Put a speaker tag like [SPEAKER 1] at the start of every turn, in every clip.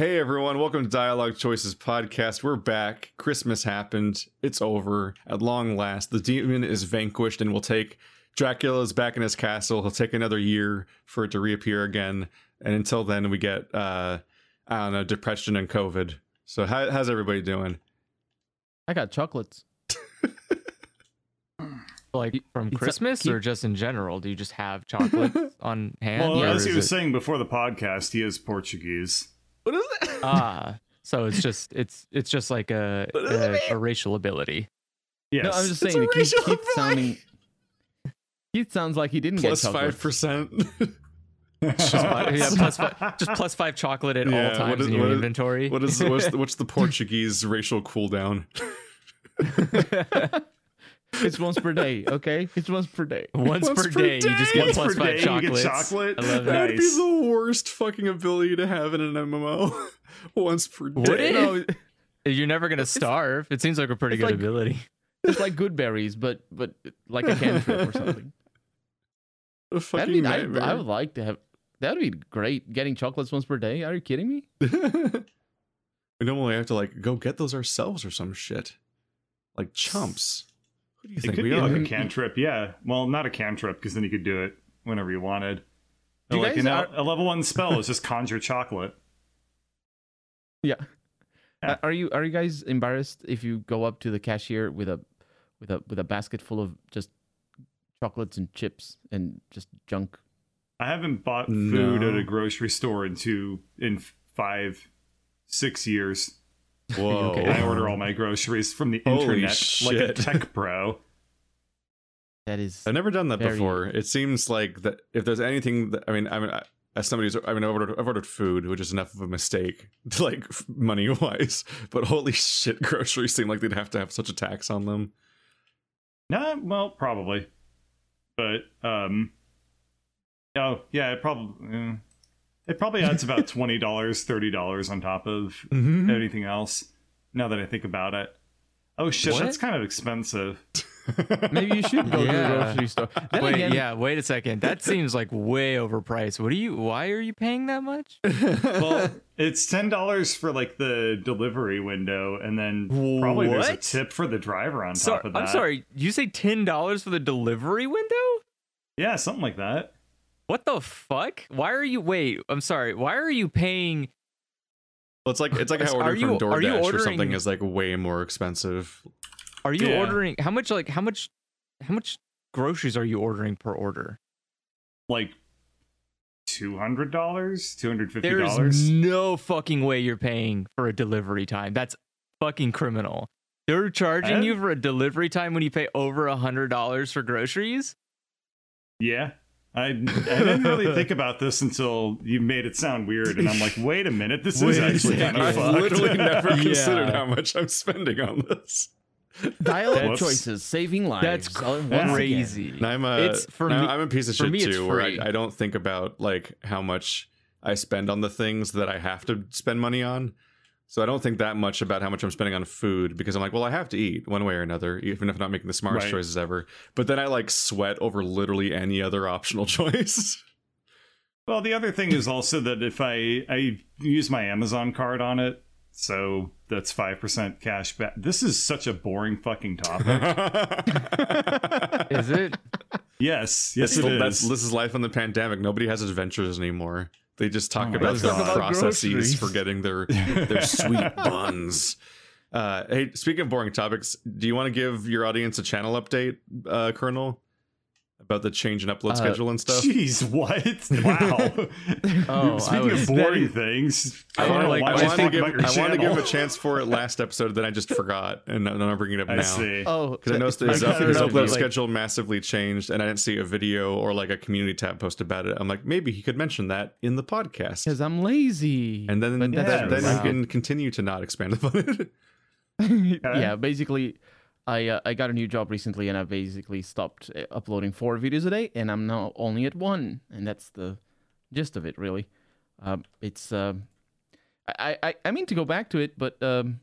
[SPEAKER 1] Hey everyone, welcome to Dialogue Choices podcast. We're back. Christmas happened. It's over at long last. The demon is vanquished and we'll take Dracula is back in his castle. He'll take another year for it to reappear again. And until then we get uh I don't know, depression and COVID. So how, how's everybody doing?
[SPEAKER 2] I got chocolates.
[SPEAKER 3] Like from Christmas or just in general? Do you just have chocolate on hand?
[SPEAKER 4] Well, as he was
[SPEAKER 3] it-
[SPEAKER 4] saying before the podcast, he is Portuguese.
[SPEAKER 1] What is that?
[SPEAKER 3] ah, so it's just it's it's just like a
[SPEAKER 1] What does it
[SPEAKER 3] a, a racial ability.
[SPEAKER 4] Yes.
[SPEAKER 2] No, I'm just
[SPEAKER 1] It's
[SPEAKER 2] saying
[SPEAKER 1] a
[SPEAKER 2] it keeps,
[SPEAKER 1] racial
[SPEAKER 2] keeps
[SPEAKER 1] ability.
[SPEAKER 2] sounding. Keith sounds like he didn't
[SPEAKER 1] Plus
[SPEAKER 2] get chocolates.
[SPEAKER 1] five percent.
[SPEAKER 3] Just fi- yeah, plus five, just plus five chocolate at
[SPEAKER 1] Yeah,
[SPEAKER 3] all times
[SPEAKER 1] is-
[SPEAKER 3] in your
[SPEAKER 1] what is-
[SPEAKER 3] inventory.
[SPEAKER 1] What is what's the, what's the Portuguese racial cooldown?
[SPEAKER 2] It's once per day, okay? It's once per day.
[SPEAKER 3] Once,
[SPEAKER 1] Once
[SPEAKER 3] per
[SPEAKER 1] per
[SPEAKER 3] day, you just get
[SPEAKER 4] Once
[SPEAKER 3] plus
[SPEAKER 4] per
[SPEAKER 3] five
[SPEAKER 4] day, you get
[SPEAKER 3] chocolates.
[SPEAKER 4] chocolate?
[SPEAKER 3] I love that.
[SPEAKER 1] That'd be the worst fucking ability to have in an MMO. Once per day.
[SPEAKER 3] Would it?
[SPEAKER 2] No,
[SPEAKER 3] You're never gonna starve. It seems like a pretty good
[SPEAKER 2] like-
[SPEAKER 3] ability.
[SPEAKER 2] it's like good berries, but but like a cantrip or something.
[SPEAKER 1] A
[SPEAKER 2] That'd
[SPEAKER 1] fucking
[SPEAKER 2] be, I,
[SPEAKER 1] nightmare.
[SPEAKER 2] I would like to have. That'd be great. Getting chocolates once per day. Are you kidding me?
[SPEAKER 1] we normally have to like go get those ourselves or some shit. Like chumps. Who do you
[SPEAKER 4] It
[SPEAKER 1] think
[SPEAKER 4] could
[SPEAKER 1] we
[SPEAKER 4] be
[SPEAKER 1] are?
[SPEAKER 4] like a cantrip, yeah. Well, not a cantrip, because then you could do it whenever you wanted.
[SPEAKER 2] You
[SPEAKER 4] like
[SPEAKER 2] guys
[SPEAKER 4] an,
[SPEAKER 2] are-
[SPEAKER 4] a level one spell is just conjure chocolate.
[SPEAKER 2] Yeah.
[SPEAKER 4] Yeah.
[SPEAKER 2] Uh, Are you are you guys embarrassed if you go up to the cashier with a with a with a basket full of just chocolates and chips and just junk?
[SPEAKER 4] I haven't bought food
[SPEAKER 1] No.
[SPEAKER 4] at a grocery store in two in five, six years.
[SPEAKER 1] Whoa.
[SPEAKER 2] Okay.
[SPEAKER 4] I order all my groceries from the
[SPEAKER 1] Holy
[SPEAKER 4] internet like a tech pro.
[SPEAKER 2] That is
[SPEAKER 1] I've never done that
[SPEAKER 2] Very-
[SPEAKER 1] before. It seems like that if there's anything that I mean, I mean, I, as somebody who's I mean, I've ordered, I've ordered food, which is enough of a mistake, to like money wise. But holy shit, groceries seem like they'd have to have such a tax on them.
[SPEAKER 4] Nah, well, probably. But um Oh, yeah, it probably it probably adds about twenty dollars, thirty dollars on top of
[SPEAKER 1] Mm-hmm.
[SPEAKER 4] anything else. Now that I think about it. Oh shit,
[SPEAKER 3] What?
[SPEAKER 4] that's kind of expensive.
[SPEAKER 2] maybe you should go to the
[SPEAKER 3] Yeah.
[SPEAKER 2] grocery store. Then
[SPEAKER 3] Wait,
[SPEAKER 2] again,
[SPEAKER 3] yeah, wait a second. That seems like way overpriced. What are you? Why are you paying that much?
[SPEAKER 4] Well, it's ten dollars for like the delivery window, and then probably there's a
[SPEAKER 3] What?
[SPEAKER 4] tip for the driver on
[SPEAKER 3] So,
[SPEAKER 4] top of that.
[SPEAKER 3] I'm sorry. You say ten dollars for the delivery window?
[SPEAKER 4] Yeah, something like that.
[SPEAKER 3] What the fuck? Why are you? Wait, I'm sorry. Why are you paying?
[SPEAKER 1] Well, it's like it's like how
[SPEAKER 3] Are
[SPEAKER 1] ordering
[SPEAKER 3] you-
[SPEAKER 1] from
[SPEAKER 3] are you
[SPEAKER 1] DoorDash or something is like way more expensive.
[SPEAKER 3] Are you
[SPEAKER 4] Yeah.
[SPEAKER 3] ordering? How much? Like how much? How much groceries are you ordering per order?
[SPEAKER 4] Like two hundred dollars, two hundred fifty dollars.
[SPEAKER 3] There is no fucking way you're paying for a delivery time. That's fucking criminal. They're charging you for a delivery time when you pay over a hundred dollars for groceries.
[SPEAKER 4] Yeah. I, I didn't really think about this until you made it sound weird, and I'm like, wait a minute, this is
[SPEAKER 1] Wait a
[SPEAKER 4] actually kind of
[SPEAKER 1] I've
[SPEAKER 4] fucked.
[SPEAKER 1] literally never
[SPEAKER 3] Yeah.
[SPEAKER 1] considered how much I'm spending on this.
[SPEAKER 2] dialogue
[SPEAKER 4] Whoops.
[SPEAKER 2] choices saving lives.
[SPEAKER 3] That's
[SPEAKER 2] once again.
[SPEAKER 3] crazy.
[SPEAKER 1] And I'm a,
[SPEAKER 3] It's for
[SPEAKER 1] no,
[SPEAKER 3] me-
[SPEAKER 1] I'm a piece of shit
[SPEAKER 3] me,
[SPEAKER 1] too, where. I, I don't think about like how much I spend on the things that I have to spend money on. So I don't think that much about how much I'm spending on food because I'm like, well, I have to eat one way or another, even if I'm not making the smartest
[SPEAKER 4] Right.
[SPEAKER 1] choices ever. But then I like sweat over literally any other optional choice.
[SPEAKER 4] Well, the other thing is also that if I I use my Amazon card on it, so that's five percent cash back. This is such a boring fucking topic.
[SPEAKER 3] Is it?
[SPEAKER 4] yes, yes,
[SPEAKER 1] That's
[SPEAKER 4] it
[SPEAKER 1] the-
[SPEAKER 4] is.
[SPEAKER 1] that's- this is life on the pandemic. Nobody has adventures anymore. They just talk
[SPEAKER 4] Oh
[SPEAKER 1] about their
[SPEAKER 2] about
[SPEAKER 1] processes for getting their their sweet buns. Uh, hey, speaking of boring topics, do you want to give your audience a channel update, uh, Colonel, about the change in upload
[SPEAKER 2] Uh,
[SPEAKER 1] schedule and stuff?
[SPEAKER 4] Jeez, what? Wow.
[SPEAKER 3] Oh, I
[SPEAKER 4] Speaking
[SPEAKER 3] was-
[SPEAKER 4] of boring things,
[SPEAKER 1] I,
[SPEAKER 3] wanna,
[SPEAKER 1] wanted,
[SPEAKER 3] like-
[SPEAKER 1] I
[SPEAKER 3] I
[SPEAKER 1] wanted to give, I wanted to give a chance for it last episode, then I just forgot, and I'm not bringing it up
[SPEAKER 4] I
[SPEAKER 1] now.
[SPEAKER 4] see.
[SPEAKER 2] Oh,
[SPEAKER 1] Because I noticed his, up, his upload
[SPEAKER 4] like-
[SPEAKER 1] schedule massively changed, and I didn't see a video or like a community tab post about it. I'm like, maybe he could mention that in the podcast,
[SPEAKER 2] because I'm lazy.
[SPEAKER 1] and then
[SPEAKER 2] But
[SPEAKER 1] then, then
[SPEAKER 4] wow.
[SPEAKER 1] you can continue to not expand upon it.
[SPEAKER 2] yeah, basically, I uh, I got a new job recently, and I basically stopped uh, uploading four videos a day, and I'm now only at one, and that's the gist of it, really. Um, it's um, I, I I mean to go back to it, but um,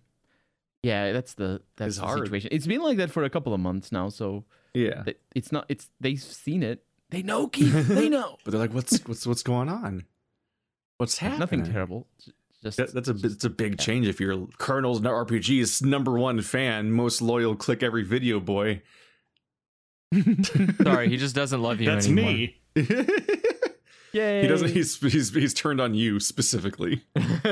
[SPEAKER 2] yeah, that's the that's
[SPEAKER 1] It's
[SPEAKER 2] the
[SPEAKER 1] hard.
[SPEAKER 2] situation. It's been like that for a couple of months now, so
[SPEAKER 1] yeah,
[SPEAKER 2] th- it's not it's they've seen it, they know, Keith, they know.
[SPEAKER 1] but they're like, what's what's what's going on? What's happening?
[SPEAKER 2] Nothing terrible. Just
[SPEAKER 1] That, that's a it's a big change if you're Colonel's RPG's number one fan, most loyal, click every video boy.
[SPEAKER 3] Sorry, he just doesn't love you
[SPEAKER 4] That's
[SPEAKER 3] anymore.
[SPEAKER 4] me.
[SPEAKER 2] yay.
[SPEAKER 1] He doesn't. He's he's he's turned on you specifically.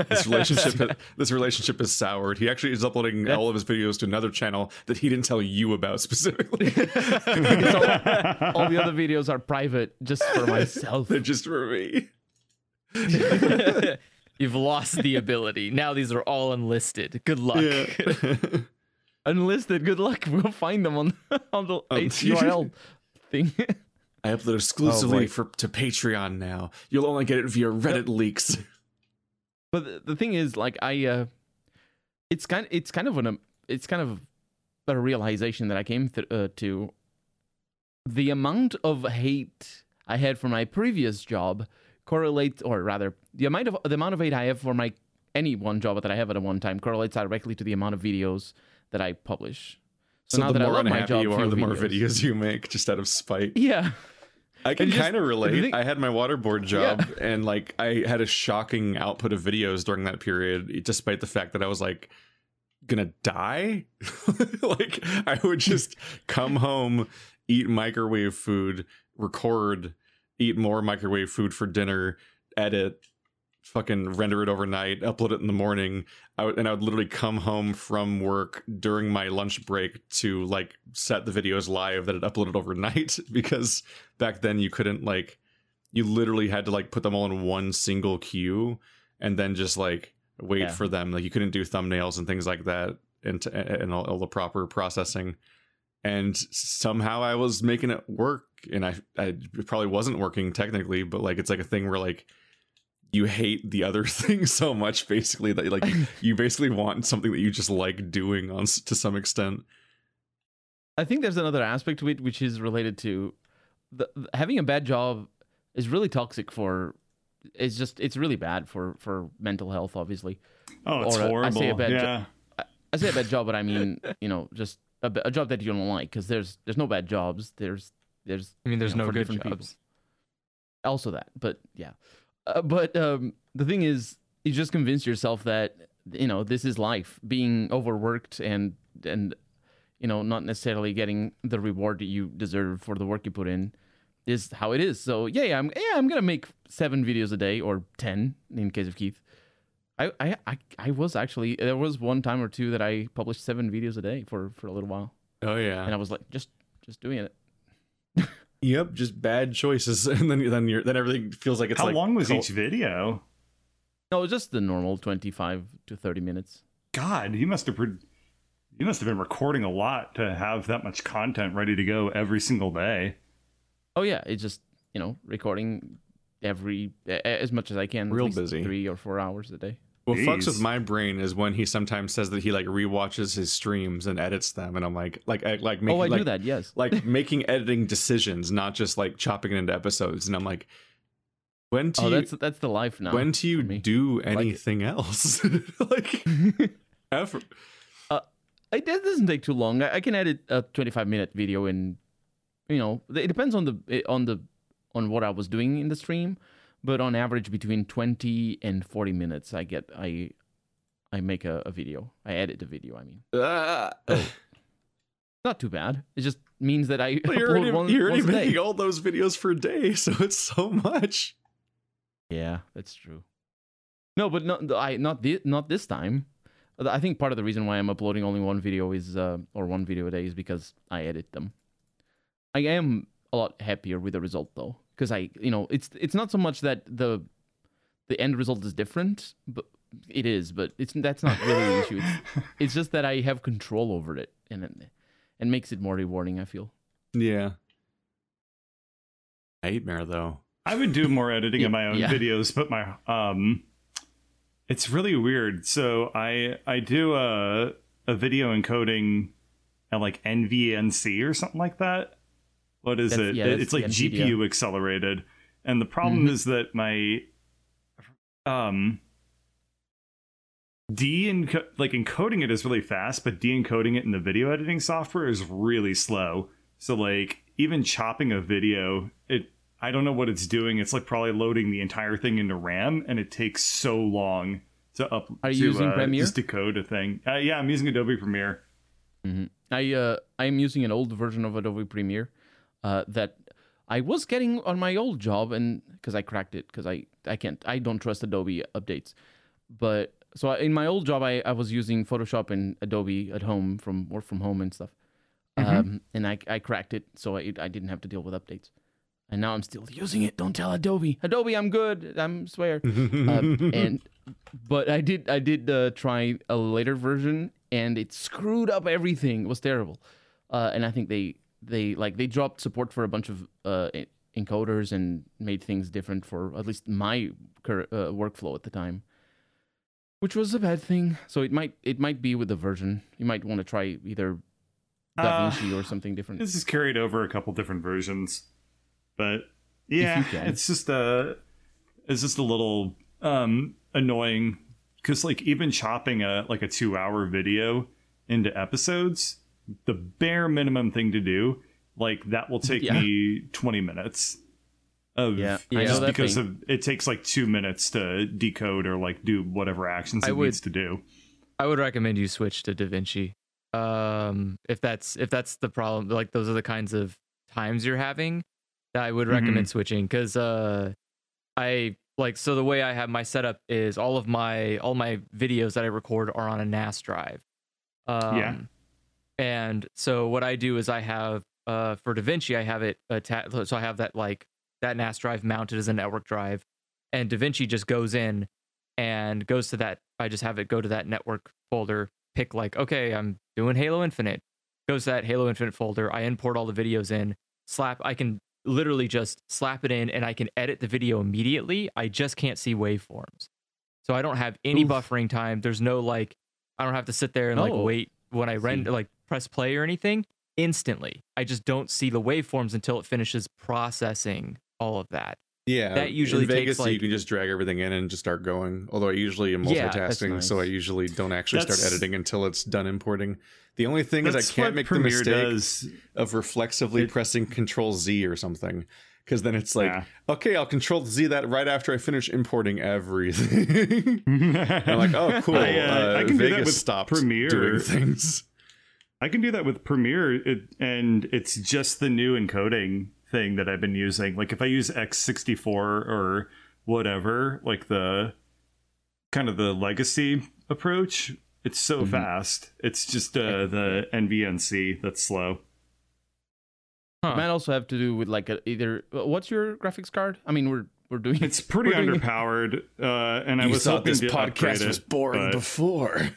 [SPEAKER 1] This relationship this relationship is soured. He actually is uploading
[SPEAKER 2] That's-
[SPEAKER 1] all of his videos to another channel that he didn't tell you about specifically.
[SPEAKER 2] all the other videos are private, just for myself.
[SPEAKER 1] They're just for me.
[SPEAKER 3] You've lost the ability. Now these are all unlisted. Good luck.
[SPEAKER 1] Yeah.
[SPEAKER 2] Unlisted. Good luck. We'll find them on on the
[SPEAKER 1] Um,
[SPEAKER 2] HURL thing.
[SPEAKER 1] I upload exclusively
[SPEAKER 2] boy.
[SPEAKER 1] for to Patreon now. You'll only get it via Reddit leaks.
[SPEAKER 2] But the, the thing is, like, I, uh, it's kind, it's kind of an, um, it's kind of a realization that I came th- uh, to. The amount of hate I had for my previous job correlates, or rather, the amount of the amount of hate I have for my any one job that I have at a one time correlates directly to the amount of videos that I publish.
[SPEAKER 1] So,
[SPEAKER 2] now
[SPEAKER 1] the
[SPEAKER 2] that I
[SPEAKER 1] more
[SPEAKER 2] love my
[SPEAKER 1] unhappy
[SPEAKER 2] job,
[SPEAKER 1] you are, the more
[SPEAKER 2] videos.
[SPEAKER 1] videos you make, just out of spite.
[SPEAKER 2] Yeah,
[SPEAKER 1] I can kind of relate.
[SPEAKER 2] thing-
[SPEAKER 1] I had my waterboard job,
[SPEAKER 2] Yeah.
[SPEAKER 1] and like I had a shocking output of videos during that period, despite the fact that I was like gonna die. like I would just come home, eat microwave food, record, eat more microwave food for dinner, edit, fucking render it overnight, upload it in the morning. I would, and I would literally come home from work during my lunch break to like set the videos live that had uploaded overnight because back then you couldn't like you literally had to like put them all in one single queue and then just like wait
[SPEAKER 2] Yeah.
[SPEAKER 1] for them like you couldn't do thumbnails and things like that and and all, all the proper processing and somehow I was making it work and I I it probably wasn't working technically but like it's like a thing where like you hate the other thing so much basically that like you basically want something that you just like doing on to some extent
[SPEAKER 2] I think there's another aspect to it which is related to the, the- having a bad job is really toxic for it's just it's really bad for for mental health obviously
[SPEAKER 4] Oh, it's
[SPEAKER 2] Or, uh, I
[SPEAKER 4] horrible.
[SPEAKER 2] say a bad jo-
[SPEAKER 4] yeah.
[SPEAKER 2] i say a bad job but i mean you know just a, a job that you don't like because there's there's no bad jobs. There's there's
[SPEAKER 3] I mean, there's
[SPEAKER 2] you know,
[SPEAKER 3] no good
[SPEAKER 2] different people.
[SPEAKER 3] jobs.
[SPEAKER 2] also that but yeah. Uh, but um the thing is you just convince yourself that you know this is life. Being overworked and and you know not necessarily getting the reward that you deserve for the work you put in is how it is. So yeah, yeah i'm yeah i'm gonna make seven videos a day or ten in case of keith I, I i i was actually there was one time or two that i published seven videos a day for for a little while
[SPEAKER 1] oh yeah
[SPEAKER 2] and i was like just just doing it
[SPEAKER 1] Yep, just bad choices, and then then you're then everything feels like it's
[SPEAKER 4] How
[SPEAKER 1] like
[SPEAKER 4] long was
[SPEAKER 1] cult-
[SPEAKER 4] each video?
[SPEAKER 2] no just the normal 25 to 30 minutes
[SPEAKER 4] God, you must have pro- you must have been recording a lot to have that much content ready to go every single day.
[SPEAKER 2] Oh yeah, it's just you know recording every a- a- as much as I can. at
[SPEAKER 1] Real
[SPEAKER 2] least
[SPEAKER 1] busy.
[SPEAKER 2] three or four hours a day.
[SPEAKER 1] What fucks with my brain is when he sometimes says that he like rewatches his streams and edits them, and I'm like, like, I, like making
[SPEAKER 2] oh, I
[SPEAKER 1] like,
[SPEAKER 2] do that. Yes.
[SPEAKER 1] like making editing decisions, not just like chopping it into episodes. And I'm like, when do
[SPEAKER 2] oh,
[SPEAKER 1] you
[SPEAKER 2] that's that's the life now.
[SPEAKER 1] when do you
[SPEAKER 2] for me.
[SPEAKER 1] do
[SPEAKER 2] like
[SPEAKER 1] anything else? like, ever?
[SPEAKER 2] it doesn't take too long. I, I can edit a 25 minute video in, you know, it depends on the eh, on the on what I was doing in the stream, but on average between 20 and 40 minutes, I get I I make a, a video. I edit the video. I mean,
[SPEAKER 1] Ah.
[SPEAKER 2] not too bad. It just means that I
[SPEAKER 1] Well, you're already,
[SPEAKER 2] one,
[SPEAKER 1] you're already
[SPEAKER 2] day.
[SPEAKER 1] making all those videos for a day, so it's so much.
[SPEAKER 2] Yeah, that's true. No, but not I not this not this time. I think part of the reason why I'm uploading only one video is uh, or one video a day is because I edit them. I am a lot happier with the result though, because I you know it's it's not so much that the the end result is different, but it is, but it's that's not really the issue. It's, it's just that I have control over it, and it and makes it more rewarding. I feel.
[SPEAKER 1] Yeah. Nightmare though.
[SPEAKER 4] I would do more editing in my own
[SPEAKER 2] Yeah.
[SPEAKER 4] videos, but my um it's really weird. So I I do a a video encoding at like NVENC or something like that. What is it?
[SPEAKER 2] yeah,
[SPEAKER 4] it's like. GPU accelerated. And the problem
[SPEAKER 2] Mhm.
[SPEAKER 4] is that my um de and like encoding it is really fast, but de-encoding it in the video editing software is really slow. So like even chopping a video, it I don't know what it's doing. It's like probably loading the entire thing into RAM and it takes so long. to up.
[SPEAKER 2] Are you
[SPEAKER 4] to,
[SPEAKER 2] using
[SPEAKER 4] uh,
[SPEAKER 2] Premiere?
[SPEAKER 4] Just decode a thing. Uh, yeah, I'm using Adobe Premiere.
[SPEAKER 2] hmm I uh, I'm using an old version of Adobe Premiere uh, that I was getting on my old job, and because I cracked it, because I I can't I don't trust Adobe updates. But so I, in my old job, I, I was using Photoshop and Adobe at home from work from home and stuff, um, and I I cracked it, so I I didn't have to deal with updates. And now I'm still using it. Don't tell Adobe. Adobe, I'm good. I'm swear. um, and but I did I did uh, try a later version and it screwed up everything. It was terrible. Uh, and I think they they like they dropped support for a bunch of uh, encoders and made things different for at least my cur- uh, workflow at the time, which was a bad thing. So it might it might be with the version. You might want to try either
[SPEAKER 4] Uh,
[SPEAKER 2] DaVinci or something different.
[SPEAKER 4] This is carried over a couple different versions, but yeah, it's just a it's just a little um annoying because like even chopping a like a two hour video into episodes, the bare minimum thing to do, like that will take
[SPEAKER 2] Yeah.
[SPEAKER 4] me twenty minutes. Of,
[SPEAKER 2] Yeah,
[SPEAKER 3] I
[SPEAKER 4] just because
[SPEAKER 2] thing.
[SPEAKER 4] of it takes like two minutes to decode or like do whatever actions
[SPEAKER 3] I
[SPEAKER 4] it
[SPEAKER 3] would-
[SPEAKER 4] needs to do.
[SPEAKER 3] I would recommend you switch to DaVinci. Um, if that's if that's the problem, like those are the kinds of times you're having, that I would recommend switching because uh, I like so the way I have my setup is all of my all my videos that I record are on a NAS drive. Um,
[SPEAKER 4] Yeah.
[SPEAKER 3] And so what I do is I have uh for DaVinci I have it attached, so I have that like that NAS drive mounted as a network drive, and DaVinci just goes in and goes to that. I just have it go to that network folder, pick like, okay, I'm doing Halo Infinite. Goes to that Halo Infinite folder. I import all the videos in, slap. I can literally just slap it in, and I can edit the video immediately. I just can't see waveforms, so I don't have any
[SPEAKER 2] Oof.
[SPEAKER 3] buffering time. There's no like, I don't have to sit there and like
[SPEAKER 2] Oh,
[SPEAKER 3] wait when I render, like press play or anything. Instantly, I just don't see the waveforms until it finishes processing all of that.
[SPEAKER 1] Yeah,
[SPEAKER 3] That usually
[SPEAKER 1] in
[SPEAKER 3] takes,
[SPEAKER 1] Vegas you can just drag everything in and just start going. Although I usually am
[SPEAKER 3] Yeah,
[SPEAKER 2] that's
[SPEAKER 1] multitasking, so I usually don't actually start editing until it's done importing. The only thing is I can't
[SPEAKER 4] what
[SPEAKER 1] make the mistake
[SPEAKER 4] does.
[SPEAKER 1] of reflexively
[SPEAKER 4] It-
[SPEAKER 1] pressing Control Z or something, because then it's like,
[SPEAKER 4] Yeah.
[SPEAKER 1] okay, I'll Control Z that right after I finish importing everything.
[SPEAKER 4] I'm
[SPEAKER 1] I'm like, oh, cool.
[SPEAKER 4] I, uh,
[SPEAKER 1] uh,
[SPEAKER 4] I can do
[SPEAKER 1] Vegas
[SPEAKER 4] that with
[SPEAKER 1] stopped
[SPEAKER 4] Premiere.
[SPEAKER 1] doing things.
[SPEAKER 4] I can do that with Premiere, it, and it's just the new encoding thing that I've been using. Like if I use X64 or whatever, like the kind of the legacy approach, it's so
[SPEAKER 2] Mhm.
[SPEAKER 4] fast. It's just uh, the NVENC that's slow.
[SPEAKER 3] Huh.
[SPEAKER 2] It might also have to do with like a, either. What's your graphics card? I mean, we're we're doing.
[SPEAKER 4] It's pretty
[SPEAKER 2] We're doing-
[SPEAKER 4] underpowered, uh, and I
[SPEAKER 1] you
[SPEAKER 4] was
[SPEAKER 1] thought
[SPEAKER 4] hoping
[SPEAKER 1] this
[SPEAKER 4] to upgrade
[SPEAKER 1] podcast was
[SPEAKER 4] it,
[SPEAKER 1] boring
[SPEAKER 4] but-
[SPEAKER 1] before.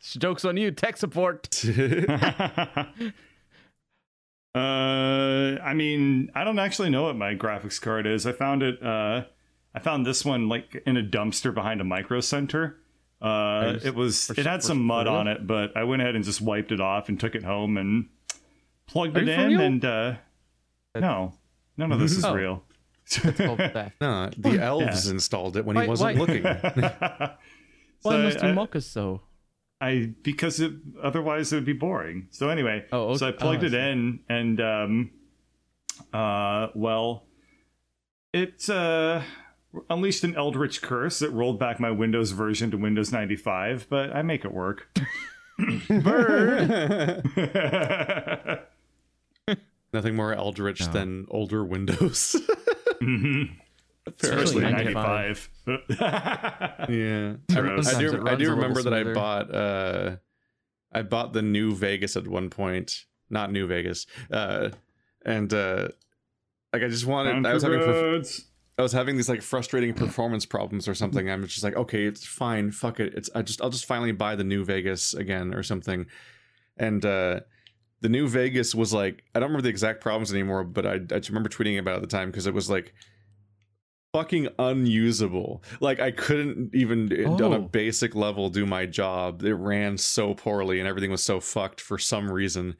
[SPEAKER 2] Jokes on you, tech support.
[SPEAKER 4] uh, I mean, I don't actually know what my graphics card is. I found it. Uh, I found this one like in a dumpster behind a micro center. Uh,
[SPEAKER 2] Nice.
[SPEAKER 4] it was. It had some mud on it, but I went ahead and just wiped it off and took it home and plugged
[SPEAKER 2] Are
[SPEAKER 4] it in. And uh, no, none of this is
[SPEAKER 2] Oh.
[SPEAKER 4] real.
[SPEAKER 1] No, the elves installed it when
[SPEAKER 2] Why-
[SPEAKER 1] he wasn't
[SPEAKER 2] why-
[SPEAKER 1] looking.
[SPEAKER 2] Why
[SPEAKER 4] So
[SPEAKER 2] must you
[SPEAKER 4] I-
[SPEAKER 2] mock us so?
[SPEAKER 4] I because it otherwise it would be boring. So anyway,
[SPEAKER 2] Oh,
[SPEAKER 4] so I plugged
[SPEAKER 2] Oh, I
[SPEAKER 4] it in, and um, uh, well, it uh, unleashed an eldritch curse that rolled back my Windows version to Windows 95, but I make it work.
[SPEAKER 1] Nothing more eldritch
[SPEAKER 2] No.
[SPEAKER 1] than older Windows.
[SPEAKER 4] Mhm.
[SPEAKER 2] Especially
[SPEAKER 4] Especially
[SPEAKER 2] 95.
[SPEAKER 4] 95.
[SPEAKER 1] yeah, I, I do. I do remember that I bought. uh I bought the new Vegas at one point. Not New Vegas. Uh And uh like I just wanted.
[SPEAKER 4] Down
[SPEAKER 1] I was
[SPEAKER 4] for
[SPEAKER 1] having. perf- I was having these like frustrating performance problems or something. I'm just like, okay, it's fine. Fuck it. It's I just I'll just finally buy the new Vegas again or something. And uh the new Vegas was like I don't remember the exact problems anymore, but I I just remember tweeting about it at the time because it was like fucking unusable. Like I couldn't even on a
[SPEAKER 2] Oh.
[SPEAKER 1] basic level do my job. It ran so poorly and everything was so fucked for some reason.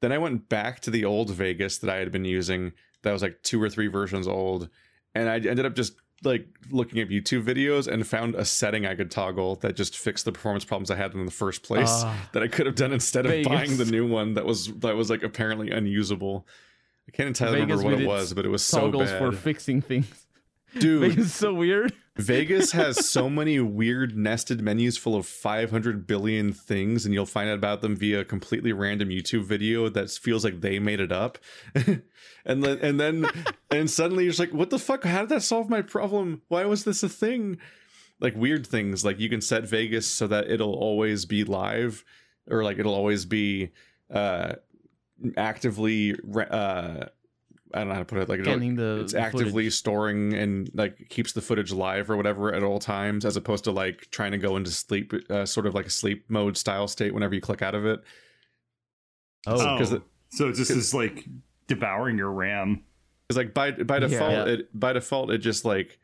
[SPEAKER 1] Then I went back to the old Vegas that I had been using that was like two or three versions old and I ended up just like looking at YouTube videos and found a setting I could toggle that just fixed the performance problems I had in the first place
[SPEAKER 2] Ah,
[SPEAKER 1] that I could have done instead of
[SPEAKER 2] Vegas.
[SPEAKER 1] buying the new one that was that was like apparently unusable. I can't entirely
[SPEAKER 2] Vegas
[SPEAKER 1] remember what it was, but it was so
[SPEAKER 2] toggles
[SPEAKER 1] bad.
[SPEAKER 2] for fixing things.
[SPEAKER 1] Dude,
[SPEAKER 2] Vegas is so weird.
[SPEAKER 1] Vegas has so many weird nested menus full of 500 billion things, and you'll find out about them via a completely random YouTube video that feels like they made it up. and then, and then, and suddenly you're just like, what the fuck? How did that solve my problem? Why was this a thing? Like weird things, like you can set Vegas so that it'll always be live, or like it'll always be uh actively uh I don't know how to put it. Like
[SPEAKER 2] Scanning the
[SPEAKER 1] it's
[SPEAKER 2] the
[SPEAKER 1] actively
[SPEAKER 2] footage.
[SPEAKER 1] storing and like keeps the footage live or whatever at all times, as opposed to like trying to go into sleep, uh, sort of like a sleep mode style state whenever you click out of it.
[SPEAKER 2] Oh,
[SPEAKER 4] Oh,
[SPEAKER 1] 'cause it-
[SPEAKER 4] so it's just is like devouring your RAM.
[SPEAKER 1] It's like by by default,
[SPEAKER 2] Yeah.
[SPEAKER 1] it by default it just like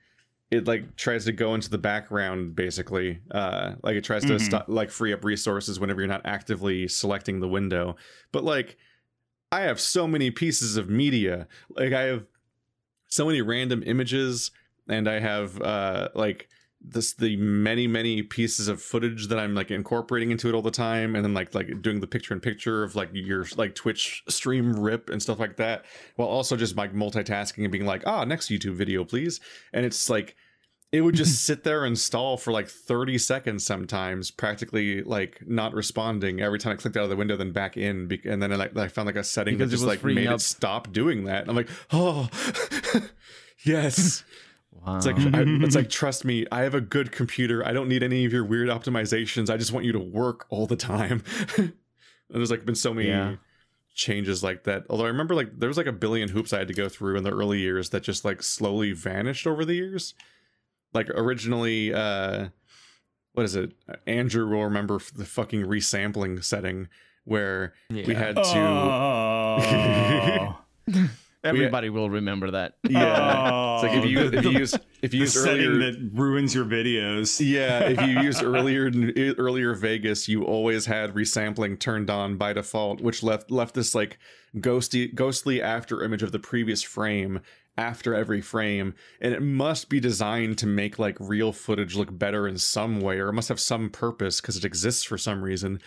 [SPEAKER 1] it like tries to go into the background basically. Uh, like it tries to
[SPEAKER 4] Mhm.
[SPEAKER 1] stop like free up resources whenever you're not actively selecting the window. But like I have so many pieces of media. Like I have so many random images and I have uh like this the many many pieces of footage that I'm like incorporating into it all the time and then like like doing the picture in picture of like your like Twitch stream rip and stuff like that while also just like multitasking and being like ah next YouTube video please and it's like it would just sit there and stall for like 30 seconds sometimes practically like not responding every time I clicked out of the window then back in and then I, like, I found like a setting
[SPEAKER 2] Because
[SPEAKER 1] that just like made
[SPEAKER 2] up-
[SPEAKER 1] it stop doing that and I'm like oh yes
[SPEAKER 2] wow.
[SPEAKER 1] it's like I, it's like trust me, I have a good computer. I don't need any of your weird optimizations. I just want you to work all the time. and there's like been so many
[SPEAKER 2] Yeah.
[SPEAKER 1] changes like that. Although I remember like there was like a billion hoops I had to go through in the early years that just like slowly vanished over the years. Like originally, uh what is it? Andrew will remember the fucking resampling setting where we had to
[SPEAKER 4] Oh.
[SPEAKER 2] Everybody will remember that.
[SPEAKER 1] yeah. It's like if you if you use if you
[SPEAKER 4] the
[SPEAKER 1] use
[SPEAKER 4] setting
[SPEAKER 1] earlier
[SPEAKER 4] that ruins your videos.
[SPEAKER 1] Yeah, if you used earlier earlier Vegas, you always had resampling turned on by default, which left left this like ghosty ghostly after image of the previous frame after every frame, and it must be designed to make like real footage look better in some way, or it must have some purpose because it exists for some reason.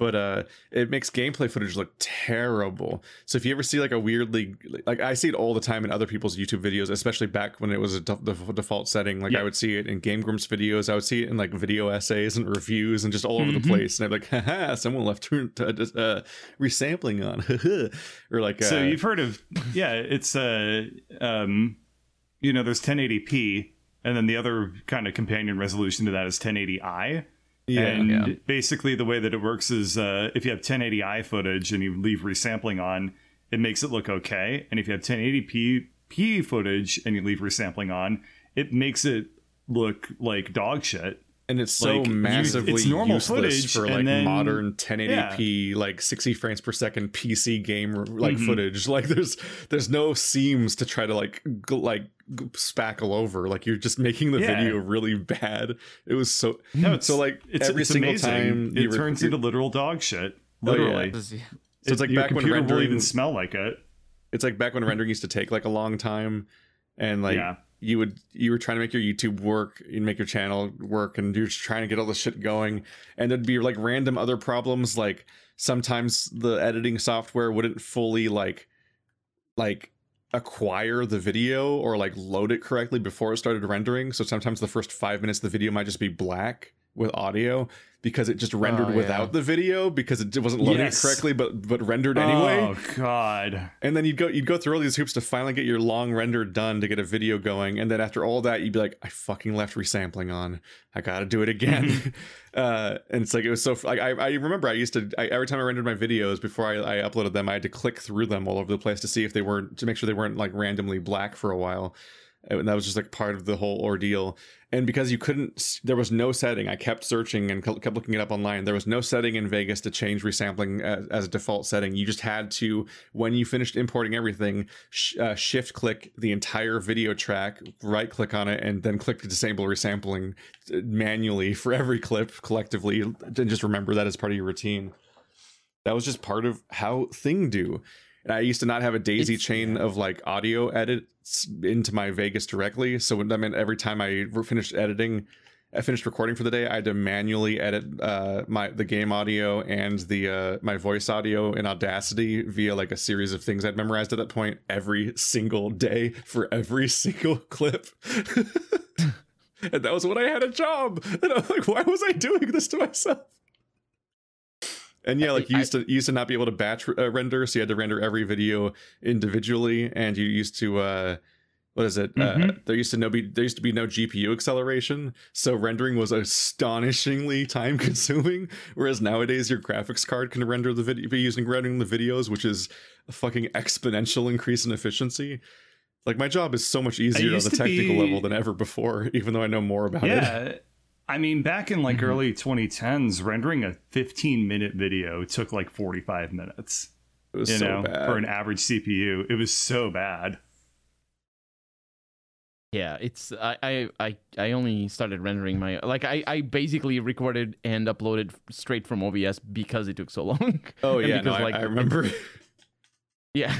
[SPEAKER 1] But uh, it makes gameplay footage look terrible. So if you ever see like a weirdly, like I see it all the time in other people's YouTube videos, especially back when it was a de- the default setting. Like. I would see it in Game Grumps videos, I would see it in like video essays and reviews and just all over the
[SPEAKER 4] Mhm.
[SPEAKER 1] place. And I'd be like, haha, someone left uh, uh, resampling on, or like, uh,
[SPEAKER 4] so you've heard of yeah it's uh um you know there's 1080p and then the other kind of companion resolution to that is 1080i
[SPEAKER 1] yeah,
[SPEAKER 4] and
[SPEAKER 3] yeah.
[SPEAKER 4] basically the way that it works is uh if you have 1080i footage and you leave resampling on it makes it look okay. And if you have 1080p p footage and you leave resampling on it makes it look like dog shit.
[SPEAKER 1] And it's so
[SPEAKER 4] like, you-
[SPEAKER 1] massively
[SPEAKER 4] it's normal
[SPEAKER 1] useless
[SPEAKER 4] footage,
[SPEAKER 1] for like
[SPEAKER 4] then-
[SPEAKER 1] modern 1080p like 60 frames per second pc game like
[SPEAKER 4] Mhm.
[SPEAKER 1] footage. Like there's there's no seams to try to like g- like g- spackle over like you're just making the
[SPEAKER 4] Yeah.
[SPEAKER 1] video really bad it was so
[SPEAKER 4] no it's
[SPEAKER 1] so like
[SPEAKER 4] it's,
[SPEAKER 1] every
[SPEAKER 4] it's
[SPEAKER 1] single
[SPEAKER 4] amazing.
[SPEAKER 1] time
[SPEAKER 4] it
[SPEAKER 1] you
[SPEAKER 4] turns into literal dog shit
[SPEAKER 1] Oh, yeah.
[SPEAKER 4] literally
[SPEAKER 1] So it's
[SPEAKER 4] It-
[SPEAKER 1] like
[SPEAKER 4] your
[SPEAKER 1] back when
[SPEAKER 4] computer will
[SPEAKER 1] rendering-
[SPEAKER 4] even smell like it
[SPEAKER 1] it's like back when rendering used to take like a long time and like
[SPEAKER 4] yeah
[SPEAKER 1] you would you were trying to make your YouTube work and make your channel work and you're just trying to get all this shit going and there'd be like random other problems like sometimes the editing software wouldn't fully like like acquire the video or like load it correctly before it started rendering. So sometimes the first 5 minutes of the video might just be black with audio because it just rendered
[SPEAKER 2] Oh, yeah.
[SPEAKER 1] without the video because it wasn't loading
[SPEAKER 4] Yes.
[SPEAKER 1] it correctly but but rendered anyway
[SPEAKER 4] oh god
[SPEAKER 1] and then you'd go you'd go through all these hoops to finally get your long render done to get a video going. And then after all that, you'd be like, I fucking left resampling on. I gotta do it again. uh, and it's like it was so like I, I remember I used to I, every time I rendered my videos before I, I uploaded them, I had to click through them all over the place to see if they weren't to make sure they weren't like randomly black for a while. And that was just like part of the whole ordeal. And because you couldn't, there was no setting. I kept searching and kept looking it up online. There was no setting in Vegas to change resampling as, as a default setting. You just had to, when you finished importing everything, sh- uh, shift click the entire video track, right click on it, and then click to disable resampling uh, manually for every clip collectively. And just remember that as part of your routine. That was just part of how Thing do. And I used to not have a daisy
[SPEAKER 2] It's-
[SPEAKER 1] chain of like audio edits into my Vegas directly. So when- I mean, every time I finished editing, I finished recording for the day, I had to manually edit uh, my the game audio and the uh, my voice audio in Audacity via like a series of things I'd memorized at that point every single day for every single clip. and that was when I had a job. And I'm like, why was I doing this to myself? And yeah, like you used to you used to not be able to batch uh, render, so you had to render every video individually, and you used to uh, what is it? Uh, mm-hmm. Uh, there used to no be there used to be no GPU acceleration, so rendering was astonishingly time consuming. Whereas nowadays, your graphics card can render the video, be using rendering the videos, which is a fucking exponential increase in efficiency. Like my job is so much easier on the technical be... level than ever before, even though I know more about
[SPEAKER 4] yeah. it. Yeah. I mean, back in like mm-hmm. early 2010s, rendering a 15 minute video took like 45 minutes.
[SPEAKER 1] It was you so know, bad.
[SPEAKER 4] for an average CPU. It was so bad.
[SPEAKER 2] Yeah, it's I, I I only started rendering my like I I basically recorded and uploaded straight from OBS because it took so long.
[SPEAKER 1] Oh yeah, because, no, like, I, I remember.
[SPEAKER 2] It, yeah,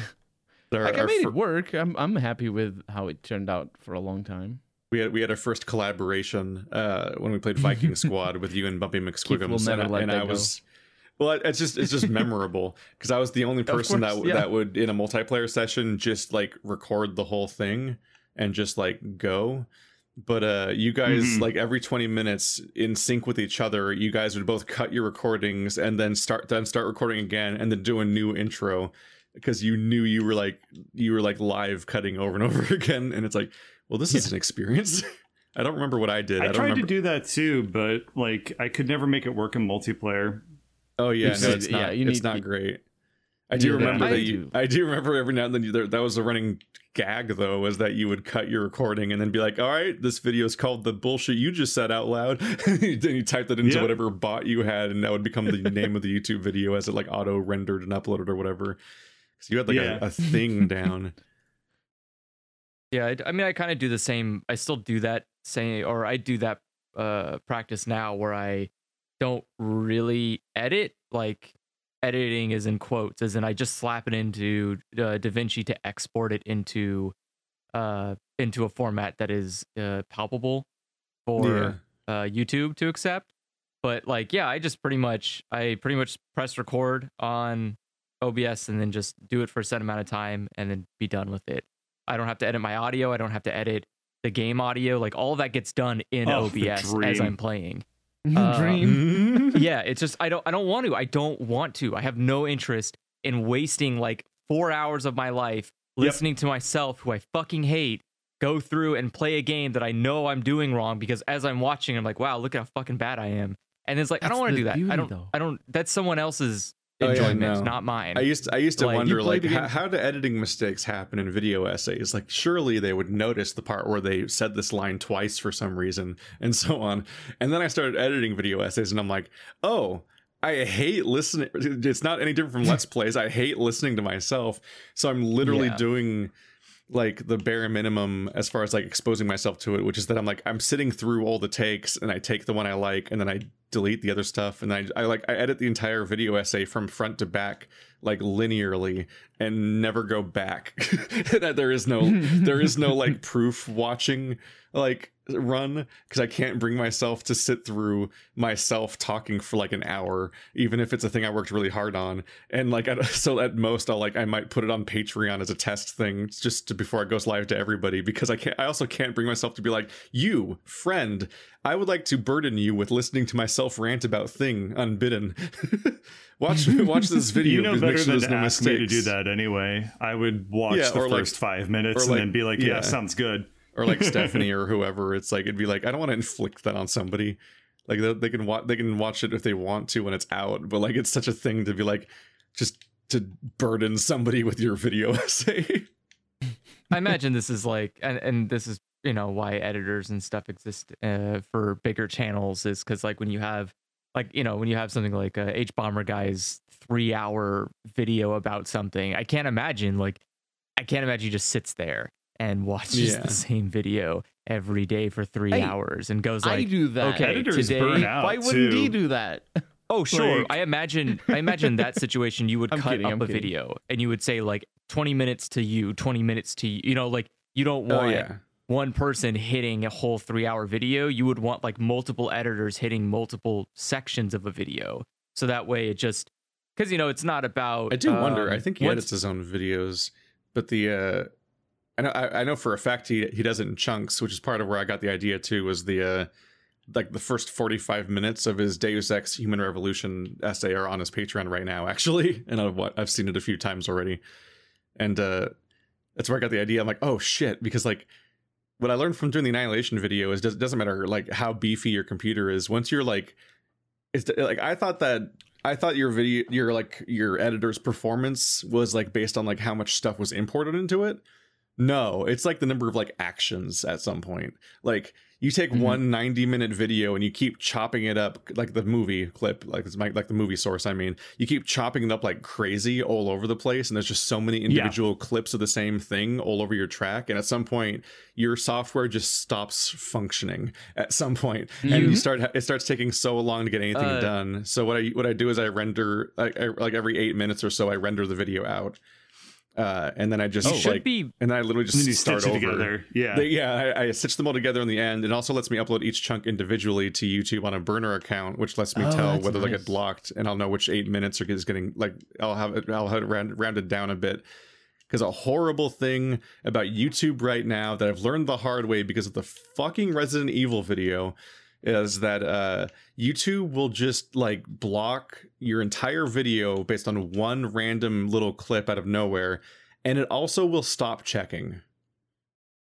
[SPEAKER 2] our, like I made fr- it work. I'm I'm happy with how it turned out for a long time.
[SPEAKER 1] We had we had our first collaboration uh, when we played Viking Squad with you and Bumpy McSquiggums, and, and I was. Well, it's just it's just memorable because I was the only person course, that yeah. that would in a multiplayer session just like record the whole thing and just like go but uh you guys mm-hmm. like every 20 minutes in sync with each other you guys would both cut your recordings and then start then start recording again and then do a new intro because you knew you were like you were like live cutting over and over again and it's like well this yeah. is an experience i don't remember what i did
[SPEAKER 4] i,
[SPEAKER 1] I
[SPEAKER 4] tried
[SPEAKER 1] remember.
[SPEAKER 4] to do that too but like i could never make it work in multiplayer
[SPEAKER 1] oh yeah it's, no, it's not yeah, you it's not great I do remember that you. I do remember every now and then you, there, that was a running gag though, was that you would cut your recording and then be like, "All right, this video is called the bullshit you just said out loud." then you type that into yep. whatever bot you had, and that would become the name of the YouTube video as it like auto rendered and uploaded or whatever. So you had like yeah. a, a thing down.
[SPEAKER 3] Yeah, I, I mean, I kind of do the same. I still do that same, or I do that uh practice now where I don't really edit like editing is in quotes, as in I just slap it into uh, DaVinci to export it into uh into a format that is uh, palpable for yeah. uh, YouTube to accept. But like, yeah, I just pretty much I pretty much press record on OBS and then just do it for a set amount of time and then be done with it. I don't have to edit my audio. I don't have to edit the game audio. Like all of that gets done in oh, OBS as I'm playing.
[SPEAKER 2] Uh, Dream.
[SPEAKER 3] yeah, it's just I don't I don't want to. I don't want to. I have no interest in wasting like four hours of my life listening yep. to myself, who I fucking hate, go through and play a game that I know I'm doing wrong because as I'm watching, I'm like, wow, look at how fucking bad I am. And it's like, That's I don't want to do that. Beauty, I don't. Though. I don't. That's someone else's enjoyment, oh, yeah, no. not mine.
[SPEAKER 1] I used to, I used to like, wonder like how, how, do editing mistakes happen in video essays? Like surely they would notice the part where they said this line twice for some reason and so on. And then I started editing video essays and I'm like, "Oh, I hate listening. It's not any different from Let's Plays. I hate listening to myself. So I'm literally yeah. doing like the bare minimum as far as like exposing myself to it, which is that I'm like I'm sitting through all the takes and I take the one I like and then I delete the other stuff and I, I like I edit the entire video essay from front to back like linearly and never go back. there is no there is no like proof watching like run because I can't bring myself to sit through myself talking for like an hour, even if it's a thing I worked really hard on. And like, so at most, I'll like, I might put it on Patreon as a test thing just to, before it goes live to everybody because I can't, I also can't bring myself to be like, you, friend, I would like to burden you with listening to myself rant about thing unbidden. watch watch this video.
[SPEAKER 4] you know better than to no ask mistakes. me to do that anyway. I would watch yeah, the first like, five minutes and like, then be like, yeah, yeah, sounds good
[SPEAKER 1] or like Stephanie or whoever. It's like it'd be like I don't want to inflict that on somebody. Like they, they can watch they can watch it if they want to when it's out, but like it's such a thing to be like just to burden somebody with your video essay.
[SPEAKER 3] I imagine this is like, and and this is you know why editors and stuff exist uh, for bigger channels is because like when you have like you know when you have something like a Hbomberguy's three hour video about something, I can't imagine like I can't imagine he just sits there and watches yeah. the same video every day for three I, hours and goes like,
[SPEAKER 2] "I do that."
[SPEAKER 3] Okay, Editors today,
[SPEAKER 2] why wouldn't he do that?
[SPEAKER 3] Oh, sure. Like, I imagine. I imagine that situation. You would I'm cut kidding, up I'm a kidding. video and you would say like 20 minutes to you, 20 minutes to you. You know, like you don't oh, want. Oh, yeah. one person hitting a whole three hour video. You would want like multiple editors hitting multiple sections of a video. So that way it just because you know it's not about.
[SPEAKER 1] I do
[SPEAKER 3] um,
[SPEAKER 1] wonder. I think he
[SPEAKER 3] once-
[SPEAKER 1] edits his own videos, but the uh, I know I, I know for a fact he he does it in chunks, which is part of where I got the idea too. Was the uh, like the first forty five minutes of his Deus Ex Human Revolution essay are on his Patreon right now, actually, and I've I've seen it a few times already, and uh, that's where I got the idea. I'm like, oh shit, because like what I learned from doing the Annihilation video is it doesn't matter like how beefy your computer is. Once you're like, it's like I thought that I thought your video, your like your editor's performance was like based on like how much stuff was imported into it. No, it's like the number of like actions at some point. Like you take
[SPEAKER 3] Mhm.
[SPEAKER 1] one 90 minute video and you keep chopping it up like the movie clip, like it's my, like the movie source. I mean, you keep chopping it up like crazy all over the place, and there's just so many individual clips of the same thing all over your track. And at some point, your software just stops functioning. At some point, and you
[SPEAKER 3] Mhm.
[SPEAKER 1] start it starts taking so long to get anything
[SPEAKER 3] Uh,
[SPEAKER 1] done. So what I what I do is I render like, I, like every eight minutes or so, I render the video out, uh, and then I just
[SPEAKER 3] You should
[SPEAKER 1] like
[SPEAKER 3] be
[SPEAKER 1] and then I literally
[SPEAKER 4] And then you
[SPEAKER 1] just start over.
[SPEAKER 4] together. Yeah.
[SPEAKER 1] They- yeah, I, I stitch them all together in the end. It also lets me upload each chunk individually to YouTube on a burner account, which lets me
[SPEAKER 2] Oh,
[SPEAKER 1] tell
[SPEAKER 2] that's
[SPEAKER 1] whether they get blocked, and I'll know which eight minutes are is getting like I'll have it I'll have it round, rounded down a bit. Because a horrible thing about YouTube right now that I've learned the hard way because of the fucking Resident Evil video is that uh, YouTube will just like block your entire video based on one random little clip out of nowhere, and it also will stop checking.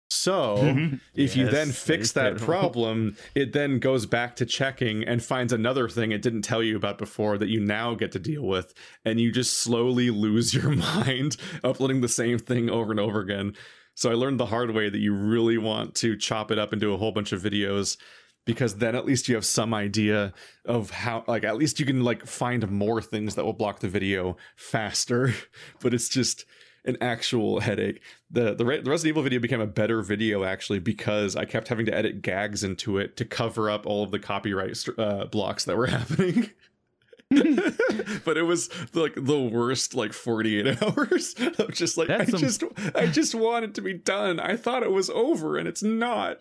[SPEAKER 1] So if you then fix
[SPEAKER 2] that terrible.
[SPEAKER 1] problem, it then goes back to checking and finds another thing it didn't tell you about before that you now get to deal with. And you just slowly lose your mind uploading the same thing over and over again. So I learned the hard way that you really want to chop it up into a whole bunch of videos because then at least you have some idea of how like at least you can like find more things that will block the video faster but it's just an actual headache. The the, the resident evil video became a better video actually because i kept having to edit gags into it to cover up all of the copyright uh, blocks that were happening. But it was like the worst like 48 hours of just like
[SPEAKER 2] That's
[SPEAKER 1] i
[SPEAKER 2] some-
[SPEAKER 1] just i just want it to be done. I thought it was over and it's not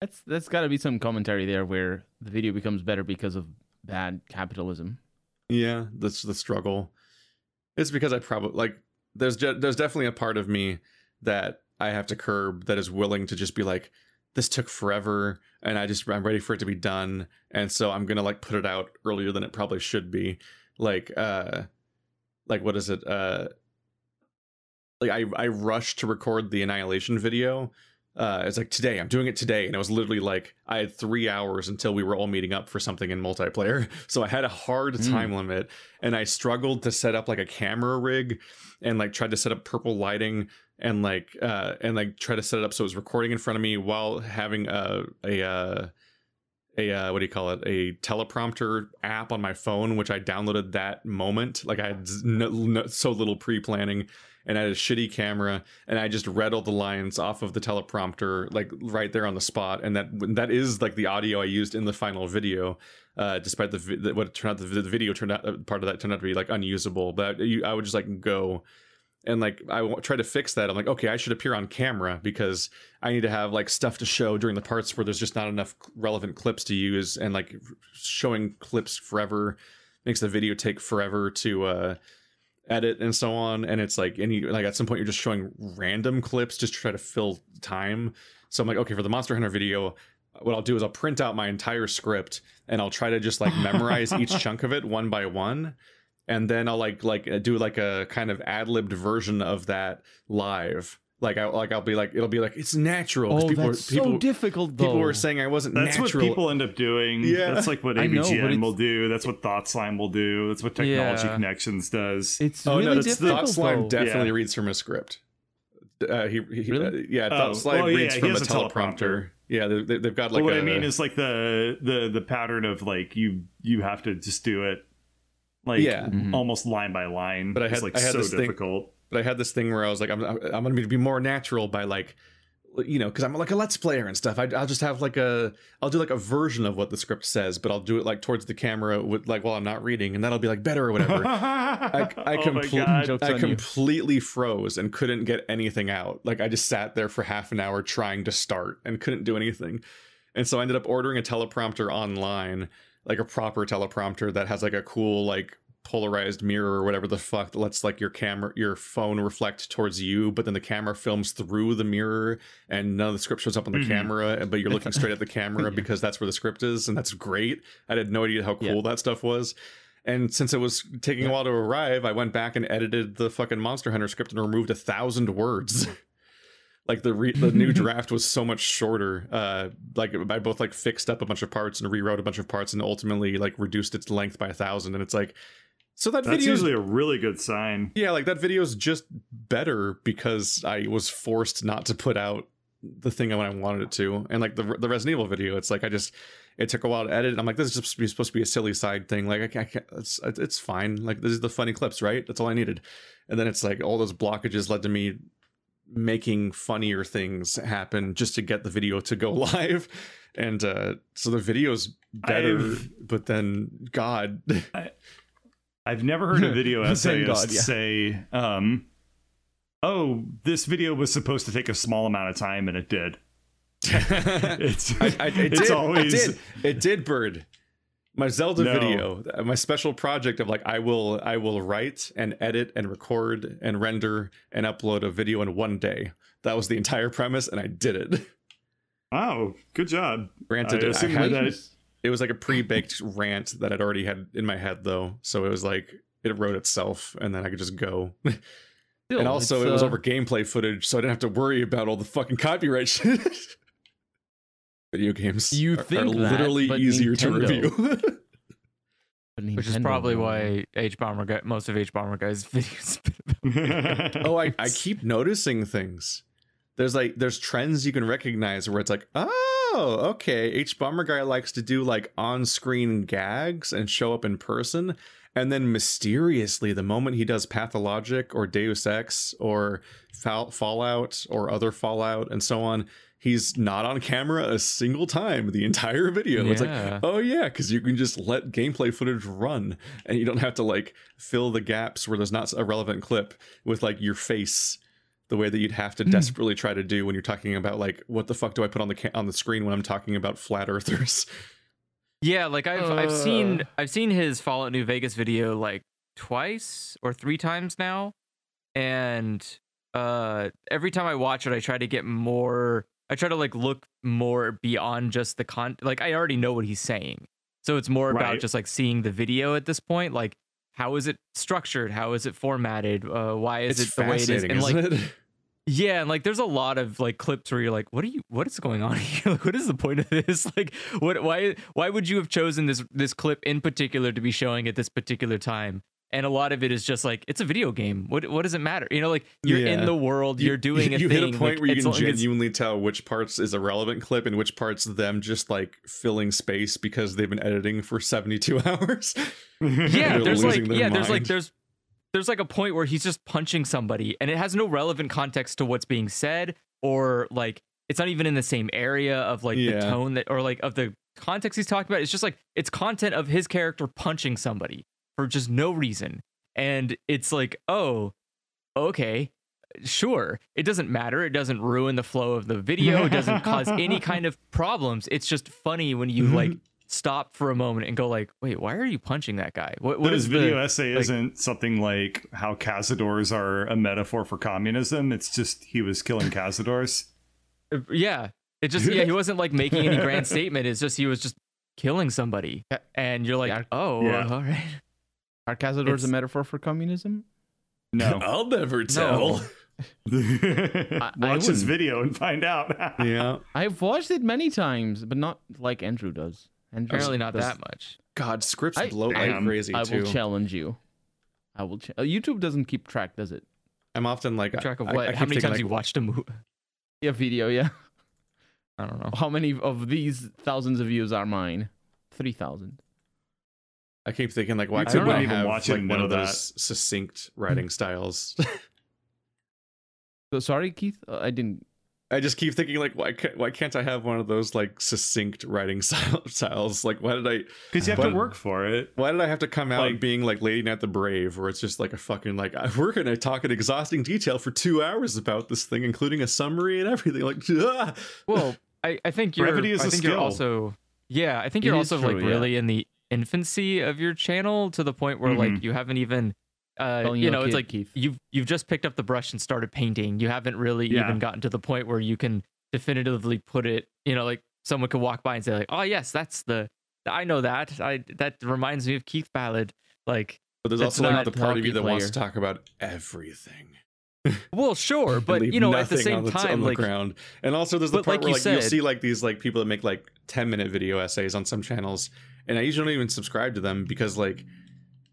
[SPEAKER 2] That's that's got to be some commentary there where the video becomes better because of bad capitalism.
[SPEAKER 1] Yeah, that's the struggle. It's because I probably like there's de- there's definitely a part of me that I have to curb that is willing to just be like this took forever and I just I'm ready for it to be done and so I'm going to like put it out earlier than it probably should be. Like uh like what is it? Uh like I I rushed to record the annihilation video uh it's like today i'm doing it today. And it was literally like i had three hours until we were all meeting up for something in multiplayer. So i had a hard
[SPEAKER 2] Mm.
[SPEAKER 1] time limit and i struggled to set up like a camera rig and like tried to set up purple lighting and like uh and like try to set it up so it was recording in front of me while having a a uh a uh, what do you call it? A teleprompter app on my phone which i downloaded that moment. Like i had no, no, so little pre-planning and I had a shitty camera and I just read all the lines off of the teleprompter like right there on the spot and that that is like the audio I used in the final video uh despite the, the what turned out the, the video turned out uh, part of that turned out to be like unusable but you, I would just like go and like I try to fix that. I'm like okay I should appear on camera because I need to have like stuff to show during the parts where there's just not enough relevant clips to use and like showing clips forever makes the video take forever to uh edit and so on and it's like any like at some point you're just showing random clips just to try to fill time. So i'm like okay for the monster hunter video what i'll do is i'll print out my entire script and i'll try to just like memorize each chunk of it one by one. And then i'll like like do like a kind of ad-libbed version of that live like i like i'll be like it'll be like it's natural.
[SPEAKER 2] Oh,
[SPEAKER 1] people
[SPEAKER 2] that's
[SPEAKER 1] are, people,
[SPEAKER 2] so difficult though.
[SPEAKER 1] people were saying i wasn't
[SPEAKER 4] That's
[SPEAKER 1] natural
[SPEAKER 4] what people end up doing.
[SPEAKER 1] Yeah.
[SPEAKER 4] That's like what
[SPEAKER 2] I know, AVGN
[SPEAKER 4] will do. That's what Thought Slime will do. That's what Technology
[SPEAKER 3] Yeah.
[SPEAKER 4] Connections does.
[SPEAKER 2] it's
[SPEAKER 1] oh
[SPEAKER 2] really
[SPEAKER 1] no that's
[SPEAKER 2] difficult.
[SPEAKER 1] thought slime
[SPEAKER 2] though.
[SPEAKER 1] definitely
[SPEAKER 4] Yeah.
[SPEAKER 1] reads from a script uh, he, he
[SPEAKER 2] Really?
[SPEAKER 1] uh, yeah
[SPEAKER 4] Oh,
[SPEAKER 1] thought slime
[SPEAKER 4] well,
[SPEAKER 1] reads
[SPEAKER 4] he
[SPEAKER 1] from a teleprompter.
[SPEAKER 4] teleprompter.
[SPEAKER 1] yeah they, they, they've got like
[SPEAKER 4] But what
[SPEAKER 1] a,
[SPEAKER 4] I mean is like the the the pattern of like you you have to just do it like
[SPEAKER 1] Yeah.
[SPEAKER 2] Mhm.
[SPEAKER 4] almost line by line.
[SPEAKER 1] But I
[SPEAKER 4] It's
[SPEAKER 1] had-
[SPEAKER 4] like
[SPEAKER 1] I had
[SPEAKER 4] so
[SPEAKER 1] this thing-
[SPEAKER 4] difficult.
[SPEAKER 1] But I had this thing where I was like, I'm, I'm going to be more natural by like you know, because I'm like a let's player and stuff. I, will just have like a, I'll do like a version of what the script says, but I'll do it like towards the camera with like while I'm not reading, and that'll be like better or whatever. I, I,
[SPEAKER 4] oh
[SPEAKER 1] comple- I completely froze and couldn't get anything out. Like I just sat there for half an hour trying to start and couldn't do anything, and so I ended up ordering a teleprompter online, like a proper teleprompter that has like a cool like polarized mirror or whatever the fuck that lets like your camera your phone reflect towards you but then the camera films through the mirror and none of the script shows up on the mm-hmm. camera but you're looking straight at the camera yeah. because that's where the script is and that's great i had no idea how cool yeah. that stuff was and since it was taking yeah. a while to arrive i went back and edited the fucking monster hunter script and removed a thousand words like the re- the new draft was so much shorter uh like i both like fixed up a bunch of parts and rewrote a bunch of parts and ultimately like reduced its length by a thousand and it's like so that
[SPEAKER 4] that's usually a really good sign.
[SPEAKER 1] Yeah, like that video is just better because I was forced not to put out the thing when I wanted it to, and like the the Resident Evil video, it's like I just it took a while to edit. I'm like, this is just supposed to be a silly side thing. Like I can't, I can't it's it's fine. Like this is the funny clips, right? That's all I needed. And then it's like all those blockages led to me making funnier things happen just to get the video to go live and uh so the video's better I've, but then god
[SPEAKER 4] I, I've never heard a video essayist God, yeah. say, um, "Oh, this video was supposed to take a small amount of time, and it did."
[SPEAKER 1] it's I, I, it it's did, always it did. it did bird my zelda no. video my special project of like i will i will write and edit and record and render and upload a video in one day that was the entire premise and i did it
[SPEAKER 4] wow good job
[SPEAKER 1] granted I, I had, it was like a pre-baked rant that I'd already had in my head though, so it was like it wrote itself, and then I could just go. Still, and also, it was uh... over gameplay footage, so I didn't have to worry about all the fucking copyright shit. Video games
[SPEAKER 2] you
[SPEAKER 1] are,
[SPEAKER 2] think
[SPEAKER 1] are literally
[SPEAKER 2] that,
[SPEAKER 1] easier Nintendo... to review.
[SPEAKER 3] Which is probably why Hbomberguy, most of Hbomberguy's
[SPEAKER 1] videos. oh, I, I keep noticing things. There's like there's trends you can recognize where it's like, oh, oh, okay, Hbomberguy likes to do like on screen gags and show up in person. And then mysteriously, the moment he does Pathologic or Deus Ex or Fallout or other Fallout and so on, he's not on camera a single time the entire video. Yeah. It's like, oh yeah, because you can just let gameplay footage run and you don't have to like fill the gaps where there's not a relevant clip with like your face the way that you'd have to mm. desperately try to do when you're talking about like what the fuck do I put on the ca- on the screen when I'm talking about flat earthers.
[SPEAKER 3] Yeah, like I've uh... I've seen I've seen his Fallout New Vegas video like twice or three times now, and uh every time I watch it, I try to get more. I try to like look more beyond just the con. Like I already know what he's saying, so it's more right. about just like seeing the video at this point. Like how is it structured? How is it formatted? Uh, why is it's it the way it is? And like, it? Yeah, and like there's a lot of like clips where you're like, what are you what is going on here? Like, what is the point of this? Like what why why would you have chosen this this clip in particular to be showing at this particular time? And a lot of it is just like it's a video game. What what does it matter? You know, like you're yeah. in the world, you're doing
[SPEAKER 1] you,
[SPEAKER 3] a
[SPEAKER 1] you
[SPEAKER 3] thing.
[SPEAKER 1] hit a point
[SPEAKER 3] like,
[SPEAKER 1] where you can genuinely tell which parts is a relevant clip and which parts them just like filling space because they've been editing for 72 hours.
[SPEAKER 3] yeah, there's like yeah, mind. there's like there's there's like a point where he's just punching somebody and it has no relevant context to what's being said or like it's not even in the same area of like yeah. the tone that or like of the context he's talking about it's just like it's content of his character punching somebody for just no reason and it's like oh okay sure it doesn't matter it doesn't ruin the flow of the video it doesn't cause any kind of problems it's just funny when you like stop for a moment and go like, wait, why are you punching that guy? What, what
[SPEAKER 4] is video the, essay like, isn't something like how cazadors are a metaphor for communism. It's just he was killing cazadors.
[SPEAKER 3] Uh, yeah, it just yeah he wasn't like making any grand statement. It's just he was just killing somebody, and you're like, oh, yeah. all right.
[SPEAKER 2] Are cazadors it's, a metaphor for communism?
[SPEAKER 1] No, I'll never tell. No.
[SPEAKER 4] Watch this video and find out.
[SPEAKER 1] yeah,
[SPEAKER 2] I've watched it many times, but not like Andrew does.
[SPEAKER 3] And apparently not that much.
[SPEAKER 1] God, scripts I, blow like crazy
[SPEAKER 2] I
[SPEAKER 1] too.
[SPEAKER 2] will challenge you. I will. Ch- YouTube doesn't keep track, does it?
[SPEAKER 1] I'm often like
[SPEAKER 3] keep track of what? I, I How many times like, you watched a movie?
[SPEAKER 2] Yeah, video. Yeah.
[SPEAKER 3] I don't know.
[SPEAKER 2] How many of these thousands of views are mine? Three thousand.
[SPEAKER 1] I keep thinking like, why couldn't I have watch like one of those that. succinct writing styles?
[SPEAKER 2] so sorry, Keith. Uh, I didn't.
[SPEAKER 1] I just keep thinking like why can't why can't I have one of those like succinct writing styles? Like why did I?
[SPEAKER 4] Because you have
[SPEAKER 1] But-
[SPEAKER 4] to work for it.
[SPEAKER 1] Why did I have to come out
[SPEAKER 4] Like-
[SPEAKER 1] being like Lady Knight the Brave, where it's just like a fucking like we're gonna talk in exhausting detail for two hours about this thing, including a summary and everything. Like, ah!
[SPEAKER 3] Well, I, I think you're.
[SPEAKER 4] Brevity is
[SPEAKER 3] I
[SPEAKER 4] a
[SPEAKER 3] think you're also. Yeah, I think
[SPEAKER 2] It
[SPEAKER 3] you're
[SPEAKER 2] is
[SPEAKER 3] also
[SPEAKER 2] true,
[SPEAKER 3] like
[SPEAKER 2] yeah.
[SPEAKER 3] really in the infancy of your channel to the point where like
[SPEAKER 4] Mhm.
[SPEAKER 3] you haven't even. Uh,
[SPEAKER 2] Calling
[SPEAKER 3] you
[SPEAKER 2] you
[SPEAKER 3] know, it's like
[SPEAKER 2] Keith.
[SPEAKER 3] you've you've just picked up the brush and started painting. You haven't really
[SPEAKER 4] Yeah.
[SPEAKER 3] even gotten to the point where you can definitively put it. You know, like someone could walk by and say like, "Oh yes, that's the. I know that. I that reminds me of Keith Ballard." Like,
[SPEAKER 1] but there's
[SPEAKER 3] That's
[SPEAKER 1] also like the part of you
[SPEAKER 2] hockey
[SPEAKER 1] that wants to talk about everything.
[SPEAKER 3] well, sure, but you know, at the same
[SPEAKER 1] on the,
[SPEAKER 3] time,
[SPEAKER 1] on the
[SPEAKER 3] like,
[SPEAKER 1] ground. And also, there's the part
[SPEAKER 3] like
[SPEAKER 1] where
[SPEAKER 3] you
[SPEAKER 1] like you'll see like these like people that make like 10 minute video essays on some channels, and I usually don't even subscribe to them because like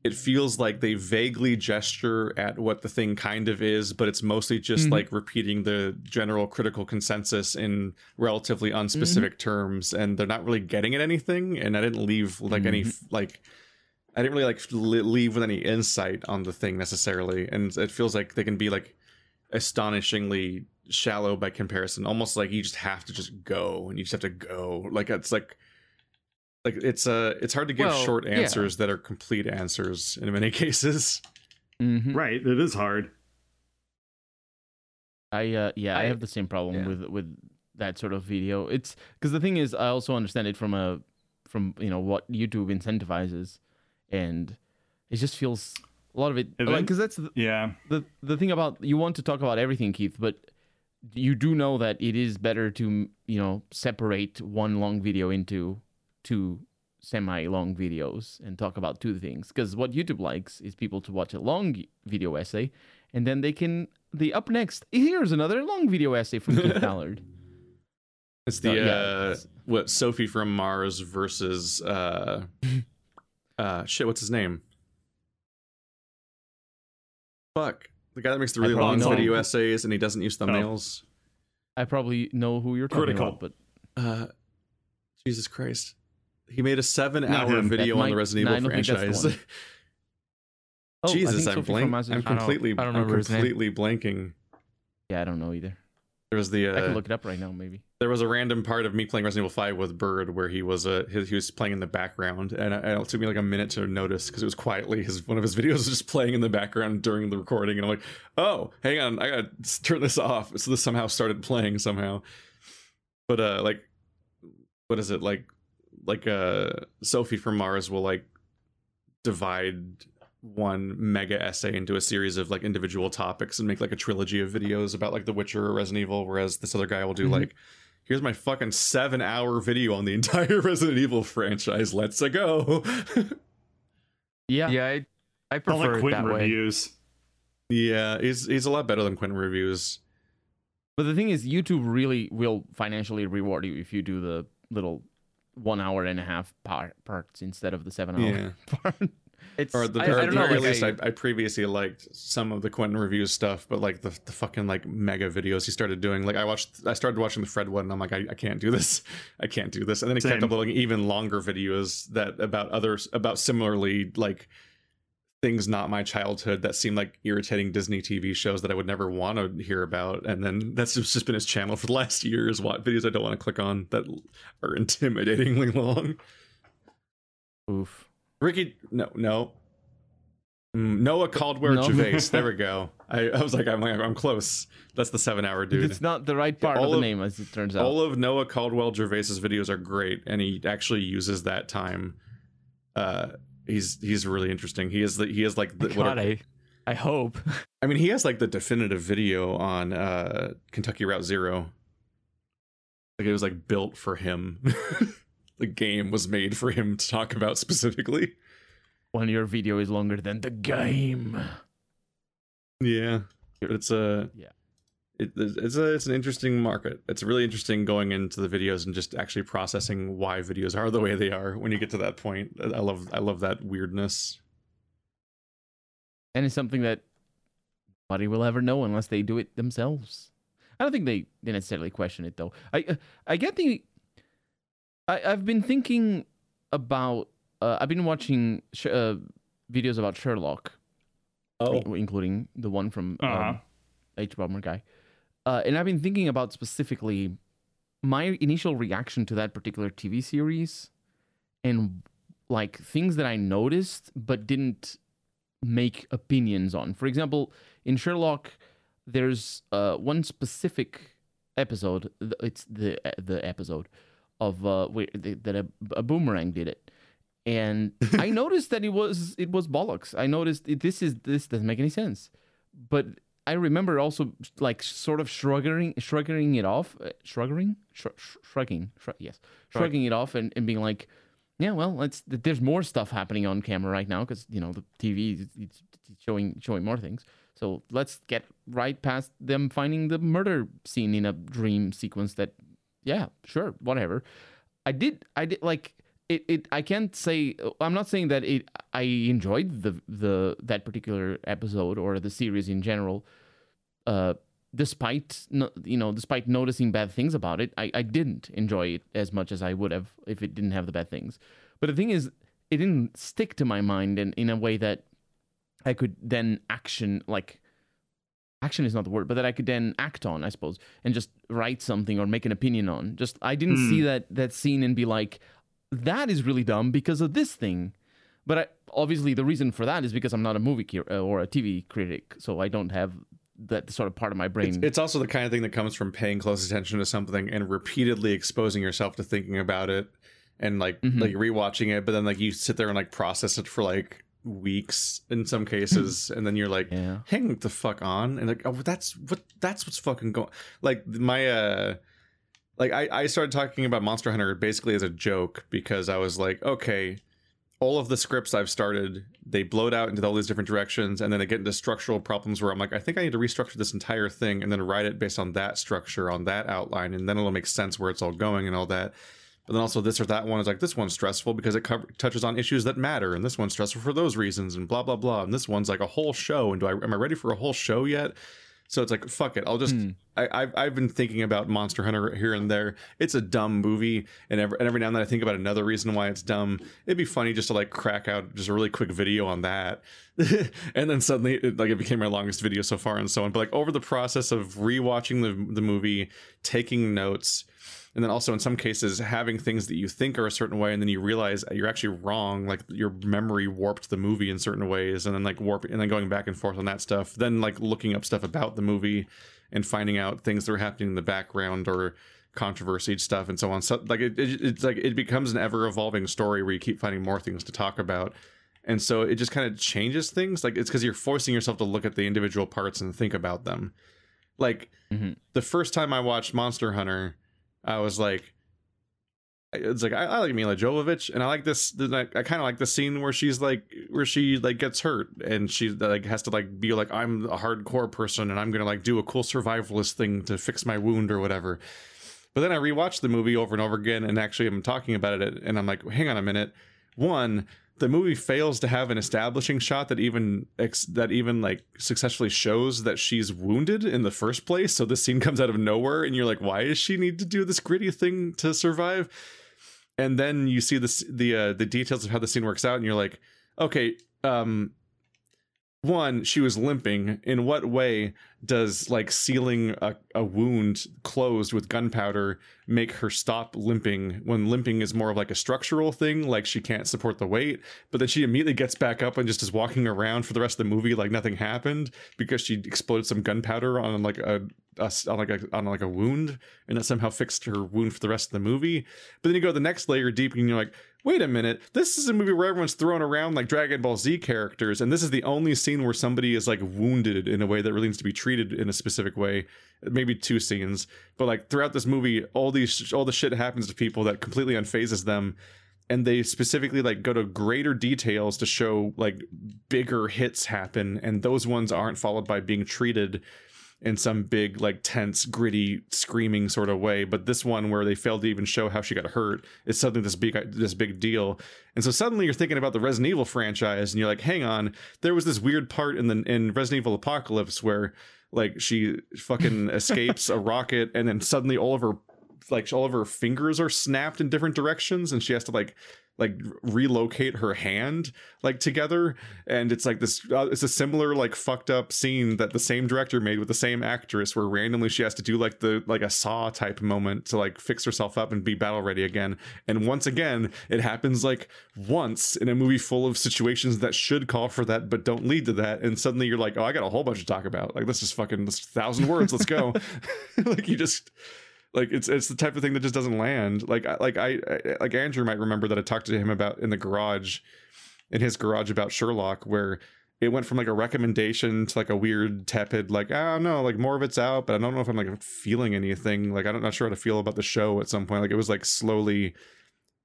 [SPEAKER 1] it feels like they vaguely gesture at what the thing kind of is, but it's mostly just
[SPEAKER 3] Mhm.
[SPEAKER 1] like repeating the general critical consensus in relatively unspecific terms, and they're not really getting at anything. And I didn't leave like any like. I didn't really like leave with any insight on the thing necessarily, and it feels like they can be like astonishingly shallow by comparison. Almost like you just have to just go, and you just have to go. Like it's like like it's uh it's hard to give
[SPEAKER 3] Well,
[SPEAKER 1] short
[SPEAKER 3] yeah.
[SPEAKER 1] answers that are complete answers in many cases.
[SPEAKER 2] Mhm.
[SPEAKER 4] Right. It is hard.
[SPEAKER 2] I uh yeah, I,
[SPEAKER 3] I-
[SPEAKER 2] have the same problem
[SPEAKER 3] yeah.
[SPEAKER 2] with with that sort of video. It's because the thing is, I also understand it from a from you know what YouTube incentivizes, and it just feels a lot of it
[SPEAKER 4] Even-
[SPEAKER 2] like because that's the,
[SPEAKER 4] Yeah.
[SPEAKER 2] the the thing about you want to talk about everything, Keith, but you do know that it is better to you know separate one long video into two semi long videos and talk about two things because what YouTube likes is people to watch a long video essay and then they can the up next here's another long video essay from Keith Ballard.
[SPEAKER 1] It's the
[SPEAKER 2] Uh, yeah.
[SPEAKER 1] uh what Sophie from Mars versus uh uh shit, what's his name? Fuck. The guy that makes the really long
[SPEAKER 2] know.
[SPEAKER 1] video essays and he doesn't use thumbnails.
[SPEAKER 2] I probably know who you're talking
[SPEAKER 4] Critical.
[SPEAKER 2] about, but
[SPEAKER 1] Uh Jesus Christ. He made a seven
[SPEAKER 4] Not
[SPEAKER 1] hour
[SPEAKER 4] him.
[SPEAKER 1] video
[SPEAKER 2] That
[SPEAKER 1] on the Resident
[SPEAKER 2] no,
[SPEAKER 1] Evil
[SPEAKER 2] don't think that's the
[SPEAKER 1] franchise.
[SPEAKER 2] Oh,
[SPEAKER 1] Jesus, I'm
[SPEAKER 2] Sophie
[SPEAKER 1] blank. I'm
[SPEAKER 3] I don't-
[SPEAKER 1] completely
[SPEAKER 3] I don't
[SPEAKER 1] I'm
[SPEAKER 3] remember his name.
[SPEAKER 1] completely blanking.
[SPEAKER 2] yeah, I don't know either.
[SPEAKER 1] There was the
[SPEAKER 2] I can
[SPEAKER 1] uh,
[SPEAKER 2] look it up right now, maybe.
[SPEAKER 1] there was a random part of me playing Resident Evil 5 with Bird where he was uh, his, he was playing in the background and, I- it took me like a minute to notice because it was quietly his one of his videos was just playing in the background during the recording and I'm like oh hang on I gotta turn this off so this somehow started playing somehow but uh like what is it like like uh Sophie from Mars will like divide one mega essay into a series of like individual topics and make like a trilogy of videos about like The Witcher or Resident Evil, whereas this other guy will do
[SPEAKER 2] Mhm.
[SPEAKER 1] like, here's my fucking seven hour video on the entire Resident Evil franchise. Let's a go.
[SPEAKER 2] Yeah,
[SPEAKER 3] yeah, I, I
[SPEAKER 4] I
[SPEAKER 3] prefer
[SPEAKER 4] like
[SPEAKER 3] it
[SPEAKER 4] Quinton
[SPEAKER 3] that way.
[SPEAKER 4] reviews.
[SPEAKER 1] yeah, he's he's a lot better than Quinton reviews.
[SPEAKER 2] But the thing is, YouTube really will financially reward you if you do the little one hour and a half part parts instead of the seven hour
[SPEAKER 1] Yeah.
[SPEAKER 2] part.
[SPEAKER 3] It's
[SPEAKER 1] Or, the,
[SPEAKER 3] I,
[SPEAKER 1] or
[SPEAKER 3] I
[SPEAKER 1] at
[SPEAKER 3] don't
[SPEAKER 1] the
[SPEAKER 3] know.
[SPEAKER 1] very
[SPEAKER 3] Like,
[SPEAKER 1] least,
[SPEAKER 3] I,
[SPEAKER 1] I, I previously liked some of the Quinton reviews stuff, but like the, the fucking like mega videos he started doing, like I watched, I started watching the Fred one, and I'm like, I, I can't do this, I can't do this, and then he kept
[SPEAKER 4] Same.
[SPEAKER 1] uploading even longer videos that about others about similarly like things not my childhood that seemed like irritating Disney TV shows that I would never want to hear about, and then that's just been his channel for the last years. What videos I don't want to click on that are intimidatingly long.
[SPEAKER 2] Oof.
[SPEAKER 1] Ricky, no, no. Mm, Noah Caldwell
[SPEAKER 2] No.
[SPEAKER 1] Gervais. There we go. I, I was like, I'm like, I'm close. That's the seven hour dude.
[SPEAKER 2] It's not the right part of the name, as it turns out.
[SPEAKER 1] All of Noah Caldwell Gervais's videos are great, and he actually uses that time. Uh, he's he's really interesting. He is the he is like the, what
[SPEAKER 3] God,
[SPEAKER 1] are-
[SPEAKER 3] I, I hope.
[SPEAKER 1] I mean, he has like the definitive video on uh Kentucky Route Zero. Like it was like built for him. the game was made for him to talk about specifically.
[SPEAKER 2] when your video is longer than the game.
[SPEAKER 1] Yeah, it's a
[SPEAKER 2] Yeah.
[SPEAKER 1] It, it's a it's an interesting market. It's really interesting going into the videos and just actually processing why videos are the way they are. When you get to that point, I love I love that weirdness.
[SPEAKER 2] And it's something that nobody will ever know unless they do it themselves. I don't think they, they necessarily question it though. I uh, I get the. I I've been thinking about. Uh, I've been watching sh- uh, videos about Sherlock,
[SPEAKER 1] Oh,
[SPEAKER 2] including the one from um,
[SPEAKER 4] Uh-huh.
[SPEAKER 2] Hbomberguy. Uh, and I've been thinking about specifically my initial reaction to that particular TV series and like things that I noticed but didn't make opinions on. For example, in Sherlock, there's uh, one specific episode. It's the the episode of uh, where, that a, a boomerang did it, and I noticed that it was it was bollocks. I noticed it, this is this doesn't make any sense, but I remember also like sort of shrugging shrugging it off, uh, shrugging, Sh- shrugging, shrug, yes, shrugging it off, and, and being like, yeah, well, it's there's more stuff happening on camera right now because you know the TV is showing showing more things. So let's get right past them finding the murder scene in a dream sequence. That, yeah, sure, whatever. I did, I did like it. It I can't say I'm not saying that it. I enjoyed the the that particular episode or the series in general. Uh, despite you know despite noticing bad things about it I, I didn't enjoy it as much as i would have if it didn't have the bad things but the thing is it didn't stick to my mind in, in a way that i could then action like action is not the word but that i could then act on i suppose and just write something or make an opinion on just i didn't mm. see hmm. that that scene and be like that is really dumb because of this thing but I, obviously the reason for that is because i'm not a movie or a tv critic so i don't have that sort of part of my brain.
[SPEAKER 1] It's, it's, also the kind of thing that comes from paying close attention to something and repeatedly exposing yourself to thinking about it and like mm-hmm. like rewatching it, but then like you sit there and like process it for like weeks in some cases, and then you're like, yeah. hang the fuck on, and like, oh, that's what that's what's fucking going. Like my uh like I, I started talking about Monster Hunter basically as a joke because I was like, okay, all of the scripts I've started, they blowed out into all these different directions, and then they get into structural problems where I'm like, I think I need to restructure this entire thing and then write it based on that structure, on that outline, and then it'll make sense where it's all going and all that. But then also this or that one is like this one's stressful because it co- touches on issues that matter, and this one's stressful for those reasons, and blah blah blah. And this one's like a whole show. And do I am I ready for a whole show yet? So it's like fuck it. I'll just hmm. I, I've I've been thinking about Monster Hunter here and there. It's a dumb movie, and every, and every now and then I think about another reason why it's dumb. It'd be funny just to like crack out just a really quick video on that, and then suddenly it, like it became my longest video so far and so on. But like over the process of rewatching the the movie, taking notes, and then also in some cases having things that you think are a certain way and then you realize you're actually wrong like your memory warped the movie in certain ways and then like warp and then going back and forth on that stuff then like looking up stuff about the movie and finding out things that are happening in the background or controversy stuff and so on. So like it, it, it's like it becomes an ever evolving story where you keep finding more things to talk about. And so it just kind of changes things. Like it's because you're forcing yourself to look at the individual parts and think about them. Like mm-hmm. the first time i watched monster hunter I was like, it's like I, I, like Milla Jovovich, and I like this. I, I kind of like the scene where she's like, where she like gets hurt, and she like has to like be like, I'm a hardcore person, and I'm gonna like do a cool survivalist thing to fix my wound or whatever. But then I rewatched the movie over and over again, and actually I'm talking about it, and I'm like, hang on a minute. One, the movie fails to have an establishing shot that even ex- that even like successfully shows that she's wounded in the first place. So this scene comes out of nowhere and you're like why does she need to do this gritty thing to survive? And then you see the the uh, the details of how the scene works out and you're like okay um one she was limping. In what way does like sealing a, a wound closed with gunpowder make her stop limping when limping is more of like a structural thing like she can't support the weight but then she immediately gets back up and just is walking around for the rest of the movie like nothing happened because she exploded some gunpowder on like a, a on like a on like a wound and that somehow fixed her wound for the rest of the movie. But then you go the next layer deep and you're like wait a minute, this is a movie where everyone's throwing around like Dragon Ball Z characters, and this is the only scene where somebody is like wounded in a way that really needs to be treated in a specific way. Maybe two scenes, but like throughout this movie, all these all the shit happens to people that completely unfazes them. And they specifically like go to greater details to show like bigger hits happen, and those ones aren't followed by being treated in some big like tense gritty screaming sort of way but this one where they failed to even show how she got hurt is suddenly this big this big deal. And so suddenly you're thinking about the Resident Evil franchise and you're like hang on there was this weird part in the in Resident Evil Apocalypse where like she fucking escapes a rocket and then suddenly all of her like all of her fingers are snapped in different directions and she has to like like relocate her hand like together and it's like this uh, it's a similar like fucked up scene that the same director made with the same actress where randomly she has to do like the like a saw type moment to like fix herself up and be battle ready again. And once again it happens like once in a movie full of situations that should call for that but don't lead to that and suddenly you're like oh i got a whole bunch to talk about. Like this is fucking this thousand words let's go. Like you just like it's it's the type of thing that just doesn't land. Like like I, I like andrew might remember that i talked to him about in the garage in his garage about sherlock where it went from like a recommendation to like a weird tepid like ah, i don't know like more of it's out but i don't know if i'm like feeling anything. Like i'm not sure how to feel about the show at some point. Like it was like slowly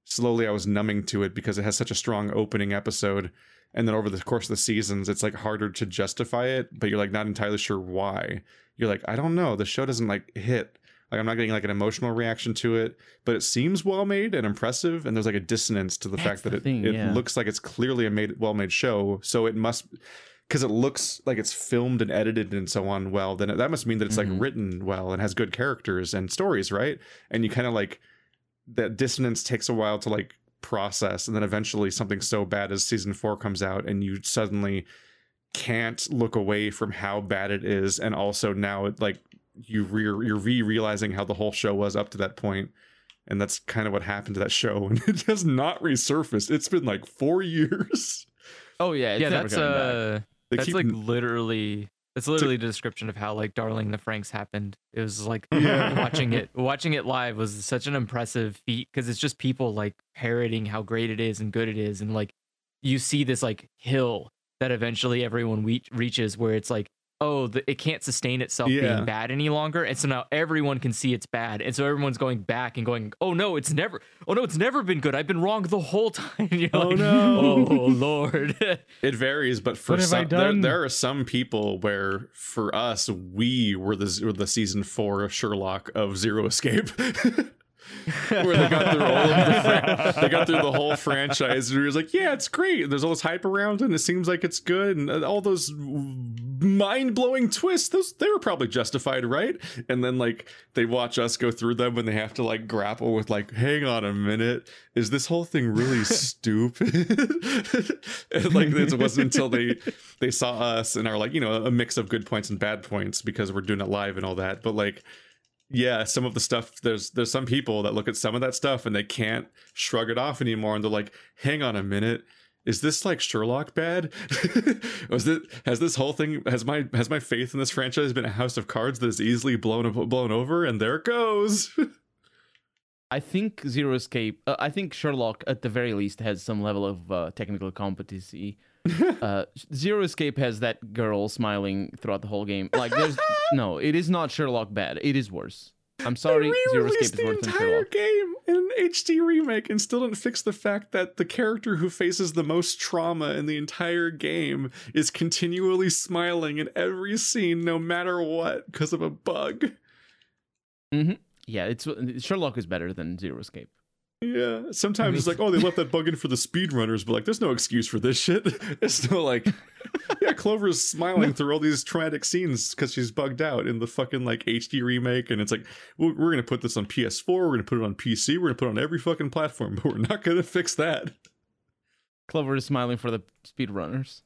[SPEAKER 1] slowly i was numbing to it because it has such a strong opening episode. And then over the course of the seasons it's like harder to justify it but you're like not entirely sure why. You're like i don't know. The show doesn't like hit like I'm not getting like an emotional reaction to it, but it seems well made and impressive. And there's like a dissonance to the
[SPEAKER 2] That's
[SPEAKER 1] fact that
[SPEAKER 2] the
[SPEAKER 1] it,
[SPEAKER 2] thing,
[SPEAKER 1] it
[SPEAKER 2] yeah.
[SPEAKER 1] looks like it's clearly a made well made show. So it must because it looks like it's filmed and edited and so on well, then that must mean that it's
[SPEAKER 2] Mhm.
[SPEAKER 1] like written well and has good characters and stories, right? And you kind of like that dissonance takes a while to like process, and then eventually something so bad as season four comes out, and you suddenly can't look away from how bad it is, and also now it like you re- you're re realizing how the whole show was up to that point and that's kind of what happened to that show and it has not resurfaced. It's been like four years.
[SPEAKER 2] Oh yeah,
[SPEAKER 3] yeah,
[SPEAKER 2] never
[SPEAKER 3] that's uh, that's
[SPEAKER 1] keep
[SPEAKER 3] like literally that's literally the description of how like Darling the Franxx happened. It was like watching it watching it live was such an impressive feat because it's just people like parroting how great it is and good it is and like you see this like hill that eventually everyone we- reaches where it's like oh the, it can't sustain itself
[SPEAKER 1] Yeah.
[SPEAKER 3] being bad any longer. And so now everyone can see it's bad. And so everyone's going back and going oh no it's never oh no it's never been good. I've been wrong the whole time. You're
[SPEAKER 1] Oh,
[SPEAKER 3] like,
[SPEAKER 1] no.
[SPEAKER 3] oh lord.
[SPEAKER 1] It varies but for
[SPEAKER 2] What have I
[SPEAKER 1] some there, there are some people where for us we were the were the season four of sherlock of zero escape where they got through all of the they got through the whole franchise and it was like yeah it's great. There's all this hype around it and it seems like it's good and uh, all those mind-blowing twists those they were probably justified right? And then like they watch us go through them and they have to like grapple with like hang on a minute. Is this whole thing really stupid? And like it wasn't until they they saw us and are like you know a mix of good points and bad points because we're doing it live and all that but like yeah some of the stuff there's there's some people that look at some of that stuff and they can't shrug it off anymore and they're like hang on a minute is this like Sherlock bad? Was it has this whole thing has my has my faith in this franchise been a house of cards that is easily blown blown over and there it goes.
[SPEAKER 2] I think Zero Escape. Uh, I think Sherlock, at the very least, has some level of uh, technical competency. uh, Zero Escape has that girl smiling throughout the whole game. Like, there's no, it is not Sherlock bad. It is worse. I'm sorry,
[SPEAKER 1] They
[SPEAKER 2] Zero Escape is
[SPEAKER 1] the
[SPEAKER 2] worse than
[SPEAKER 1] entire game in an HD remake and still didn't fix the fact that the character who faces the most trauma in the entire game is continually smiling in every scene, no matter what, because of a bug.
[SPEAKER 2] Yeah, it's Sherlock is better than Zero Escape.
[SPEAKER 1] Yeah, sometimes it's like, oh, they left that bug in for the speedrunners, but like, there's no excuse for this shit. It's still like, yeah, Clover's smiling through all these traumatic scenes because she's bugged out in the fucking like HD remake, and it's like, we're, we're gonna put this on PS4, we're gonna put it on PC, we're gonna put it on every fucking platform, but we're not gonna fix that.
[SPEAKER 2] Clover is smiling for the speedrunners.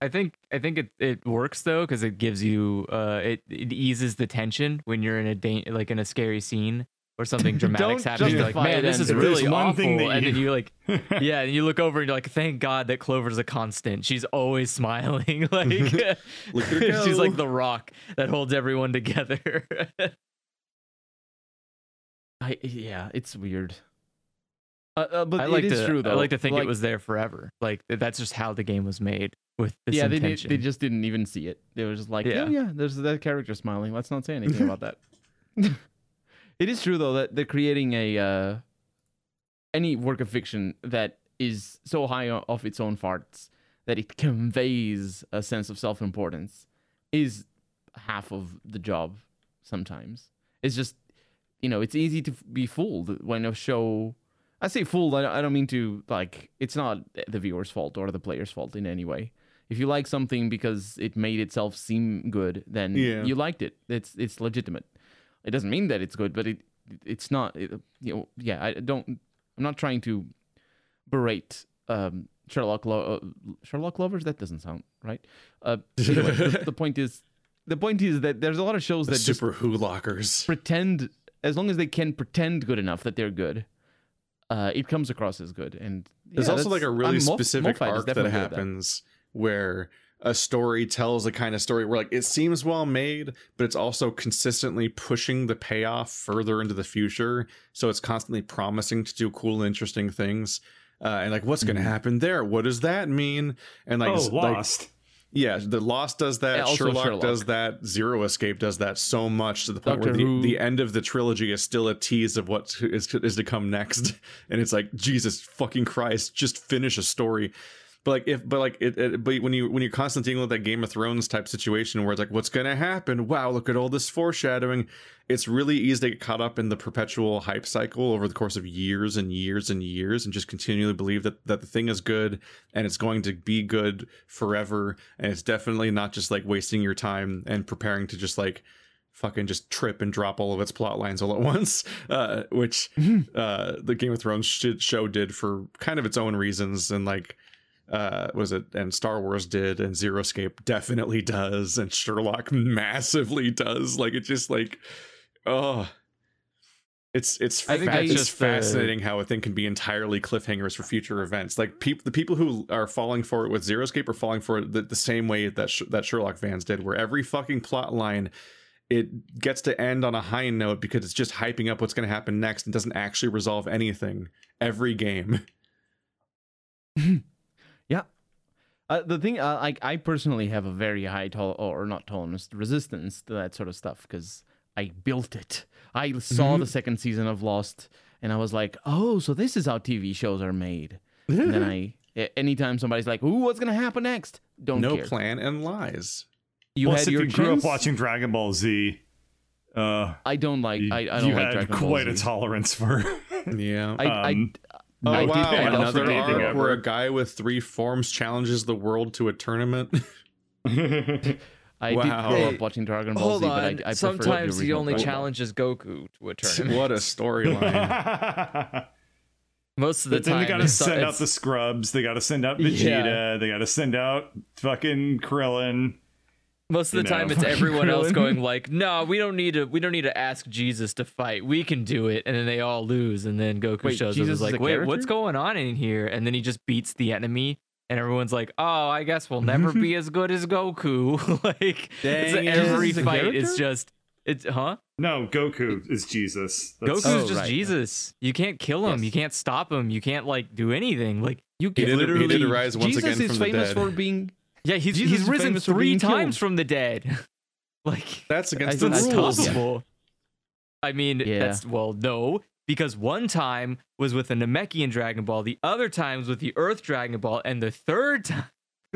[SPEAKER 3] I think I think it, it works though because it gives you uh it, it eases the tension when you're in a da- like in a scary scene or something dramatic's happening. You're like, man, this is really
[SPEAKER 4] one
[SPEAKER 3] awful.
[SPEAKER 4] thing that
[SPEAKER 3] and then
[SPEAKER 4] you-
[SPEAKER 3] you like, yeah, and you look over and you're like, thank God that Clover's a constant. She's always smiling. like
[SPEAKER 1] Look at her
[SPEAKER 3] she's like the rock that holds everyone together.
[SPEAKER 2] I yeah, it's weird. Uh, uh, but
[SPEAKER 3] I like
[SPEAKER 2] it is
[SPEAKER 3] to
[SPEAKER 2] true though.
[SPEAKER 3] I like to think
[SPEAKER 2] Like,
[SPEAKER 3] it was there forever. Like that's just how the game was made with this
[SPEAKER 2] yeah, they,
[SPEAKER 3] intention.
[SPEAKER 2] they just didn't even see it. They were just like, yeah,
[SPEAKER 3] Yeah.
[SPEAKER 2] yeah, there's that character smiling. Let's not say anything about that. It is true though that they're creating a uh, any work of fiction that is so high off its own farts that it conveys a sense of self-importance is half of the job. Sometimes it's just you know it's easy to be fooled when a show. I say fooled. I don't, I don't mean to like. It's not the viewer's fault or the player's fault in any way if you like something because it made itself seem good, then
[SPEAKER 1] Yeah.
[SPEAKER 2] you liked it. It's it's legitimate. It doesn't mean that it's good, but it it's not. It, you know, yeah. I don't. I'm not trying to berate um, Sherlock lo- uh, Sherlock lovers. That doesn't sound right. Uh, anyway, the, the point is, the point is that there's a lot of shows
[SPEAKER 1] The
[SPEAKER 2] that
[SPEAKER 1] super who lockers.
[SPEAKER 2] pretend, as long as they can pretend good enough that they're good, uh, it comes across as good. And
[SPEAKER 1] There's also like a really
[SPEAKER 2] I'm
[SPEAKER 1] specific
[SPEAKER 2] is
[SPEAKER 1] arc that
[SPEAKER 2] definitely good at
[SPEAKER 1] happens where a story tells a kind of story where like it seems well made, but it's also consistently pushing the payoff further into the future. So it's constantly promising to do cool, interesting things. Uh, and like, what's going to
[SPEAKER 2] Mhm.
[SPEAKER 1] happen there? What does that mean? And like,
[SPEAKER 4] oh,
[SPEAKER 1] s- like,
[SPEAKER 4] Lost.
[SPEAKER 1] yeah, the Lost does that.
[SPEAKER 2] Yeah,
[SPEAKER 1] Sherlock,
[SPEAKER 2] Sherlock.
[SPEAKER 1] does that. Zero Escape does that so much to the point
[SPEAKER 2] Doctor
[SPEAKER 1] where the,
[SPEAKER 2] Who.
[SPEAKER 1] the end of the trilogy is still a tease of what is, is, is to come next, and it's like Jesus fucking Christ, just finish a story. But like if, but like it, it, but when you when you're constantly dealing with that Game of Thrones type situation where it's like, what's gonna happen? Wow, look at all this foreshadowing. It's really easy to get caught up in the perpetual hype cycle over the course of years and years and years, and just continually believe that that the thing is good and it's going to be good forever and it's definitely not just like wasting your time and preparing to just like fucking just trip and drop all of its plot lines all at once uh which uh the game of thrones sh- show did for kind of its own reasons and like uh was it and star wars did and zero escape definitely does and sherlock massively does like it just like oh it's it's
[SPEAKER 3] I think
[SPEAKER 1] fa- it's
[SPEAKER 3] just the-
[SPEAKER 1] fascinating how a thing can be entirely cliffhangers for future events. Like peop the people who are falling for it with Zero Escape are falling for it the, the same way that Sh- that Sherlock fans did, where every fucking plot line it gets to end on a high note because it's just hyping up what's going to happen next and doesn't actually resolve anything every game.
[SPEAKER 2] Uh, the thing, uh, like, I personally have a very high tol or not tolerance, resistance to that sort of stuff because I built it. I saw
[SPEAKER 1] Mm-hmm.
[SPEAKER 2] the second season of Lost, and I was like, "Oh, so this is how TV shows are made." and then I, anytime somebody's like, "Ooh, what's gonna happen next?" Don't
[SPEAKER 1] no
[SPEAKER 2] care.
[SPEAKER 1] plan and lies.
[SPEAKER 2] You
[SPEAKER 4] Plus,
[SPEAKER 2] had
[SPEAKER 4] if
[SPEAKER 2] your
[SPEAKER 4] you grew up watching Dragon Ball Z, uh,
[SPEAKER 2] I don't like.
[SPEAKER 4] you,
[SPEAKER 2] I, I don't
[SPEAKER 4] you
[SPEAKER 2] like
[SPEAKER 4] had
[SPEAKER 2] Dragon Ball
[SPEAKER 4] quite a
[SPEAKER 2] Z.
[SPEAKER 4] tolerance for.
[SPEAKER 1] Yeah.
[SPEAKER 2] I, I,
[SPEAKER 4] um,
[SPEAKER 1] oh
[SPEAKER 2] I
[SPEAKER 1] wow!
[SPEAKER 2] find
[SPEAKER 1] Another
[SPEAKER 2] for
[SPEAKER 4] anything
[SPEAKER 1] arc where a guy with three forms challenges the world to a tournament.
[SPEAKER 2] I
[SPEAKER 1] Wow.
[SPEAKER 2] did grow up watching Dragon Ball
[SPEAKER 3] Hold
[SPEAKER 2] Z,
[SPEAKER 3] on.
[SPEAKER 2] but I, I prefer
[SPEAKER 3] Sometimes he only
[SPEAKER 2] Dragon Ball.
[SPEAKER 3] challenges Goku to a tournament.
[SPEAKER 1] what a storyline!
[SPEAKER 3] Most of the
[SPEAKER 4] but then
[SPEAKER 3] time,
[SPEAKER 4] they gotta
[SPEAKER 3] it's-
[SPEAKER 4] send out the scrubs. They gotta send out
[SPEAKER 3] Yeah.
[SPEAKER 4] Vegeta. They gotta send out fucking Krillin.
[SPEAKER 3] Most of the
[SPEAKER 4] you
[SPEAKER 3] time
[SPEAKER 4] know.
[SPEAKER 3] it's everyone else going like, "No, we don't need to. We don't need to ask Jesus to fight. We can do it." And then they all lose, and then Goku
[SPEAKER 2] Wait,
[SPEAKER 3] shows
[SPEAKER 2] Jesus
[SPEAKER 3] up.
[SPEAKER 2] is
[SPEAKER 3] and is
[SPEAKER 2] a
[SPEAKER 3] like, "Wait, what's going on in here?" And then he just beats the enemy, and everyone's like, "Oh, I guess we'll never be as good as Goku." like,
[SPEAKER 1] Dang it.
[SPEAKER 3] every
[SPEAKER 2] Jesus is
[SPEAKER 3] fight is just, it's huh?
[SPEAKER 4] No, Goku is Jesus. That's-
[SPEAKER 3] Goku's
[SPEAKER 2] Oh,
[SPEAKER 3] just
[SPEAKER 2] right.
[SPEAKER 3] Jesus. You can't kill him.
[SPEAKER 2] Yes.
[SPEAKER 3] You can't stop him. You can't like do anything. Like you can
[SPEAKER 1] did,
[SPEAKER 3] literally.
[SPEAKER 1] he did rise once
[SPEAKER 2] Jesus
[SPEAKER 1] again
[SPEAKER 2] is
[SPEAKER 1] from the
[SPEAKER 2] famous
[SPEAKER 1] dead.
[SPEAKER 2] for being.
[SPEAKER 3] Yeah, he's
[SPEAKER 2] Jesus
[SPEAKER 3] he's risen three times
[SPEAKER 2] killed.
[SPEAKER 3] from the dead. like
[SPEAKER 1] That's against
[SPEAKER 2] I
[SPEAKER 1] the
[SPEAKER 2] think
[SPEAKER 3] that's
[SPEAKER 2] that's
[SPEAKER 1] rules.
[SPEAKER 3] possible. I mean,
[SPEAKER 2] Yeah.
[SPEAKER 3] that's well, no, because one time was with the Namekian Dragon Ball, the other times with the Earth Dragon Ball, and the third time.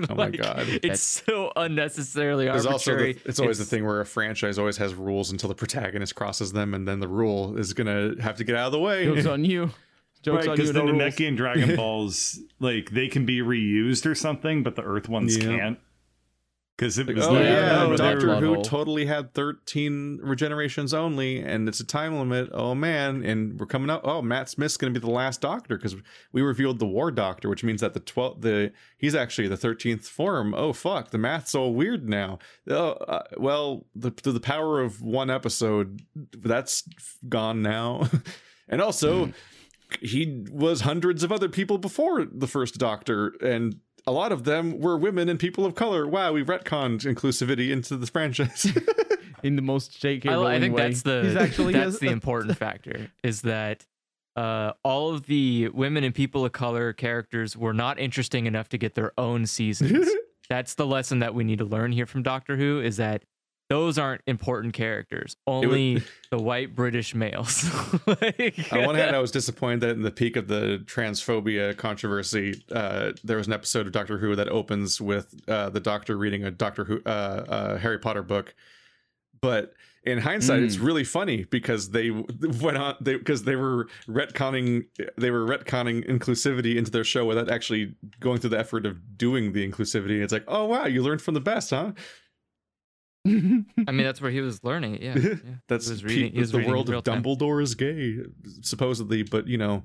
[SPEAKER 1] Oh my
[SPEAKER 3] like,
[SPEAKER 1] God.
[SPEAKER 3] It's
[SPEAKER 2] That's-
[SPEAKER 3] so unnecessarily
[SPEAKER 1] There's also
[SPEAKER 3] arbitrary.
[SPEAKER 1] the, it's always the thing where a franchise always has rules until the protagonist crosses them, and then the rule is gonna have to get out of the way.
[SPEAKER 2] Jokes on you. Jokes
[SPEAKER 4] Right,
[SPEAKER 2] on
[SPEAKER 4] because
[SPEAKER 2] you.
[SPEAKER 4] the
[SPEAKER 2] No rules.
[SPEAKER 4] Namekian Dragon Balls, like they can be reused or something, but the Earth ones
[SPEAKER 1] Yeah.
[SPEAKER 4] can't. Because it was
[SPEAKER 1] oh
[SPEAKER 4] like-
[SPEAKER 2] Yeah,
[SPEAKER 1] yeah,
[SPEAKER 2] remember that
[SPEAKER 1] Doctor
[SPEAKER 2] plot
[SPEAKER 1] Who totally had 13 regenerations only, and it's a time limit. Oh man, and we're coming up. Oh, Matt Smith's going to be the last Doctor because we revealed the War Doctor, which means that the 12th, the he's actually the 13th form. Oh fuck, the math's all weird now. Oh, uh, well, the the power of one episode that's gone now, and also. He was hundreds of other people before the first Doctor, and a lot of them were women and people of color. Wow, we retconned inclusivity into the franchise.
[SPEAKER 2] in the most J.K.
[SPEAKER 3] I, I think
[SPEAKER 2] way.
[SPEAKER 3] that's the
[SPEAKER 2] He's actually
[SPEAKER 3] that's
[SPEAKER 2] has-
[SPEAKER 3] the important factor is that uh, all of the women and people of color characters were not interesting enough to get their own seasons. that's the lesson that we need to learn here from Doctor Who is that those aren't important characters. Only the white British males. like,
[SPEAKER 1] On one hand, I was disappointed that in the peak of the transphobia controversy, uh, there was an episode of Doctor Who that opens with uh, the Doctor reading a Doctor Who uh, uh, Harry Potter book. But in hindsight, it's really funny because they went on they because they were retconning they were retconning inclusivity into their show without actually going through the effort of doing the inclusivity. It's like, oh wow, you learned from the best, huh?
[SPEAKER 3] I mean, that's where he was learning it. Yeah, yeah.
[SPEAKER 1] That's
[SPEAKER 3] He was
[SPEAKER 1] Pe-
[SPEAKER 3] reading- he was
[SPEAKER 1] the world
[SPEAKER 3] real
[SPEAKER 1] of
[SPEAKER 3] time.
[SPEAKER 1] Dumbledore is gay, supposedly, but you know,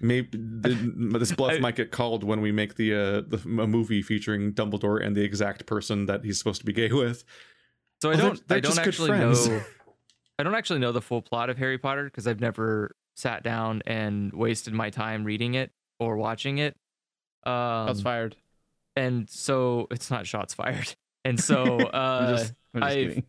[SPEAKER 1] maybe the, this bluff I, might get called when we make the uh the a movie featuring Dumbledore and the exact person that he's supposed to be gay with.
[SPEAKER 3] So I don't they're, they're I don't actually know I don't actually know the full plot of Harry Potter because I've never sat down and wasted my time reading it or watching it.
[SPEAKER 2] Um, shots fired.
[SPEAKER 3] And so it's not shots fired. And so uh, just, I've,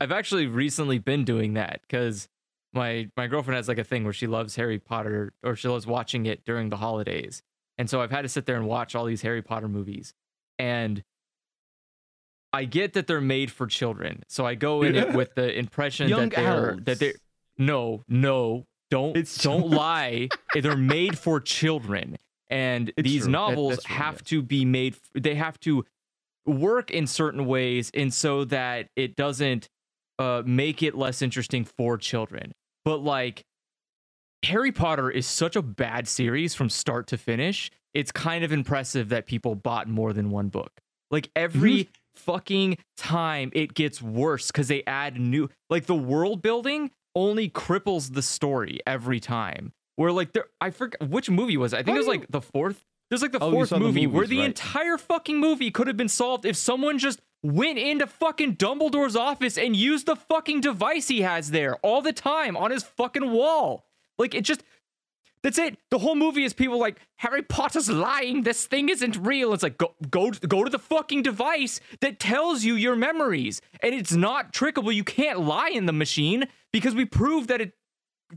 [SPEAKER 3] I've actually recently been doing that because my my girlfriend has like a thing where she loves Harry Potter or she loves watching it during the holidays. And so I've had to sit there and watch all these Harry Potter movies. And I get that they're made for children. So I go in it with the impression that they're elves. that they're no, no, don't it's don't lie. They're made for children. And it's these true. novels that, have to be made they have to work in certain ways and so that it doesn't uh, make it less interesting for children. But like Harry Potter is such a bad series from start to finish. It's kind of impressive that people bought more than one book. Like every mm-hmm. fucking time it gets worse because they add new like the world building only cripples the story every time. Where like there I forget which movie was it? I think it was like the fourth. There's like the oh, fourth movie the movies, where the right. entire fucking movie could have been solved if someone just went into fucking Dumbledore's office and used the fucking device he has there all the time on his fucking wall. Like it just that's it. The whole movie is people like Harry Potter's lying. This thing isn't real. It's like go go go to the fucking device that tells you your memories, and it's not trickable. You can't lie in the machine because we proved that it.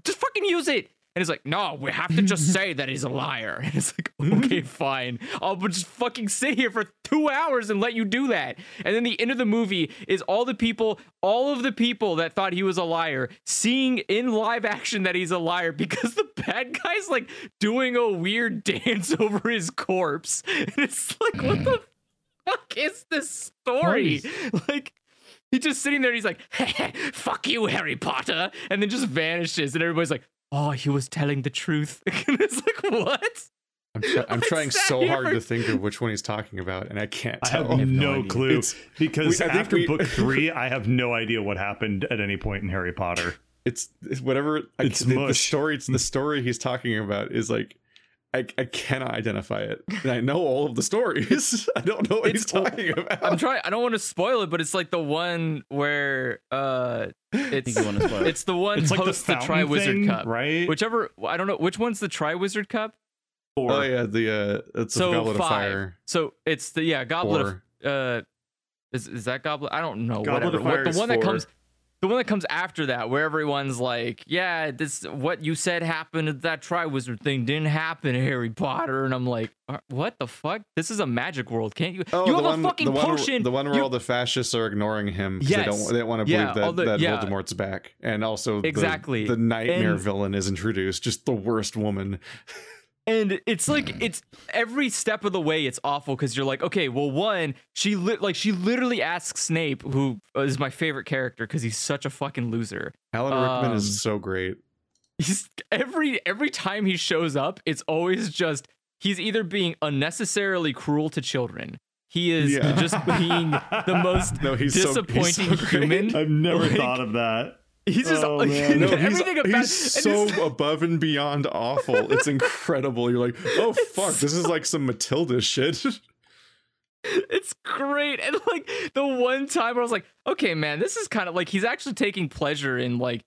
[SPEAKER 3] Just fucking use it. And he's like, no, we have to just say that he's a liar. And it's like, okay, fine. I'll just fucking sit here for two hours and let you do that. And then the end of the movie is all the people, all of the people that thought he was a liar, seeing in live action that he's a liar because the bad guy's like doing a weird dance over his corpse. And it's like, what the fuck is this story? Nice. Like, He's just sitting there. he's like, "Fuck you, Harry Potter," and then just vanishes. And everybody's like, oh, he was telling the truth. it's like, what?
[SPEAKER 1] I'm, try- I'm trying so hard to think of which one he's talking about, and I can't tell.
[SPEAKER 4] I have, no, no clue it's, because we, after we, book three, I have no idea what happened at any point in Harry Potter.
[SPEAKER 1] It's, it's whatever. It's I, the, the story. It's the story he's talking about is like I, I cannot identify it. And I know all of the stories. I don't know what it's, he's talking about.
[SPEAKER 3] I'm trying. I don't want to spoil it, but it's like the one where uh, it's it's the one it's post like the, the Triwizard Cup,
[SPEAKER 4] right?
[SPEAKER 3] Whichever I don't know which one's the Triwizard Cup.
[SPEAKER 1] Four. Oh yeah, the uh, it's so Goblet five. of Fire.
[SPEAKER 3] So it's the yeah Goblet Four. of uh, is is that Goblet? I don't know. Goblet whatever. What, the one that comes the one that comes after that, where everyone's like, "Yeah, this what you said happened. That Triwizard thing didn't happen, Harry Potter," and I'm like, uh, "What the fuck? This is a magic world. Can't you? Oh, you have one, a fucking
[SPEAKER 1] the
[SPEAKER 3] potion.
[SPEAKER 1] One, the one where you... all the fascists are ignoring him because yes. they don't they don't want to believe yeah, that, the, that yeah. Voldemort's back, and also
[SPEAKER 3] exactly
[SPEAKER 1] the, the nightmare and... villain is introduced. Just the worst woman."
[SPEAKER 3] and it's like it's every step of the way it's awful because you're like okay well one she li- like she literally asks snape who is my favorite character because he's such a fucking loser.
[SPEAKER 1] Alan rickman um, is so great.
[SPEAKER 3] he's every every time he shows up it's always just he's either being unnecessarily cruel to children. He is yeah. just being the most no, he's disappointing so, he's so human.
[SPEAKER 4] I've never like, thought of that
[SPEAKER 3] He's just oh,
[SPEAKER 1] no, everything he's, about he's so above and beyond awful. It's incredible. You're like, oh fuck, this is like some Matilda shit.
[SPEAKER 3] It's great. And like the one time where I was like, okay, man, this is kind of like he's actually taking pleasure in like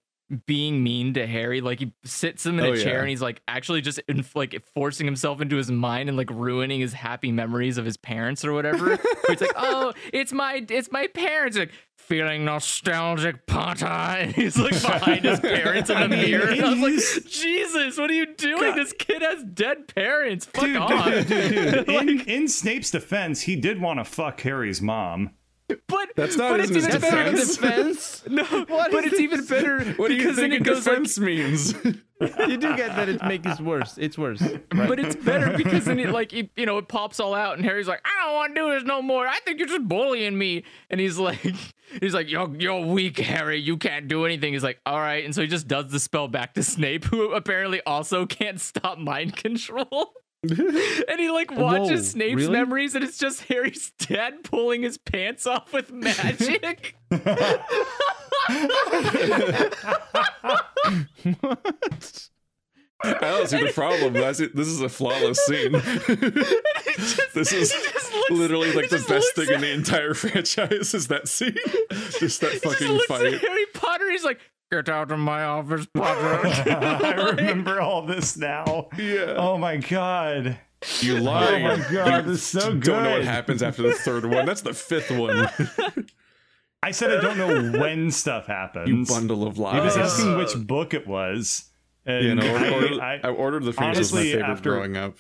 [SPEAKER 3] being mean to Harry. Like he sits him in oh, a chair yeah. and he's like actually just in, like forcing himself into his mind and like ruining his happy memories of his parents or whatever. it's like, oh, it's my it's my parents. Like feeling nostalgic, Potter. And he's like behind his parents in the mirror. And I was like, Jesus, what are you doing? God. This kid has dead parents. Fuck dude, off. Dude, dude,
[SPEAKER 4] dude. like, in, in Snape's defense, he did want to fuck Harry's mom.
[SPEAKER 3] But
[SPEAKER 1] that's not
[SPEAKER 3] but
[SPEAKER 1] it's even defense. better
[SPEAKER 2] defense.
[SPEAKER 3] no, what but it's this? even better
[SPEAKER 1] what do you think it goes defense like, means?
[SPEAKER 2] you do get that it makes it worse. It's worse,
[SPEAKER 3] right? but it's better because then it like it, you know it pops all out, and Harry's like, I don't want to do this no more. I think you're just bullying me, and he's like, he's like, you're you're weak, Harry. You can't do anything. He's like, all right, and so he just does the spell back to Snape, who apparently also can't stop mind control. and he like watches Whoa, Snape's really? memories, and it's just Harry's dad pulling his pants off with magic.
[SPEAKER 2] what?
[SPEAKER 1] I don't see the problem. This is a flawless scene.
[SPEAKER 3] just,
[SPEAKER 1] this is
[SPEAKER 3] looks,
[SPEAKER 1] literally like the best thing at... in the entire franchise is that scene. Just that fucking
[SPEAKER 3] just
[SPEAKER 1] fight.
[SPEAKER 3] Harry Potter. He's like, "Get out of my office, Potter."
[SPEAKER 4] I remember all this now.
[SPEAKER 1] Yeah.
[SPEAKER 4] Oh my god.
[SPEAKER 1] You lie.
[SPEAKER 4] Oh my god, this is so good.
[SPEAKER 1] Don't know what happens after the third one. That's the fifth one.
[SPEAKER 4] I said I don't know when stuff happens.
[SPEAKER 1] You bundle of lies.
[SPEAKER 4] He was asking which book it was. And
[SPEAKER 1] you know,
[SPEAKER 4] I,
[SPEAKER 1] ordered,
[SPEAKER 4] I,
[SPEAKER 1] I, ordered the franchise was my favorite
[SPEAKER 4] after,
[SPEAKER 1] growing up.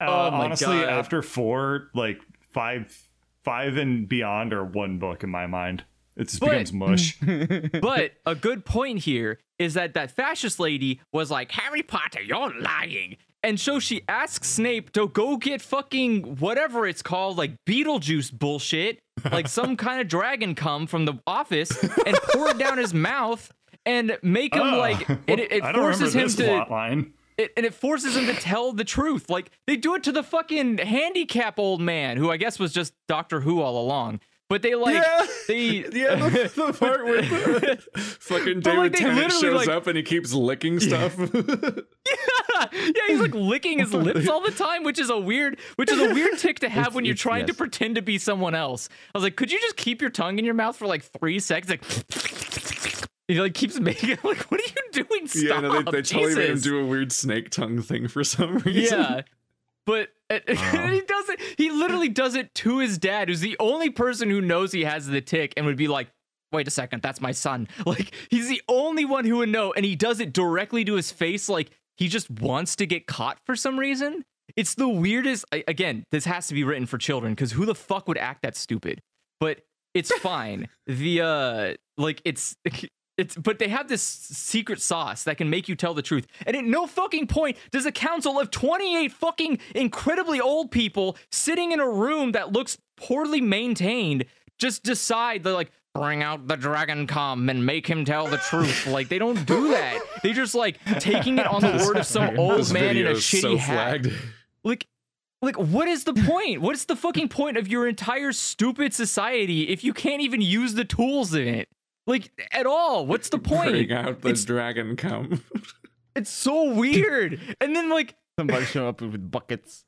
[SPEAKER 4] Uh,
[SPEAKER 3] oh my
[SPEAKER 4] honestly,
[SPEAKER 3] God.
[SPEAKER 4] after four, like five, five and beyond are one book in my mind. It just
[SPEAKER 3] But-
[SPEAKER 4] becomes mush.
[SPEAKER 3] but a good point here is that that fascist lady was like, Harry Potter, you're lying. And so she asks Snape to go get fucking whatever it's called, like Beetlejuice bullshit, like some kind of dragon cum from the office, and pour it down his mouth and make him
[SPEAKER 4] Oh,
[SPEAKER 3] like, and it, it
[SPEAKER 4] I
[SPEAKER 3] forces
[SPEAKER 4] remember
[SPEAKER 3] him to,
[SPEAKER 4] plot line.
[SPEAKER 3] it, and it forces him to tell the truth. Like they do it to the fucking handicap old man, who I guess was just Doctor Who all along. But they like
[SPEAKER 1] Yeah.
[SPEAKER 3] they
[SPEAKER 1] Yeah, the, the part where fucking David
[SPEAKER 3] like,
[SPEAKER 1] Tennant shows
[SPEAKER 3] like-
[SPEAKER 1] up and he keeps licking stuff.
[SPEAKER 3] yeah, he's like licking his lips all the time, which is a weird, which is a weird tick to have when you're
[SPEAKER 2] it's-
[SPEAKER 3] trying to pretend to be someone else. I was like, could you just keep your tongue in your mouth for like three seconds? Like, he like keeps making like, what are you doing? Stop!
[SPEAKER 1] yeah, no, they, they totally made him do a weird snake tongue thing for some reason.
[SPEAKER 3] Yeah. But and he does it. He literally does it to his dad, who's the only person who knows he has the tick, and would be like, "Wait a second, that's my son." Like he's the only one who would know, and he does it directly to his face, like he just wants to get caught for some reason. It's the weirdest. Again, this has to be written for children because who the fuck would act that stupid? But it's fine. the uh, like it's. It's but they have this secret sauce that can make you tell the truth. And at no fucking point does a council of 28 fucking incredibly old people sitting in a room that looks poorly maintained just decide they're like bring out the dragon come and make him tell the truth. like they don't do that. They just like taking it on the word of some old man in a shitty
[SPEAKER 1] so
[SPEAKER 3] hat.
[SPEAKER 1] flagged.
[SPEAKER 3] Like like what is the point? What's the fucking point of your entire stupid society if you can't even use the tools in it? Like at all. What's the point?
[SPEAKER 1] Bring out the
[SPEAKER 3] It's-
[SPEAKER 1] dragon come.
[SPEAKER 3] It's so weird. And then like
[SPEAKER 2] Somebody show up with buckets.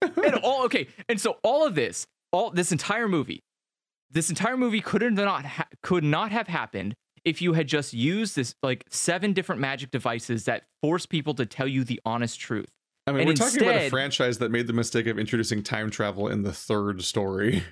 [SPEAKER 3] and all okay, and so all of this, all this entire movie, this entire movie could not ha- could not have happened if you had just used this like seven different magic devices that force people to tell you the honest truth.
[SPEAKER 1] I mean,
[SPEAKER 3] And
[SPEAKER 1] we're talking about a franchise that made the mistake of introducing time travel in the third story.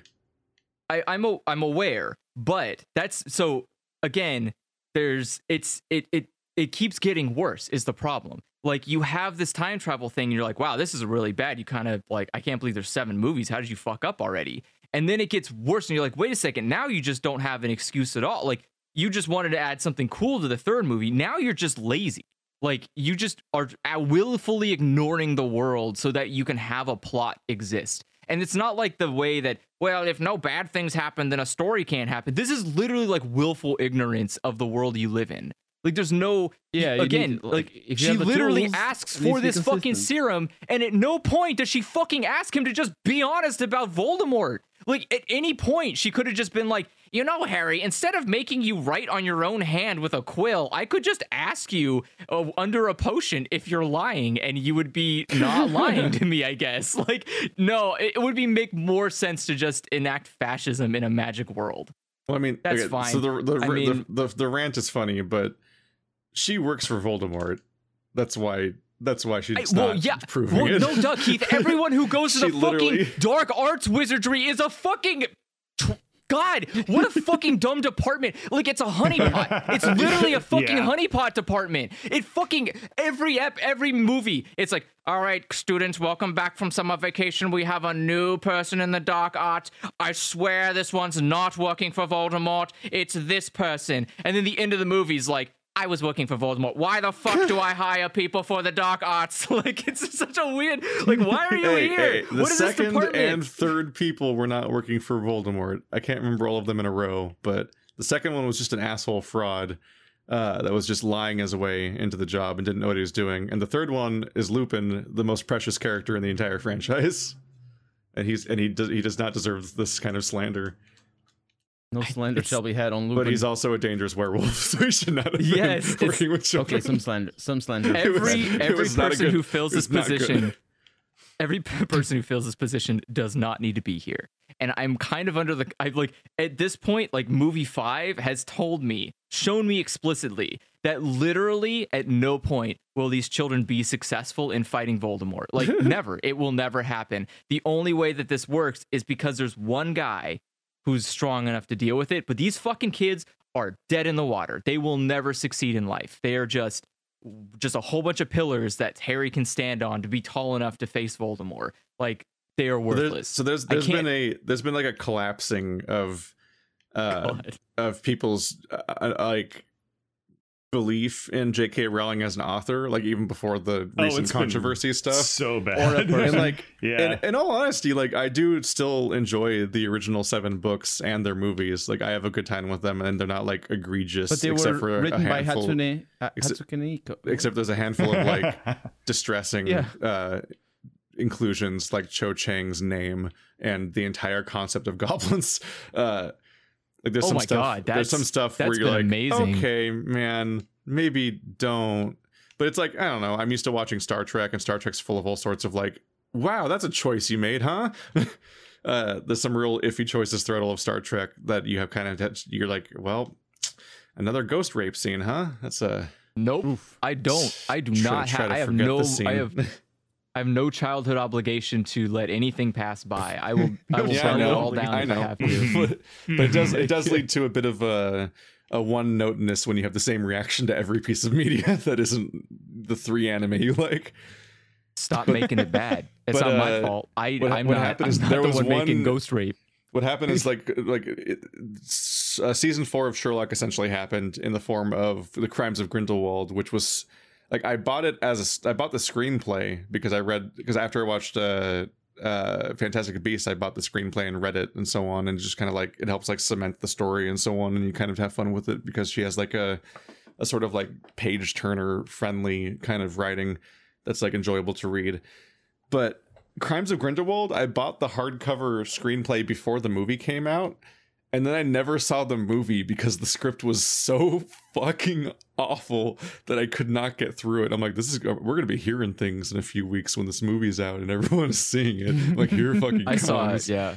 [SPEAKER 3] I, I'm a, I'm aware, but that's so again. There's it's it it it keeps getting worse. Is the problem? Like you have this time travel thing, and you're like, wow, this is really bad. You kind of like, I can't believe there's seven movies. How did you fuck up already? And then it gets worse, and you're like, wait a second. Now you just don't have an excuse at all. Like you just wanted to add something cool to the third movie. Now you're just lazy. Like you just are willfully ignoring the world so that you can have a plot exist. And it's not like the way that, well, if no bad things happen, then a story can't happen. This is literally like willful ignorance of the world you live in. Like there's no
[SPEAKER 2] Yeah,
[SPEAKER 3] again,
[SPEAKER 2] need-
[SPEAKER 3] like,
[SPEAKER 2] like,
[SPEAKER 3] she literally
[SPEAKER 2] tools,
[SPEAKER 3] asks for this fucking serum, and at no point does she fucking ask him to just be honest about Voldemort. Like at any point, she could have just been like, you know, Harry, instead of making you write on your own hand with a quill, I could just ask you uh, under a potion if you're lying, and you would be not lying to me. I guess. Like, no, it it would be make more sense to just enact fascism in a magic world.
[SPEAKER 1] Well, I mean,
[SPEAKER 3] That's
[SPEAKER 1] So
[SPEAKER 3] fine.
[SPEAKER 1] the the,
[SPEAKER 3] I
[SPEAKER 1] the, the the rant is funny, but she works for Voldemort. That's why. That's why she's
[SPEAKER 3] I-
[SPEAKER 1] not
[SPEAKER 3] well, yeah.
[SPEAKER 1] proving
[SPEAKER 3] Well,
[SPEAKER 1] it.
[SPEAKER 3] no, Doug Keith. Everyone who goes to
[SPEAKER 1] She
[SPEAKER 3] the fucking dark arts wizardry is a fucking. God, what a fucking dumb department. Like, it's a honeypot. It's literally a fucking
[SPEAKER 4] Yeah.
[SPEAKER 3] honeypot department. It fucking, every ep, every movie, it's like, all right, students, welcome back from summer vacation. We have a new person in the dark arts. I swear this one's not working for Voldemort. It's this person. And then the end of the movie's like, I was working for Voldemort. Why the fuck do I hire people for the dark arts? like it's such a weird. Like why are you
[SPEAKER 1] Hey,
[SPEAKER 3] here?
[SPEAKER 1] hey, the
[SPEAKER 3] what is this
[SPEAKER 1] second
[SPEAKER 3] department?
[SPEAKER 1] and third people were not working for Voldemort. I can't remember all of them in a row, but the second one was just an asshole fraud uh, that was just lying his way into the job and didn't know what he was doing. And the third one is Lupin, the most precious character in the entire franchise, and he's and he does he does not deserve this kind of slander.
[SPEAKER 2] No slander shall be had on Lupin.
[SPEAKER 1] But he's also a dangerous werewolf, so he should not have
[SPEAKER 3] Yes,
[SPEAKER 1] been
[SPEAKER 3] it's-
[SPEAKER 1] working with children.
[SPEAKER 2] okay. Some slander. Some slander.
[SPEAKER 1] It was-
[SPEAKER 3] every every
[SPEAKER 1] was not a
[SPEAKER 3] person
[SPEAKER 1] good-
[SPEAKER 3] who fills this position every person who fills this position does not need to be here and i'm kind of under the i like at this point like movie 5 has told me shown me explicitly that literally at no point will these children be successful in fighting voldemort like never it will never happen the only way that this works is because there's one guy who's strong enough to deal with it but these fucking kids are dead in the water they will never succeed in life they are just just a whole bunch of pillars that Harry can stand on to be tall enough to face Voldemort. Like they are
[SPEAKER 1] Well, there's-
[SPEAKER 3] worthless.
[SPEAKER 1] so there's there's been a there's been like a collapsing of uh
[SPEAKER 3] God.
[SPEAKER 1] of people's uh, uh, like belief in J.K. Rowling as an author, like even before the
[SPEAKER 4] Oh,
[SPEAKER 1] recent
[SPEAKER 4] it's
[SPEAKER 1] controversy stuff.
[SPEAKER 4] So bad.
[SPEAKER 2] person.
[SPEAKER 1] and like
[SPEAKER 4] yeah.
[SPEAKER 1] in, in all honesty like i do still enjoy the original seven books and their movies like i have a good time with them and they're not like egregious
[SPEAKER 2] But they
[SPEAKER 1] except
[SPEAKER 2] were
[SPEAKER 1] for a
[SPEAKER 2] written by
[SPEAKER 1] handful
[SPEAKER 2] Hatsune uh,
[SPEAKER 1] Except-
[SPEAKER 2] Hatsune Miku.
[SPEAKER 1] except there's a handful of like distressing
[SPEAKER 2] Yeah.
[SPEAKER 1] uh inclusions like cho chang's name and the entire concept of goblins uh like there's
[SPEAKER 3] Oh
[SPEAKER 1] some
[SPEAKER 3] my
[SPEAKER 1] stuff
[SPEAKER 3] God,
[SPEAKER 1] there's some
[SPEAKER 3] that's-
[SPEAKER 1] stuff where you're like
[SPEAKER 3] amazing.
[SPEAKER 1] okay man maybe don't but it's like i don't know i'm used to watching star trek and star trek's full of all sorts of like wow that's a choice you made huh uh there's some real iffy choices throughout all of star trek that you have kind of you're like well another ghost rape scene huh that's a
[SPEAKER 3] nope.
[SPEAKER 2] Oof.
[SPEAKER 3] I don't. I do not have. I have no. I have. I have no childhood obligation to let anything pass by. I will. I will
[SPEAKER 1] Yeah, I
[SPEAKER 3] burn it all down
[SPEAKER 1] I
[SPEAKER 3] if
[SPEAKER 1] know.
[SPEAKER 3] I have to.
[SPEAKER 1] but, but it does it does lead to a bit of a a one noteness when you have the same reaction to every piece of media that isn't the three anime you like.
[SPEAKER 3] Stop making it bad. It's
[SPEAKER 1] But,
[SPEAKER 3] not my
[SPEAKER 1] uh,
[SPEAKER 3] fault. I.
[SPEAKER 1] what-
[SPEAKER 3] I'm
[SPEAKER 1] what
[SPEAKER 3] not.
[SPEAKER 1] happened
[SPEAKER 3] I'm
[SPEAKER 1] is there
[SPEAKER 3] the
[SPEAKER 1] was
[SPEAKER 3] one making ghost rape.
[SPEAKER 1] What happened is like like it, uh, season four of Sherlock essentially happened in the form of the Crimes of Grindelwald, which was like I bought it as a I bought the screenplay because I read because after I watched uh uh Fantastic Beasts I bought the screenplay and read it and so on and just kind of like it helps like cement the story and so on and you kind of have fun with it because she has like a a sort of like page turner friendly kind of writing that's like enjoyable to read. But Crimes of Grindelwald, I bought the hardcover screenplay before the movie came out, and then I never saw the movie because the script was so fucking awful that I could not get through it. I'm like, this is we're gonna be hearing things in a few weeks when this movie's out and everyone is seeing it. I'm like, here fucking
[SPEAKER 3] I
[SPEAKER 1] comes.
[SPEAKER 3] saw it. Yeah.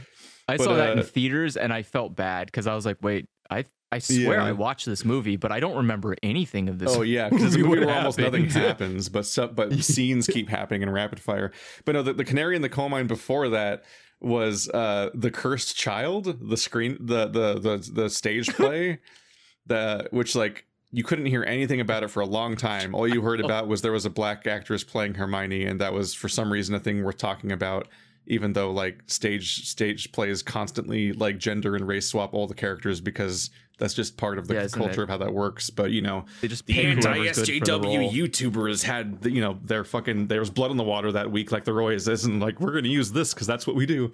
[SPEAKER 3] I
[SPEAKER 1] But,
[SPEAKER 3] saw that in
[SPEAKER 1] uh,
[SPEAKER 3] theaters and I felt bad because I was like, wait, I I swear
[SPEAKER 1] Yeah.
[SPEAKER 3] I watched this movie, but I don't remember anything of this.
[SPEAKER 1] Oh yeah, because it's a
[SPEAKER 3] movie
[SPEAKER 1] movie where almost nothing happens, but stuff, but scenes keep happening in rapid fire. But no, the, the Canary in the Coal Mine before that was uh the Cursed Child, the screen, the the the the stage play, the which like you couldn't hear anything about it for a long time. All you heard about was there was a black actress playing Hermione, and that was for some reason a thing worth talking about. Even though like stage stage plays constantly like gender and race swap all the characters because that's just part of the
[SPEAKER 3] Yeah,
[SPEAKER 1] culture
[SPEAKER 3] it?
[SPEAKER 1] of how that works. But you know,
[SPEAKER 3] They just
[SPEAKER 1] the anti
[SPEAKER 3] whoever's good for the
[SPEAKER 1] SJW. YouTubers had you know their fucking there was blood on the water that week like the always is, and like we're gonna use this because that's what we do.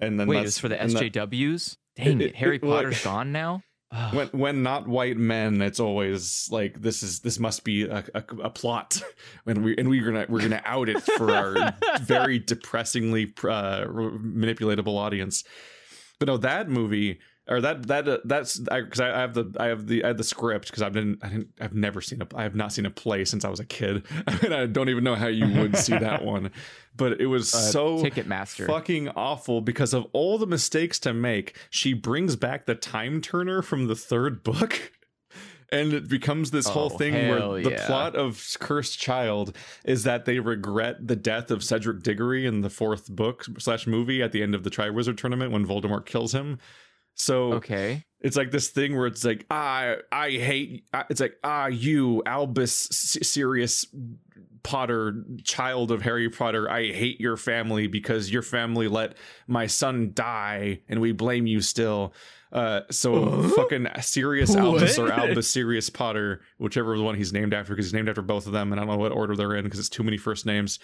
[SPEAKER 1] And then
[SPEAKER 3] Wait, it's for the
[SPEAKER 1] and that-
[SPEAKER 3] SJWs? Dang
[SPEAKER 1] It-
[SPEAKER 3] it, Harry
[SPEAKER 1] it-
[SPEAKER 3] Potter's gone now? Ugh.
[SPEAKER 1] when when not white men, it's always like this is this must be a, a, a plot, and we and we're gonna we're gonna out it for our very depressingly uh, manipulatable audience. But no, that movie or that that uh, that's because I, I have the I have the I have the script because I've been I didn't I've never seen a I have not seen a play since I was a kid, and I don't even know how you would see that one. But it was
[SPEAKER 3] Uh,
[SPEAKER 1] so
[SPEAKER 3] Ticketmaster.
[SPEAKER 1] fucking awful because of all the mistakes to make. She brings back the time turner from the third book. And it becomes this whole
[SPEAKER 3] Oh,
[SPEAKER 1] thing where the
[SPEAKER 3] yeah.
[SPEAKER 1] plot of Cursed Child is that they regret the death of Cedric Diggory in the fourth book slash movie at the end of the Triwizard tournament when Voldemort kills him. So
[SPEAKER 3] Okay.
[SPEAKER 1] it's like this thing where it's like I I hate it's like ah you Albus Sirius Potter child of Harry Potter I hate your family because your family let my son die and we blame you still uh so fucking Sirius Albus or? Albus Sirius Potter whichever one he's named after because he's named after both of them and I don't know what order they're in because it's too many first names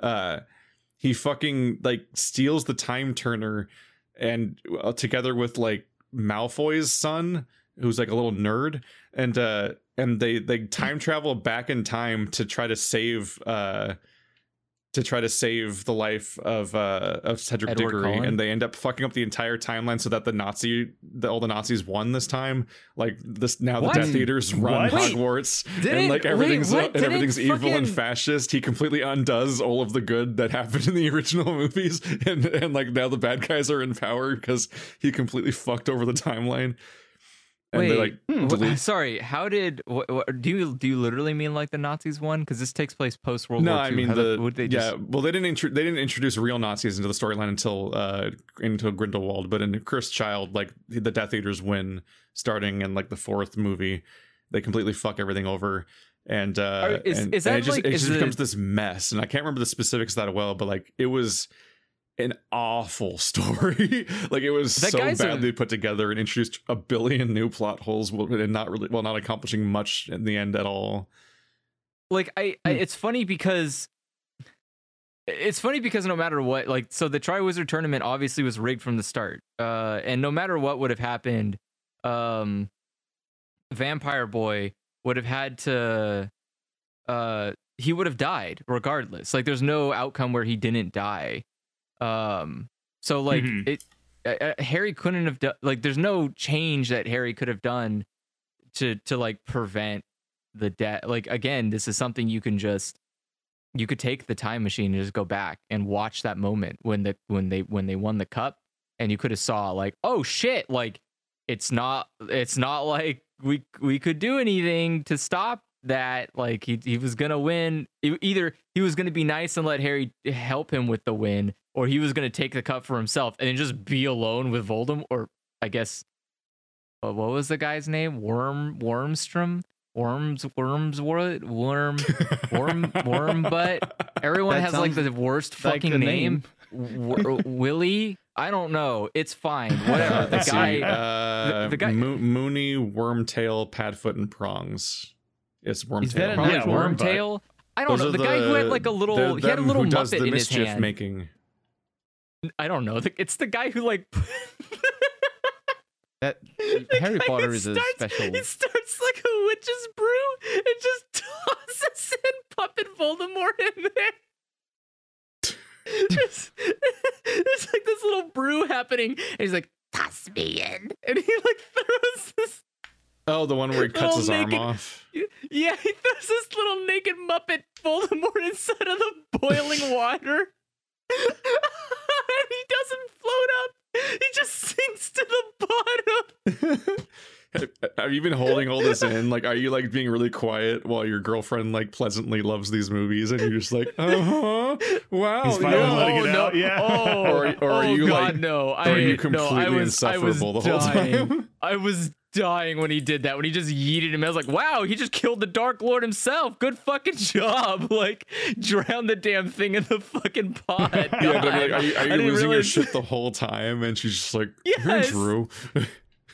[SPEAKER 1] uh he fucking like steals the time turner and uh, together with like Malfoy's son, who's like a little nerd, and uh and they they time travel back in time to try to save uh to try to save the life of uh of Cedric
[SPEAKER 3] Edward
[SPEAKER 1] Diggory,
[SPEAKER 3] Cullen?
[SPEAKER 1] and they end up fucking up the entire timeline so that the Nazi, the, all the Nazis won this time. Like this now,
[SPEAKER 3] What?
[SPEAKER 1] the Death Eaters run
[SPEAKER 4] What?
[SPEAKER 1] Hogwarts,
[SPEAKER 3] didn't-
[SPEAKER 1] and like
[SPEAKER 3] wait,
[SPEAKER 1] everything's
[SPEAKER 3] what?
[SPEAKER 1] and everything's evil and fascist. He completely undoes all of the good that happened in the original movies, and and like now the bad guys are in power because he completely fucked over the timeline. And
[SPEAKER 3] Wait,
[SPEAKER 1] like delete
[SPEAKER 3] sorry. How did do you do you literally mean like the Nazis won? Because this takes place post World
[SPEAKER 1] no,
[SPEAKER 3] War II.
[SPEAKER 1] No, I mean
[SPEAKER 3] How
[SPEAKER 1] the
[SPEAKER 3] would they
[SPEAKER 1] yeah. Well, they didn't intro- they didn't introduce real Nazis into the storyline until uh until Grindelwald, but in Cursed Child, like the Death Eaters win starting in like the fourth movie. They completely fuck everything over, and uh,
[SPEAKER 3] Are- is-
[SPEAKER 1] and,
[SPEAKER 3] is
[SPEAKER 1] and
[SPEAKER 3] that
[SPEAKER 1] it just
[SPEAKER 3] like-
[SPEAKER 1] it just becomes this mess, and I can't remember the specifics that well, but like it was an awful story. like it was
[SPEAKER 3] That
[SPEAKER 1] so
[SPEAKER 3] guy's a-
[SPEAKER 1] badly put together and introduced a billion new plot holes, and not really well, not accomplishing much in the end at all.
[SPEAKER 3] like I, I
[SPEAKER 1] Hmm.
[SPEAKER 3] it's funny because it's funny because no matter what like so the Triwizard tournament obviously was rigged from the start uh and no matter what would have happened um vampire boy would have had to uh he would have died regardless like there's no outcome where he didn't die um so like
[SPEAKER 4] Mhm.
[SPEAKER 3] it uh, uh, harry couldn't have done like there's no change that harry could have done to to like prevent the death like again this is something you can just you could take the time machine and just go back and watch that moment when the when they when they won the cup and you could have saw like oh shit like it's not it's not like we we could do anything to stop that like he he was gonna win either he was gonna be nice and let harry help him with the win or he was gonna take the cup for himself and then just be alone with voldemort or i guess uh, what was the guy's name worm wormstrom worms worms what worm worm worm butt everyone
[SPEAKER 2] That
[SPEAKER 3] has like the worst
[SPEAKER 2] like
[SPEAKER 3] fucking
[SPEAKER 2] the
[SPEAKER 3] name, W- willie i don't know it's fine whatever the
[SPEAKER 1] Let's see,
[SPEAKER 3] guy
[SPEAKER 1] uh,
[SPEAKER 3] the- the guy-
[SPEAKER 1] Mo- Moony, Wormtail, Padfoot, and Prongs. It's Wormtail.
[SPEAKER 2] Is that a
[SPEAKER 3] Probably
[SPEAKER 4] Yeah, Worm
[SPEAKER 3] Wormtail. I don't
[SPEAKER 1] Those
[SPEAKER 3] know.
[SPEAKER 1] are
[SPEAKER 3] The, guy who had like a little, he had a little
[SPEAKER 1] who does
[SPEAKER 3] muppet
[SPEAKER 1] the
[SPEAKER 3] in his
[SPEAKER 1] mischief
[SPEAKER 3] hand.
[SPEAKER 1] making.
[SPEAKER 3] I don't know. It's the guy who like.
[SPEAKER 2] That Harry Potter is a
[SPEAKER 3] starts-
[SPEAKER 2] special.
[SPEAKER 3] He starts like a witch's brew and just tosses in puppet Voldemort in there. Just- There's like this little brew happening, and he's like, "Toss me in," and he like throws this
[SPEAKER 1] Oh, the one where he cuts his arm
[SPEAKER 3] naked-
[SPEAKER 1] off.
[SPEAKER 3] Yeah, he throws this little naked Muppet Voldemort inside of the boiling water. And he doesn't float up. He just sinks to the bottom.
[SPEAKER 1] Have you been holding all this in? Like, are you like being really quiet while your girlfriend like pleasantly loves these movies, and you're just like, uh huh, wow,
[SPEAKER 4] He's finally
[SPEAKER 1] yeah.
[SPEAKER 4] letting it
[SPEAKER 3] no.
[SPEAKER 4] out, yeah.
[SPEAKER 3] Oh,
[SPEAKER 1] Or- or are
[SPEAKER 3] oh
[SPEAKER 1] you,
[SPEAKER 3] God,
[SPEAKER 1] like-
[SPEAKER 3] no. I,
[SPEAKER 1] are you
[SPEAKER 3] no, I
[SPEAKER 1] completely
[SPEAKER 3] was, I was
[SPEAKER 1] insufferable the whole
[SPEAKER 3] dying.
[SPEAKER 1] time?
[SPEAKER 3] I was dying when he did that. When he just yeeted him, I was like, "Wow, he just killed the Dark Lord himself. Good fucking job! Like, drown the damn thing in the fucking pot."
[SPEAKER 1] Yeah, like, are you, are you losing your shit the whole time? And she's just like, "You're
[SPEAKER 3] Yes.
[SPEAKER 1] Drew."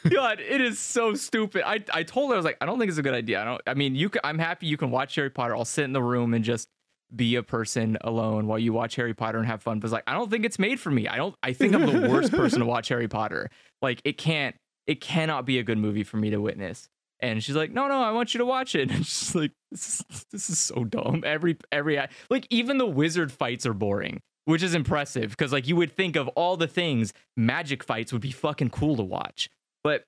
[SPEAKER 3] God, it is so stupid. I, I told her I was like, I don't think it's a good idea. I don't. I mean, you. Can, I'm happy you can watch Harry Potter. I'll sit in the room and just be a person alone while you watch Harry Potter and have fun. But it's like, I don't think it's made for me. I don't. I think I'm the worst person to watch Harry Potter. Like, it can't. It cannot be a good movie for me to witness. And she's like, no, no, I want you to watch it. And she's like, this is this is so dumb. Every every like even the wizard fights are boring, which is impressive because like you would think of all the things, magic fights would be fucking cool to watch. But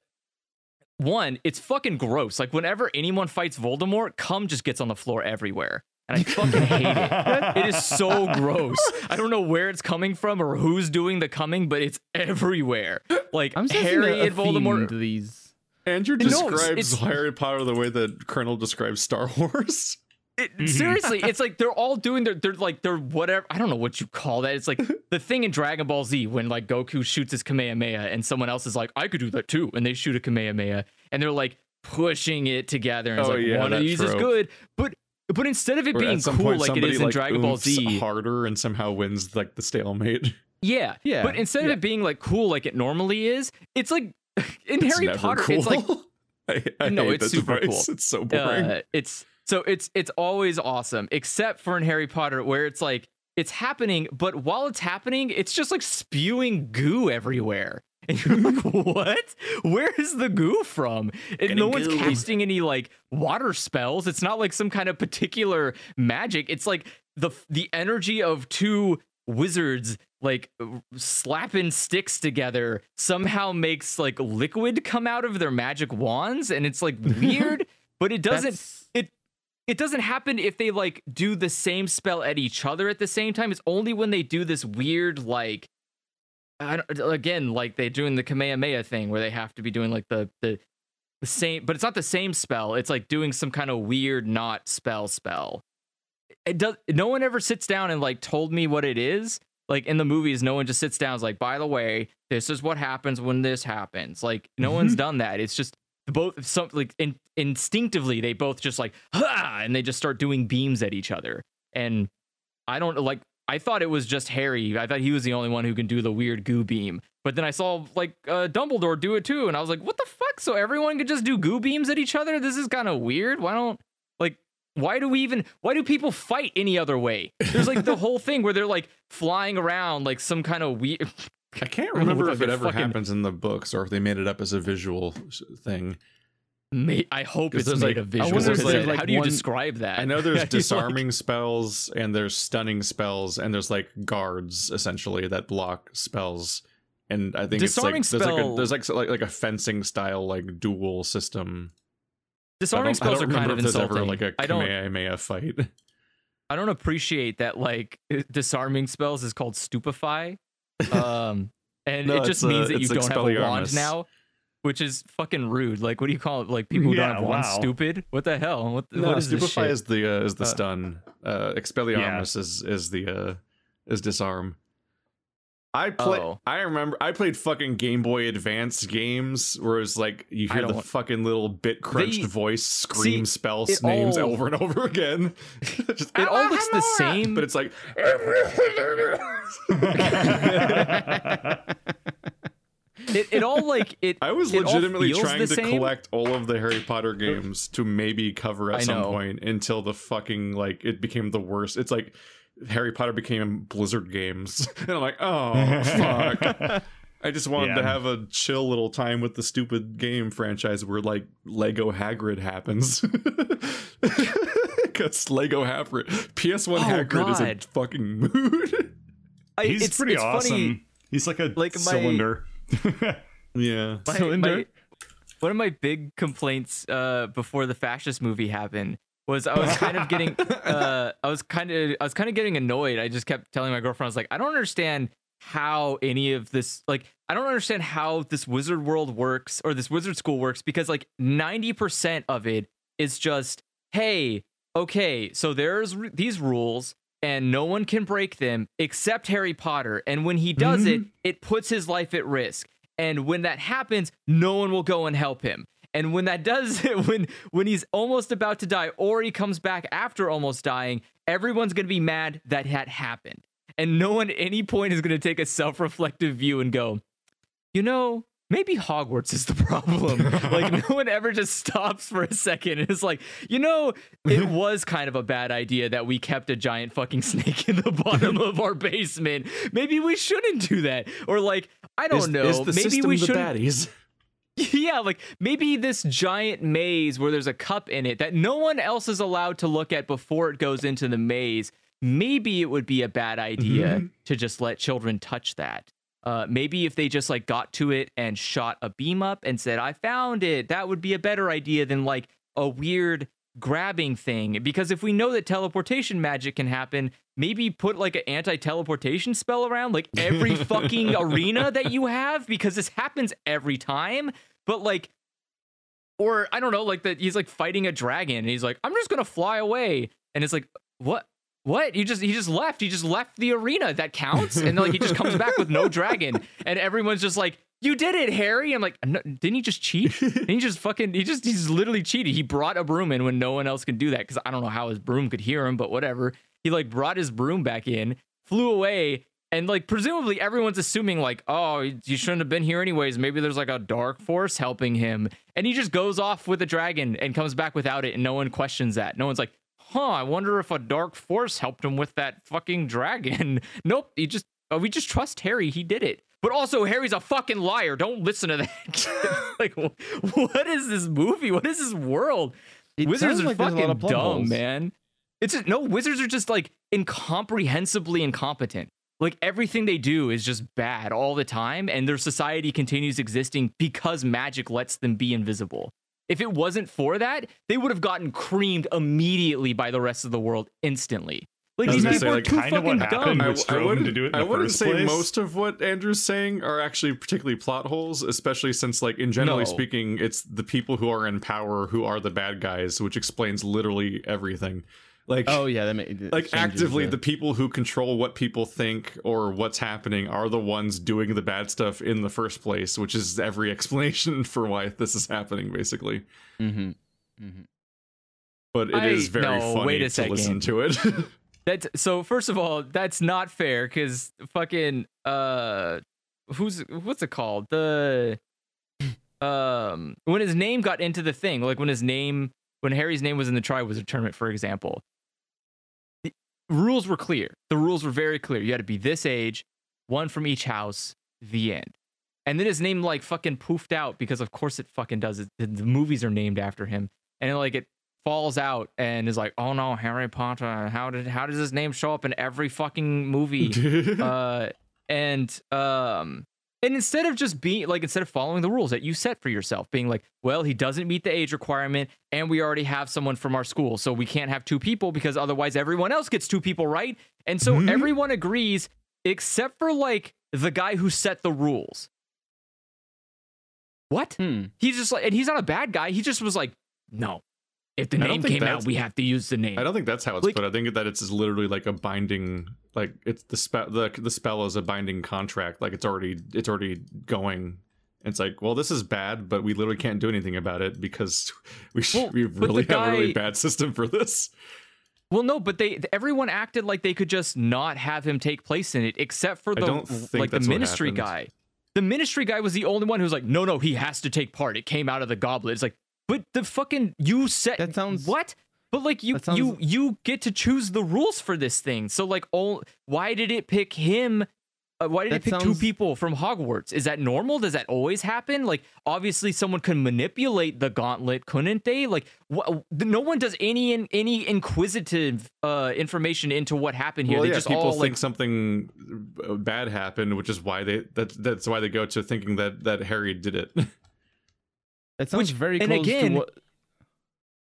[SPEAKER 3] one, it's fucking gross. Like whenever anyone fights Voldemort, cum just gets on the floor everywhere. And I fucking hate it. It is so gross. I don't know where it's coming from or who's doing the coming, but it's everywhere. Like
[SPEAKER 2] I'm sensing
[SPEAKER 3] Harry
[SPEAKER 2] a, a
[SPEAKER 3] and Voldemort.
[SPEAKER 2] these.
[SPEAKER 1] Andrew
[SPEAKER 3] No, it's-
[SPEAKER 1] describes
[SPEAKER 3] it's-
[SPEAKER 1] Harry Potter the way that Colonel describes Star Wars.
[SPEAKER 3] It,
[SPEAKER 4] Mhm.
[SPEAKER 3] Seriously, it's like they're all doing their they're like they're whatever I don't know what you call that. It's like the thing in Dragon Ball Z when like Goku shoots his Kamehameha and someone else is like, I could do that too, and they shoot a Kamehameha and they're like pushing it together and it's
[SPEAKER 1] Oh,
[SPEAKER 3] like
[SPEAKER 1] yeah,
[SPEAKER 3] one of
[SPEAKER 1] that
[SPEAKER 3] these is good. But but instead of it
[SPEAKER 1] Or
[SPEAKER 3] being cool
[SPEAKER 1] point,
[SPEAKER 3] like it is in
[SPEAKER 1] like,
[SPEAKER 3] Dragon Ball Z,
[SPEAKER 1] harder and somehow wins like the stalemate.
[SPEAKER 3] yeah,
[SPEAKER 2] Yeah,
[SPEAKER 3] But instead of it being like cool like it normally is, it's like in
[SPEAKER 1] It's
[SPEAKER 3] Harry Potter,
[SPEAKER 1] cool.
[SPEAKER 3] it's like
[SPEAKER 1] I, I
[SPEAKER 3] No, it's super
[SPEAKER 1] device.
[SPEAKER 3] cool.
[SPEAKER 1] It's so boring.
[SPEAKER 3] uh, it's so it's it's always awesome except for in harry potter where it's like it's happening but while it's happening it's just like spewing goo everywhere and you're like what? Where is the goo from? And no one's casting any like water spells. It's not like some kind of particular magic. It's like the the energy of two wizards like slapping sticks together somehow makes like liquid come out of their magic wands and it's like weird but it doesn't
[SPEAKER 2] That's-
[SPEAKER 3] it it doesn't happen if they like do the same spell at each other at the same time. It's only when they do this weird like again like they're doing the kamehameha thing where they have to be doing like the the the same but it's not the same spell it's like doing some kind of weird not spell spell. It does no one ever sits down and like told me what it is like in the movies no one just sits down and is like by the way this is what happens when this happens. Like no one's mm-hmm. done that it's just both some like in, instinctively they both just like ha! and they just start doing beams at each other. And i don't like i thought it was just harry. I thought he was the only one who can do the weird goo beam. But then i saw like uh, dumbledore do it too and i was like what the fuck? So everyone could just do goo beams at each other? This is kind of weird. Why don't like why do we even why do people fight any other way? There's like the whole thing where they're like flying around like some kind of weird
[SPEAKER 1] I can't
[SPEAKER 3] I don't know
[SPEAKER 1] remember if it ever
[SPEAKER 3] fucking-
[SPEAKER 1] happens in the books or if they made it up as a visual thing.
[SPEAKER 3] Ma- I hope it's made
[SPEAKER 1] like-
[SPEAKER 3] a
[SPEAKER 1] I
[SPEAKER 3] visual. because
[SPEAKER 2] like,
[SPEAKER 3] how do you
[SPEAKER 2] one-
[SPEAKER 3] describe that?
[SPEAKER 1] I know there's
[SPEAKER 3] like-
[SPEAKER 1] disarming spells and there's stunning spells and there's like guards essentially that block spells. And I think
[SPEAKER 3] Disarming
[SPEAKER 1] it's like there's like a
[SPEAKER 3] spell-
[SPEAKER 1] there's like like like a fencing style like duel system.
[SPEAKER 3] Disarming spells are kind of insulting.
[SPEAKER 1] ever like a
[SPEAKER 3] I don't.
[SPEAKER 1] Kamehameha fight.
[SPEAKER 3] I don't appreciate that. Like disarming spells is called stupefy, um, and
[SPEAKER 1] No,
[SPEAKER 3] it just
[SPEAKER 1] uh,
[SPEAKER 3] means that you don't have a wand now, which is fucking rude. Like, what do you call it? Like people who
[SPEAKER 4] Yeah,
[SPEAKER 3] don't have wands,
[SPEAKER 4] wow.
[SPEAKER 3] stupid. What the hell? What,
[SPEAKER 1] no,
[SPEAKER 3] what is
[SPEAKER 1] stupefy is the uh, is the
[SPEAKER 3] Uh,
[SPEAKER 1] stun. Uh, Expelliarmus is is the uh, is disarm. I play.
[SPEAKER 3] Oh.
[SPEAKER 1] I remember. I played fucking Game Boy Advance games where it's like you hear the
[SPEAKER 3] don't-
[SPEAKER 1] fucking little bit crunched
[SPEAKER 3] They-
[SPEAKER 1] voice scream
[SPEAKER 3] see,
[SPEAKER 1] spells names
[SPEAKER 3] all-
[SPEAKER 1] over and over again. Just,
[SPEAKER 3] It all looks the same.
[SPEAKER 1] but it's like.
[SPEAKER 3] it, it all like it.
[SPEAKER 1] I was
[SPEAKER 3] it
[SPEAKER 1] legitimately trying to
[SPEAKER 3] same.
[SPEAKER 1] collect all of the Harry Potter games to maybe cover at
[SPEAKER 3] I
[SPEAKER 1] some
[SPEAKER 3] know.
[SPEAKER 1] point until the fucking like it became the worst. It's like Harry Potter became Blizzard games, and I'm like, oh fuck. I just wanted to have a chill little time with the stupid game franchise where like Lego Hagrid happens. Because Lego Hagrid, PS1
[SPEAKER 3] Oh,
[SPEAKER 1] Hagrid is a fucking mood.
[SPEAKER 3] I,
[SPEAKER 4] He's
[SPEAKER 3] it's,
[SPEAKER 4] pretty
[SPEAKER 3] it's
[SPEAKER 4] awesome.
[SPEAKER 3] Funny,
[SPEAKER 4] He's like a
[SPEAKER 3] Like my-
[SPEAKER 4] cylinder.
[SPEAKER 1] Yeah.
[SPEAKER 3] my-
[SPEAKER 2] Cylinder.
[SPEAKER 3] my- one of my big complaints uh, before the fascist movie happened was I was kind of getting uh, I was kind of I was kind of getting annoyed. I just kept telling my girlfriend I was like, I don't understand how any of this like I don't understand how this wizard world works or this wizard school works because like 90% of it is just hey, okay, so there's r- these rules and no one can break them except Harry Potter and when he does it, mm-hmm. it puts his life at risk. And when that happens, no one will go and help him. And when that does, when when he's almost about to die, or he comes back after almost dying, everyone's gonna be mad that had happened. And no one at any point is gonna take a self-reflective view and go, you know, maybe Hogwarts is the problem. like no one ever just stops for a second and is like, you know, it was kind of a bad idea that we kept a giant fucking snake in the bottom of our basement. Maybe we shouldn't do that. Or like, I don't
[SPEAKER 1] is,
[SPEAKER 3] know.
[SPEAKER 1] Is the
[SPEAKER 3] maybe we shouldn't
[SPEAKER 1] baddies?
[SPEAKER 3] yeah, like maybe this giant maze where there's a cup in it that no one else is allowed to look at before it goes into the maze. Maybe it would be a bad idea mm-hmm. to just let children touch that. Uh, maybe if they just like got to it and shot a beam up and said, "I found it," that would be a better idea than like a weird grabbing thing. Because if we know that teleportation magic can happen, maybe put like an anti-teleportation spell around like every fucking arena that you have because this happens every time. But like or I don't know, like that he's like fighting a dragon and he's like, I'm just gonna fly away. And it's like, what? What? You just he just left. He just left the arena. That counts. And then like he just comes back with no dragon. And everyone's just like, You did it, Harry. I'm like, no, didn't he just cheat? Didn't he just fucking he just he's literally cheated. He brought a broom in when no one else can do that. Cause I don't know how his broom could hear him, but whatever. He like brought his broom back in, flew away, and like presumably everyone's assuming like, oh, you shouldn't have been here anyways. Maybe there's like a dark force helping him, and he just goes off with a dragon and comes back without it, and no one questions that. No one's like, huh? I wonder if a dark force helped him with that fucking dragon. nope, he just uh, we just trust Harry. He did it. But also, Harry's a fucking liar. Don't listen to that. like, wh- what is this movie? What is this world?
[SPEAKER 2] It
[SPEAKER 3] Wizards are
[SPEAKER 2] like there's a lot
[SPEAKER 3] fucking dumb,
[SPEAKER 2] holes.
[SPEAKER 3] man. It's just, no wizards are just like incomprehensibly incompetent. Like everything they do is just bad all the time, and their society continues existing because magic lets them be invisible. If it wasn't for that, they would have gotten creamed immediately by the rest of the world instantly. Like these people
[SPEAKER 1] say,
[SPEAKER 3] are
[SPEAKER 1] like,
[SPEAKER 3] too
[SPEAKER 4] kind what
[SPEAKER 3] fucking dumb.
[SPEAKER 4] with- Which drove him to do it
[SPEAKER 1] I wouldn't say
[SPEAKER 4] place?
[SPEAKER 1] most of what Andrew's saying are actually particularly plot holes, especially since, like, in generally
[SPEAKER 3] No.
[SPEAKER 1] speaking, it's the people who are in power who are the bad guys, which explains literally everything. Like,
[SPEAKER 2] Oh yeah, that may,
[SPEAKER 1] like actively, the people who control what people think or what's happening are the ones doing the bad stuff in the first place, which is every explanation for why this is happening, basically.
[SPEAKER 2] hmm hmm
[SPEAKER 1] But it
[SPEAKER 3] I-
[SPEAKER 1] is very
[SPEAKER 3] no,
[SPEAKER 1] funny
[SPEAKER 3] wait a
[SPEAKER 1] to listen to it.
[SPEAKER 3] That's so. First of all, that's not fair because fucking uh, who's what's it called? The um, when his name got into the thing, like when his name, when Harry's name was in the Triwizard tournament, for example, the rules were clear. The rules were very clear. You had to be this age, one from each house. The end. And then his name like fucking poofed out because of course it fucking does. It, the, the movies are named after him, and like it falls out and is like, oh no, Harry Potter. How did how does his name show up in every fucking movie? uh, and um, and instead of just being like instead of following the rules that you set for yourself, being like, well, he doesn't meet the age requirement, and we already have someone from our school, so we can't have two people because otherwise everyone else gets two people, right? And so
[SPEAKER 1] Mhm.
[SPEAKER 3] everyone agrees except for like the guy who set the rules. What?
[SPEAKER 2] Hmm.
[SPEAKER 3] He's just like, and he's not a bad guy. He just was like, no. If the
[SPEAKER 1] I
[SPEAKER 3] name came out, we have to use the name.
[SPEAKER 1] I don't think that's how it's
[SPEAKER 3] Like-
[SPEAKER 1] put. I think that it's literally like a binding, like it's the spell. The the spell is a binding contract. Like it's already it's already going. It's like, well, this is bad, but we literally can't do anything about it because we sh-
[SPEAKER 3] Well,
[SPEAKER 1] we really
[SPEAKER 3] the
[SPEAKER 1] have a really bad system for this.
[SPEAKER 3] Well, no, but they everyone acted like they could just not have him take place in it, except for the like the ministry guy. The ministry guy was the only one who was like, no, no, he has to take part. It came out of the goblet. It's like, but the fucking you said
[SPEAKER 2] That sounds-
[SPEAKER 3] what? But like you
[SPEAKER 2] sounds-
[SPEAKER 3] you you get to choose the rules for this thing. So like, all why did it pick him? Uh, why did
[SPEAKER 2] That
[SPEAKER 3] it pick two people from Hogwarts? Is that normal? Does that always happen? Like, obviously, someone can manipulate the gauntlet, couldn't they? Like, wh- no one does any in, any inquisitive uh, information into what happened here.
[SPEAKER 1] well,
[SPEAKER 3] they
[SPEAKER 1] yeah,
[SPEAKER 3] just
[SPEAKER 1] people
[SPEAKER 3] all
[SPEAKER 1] think
[SPEAKER 3] like,
[SPEAKER 1] something uh, bad happened, which is why they that's that's why they go to thinking that that Harry did it.
[SPEAKER 2] That sounds
[SPEAKER 3] Which-
[SPEAKER 2] very
[SPEAKER 3] and
[SPEAKER 2] close
[SPEAKER 3] again-
[SPEAKER 2] to what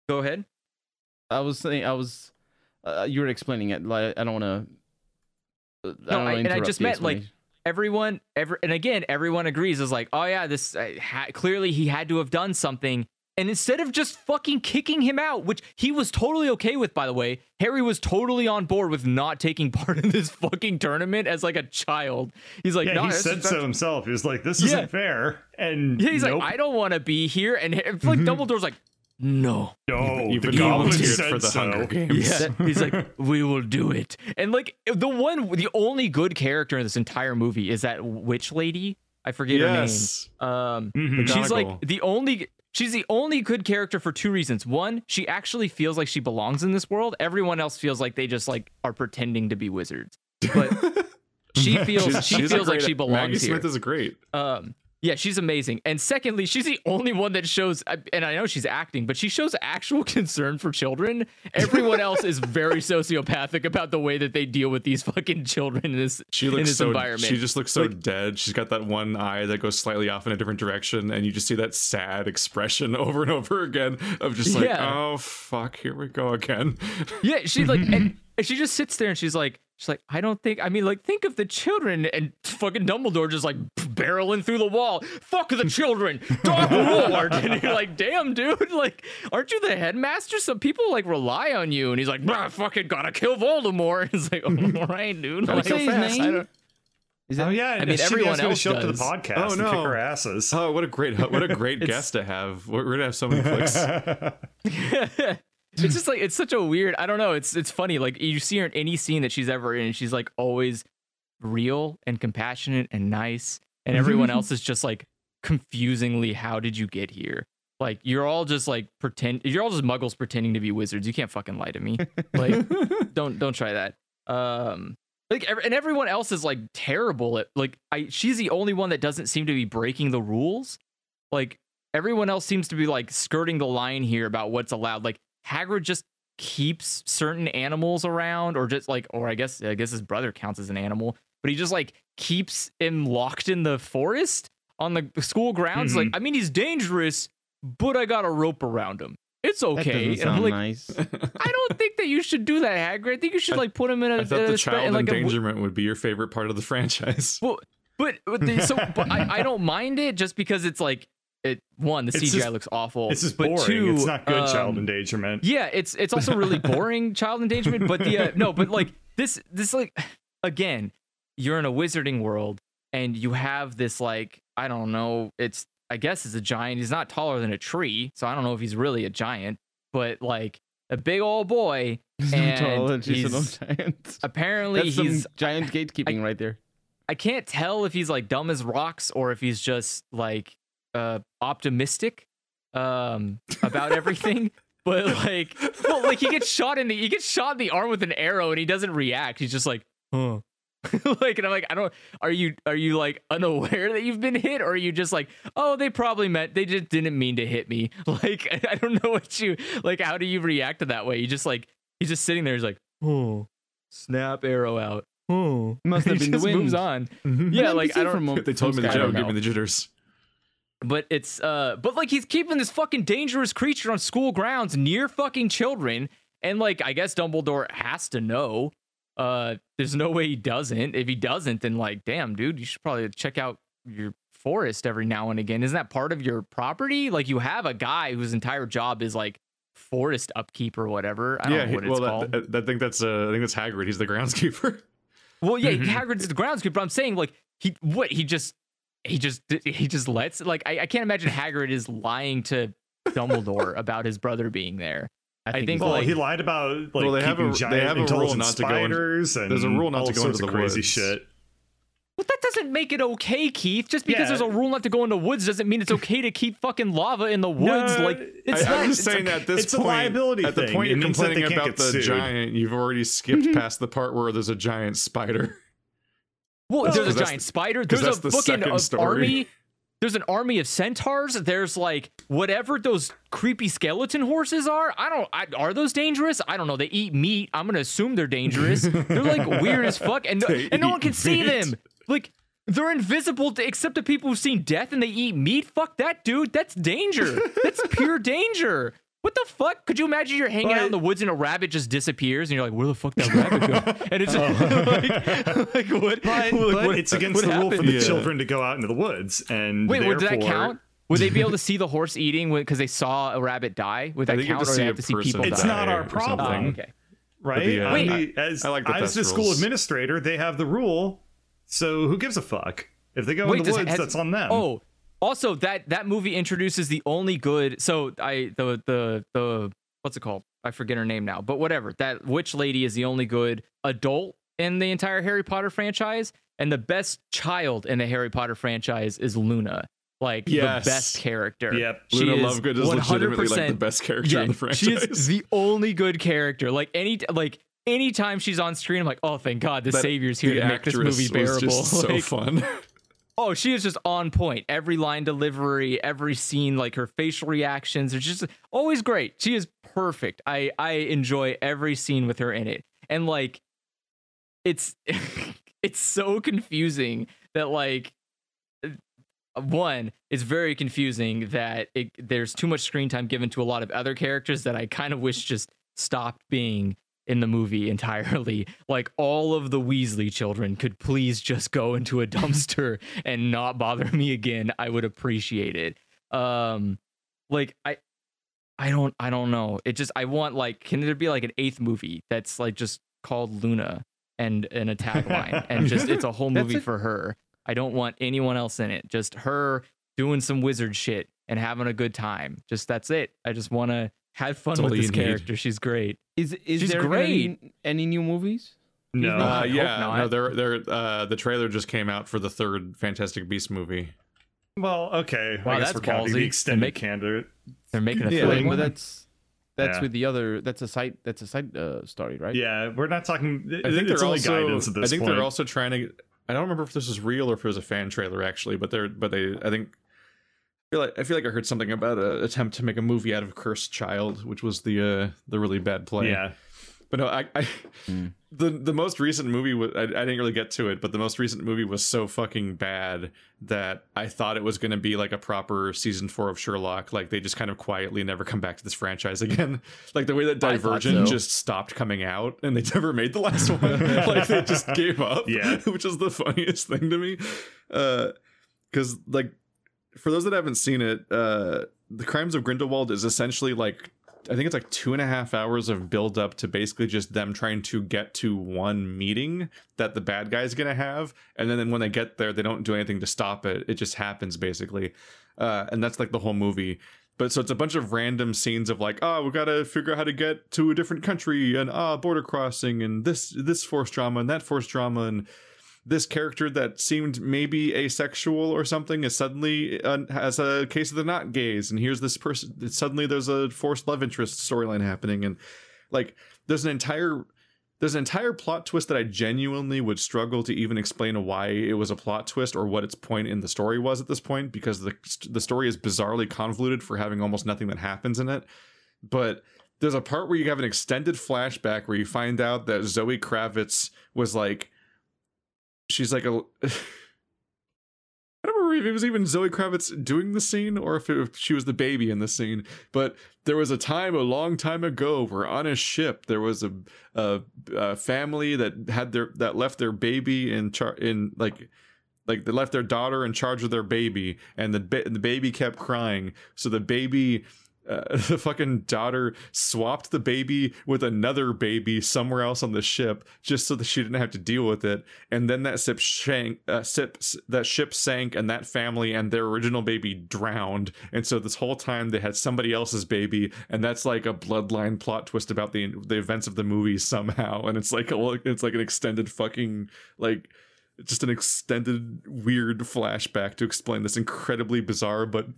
[SPEAKER 3] go ahead.
[SPEAKER 2] I was saying. I was. Uh, you were explaining it. Like I don't want to. I don't
[SPEAKER 3] I- and I just meant, like. Everyone, every, and again, everyone agrees is like, oh yeah, this uh, ha- clearly he had to have done something. And instead of just fucking kicking him out, which he was totally okay with, by the way, Harry was totally on board with not taking part in this fucking tournament as like a child. He's like,
[SPEAKER 4] yeah,
[SPEAKER 3] no,
[SPEAKER 4] he said so himself. He was like, "This
[SPEAKER 3] Yeah.
[SPEAKER 4] isn't fair," and
[SPEAKER 3] Yeah, he's
[SPEAKER 4] nope,
[SPEAKER 3] like, I don't want to be here. And it's like
[SPEAKER 1] Mhm.
[SPEAKER 3] Dumbledore's like, no.
[SPEAKER 4] no,
[SPEAKER 1] You've
[SPEAKER 4] the
[SPEAKER 1] been
[SPEAKER 4] goblin
[SPEAKER 1] volunteered
[SPEAKER 4] said
[SPEAKER 1] for the
[SPEAKER 4] so.
[SPEAKER 1] Hunger Games.
[SPEAKER 3] Yeah, he's like, we will do it. And like the one, the only good character in this entire movie is that witch lady. I forget
[SPEAKER 1] yes.
[SPEAKER 3] her name. Um,
[SPEAKER 4] Mhm.
[SPEAKER 3] she's like the only. She's the only good character for two reasons. One, she actually feels like she belongs in this world. Everyone else feels like they just like are pretending to be wizards. But she feels
[SPEAKER 1] She's-
[SPEAKER 3] she
[SPEAKER 1] she's a
[SPEAKER 3] feels like she belongs
[SPEAKER 1] Maggie
[SPEAKER 3] here.
[SPEAKER 1] Smith is great.
[SPEAKER 3] Um, yeah, she's amazing. And secondly, she's the only one that shows, and I know she's acting, but she shows actual concern for children. Everyone else is very sociopathic about the way that they deal with these fucking children in this
[SPEAKER 1] She
[SPEAKER 3] in this
[SPEAKER 1] so.
[SPEAKER 3] environment.
[SPEAKER 1] She just looks so
[SPEAKER 3] Like-
[SPEAKER 1] dead. She's got that one eye that goes slightly off in a different direction, and you just see that sad expression over and over again of just like,
[SPEAKER 3] Yeah.
[SPEAKER 1] oh fuck, here we go again.
[SPEAKER 3] yeah, she's like, and she just sits there and she's like, she's like, I don't think. I mean, like, think of the children, and fucking Dumbledore just like barreling through the wall. Fuck the children, Dark Lord. And you're like, damn, dude, like, aren't you the headmaster? Some people like rely on you. And he's like, "Bah, fucking gotta kill Voldemort. It's like, all right, dude. Like,
[SPEAKER 2] say his name?
[SPEAKER 3] don't-
[SPEAKER 2] Is
[SPEAKER 4] Oh yeah,
[SPEAKER 3] I mean,
[SPEAKER 4] she
[SPEAKER 3] everyone
[SPEAKER 4] was gonna
[SPEAKER 3] else
[SPEAKER 4] show up to the podcast
[SPEAKER 1] Oh,
[SPEAKER 4] and
[SPEAKER 1] no.
[SPEAKER 4] kick our asses.
[SPEAKER 1] Oh, what a great, what a great guest to have. We're gonna have so many clicks.
[SPEAKER 3] It's just like it's such a weird. I don't know. It's it's funny. Like you see her in any scene that she's ever in, she's like always real and compassionate and nice, and everyone else is just like confusingly, how did you get here? Like you're all just like pretend. You're all just muggles pretending to be wizards. You can't fucking lie to me. Like don't don't try that. Um. Like and everyone else is like terrible at like I she's the only one that doesn't seem to be breaking the rules. Like everyone else seems to be like skirting the line here about what's allowed. Like Hagrid just keeps certain animals around or just like or I guess I guess his brother counts as an animal, but he just like keeps him locked in the forest on the school grounds.
[SPEAKER 4] Mm-hmm.
[SPEAKER 3] Like, I mean, he's dangerous, but I got a rope around him. It's okay.
[SPEAKER 2] That doesn't
[SPEAKER 3] And I'm like,
[SPEAKER 2] nice.
[SPEAKER 3] I don't think that you should do that, Hagrid. I think you should like put him in a.
[SPEAKER 1] I thought
[SPEAKER 3] in
[SPEAKER 1] the
[SPEAKER 3] a spe-
[SPEAKER 1] child
[SPEAKER 3] in, like, a w-
[SPEAKER 1] endangerment would be your favorite part of the franchise.
[SPEAKER 3] well, but but the, so but I, I don't mind it just because it's like it one the
[SPEAKER 4] It's
[SPEAKER 3] CGI
[SPEAKER 4] just-
[SPEAKER 3] looks awful.
[SPEAKER 4] It's just
[SPEAKER 3] but
[SPEAKER 4] boring.
[SPEAKER 3] Two,
[SPEAKER 4] it's not good child
[SPEAKER 3] um,
[SPEAKER 4] endangerment.
[SPEAKER 3] Yeah, it's it's also really boring child endangerment. But the uh, no, but like this this like again, you're in a wizarding world and you have this like I don't know. It's I guess it's a giant. He's not taller than a tree, so I don't know if he's really a giant. But like a big old boy,
[SPEAKER 2] He's not
[SPEAKER 3] and
[SPEAKER 2] tall and he's
[SPEAKER 3] he's-
[SPEAKER 2] no giant.
[SPEAKER 3] apparently
[SPEAKER 2] That's
[SPEAKER 3] he's
[SPEAKER 2] some giant gatekeeping right there.
[SPEAKER 3] I can't tell if he's like dumb as rocks or if he's just like uh optimistic um about everything. but like well like he gets shot in the he gets shot in the arm with an arrow and he doesn't react. He's just like, huh. like and I'm like, I don't are you are you like unaware that you've been hit or are you just like, oh they probably meant they just didn't mean to hit me. Like I, I don't know what you like how do you react to that way? You just like he's just sitting there, he's like, oh snap arrow out. Oh,
[SPEAKER 2] Must have
[SPEAKER 3] he
[SPEAKER 2] been the
[SPEAKER 3] just moves
[SPEAKER 2] wind.
[SPEAKER 3] on. Yeah, like I don't.
[SPEAKER 1] they told me the joke,
[SPEAKER 3] don't
[SPEAKER 1] give me the jitters.
[SPEAKER 3] But it's uh, but like he's keeping this fucking dangerous creature on school grounds near fucking children, and like I guess Dumbledore has to know. Uh, there's no way he doesn't. If he doesn't, then like, damn, dude, you should probably check out your forest every now and again. Isn't that part of your property? Like you have a guy whose entire job is like forest upkeep or whatever. I don't
[SPEAKER 1] Yeah,
[SPEAKER 3] know
[SPEAKER 1] he-
[SPEAKER 3] what
[SPEAKER 1] well,
[SPEAKER 3] it's called.
[SPEAKER 1] that, that- I think that's uh, I think that's Hagrid. He's the groundskeeper.
[SPEAKER 3] Well, yeah. Hagrid's the groundskeeper. But I'm saying like he what he just he just he just lets like I, I can't imagine Hagrid is lying to Dumbledore about his brother being there. I think,
[SPEAKER 2] he's
[SPEAKER 4] Well,
[SPEAKER 3] like-
[SPEAKER 4] he lied about like
[SPEAKER 1] Well, they have
[SPEAKER 4] keeping
[SPEAKER 1] a- they have a rule not to go into-
[SPEAKER 4] spiders and
[SPEAKER 1] there's a rule not to go into the
[SPEAKER 4] crazy
[SPEAKER 1] woods.
[SPEAKER 4] shit.
[SPEAKER 3] But that doesn't make it okay, Keith. Just because
[SPEAKER 4] Yeah.
[SPEAKER 3] there's a rule not to go into the woods doesn't mean it's okay to keep fucking lava in the woods.
[SPEAKER 4] No,
[SPEAKER 3] like it's
[SPEAKER 1] I,
[SPEAKER 3] not.
[SPEAKER 1] am just
[SPEAKER 3] it's
[SPEAKER 1] saying
[SPEAKER 3] like-
[SPEAKER 1] that at this
[SPEAKER 4] it's a
[SPEAKER 1] point,
[SPEAKER 4] liability
[SPEAKER 1] at the point
[SPEAKER 4] It
[SPEAKER 1] you're
[SPEAKER 4] means
[SPEAKER 1] complaining about the
[SPEAKER 4] sued.
[SPEAKER 1] giant, you've already skipped mm-hmm. past the part where there's a giant spider.
[SPEAKER 3] Well, there's a giant spider. There's a
[SPEAKER 1] the
[SPEAKER 3] fucking uh,
[SPEAKER 1] story.
[SPEAKER 3] army. There's an army of centaurs. There's like whatever those creepy skeleton horses are. I don't. I, are those dangerous? I don't know. They eat meat. I'm gonna assume they're dangerous. they're like weird as fuck, and no, and no one can see them. Like they're invisible to, except to people who've seen death, and they eat meat. Fuck that, dude. That's danger. That's pure danger. What the fuck? Could you imagine you're hanging out in the woods and a rabbit just disappears and you're like, where the fuck that rabbit go? And it's like, like what?
[SPEAKER 4] But,
[SPEAKER 3] like,
[SPEAKER 4] but
[SPEAKER 3] what-
[SPEAKER 4] it's against
[SPEAKER 3] what
[SPEAKER 4] the rule for the
[SPEAKER 1] Yeah.
[SPEAKER 4] children to go out into the woods, and
[SPEAKER 3] Wait, would that
[SPEAKER 4] therefore-
[SPEAKER 3] count? Would they be able to see the horse eating because they saw a rabbit die? Would that
[SPEAKER 1] think you have
[SPEAKER 3] count,
[SPEAKER 1] to
[SPEAKER 3] or
[SPEAKER 1] see
[SPEAKER 3] they
[SPEAKER 1] a
[SPEAKER 3] have to see people
[SPEAKER 4] It's
[SPEAKER 3] die?
[SPEAKER 4] not our problem.
[SPEAKER 3] Oh, okay.
[SPEAKER 4] right?
[SPEAKER 1] the, uh,
[SPEAKER 3] Wait.
[SPEAKER 4] mean, as
[SPEAKER 1] I like the
[SPEAKER 4] as
[SPEAKER 1] best
[SPEAKER 4] the school
[SPEAKER 1] rules.
[SPEAKER 4] administrator, they have the rule. So who gives a fuck if they go
[SPEAKER 3] Wait,
[SPEAKER 4] in the
[SPEAKER 3] does-
[SPEAKER 4] woods?
[SPEAKER 3] has-
[SPEAKER 4] that's on them.
[SPEAKER 3] Oh, also that that movie introduces the only good. So I the the the what's it called? I forget her name now, but whatever. That witch lady is the only good adult in the entire Harry Potter franchise, and the best child in the Harry Potter franchise is Luna. Like
[SPEAKER 1] Yes.
[SPEAKER 3] the best character.
[SPEAKER 4] Yep.
[SPEAKER 3] She
[SPEAKER 1] Luna
[SPEAKER 3] is
[SPEAKER 1] Lovegood is legitimately like the best character in the franchise.
[SPEAKER 3] She is the only good character. Like any like anytime she's on screen, I'm like, oh thank God, the
[SPEAKER 1] That-
[SPEAKER 3] savior's here to make this movie bearable.
[SPEAKER 1] just so
[SPEAKER 3] Like,
[SPEAKER 1] fun.
[SPEAKER 3] Oh, she is just on point. Every line delivery, every scene, like her facial reactions are just always great. She is perfect. I I enjoy every scene with her in it. And like it's it's so confusing that like one it's very confusing that it, there's too much screen time given to a lot of other characters that i kind of wish just stopped being in the movie entirely like all of the weasley children could please just go into a dumpster and not bother me again i would appreciate it um like i i don't i don't know it just i want like can there be like an eighth movie that's like just called luna and and a tagline and just it's a whole movie
[SPEAKER 2] it.
[SPEAKER 3] for her I don't want anyone else in it. Just her doing some wizard shit and having a good time. Just that's it. I just want to have fun with this
[SPEAKER 1] you need.
[SPEAKER 3] She's great.
[SPEAKER 2] Is is
[SPEAKER 3] She's
[SPEAKER 2] there
[SPEAKER 3] great.
[SPEAKER 2] Any, any new movies?
[SPEAKER 4] no.
[SPEAKER 3] not-
[SPEAKER 1] Uh, yeah, no, they're they're uh, the trailer just came out for the third Fantastic Beast movie.
[SPEAKER 4] well, okay.
[SPEAKER 3] Wow,
[SPEAKER 4] I guess
[SPEAKER 3] that's
[SPEAKER 4] we're counting
[SPEAKER 3] ballsy.
[SPEAKER 4] the
[SPEAKER 3] To
[SPEAKER 4] extended
[SPEAKER 3] make-
[SPEAKER 4] candidate.
[SPEAKER 3] They're making a
[SPEAKER 1] Yeah,
[SPEAKER 3] third
[SPEAKER 2] Wait, but that's that's
[SPEAKER 4] Yeah.
[SPEAKER 2] with the other. That's a side. That's a side uh, story, right?
[SPEAKER 4] Yeah, we're not talking.
[SPEAKER 1] I think
[SPEAKER 4] it's
[SPEAKER 1] they're also.
[SPEAKER 4] guidance at this
[SPEAKER 1] I think
[SPEAKER 4] point.
[SPEAKER 1] they're also trying to. I don't remember if this was real or if it was a fan trailer actually, but they're but they. I think feel like I feel like I heard something about an attempt to make a movie out of Cursed Child, which was the uh, the really bad play.
[SPEAKER 4] Yeah.
[SPEAKER 1] But no, I, I mm. the the most recent movie was I, I, didn't really get to it, but the most recent movie was so fucking bad that I thought it was going to be like a proper season four of Sherlock. Like they just kind of quietly never come back to this franchise again. Like the way that Divergent so. just stopped coming out and they never made the last one. like they just gave up.
[SPEAKER 4] Yeah,
[SPEAKER 1] which is the funniest thing to me. Because uh, like for those that haven't seen it, uh, the Crimes of Grindelwald is essentially like I think it's like two and a half hours of build up to basically just them trying to get to one meeting that the bad guy's gonna have, and then when they get there, they don't do anything to stop it. It just happens basically, uh, and that's like the whole movie. But so it's a bunch of random scenes of like, oh, we gotta figure out how to get to a different country, and ah, oh, border crossing, and this this force drama and that force drama, and this character that seemed maybe asexual or something is suddenly uh, has a case of the not gays and here's this person suddenly there's a forced love interest storyline happening and like there's an entire there's an entire plot twist that I genuinely would struggle to even explain why it was a plot twist or what its point in the story was at this point because the the story is bizarrely convoluted for having almost nothing that happens in it. But there's a part where you have an extended flashback where you find out that Zoe Kravitz was like she's like a I don't remember if it was even Zoe Kravitz doing the scene or if, it, if, she was the baby in the scene. But there was a time a long time ago where on a ship there was a, a, a family that had their that left their baby in char in like like they left their daughter in charge of their baby and the ba- the baby kept crying. So the baby uh, the fucking daughter swapped the baby with another baby somewhere else on the ship just so that she didn't have to deal with it. And then that ship sank uh, that ship sank and that family and their original baby drowned. And so this whole time they had somebody else's baby and that's like a bloodline plot twist about the the events of the movie somehow. And it's like a, it's like an extended fucking like just an extended weird flashback to explain this incredibly bizarre but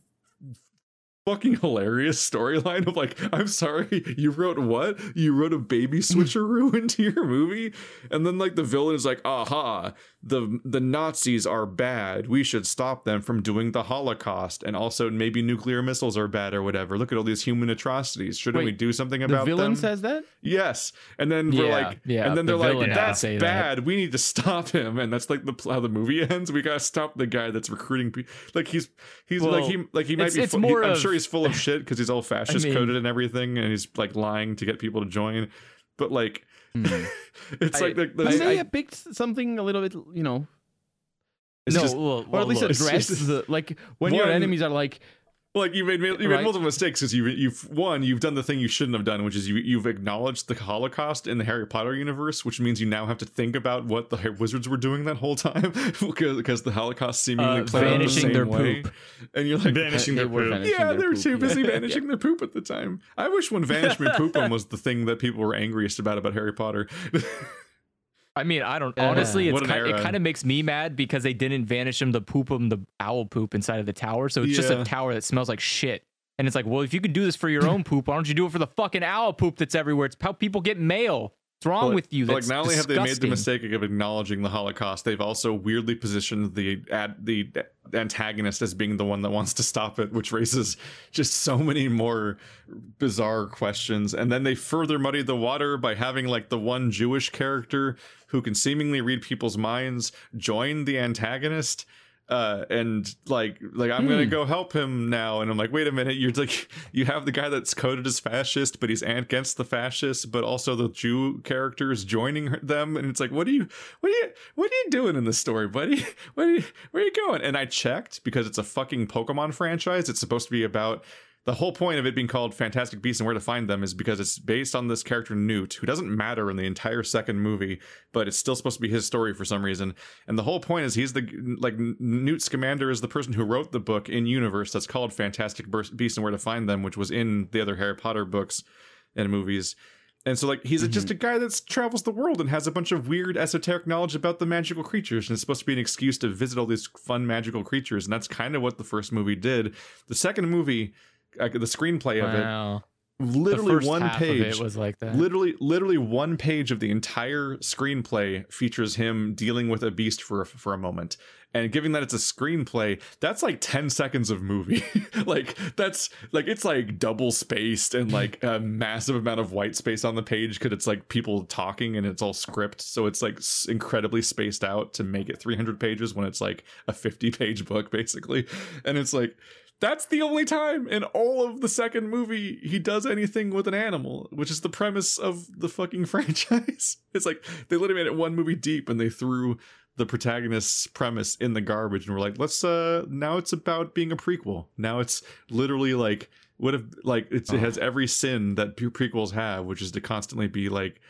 [SPEAKER 1] fucking hilarious storyline of like, I'm sorry, you wrote what? You wrote a baby switcheroo into your movie? And then like the villain is like, aha, the the Nazis are bad. We should stop them from doing the Holocaust. And also maybe nuclear missiles are bad or whatever. Look at all these human atrocities. Shouldn't Wait, we do something about
[SPEAKER 2] them? The villain
[SPEAKER 1] them?
[SPEAKER 2] says that?
[SPEAKER 1] Yes. And then yeah, we're like, yeah, and then the they're like, that's bad. That. We need to stop him. And that's like the how the movie ends. We gotta stop the guy that's recruiting people. Like he's he's well, like he like he might be. Fu- he, I'm sure he's full of shit because he's all fascist I mean, coded and everything, and he's like lying to get people to join. But like, mm. it's I, like the, the,
[SPEAKER 2] I, I picked something a little bit, you know. no, just, well, well, or at least look, address the like when one, your enemies are like,
[SPEAKER 1] like you made you made right. multiple mistakes because you you've one you've done the thing you shouldn't have done, which is you you've acknowledged the Holocaust in the Harry Potter universe, which means you now have to think about what the wizards were doing that whole time because, because the Holocaust seemingly uh, played vanishing the their way. poop, and you're like
[SPEAKER 4] vanishing their poop.
[SPEAKER 1] Vanishing yeah, they were too busy yeah. vanishing yeah. their poop at the time. I wish when vanish me poopum was the thing that people were angriest about about Harry Potter.
[SPEAKER 3] I mean, I don't uh-huh. honestly. It's kind, it kind of makes me mad because they didn't vanish him the poop him the owl poop inside of the tower. So it's yeah. just a tower that smells like shit. And it's like, well, if you can do this for your own poop, why don't you do it for the fucking owl poop that's everywhere? It's how people get mail. What's wrong but, with you? That's like not only disgusting.
[SPEAKER 1] have they made the mistake of acknowledging the Holocaust, they've also weirdly positioned the ad, the antagonist as being the one that wants to stop it, which raises just so many more bizarre questions. And then they further muddy the water by having like the one Jewish character who can seemingly read people's minds join the antagonist uh and like like i'm gonna hmm. go help him now. And i'm like wait a minute you're like you have the guy that's coded as fascist but he's against the fascists but also the jew characters joining them. And it's like what are you what are you what are you doing in this story buddy? What are you, where are you going? And i checked because it's a fucking pokemon franchise. It's supposed to be about the whole point of it being called Fantastic Beasts and Where to Find Them is because it's based on this character Newt, who doesn't matter in the entire second movie, but it's still supposed to be his story for some reason. And the whole point is he's the like Newt Scamander is the person who wrote the book in universe that's called Fantastic Beasts and Where to Find Them, which was in the other Harry Potter books and movies. And so, like, he's mm-hmm. just a guy that travels the world and has a bunch of weird esoteric knowledge about the magical creatures. And it's supposed to be an excuse to visit all these fun magical creatures. And that's kind of what the first movie did. The second movie the screenplay of wow. it literally one page
[SPEAKER 3] was like that.
[SPEAKER 1] Literally, literally one page of the entire screenplay features him dealing with a beast for for a moment. And given that it's a screenplay, that's like 10 seconds of movie. like that's like it's like double spaced and like a massive amount of white space on the page because it's like people talking and it's all script. So it's like incredibly spaced out to make it 300 pages when it's like a 50 page book basically. And it's like that's the only time in all of the second movie he does anything with an animal, which is the premise of the fucking franchise. It's like they literally made it one movie deep and they threw the protagonist's premise in the garbage and we're like, let's uh now it's about being a prequel. Now it's literally like what if like it has every sin that prequels have, which is to constantly be like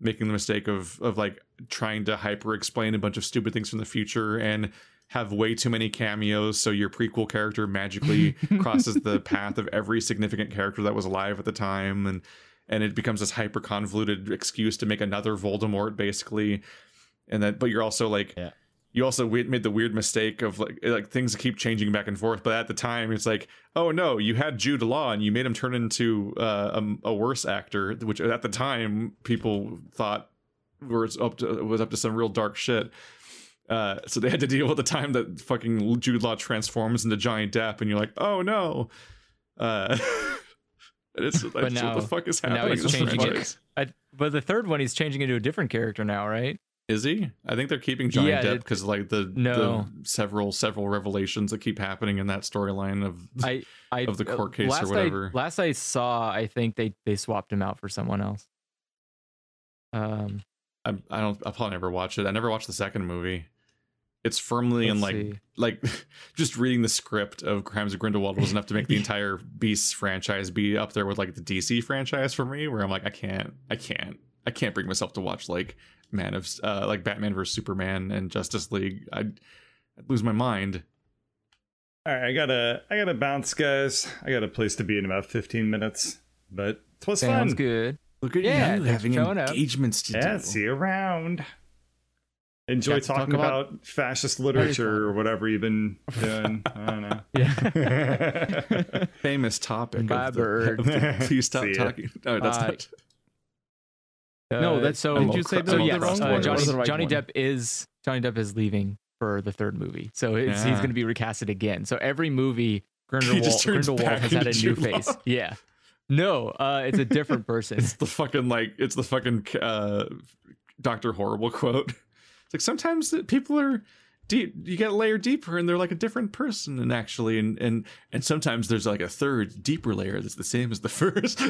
[SPEAKER 1] making the mistake of of like trying to hyper explain a bunch of stupid things from the future and have way too many cameos so your prequel character magically crosses the path of every significant character that was alive at the time and and it becomes this hyper convoluted excuse to make another Voldemort basically and then but you're also like
[SPEAKER 2] yeah.
[SPEAKER 1] you also made the weird mistake of like like things keep changing back and forth but at the time it's like oh no you had Jude Law and you made him turn into uh, a, a worse actor which at the time people thought was up to was up to some real dark shit uh, so they had to deal with the time that fucking Jude Law transforms into Johnny Depp, and you're like, oh no. Uh, it's, but now, what the fuck is happening? Now he's changing it.
[SPEAKER 3] I, but the third one, he's changing into a different character now, right?
[SPEAKER 1] Is he? I think they're keeping Johnny yeah, Depp because like the, no. the several several revelations that keep happening in that storyline of I, I, of the court case or whatever.
[SPEAKER 3] I, last I saw, I think they they swapped him out for someone else. Um,
[SPEAKER 1] I, I don't. I'll probably never watch it. I never watched the second movie it's firmly Let's in like see. like just reading the script of Crimes of Grindelwald was enough to make the entire Beasts franchise be up there with like the DC franchise for me, where I'm like, I can't, I can't, I can't bring myself to watch like Man of uh, like Batman versus Superman and Justice League. I'd, I'd lose my mind.
[SPEAKER 4] All right, I gotta, I gotta bounce, guys. I got a place to be in about 15 minutes, but it was
[SPEAKER 3] Sounds
[SPEAKER 4] fun.
[SPEAKER 3] good.
[SPEAKER 1] Look at yeah, you having engagements to
[SPEAKER 4] yeah,
[SPEAKER 1] do.
[SPEAKER 4] see you around enjoy talking talk about, about, fascist literature or whatever you've been doing. I don't know.
[SPEAKER 1] Yeah. Famous topic. Bye, of the, of the, please stop talking. No, that's uh, not.
[SPEAKER 2] Uh, no, that's so. Did you say the, so yes, the wrong uh,
[SPEAKER 3] Johnny, right Johnny Depp is Johnny Depp is leaving for the third movie, so yeah. he's going to be recasted again. So every movie, Grindelwald, Grindelwald has had a new face. Yeah. No, uh, it's a different person.
[SPEAKER 1] it's the fucking like it's the fucking uh, Doctor Horrible quote like sometimes people are deep you get a layer deeper and they're like a different person and actually and and and sometimes there's like a third deeper layer that's the same as the first.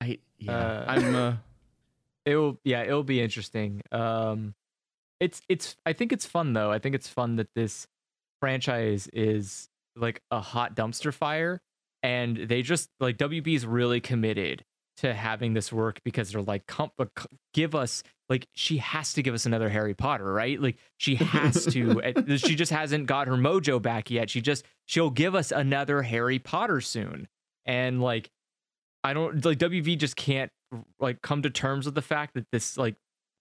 [SPEAKER 3] I yeah uh, i'm uh it'll yeah it'll be interesting. Um it's it's i think it's fun though. I think it's fun that this franchise is like a hot dumpster fire and they just like wb is really committed to having this work because they're like give us like she has to give us another Harry Potter, right? Like she has to. she just hasn't got her mojo back yet. She just she'll give us another Harry Potter soon, and like I don't like WB just can't like come to terms with the fact that this like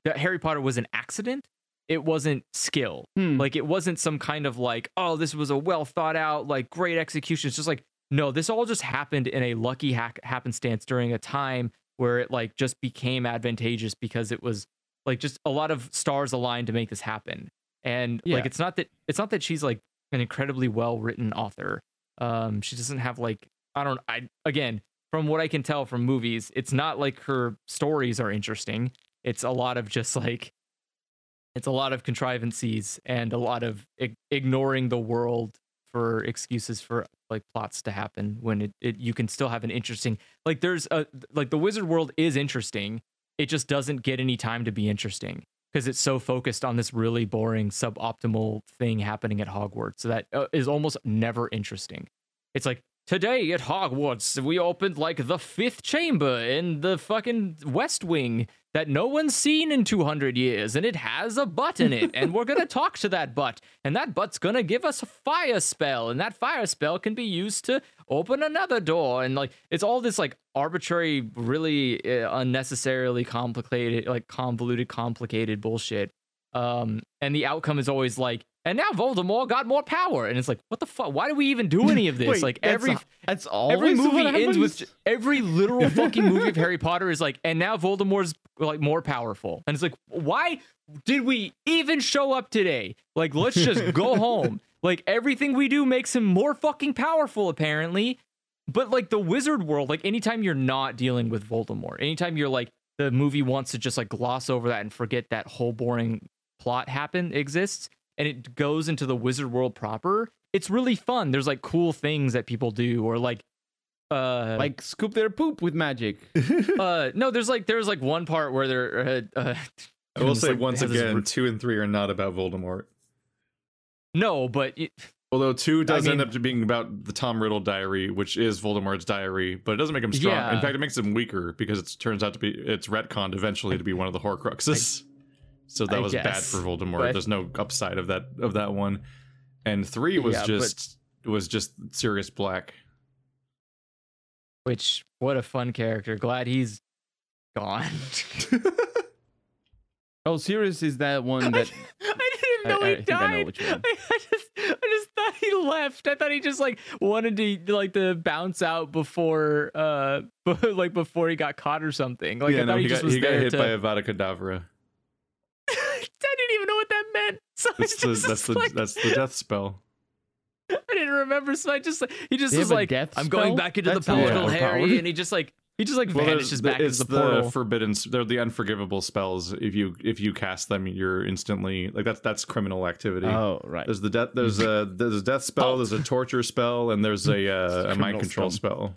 [SPEAKER 3] that Harry Potter was an accident. It wasn't skill. Hmm. Like it wasn't some kind of like oh this was a well thought out like great execution. It's just like no, this all just happened in a lucky hack happenstance during a time where it like just became advantageous because it was like just a lot of stars aligned to make this happen. And yeah. like it's not that it's not that she's like an incredibly well written author. Um she doesn't have like I don't I again, from what I can tell from movies, it's not like her stories are interesting. It's a lot of just like it's a lot of contrivances and a lot of ig- ignoring the world for excuses for like plots to happen when it, it you can still have an interesting like there's a like the wizard world is interesting it just doesn't get any time to be interesting because it's so focused on this really boring suboptimal thing happening at hogwarts so that uh, is almost never interesting. It's like Today at Hogwarts, we opened like the fifth chamber in the fucking West Wing that no one's seen in 200 years, and it has a butt in it, and we're gonna talk to that butt, and that butt's gonna give us a fire spell, and that fire spell can be used to open another door, and like it's all this like arbitrary, really uh, unnecessarily complicated, like convoluted, complicated bullshit. Um, and the outcome is always like and now Voldemort got more power. And it's like, what the fuck? Why do we even do any of this?
[SPEAKER 2] Wait,
[SPEAKER 3] like every
[SPEAKER 2] a- that's all.
[SPEAKER 3] every movie ends with every literal fucking movie of Harry Potter is like, and now Voldemort's like more powerful. And it's like, why did we even show up today? Like, let's just go home. Like everything we do makes him more fucking powerful, apparently. But like the wizard world, like anytime you're not dealing with Voldemort, anytime you're like the movie wants to just like gloss over that and forget that whole boring plot happen exists and it goes into the wizard world proper, it's really fun. There's like cool things that people do or like uh
[SPEAKER 2] like scoop their poop with magic.
[SPEAKER 3] uh no there's like there's like one part where they're uh, uh
[SPEAKER 1] I will say
[SPEAKER 3] like-
[SPEAKER 1] once
[SPEAKER 3] has this
[SPEAKER 1] again, two and three are not about Voldemort.
[SPEAKER 3] no but it,
[SPEAKER 1] Although two does end
[SPEAKER 3] mean-
[SPEAKER 1] up being about the Tom Riddle diary, which is Voldemort's diary, but it doesn't make him strong.
[SPEAKER 3] Yeah.
[SPEAKER 1] In fact, it makes him weaker because it turns out to be it's retconned eventually to be one of the Horcruxes. so that
[SPEAKER 3] I
[SPEAKER 1] was bad for Voldemort.
[SPEAKER 3] but-
[SPEAKER 1] There's no upside of that of that one. And three was
[SPEAKER 3] Yeah, but-
[SPEAKER 1] just was just Sirius Black.
[SPEAKER 3] which what a fun character glad he's gone
[SPEAKER 2] Oh, Sirius is that one that
[SPEAKER 3] I didn't know
[SPEAKER 2] I-
[SPEAKER 3] he
[SPEAKER 2] I think I know
[SPEAKER 3] died.
[SPEAKER 2] which one.
[SPEAKER 3] I, I just, I just thought he left. I thought he just like wanted to like to bounce out before, uh, like before he got caught or something. Like I thought
[SPEAKER 1] no,
[SPEAKER 3] he,
[SPEAKER 1] he,
[SPEAKER 3] just was
[SPEAKER 1] he got hit
[SPEAKER 3] to.
[SPEAKER 1] by Avada Kedavra.
[SPEAKER 3] I didn't even know what that meant. So I
[SPEAKER 1] That's the
[SPEAKER 3] just
[SPEAKER 1] that's
[SPEAKER 3] was
[SPEAKER 1] the
[SPEAKER 3] like,
[SPEAKER 1] that's the death spell.
[SPEAKER 3] I didn't remember. So I just he just
[SPEAKER 2] They
[SPEAKER 3] was like,
[SPEAKER 2] death
[SPEAKER 3] I'm going back into
[SPEAKER 2] That's
[SPEAKER 3] the
[SPEAKER 2] how
[SPEAKER 1] they're
[SPEAKER 3] portal, Harry, and he just like he just like
[SPEAKER 1] Well, there's
[SPEAKER 3] vanishes
[SPEAKER 1] the-
[SPEAKER 3] back
[SPEAKER 1] it's
[SPEAKER 3] into the portal.
[SPEAKER 1] forbidden. They're the unforgivable spells. If you if you cast them, you're instantly like that's that's criminal activity.
[SPEAKER 2] Oh, right.
[SPEAKER 1] There's the death. There's a there's a death spell.
[SPEAKER 3] Oh.
[SPEAKER 1] There's a torture spell, and there's a uh, a mind
[SPEAKER 2] Criminal
[SPEAKER 1] control
[SPEAKER 2] spell.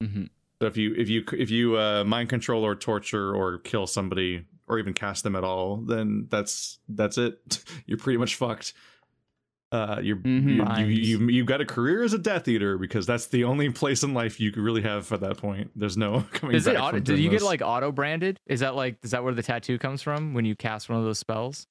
[SPEAKER 1] spell.
[SPEAKER 2] hmm
[SPEAKER 1] So if you if you if you uh, mind control or torture or kill somebody or even cast them at all, then that's that's it. You're pretty much fucked. Uh, you're
[SPEAKER 2] Mhm.
[SPEAKER 1] you, you, you you've got a career as a Death Eater because that's the only place in life you could really have at that point. There's no coming
[SPEAKER 3] Is
[SPEAKER 1] back
[SPEAKER 3] it auto, did you get like auto branded? Is that like is that where the tattoo comes from when you cast one of those spells?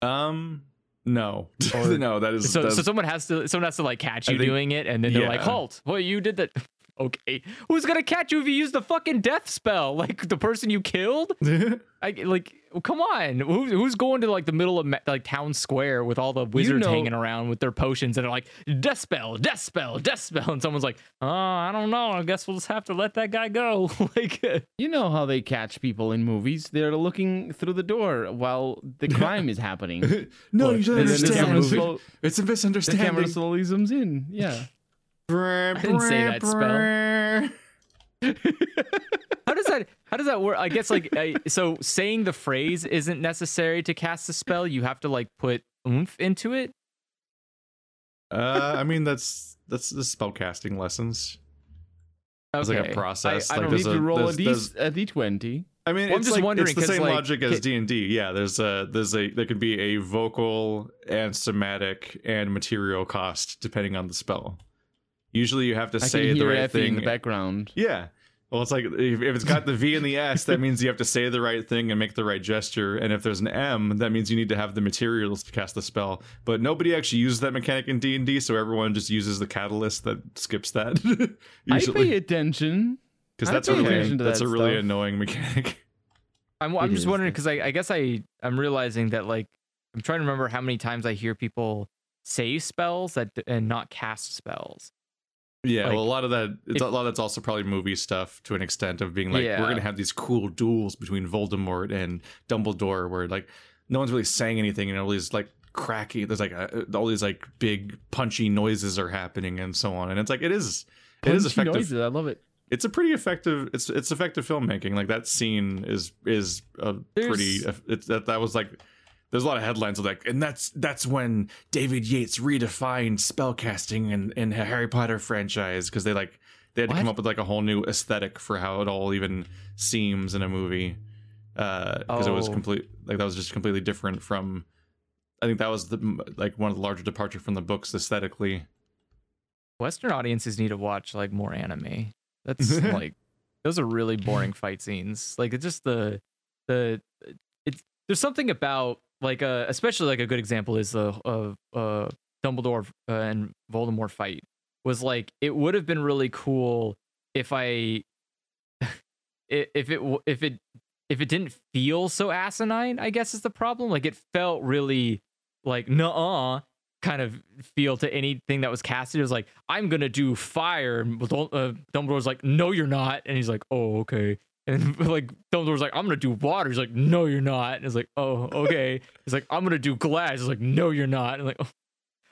[SPEAKER 1] um no
[SPEAKER 3] Or-
[SPEAKER 1] no that is
[SPEAKER 3] So,
[SPEAKER 1] that's,
[SPEAKER 3] so someone has to someone has to like catch you
[SPEAKER 1] think-
[SPEAKER 3] doing it, and then they're like, "Halt! Well, you did that." Okay, who's gonna catch you if you use the fucking death spell? Like the person you killed? I like, well, come on. Who, who's going to like the middle of like town square with all the wizards
[SPEAKER 2] know-
[SPEAKER 3] hanging around with their potions and they're like, "Death spell, death spell, death spell," and someone's like, "Oh, I don't know. I guess we'll just have to let that guy go." like, uh,
[SPEAKER 2] You know how they catch people in movies? They're looking through the door while the crime is happening.
[SPEAKER 1] no
[SPEAKER 2] Look,
[SPEAKER 1] you don't
[SPEAKER 2] and then the
[SPEAKER 1] understand
[SPEAKER 2] slow-
[SPEAKER 1] it's a misunderstanding.
[SPEAKER 2] The
[SPEAKER 1] misunderstanding
[SPEAKER 2] camera slowly zooms in. Yeah.
[SPEAKER 1] I
[SPEAKER 3] didn't say that spell. how does that how does that work? I guess like I, so saying the phrase isn't necessary to cast the spell. You have to like put oomph into it.
[SPEAKER 1] uh i mean that's that's the spell casting lessons It's
[SPEAKER 3] Okay.
[SPEAKER 1] like a process.
[SPEAKER 3] I, I
[SPEAKER 1] like
[SPEAKER 3] don't
[SPEAKER 2] Need
[SPEAKER 1] there's
[SPEAKER 2] to
[SPEAKER 1] a-
[SPEAKER 2] roll a
[SPEAKER 1] there's-
[SPEAKER 2] D a D20.
[SPEAKER 1] I mean,
[SPEAKER 3] Well, I'm just
[SPEAKER 1] like
[SPEAKER 3] wondering,
[SPEAKER 1] it's the same
[SPEAKER 3] like,
[SPEAKER 1] logic as D and D. Yeah, there's a there's a there can be a vocal and somatic and material cost depending on the spell. Usually, you have to
[SPEAKER 2] I
[SPEAKER 1] say the right
[SPEAKER 2] Effie in the background.
[SPEAKER 1] Yeah. Well, it's like if, if it's got the V and the S, that means you have to say the right thing and make the right gesture. And if there's an M, that means you need to have the materials to cast the spell. But nobody actually uses that mechanic in D and D, so everyone just uses the catalyst that skips that.
[SPEAKER 2] I pay attention.
[SPEAKER 1] because that's a really that's
[SPEAKER 2] that
[SPEAKER 1] a really
[SPEAKER 2] stuff.
[SPEAKER 1] annoying mechanic.
[SPEAKER 3] I'm I'm
[SPEAKER 2] It
[SPEAKER 3] just
[SPEAKER 2] is,
[SPEAKER 3] wondering because I, I guess I I'm realizing that like I'm trying to remember how many times I hear people say spells that and not cast spells.
[SPEAKER 1] Yeah,
[SPEAKER 3] Like,
[SPEAKER 1] well, a lot of that it's
[SPEAKER 3] if-
[SPEAKER 1] a lot of that's also probably movie stuff to an extent of being like
[SPEAKER 3] Yeah.
[SPEAKER 1] we're gonna have these cool duels between Voldemort and Dumbledore, where like no one's really saying anything, and all these like cracky, there's like uh, all these like big punchy noises are happening and so on, and it's like it is it is effective.
[SPEAKER 2] noises, I love it.
[SPEAKER 1] It's a pretty effective. It's it's effective filmmaking. Like that scene is is a pretty. It's that that was like. There's a lot of headlines of like, and that's that's when David Yates redefined spellcasting in in the Harry Potter franchise because they like they had to come up with like a whole new aesthetic for how it all even seems in a movie uh, because it was
[SPEAKER 3] Oh.
[SPEAKER 1] complete like that was just completely different from. I think that was the like one of the larger departure from the books aesthetically.
[SPEAKER 3] Western audiences need to watch like more anime. That's like those are really boring fight scenes. Like it's just the the it's there's something about like uh especially like a good example is the uh, uh Dumbledore uh, and Voldemort fight was like it would have been really cool if I if it if it if it didn't feel so asinine, I guess is the problem. Like it felt really like nuh-uh kind of feel to anything that was casted. It was like, I'm gonna do fire. Uh, Dumbledore's like, no, you're not. And he's like, oh, okay. And like Dumbledore's like, I'm gonna do water. He's like, no, you're not. And it's like, oh, okay. He's like, I'm gonna do glass. He's like, no, you're not. And like, oh,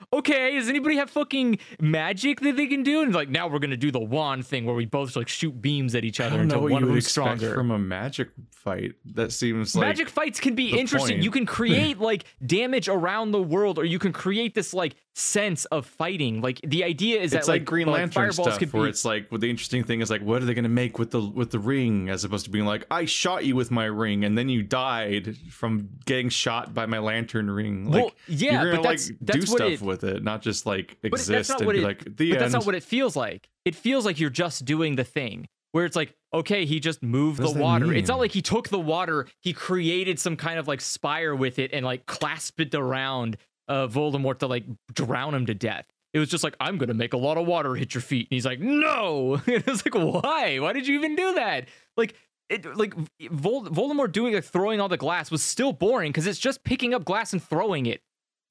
[SPEAKER 3] okay, does anybody have fucking magic that they can do? And like now we're gonna do the wand thing where we both like shoot beams at each other until one of them's stronger.
[SPEAKER 1] From a magic fight, that seems like
[SPEAKER 3] magic fights can be interesting. Point. You can create like damage around the world, or you can create this like sense of fighting. Like the idea is
[SPEAKER 1] it's
[SPEAKER 3] that
[SPEAKER 1] like,
[SPEAKER 3] like
[SPEAKER 1] Green Lantern like, stuff, where be... it's like well, the interesting thing is like what are they gonna make with the with the ring, as opposed to being like I shot you with my ring and then you died from getting shot by my lantern ring. Like,
[SPEAKER 3] well, yeah,
[SPEAKER 1] you're
[SPEAKER 3] gonna, but that's,
[SPEAKER 1] like,
[SPEAKER 3] that's
[SPEAKER 1] do stuff
[SPEAKER 3] it,
[SPEAKER 1] with it, not just like exist and be
[SPEAKER 3] it,
[SPEAKER 1] like the
[SPEAKER 3] but
[SPEAKER 1] end.
[SPEAKER 3] That's not what it feels like. It feels like you're just doing the thing where it's like, okay, he just moved the water. It's not like he took the water, he created some kind of like spire with it and like clasped it around uh, Voldemort to like drown him to death. It was just like, I'm gonna make a lot of water hit your feet. And he's like, no. And it was like, why? Why did you even do that? Like, it, like Vol- Voldemort doing like throwing all the glass was still boring because it's just picking up glass and throwing it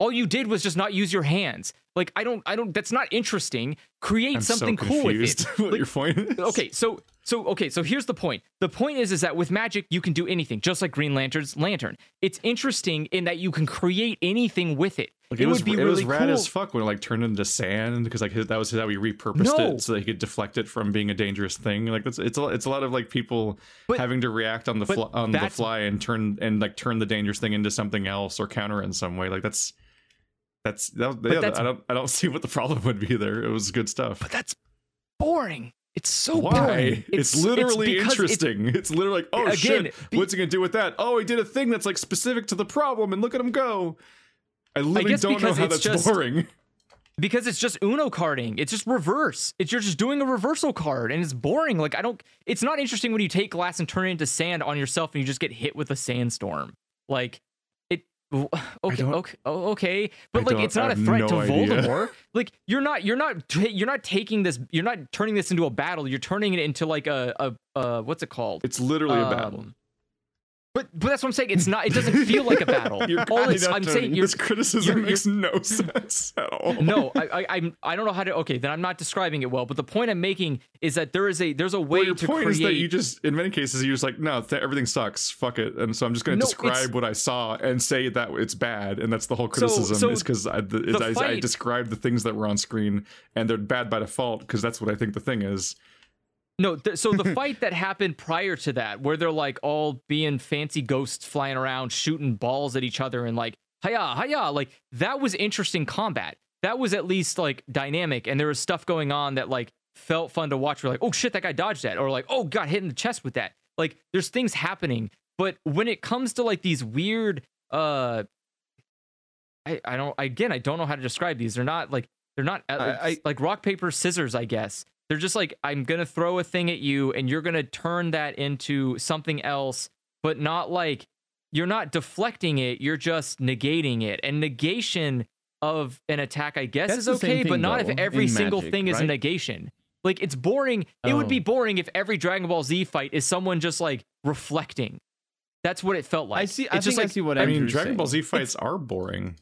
[SPEAKER 3] all you did was just not use your hands. Like I don't, I don't. That's not interesting. Create
[SPEAKER 1] I'm
[SPEAKER 3] something
[SPEAKER 1] so
[SPEAKER 3] cool with it.
[SPEAKER 1] what
[SPEAKER 3] like,
[SPEAKER 1] your point is.
[SPEAKER 3] Okay, so so okay, so here's the point. The point is, is that with magic you can do anything, just like Green Lantern's lantern. It's interesting in that you can create anything with it.
[SPEAKER 1] Like
[SPEAKER 3] it,
[SPEAKER 1] it was,
[SPEAKER 3] would be
[SPEAKER 1] it
[SPEAKER 3] really
[SPEAKER 1] was rad
[SPEAKER 3] cool.
[SPEAKER 1] as fuck when it like turned into sand because like that was how he repurposed
[SPEAKER 3] No.
[SPEAKER 1] it so that he could deflect it from being a dangerous thing. Like that's it's a, it's a lot of like people
[SPEAKER 3] But-
[SPEAKER 1] having to react on the fly, on the fly and turn and like turn the dangerous thing into something else or counter it in some way. Like that's that's that, yeah,
[SPEAKER 3] that's-
[SPEAKER 1] I don't I don't see what the problem would be there. It was good stuff.
[SPEAKER 3] But that's boring. It's so
[SPEAKER 1] Why?
[SPEAKER 3] boring.
[SPEAKER 1] It's, literally
[SPEAKER 3] because it-
[SPEAKER 1] interesting. It's, literally like, oh
[SPEAKER 3] Again,
[SPEAKER 1] shit,
[SPEAKER 3] be-
[SPEAKER 1] what's he gonna do with that? Oh, he did a thing that's like specific to the problem, and look at him go. I literally
[SPEAKER 3] guess
[SPEAKER 1] don't know how
[SPEAKER 3] it's
[SPEAKER 1] that's
[SPEAKER 3] just-
[SPEAKER 1] boring.
[SPEAKER 3] because it's just Uno carding. It's just reverse. It's you're just doing a reversal card, and it's boring. Like I don't. It's not interesting when you take glass and turn it into sand on yourself, and you just get hit with a sandstorm. Like it. Okay, okay, oh, okay, but like it's not a threat
[SPEAKER 1] no
[SPEAKER 3] to
[SPEAKER 1] idea.
[SPEAKER 3] Voldemort. Like you're not, you're not, ta- you're not taking this. You're not turning this into a battle. You're turning it into like a, a, uh, what's it called?
[SPEAKER 1] It's literally a
[SPEAKER 3] Um,
[SPEAKER 1] battle.
[SPEAKER 3] But but that's what I'm saying. It's not. It doesn't feel like a battle.
[SPEAKER 1] You're
[SPEAKER 3] All it's, I'm saying you're,
[SPEAKER 1] this criticism
[SPEAKER 3] you're-
[SPEAKER 1] makes no sense at all.
[SPEAKER 3] no, I, I I'm I don't know how to. Okay, then I'm not describing it well. But the point I'm making is that there is a there's a way
[SPEAKER 1] Well, your
[SPEAKER 3] to
[SPEAKER 1] point
[SPEAKER 3] create.
[SPEAKER 1] is that you just, in many cases, you're just like, no, th- everything sucks. Fuck it. And so I'm just going to
[SPEAKER 3] No,
[SPEAKER 1] describe what I saw and say that it's bad. And that's the whole criticism
[SPEAKER 3] so
[SPEAKER 1] is because I, I, I
[SPEAKER 3] fight-
[SPEAKER 1] described the things that were on screen and they're bad by default because that's what I think the thing is.
[SPEAKER 3] No, th- so the fight that happened prior to that, where they're like all being fancy ghosts flying around, shooting balls at each other, and like hiya, hiya, like that was interesting combat. That was at least like dynamic, and there was stuff going on that like felt fun to watch. We're like, oh shit, that guy dodged that, or like, oh, got hit in the chest with that. Like, there's things happening, but when it comes to like these weird, uh, I I don't again I don't know how to describe these. They're not like they're not
[SPEAKER 1] I- I-
[SPEAKER 3] like rock paper scissors, I guess. They're just like I'm gonna throw a thing at you, and you're gonna turn that into something else, but not like you're not deflecting it. You're just negating it, and negation of an attack, I guess,
[SPEAKER 2] That's
[SPEAKER 3] is
[SPEAKER 2] the same
[SPEAKER 3] okay, but not
[SPEAKER 2] though,
[SPEAKER 3] if every single
[SPEAKER 2] Magic,
[SPEAKER 3] thing is a negation. Like it's boring. It would be
[SPEAKER 2] Oh.
[SPEAKER 3] boring if every Dragon Ball Z fight is someone just like reflecting. That's what it felt like.
[SPEAKER 2] I see. I
[SPEAKER 3] It's
[SPEAKER 2] think
[SPEAKER 3] just
[SPEAKER 2] I see what
[SPEAKER 1] I mean, Dragon
[SPEAKER 2] saying.
[SPEAKER 1] Ball Z fights are boring.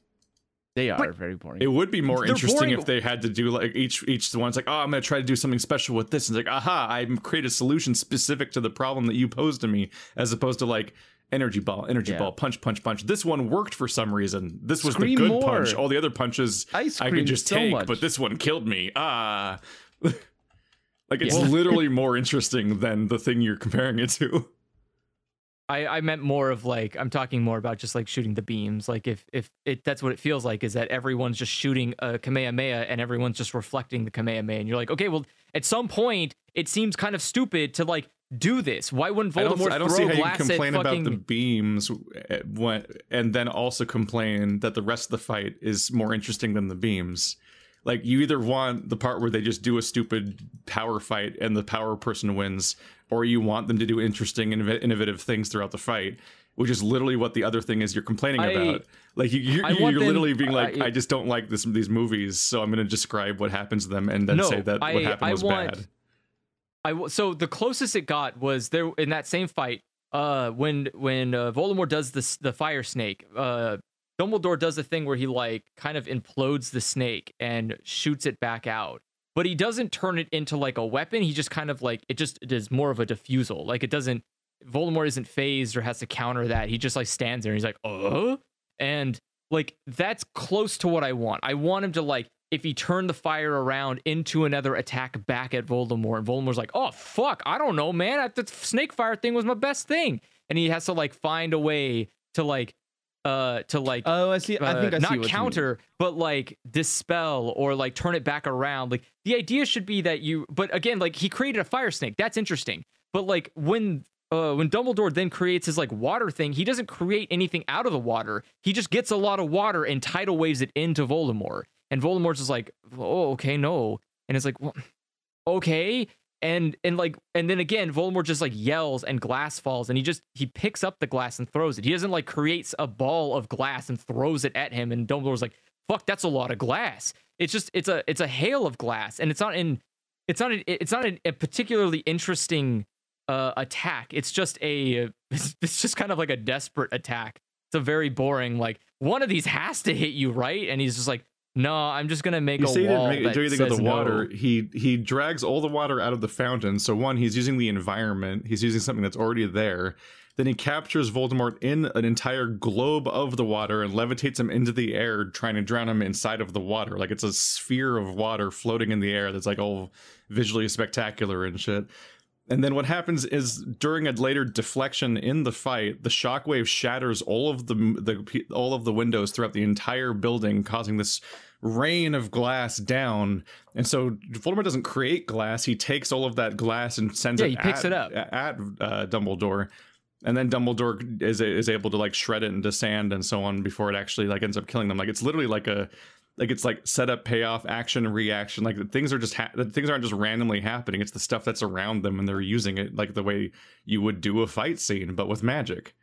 [SPEAKER 2] They are
[SPEAKER 3] But-
[SPEAKER 2] very boring.
[SPEAKER 1] It would be more
[SPEAKER 3] They're
[SPEAKER 1] interesting
[SPEAKER 3] boring-
[SPEAKER 1] if they had to do like each each one's like, oh, I'm gonna try to do something special with this. And it's like, aha, I create a solution specific to the problem that you posed to me, as opposed to like energy ball, energy
[SPEAKER 2] Yeah.
[SPEAKER 1] ball, punch, punch, punch. This one worked for some reason. This was
[SPEAKER 2] Scream
[SPEAKER 1] the good
[SPEAKER 2] more.
[SPEAKER 1] punch. All the other punches
[SPEAKER 2] I
[SPEAKER 1] I could just
[SPEAKER 2] so
[SPEAKER 1] take,
[SPEAKER 2] much.
[SPEAKER 1] but this one killed me. Ah. like it's
[SPEAKER 3] Yeah.
[SPEAKER 1] literally more interesting than the thing you're comparing it to.
[SPEAKER 3] I, I meant more of like I'm talking more about just like shooting the beams. Like if if it that's what it feels like is that everyone's just shooting a Kamehameha and everyone's just reflecting the Kamehameha, and you're like, okay, well, at some point it seems kind of stupid to like do this. Why wouldn't
[SPEAKER 1] I don't,
[SPEAKER 3] Voldemort
[SPEAKER 1] I don't
[SPEAKER 3] throw
[SPEAKER 1] see how you
[SPEAKER 3] glass
[SPEAKER 1] complain
[SPEAKER 3] at
[SPEAKER 1] about the beams eh, when, and then also complain that the rest of the fight is more interesting than the beams. Like you either want the part where they just do a stupid power fight and the power person wins, or you want them to do interesting, innov- innovative things throughout the fight, which is literally what the other thing is you're complaining
[SPEAKER 3] I-
[SPEAKER 1] about. Like you,
[SPEAKER 3] them-
[SPEAKER 1] literally being like,
[SPEAKER 3] I-
[SPEAKER 1] I, just don't like this these movies, so I'm going to describe what happens to them and then
[SPEAKER 3] No,
[SPEAKER 1] say that
[SPEAKER 3] I-
[SPEAKER 1] what happened was
[SPEAKER 3] want-
[SPEAKER 1] bad.
[SPEAKER 3] I w- so the closest it got was there in that same fight. Uh, when when uh, Voldemort does this the fire snake. Uh, Dumbledore does a thing where he like kind of implodes the snake and shoots it back out. But he doesn't turn it into like a weapon. He just kind of like it just it is more of a diffusal. Like it doesn't Voldemort isn't phased or has to counter that. He just like stands there and he's like, "Uh?" And like that's close to what I want. I want him to like if he turned the fire around into another attack back at Voldemort, and Voldemort's like, "Oh fuck, I don't know, man. The snake fire thing was my best thing," and he has to like find a way to like uh to like
[SPEAKER 2] oh i see i think
[SPEAKER 3] uh,
[SPEAKER 2] i
[SPEAKER 3] not
[SPEAKER 2] see what
[SPEAKER 3] counter but like dispel or like turn it back around like the idea should be that you but again like he created a fire snake that's interesting but like when uh, when Dumbledore then creates his like water thing, he doesn't create anything out of the water. He just gets a lot of water and tidal waves it into Voldemort. And Voldemort's just like, oh, okay, no. And it's like, well, okay. And and like and then again, Voldemort just like yells and glass falls and he just he picks up the glass and throws it. He doesn't like creates a ball of glass and throws it at him. And Dumbledore's like, fuck, that's a lot of glass. It's just it's a it's a hail of glass, and it's not in it's not a, it's not a, particularly interesting uh, attack. It's just a it's just kind of like a desperate attack. It's a very boring like one of these has to hit you right, and he's just like, no, I'm just gonna make
[SPEAKER 1] You
[SPEAKER 3] a
[SPEAKER 1] say he
[SPEAKER 3] wall
[SPEAKER 1] didn't make,
[SPEAKER 3] that
[SPEAKER 1] do anything with
[SPEAKER 3] says
[SPEAKER 1] the water.
[SPEAKER 3] no.
[SPEAKER 1] He he drags all the water out of the fountain. So one, he's using the environment. He's using something that's already there. Then he captures Voldemort in an entire globe of the water and levitates him into the air, trying to drown him inside of the water. Like it's a sphere of water floating in the air that's like all visually spectacular and shit. And then what happens is during a later deflection in the fight, the shockwave shatters all of the the all of the windows throughout the entire building, causing this rain of glass down. And so Voldemort doesn't create glass; he takes all of that glass and sends
[SPEAKER 3] Yeah,
[SPEAKER 1] it.
[SPEAKER 3] he picks
[SPEAKER 1] at,
[SPEAKER 3] it up.
[SPEAKER 1] at uh, Dumbledore. And then Dumbledore is is able to like shred it into sand and so on before it actually like ends up killing them. Like it's literally like a like it's like setup, payoff, action, reaction. Like the things are just ha- the things aren't just randomly happening. It's the stuff that's around them, and they're using it like the way you would do a fight scene, but with magic.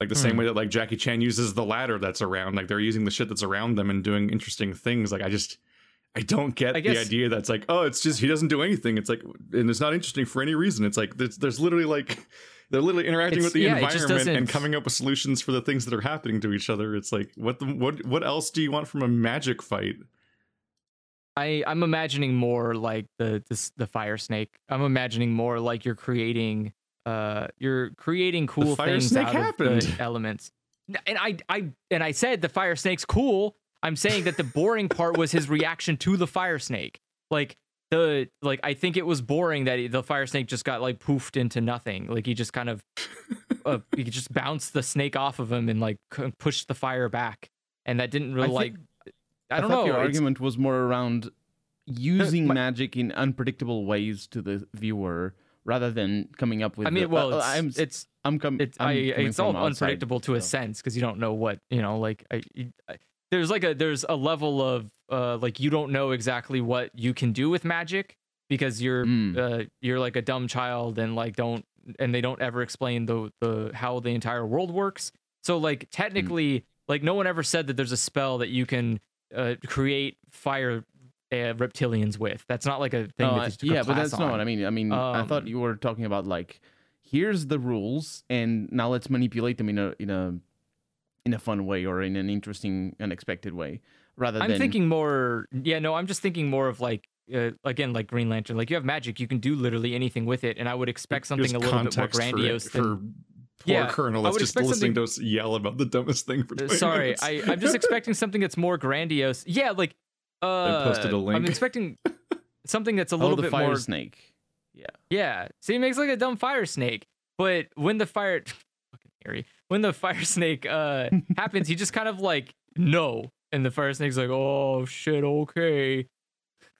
[SPEAKER 1] Like the same
[SPEAKER 3] Hmm.
[SPEAKER 1] way that like Jackie Chan uses the ladder that's around. Like they're using the shit that's around them and doing interesting things. Like I just. I don't get
[SPEAKER 3] I
[SPEAKER 1] the idea that's like, oh, it's just he doesn't do anything. It's like, and it's not interesting for any reason. It's like there's, there's literally like they're literally interacting
[SPEAKER 3] It's-
[SPEAKER 1] with the
[SPEAKER 3] yeah,
[SPEAKER 1] environment and coming up with solutions for the things that are happening to each other. It's like what the what what else do you want from a magic fight?
[SPEAKER 3] I I'm imagining more like the this, the fire snake. I'm imagining more like you're creating uh you're creating cool
[SPEAKER 1] fire
[SPEAKER 3] things
[SPEAKER 1] snake
[SPEAKER 3] out
[SPEAKER 1] happened.
[SPEAKER 3] of the elements. And I I and I said the fire snake's cool. I'm saying that the boring part was his reaction to the fire snake. Like the like I think it was boring that he, the fire snake just got like poofed into nothing. Like he just kind of uh, he just bounced the snake off of him and like pushed the fire back. And that didn't really
[SPEAKER 2] I
[SPEAKER 3] like
[SPEAKER 2] think-
[SPEAKER 3] I don't
[SPEAKER 2] thought
[SPEAKER 3] know.
[SPEAKER 2] Your
[SPEAKER 3] it's-
[SPEAKER 2] argument was more around using
[SPEAKER 3] my-
[SPEAKER 2] magic in unpredictable ways to the viewer rather than coming up with.
[SPEAKER 3] I mean,
[SPEAKER 2] the-
[SPEAKER 3] well,
[SPEAKER 2] uh,
[SPEAKER 3] it's,
[SPEAKER 2] I'm
[SPEAKER 3] it's
[SPEAKER 2] I'm com-
[SPEAKER 3] it's
[SPEAKER 2] I'm
[SPEAKER 3] I,
[SPEAKER 2] coming
[SPEAKER 3] it's all
[SPEAKER 2] outside,
[SPEAKER 3] unpredictable to a sense because you don't know what you know. Like I, I- there's like a there's a level of uh like you don't know exactly what you can do with magic because you're
[SPEAKER 2] Mm.
[SPEAKER 3] uh you're like a dumb child and like don't and they don't ever explain the the how the entire world works. So like technically, like no one ever said that there's a spell that you can uh, create fire uh, reptilians with. That's not like a thing
[SPEAKER 2] Oh,
[SPEAKER 3] that
[SPEAKER 2] I-
[SPEAKER 3] you took a
[SPEAKER 2] yeah, but that's not what. I mean. I mean, I thought
[SPEAKER 3] Um,
[SPEAKER 2] you were talking about like, here's the rules, and now let's manipulate them in a in a in a fun way or in an interesting, unexpected way, rather
[SPEAKER 3] I'm
[SPEAKER 2] than
[SPEAKER 3] thinking more. Yeah, no, I'm just thinking more of like uh, again, like Green Lantern. Like you have magic, you can do literally anything with it, and I would expect something
[SPEAKER 1] Just
[SPEAKER 3] a little bit more
[SPEAKER 1] context for it-
[SPEAKER 3] grandiose
[SPEAKER 1] for,
[SPEAKER 3] than.
[SPEAKER 1] poor
[SPEAKER 3] Yeah,
[SPEAKER 1] Colonel that's just
[SPEAKER 3] expect
[SPEAKER 1] listening to us yell about the dumbest thing for
[SPEAKER 3] Uh,
[SPEAKER 1] 20
[SPEAKER 3] Sorry,
[SPEAKER 1] minutes.
[SPEAKER 3] I, I'm just expecting something that's more grandiose. Yeah, like uh,
[SPEAKER 1] posted a
[SPEAKER 3] I'm expecting something that's a
[SPEAKER 2] oh,
[SPEAKER 3] little
[SPEAKER 2] the
[SPEAKER 3] bit
[SPEAKER 2] fire
[SPEAKER 3] more.
[SPEAKER 2] snake. Yeah,
[SPEAKER 3] Yeah, see, it makes like a dumb fire snake. But when the fire, fucking Harry, when the fire snake uh happens, he just kind of like no, and the fire snake's like, oh shit, okay.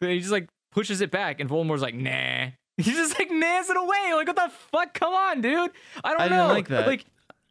[SPEAKER 3] Then he just like pushes it back, and Voldemort's like, nah. He's just like nails it away. Like what the fuck? Come on, dude. I don't
[SPEAKER 2] I
[SPEAKER 3] know.
[SPEAKER 2] like that.
[SPEAKER 3] Like.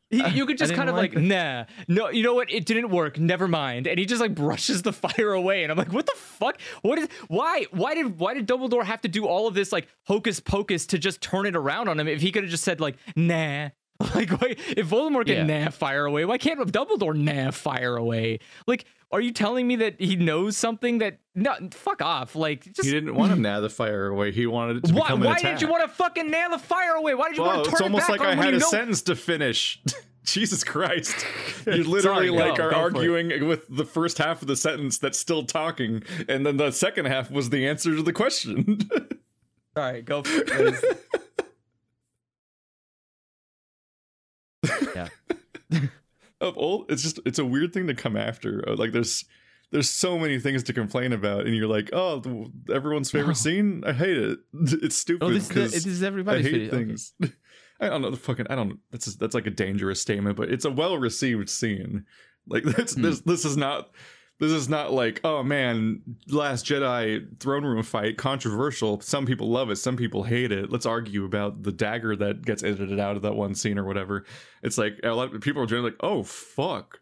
[SPEAKER 3] He,
[SPEAKER 2] I-
[SPEAKER 3] you could just kind of
[SPEAKER 2] like
[SPEAKER 3] like, nah, no, you know what? It didn't work. Never mind. And he just like brushes the fire away, and I'm like, what the fuck? What is? Why? Why did? Why did Dumbledore have to do all of this like hocus pocus to just turn it around on him? If he could have just said like, nah, Like, wait, if Voldemort can
[SPEAKER 2] Yeah.
[SPEAKER 3] nah fire away, why can't Dumbledore nah fire away? Like, are you telling me that he knows something that no? Fuck off! Like, just
[SPEAKER 1] He didn't want to nail the fire away. He wanted it to
[SPEAKER 3] why?
[SPEAKER 1] become an
[SPEAKER 3] Why
[SPEAKER 1] attack.
[SPEAKER 3] did you want to fucking nail the fire away? Why did you
[SPEAKER 1] Well,
[SPEAKER 3] want to
[SPEAKER 1] it's
[SPEAKER 3] turn
[SPEAKER 1] almost
[SPEAKER 3] it back
[SPEAKER 1] like
[SPEAKER 3] on
[SPEAKER 1] I
[SPEAKER 3] when
[SPEAKER 1] had
[SPEAKER 3] you
[SPEAKER 1] a
[SPEAKER 3] know-
[SPEAKER 1] sentence to finish. Jesus Christ. You literally
[SPEAKER 3] Sorry, go,
[SPEAKER 1] like are
[SPEAKER 3] go it.
[SPEAKER 1] arguing with the first half of the sentence that's still talking, and then the second half was the answer to the question.
[SPEAKER 3] All right, go for it.
[SPEAKER 1] of old it's just it's a weird thing to come after. Uh, Like there's there's so many things to complain about, and you're like, oh, everyone's favorite
[SPEAKER 2] No.
[SPEAKER 1] scene. I hate it. It's stupid
[SPEAKER 2] Oh, this, is the-
[SPEAKER 1] because
[SPEAKER 2] this is
[SPEAKER 1] I
[SPEAKER 2] everybody's
[SPEAKER 1] hate
[SPEAKER 2] video. Okay.
[SPEAKER 1] things. I don't know the fucking. I don't. That's that's like a dangerous statement, but it's a well received scene. Like that's
[SPEAKER 2] Hmm.
[SPEAKER 1] this. This is not. This is not like oh man, Last Jedi throne room fight controversial. Some people love it, some people hate it. Let's argue about the dagger that gets edited out of that one scene or whatever. It's like a lot of people are generally like, oh fuck,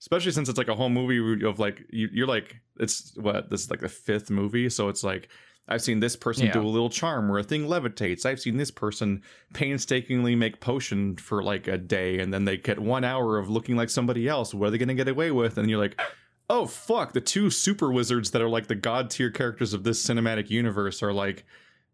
[SPEAKER 1] especially since it's like a whole movie of like you, you're like it's what this is like the fifth movie, so it's like I've seen this person
[SPEAKER 3] Yeah.
[SPEAKER 1] do a little charm where a thing levitates. I've seen this person painstakingly make potion for like a day, and then they get one hour of looking like somebody else. What are they gonna get away with? And you're like, oh fuck, the two super wizards that are like the god tier characters of this cinematic universe are like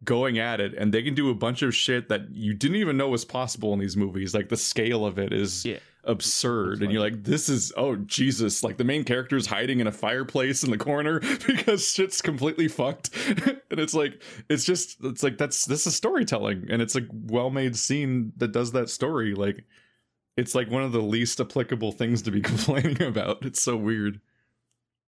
[SPEAKER 1] going at it, and they can do a bunch of shit that you didn't even know was possible in these movies. Like the scale of it is
[SPEAKER 2] Yeah.
[SPEAKER 1] absurd and you're like this is oh jesus. Like the main character is hiding in a fireplace in the corner because shit's completely fucked. And it's like it's just it's like that's this is storytelling and it's a well-made scene that does that story. Like it's like one of the least applicable things to be complaining about. It's so weird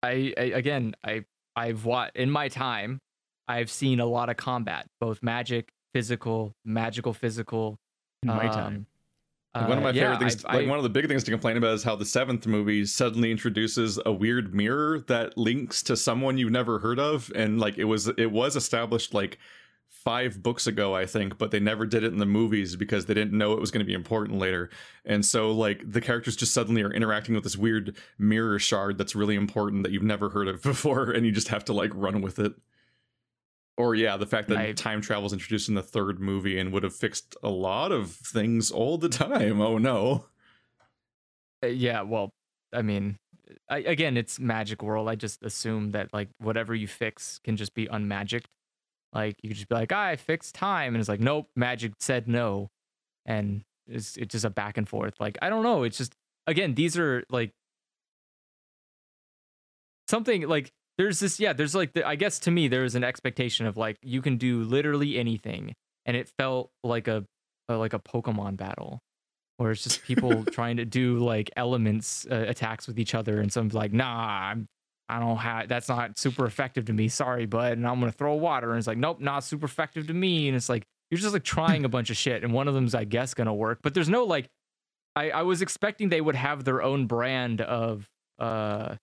[SPEAKER 3] I, I again, I I've watched in my time, I've seen a lot of combat, both magic, physical, magical, physical.
[SPEAKER 2] In my
[SPEAKER 3] um,
[SPEAKER 2] time.
[SPEAKER 1] Like, one of my
[SPEAKER 3] uh,
[SPEAKER 1] favorite
[SPEAKER 3] yeah,
[SPEAKER 1] things,
[SPEAKER 3] I've-
[SPEAKER 1] like
[SPEAKER 3] I-
[SPEAKER 1] one of the big things to complain about is how the seventh movie suddenly introduces a weird mirror that links to someone you've never heard of, and like it was it was established like five books ago, I think, but they never did it in the movies because they didn't know it was going to be important later, and so like the characters just suddenly are interacting with this weird mirror shard that's really important that you've never heard of before, and you just have to like run with it. Or yeah, the fact that
[SPEAKER 3] I-
[SPEAKER 1] time travel is introduced in the third movie and would have fixed a lot of things all the time. Oh no.
[SPEAKER 3] Uh, yeah, well, I mean, I, again, it's magic world. I just assume that like whatever you fix can just be unmagicked. Like you could just be like, "Ah, I fixed time, and it's like, nope, magic said no, and it's it's just a back and forth. Like I don't know. It's just again, these are like something like there's this yeah there's like the, i guess to me there's an expectation of like you can do literally anything and it felt like a, a like a pokemon battle where it's just people trying to do like elements uh, attacks with each other and some's like nah I'm, i don't have that's not super effective to me sorry bud and i'm gonna throw water and it's like nope not super effective to me and it's like you're just like trying a bunch of shit and one of them's i guess gonna work but there's no like i i was expecting they would have their own brand of uh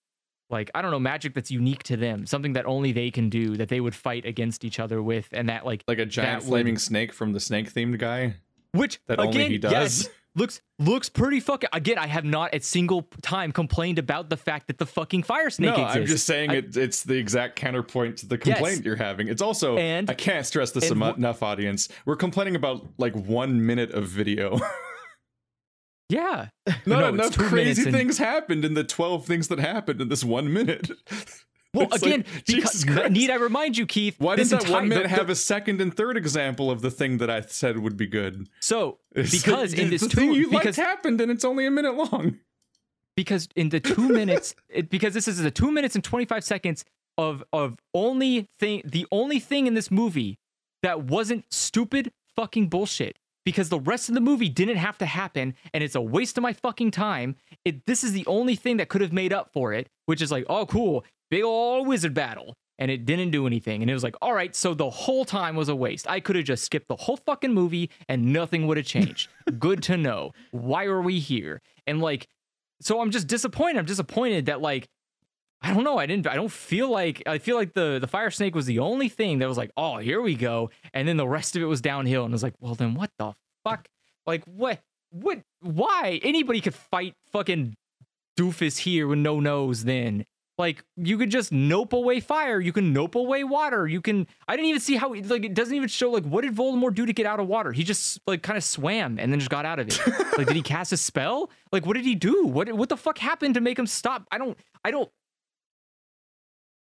[SPEAKER 3] like I don't know magic that's unique to them, something that only they can do that they would fight against each other with, and that like
[SPEAKER 1] Like a giant
[SPEAKER 3] That would-
[SPEAKER 1] flaming snake from the snake themed guy.
[SPEAKER 3] which
[SPEAKER 1] That
[SPEAKER 3] again
[SPEAKER 1] only he does.
[SPEAKER 3] yes looks looks pretty fucking again. I have not a single time complained about the fact that the fucking fire snake
[SPEAKER 1] no,
[SPEAKER 3] exists.
[SPEAKER 1] I'm just saying
[SPEAKER 3] I-
[SPEAKER 1] it, it's the exact counterpoint to the complaint
[SPEAKER 3] Yes.
[SPEAKER 1] you're having. It's also,
[SPEAKER 3] And-
[SPEAKER 1] I can't stress this
[SPEAKER 3] and
[SPEAKER 1] emo-
[SPEAKER 3] wh-
[SPEAKER 1] enough, audience. We're complaining about like one minute of video.
[SPEAKER 3] yeah,
[SPEAKER 1] Not
[SPEAKER 3] No,
[SPEAKER 1] enough crazy
[SPEAKER 3] and-
[SPEAKER 1] things happened in the 12 things that happened in this one minute.
[SPEAKER 3] Well,
[SPEAKER 1] It's
[SPEAKER 3] again,
[SPEAKER 1] like,
[SPEAKER 3] because need I remind you, Keith?
[SPEAKER 1] Why does that one minute
[SPEAKER 3] the-
[SPEAKER 1] have a second and third example of the thing that I said would be good?
[SPEAKER 3] so
[SPEAKER 1] It's
[SPEAKER 3] because in this
[SPEAKER 1] the
[SPEAKER 3] two
[SPEAKER 1] thing you
[SPEAKER 3] because
[SPEAKER 1] happened and it's only a minute long.
[SPEAKER 3] because in the two minutes it, because this is the two minutes and 25 seconds of of only thing the only thing in this movie that wasn't stupid fucking bullshit because the rest of the movie didn't have to happen and it's a waste of my fucking time it this is the only thing that could have made up for it which is like oh cool big old wizard battle and it didn't do anything and it was like all right so the whole time was a waste i could have just skipped the whole fucking movie and nothing would have changed good to know why are we here and like so I'm just disappointed. I'm disappointed that like I don't know. I didn't. I don't feel like. I feel like the the fire snake was the only thing that was like, oh, here we go, and then the rest of it was downhill. And I was like, well, then what the fuck? Like what? What? Why? Anybody could fight fucking doofus here with no nose. Then Like you could just nope away fire, you can nope away water. You can I didn't even see how like it doesn't even show like what did Voldemort do to get out of water? He just like kind of swam and then just got out of it. like did he cast a spell? Like what did he do? What what the fuck happened to make him stop? I don't I don't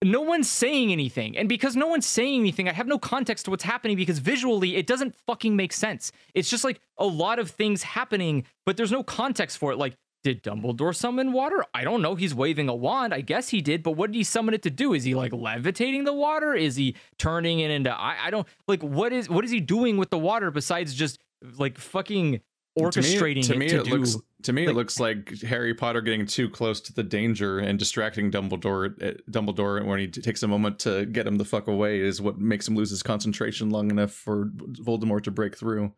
[SPEAKER 3] no one's saying anything. And because no one's saying anything, I have no context to what's happening because visually it doesn't fucking make sense. It's just like a lot of things happening, but there's no context for it. Like, did Dumbledore summon water? I don't know. He's waving a wand. I guess he did, but what did he summon it to do? Is he like levitating the water? Is he turning it into I, I don't like what is what is he doing with the water besides just like fucking orchestrating
[SPEAKER 1] to me, to
[SPEAKER 3] it
[SPEAKER 1] me
[SPEAKER 3] to
[SPEAKER 1] it
[SPEAKER 3] do
[SPEAKER 1] looks to me
[SPEAKER 3] like-
[SPEAKER 1] it looks like Harry Potter getting too close to the danger and distracting Dumbledore. uh, Dumbledore when he takes a moment to get him the fuck away is what makes him lose his concentration long enough for Voldemort to break through.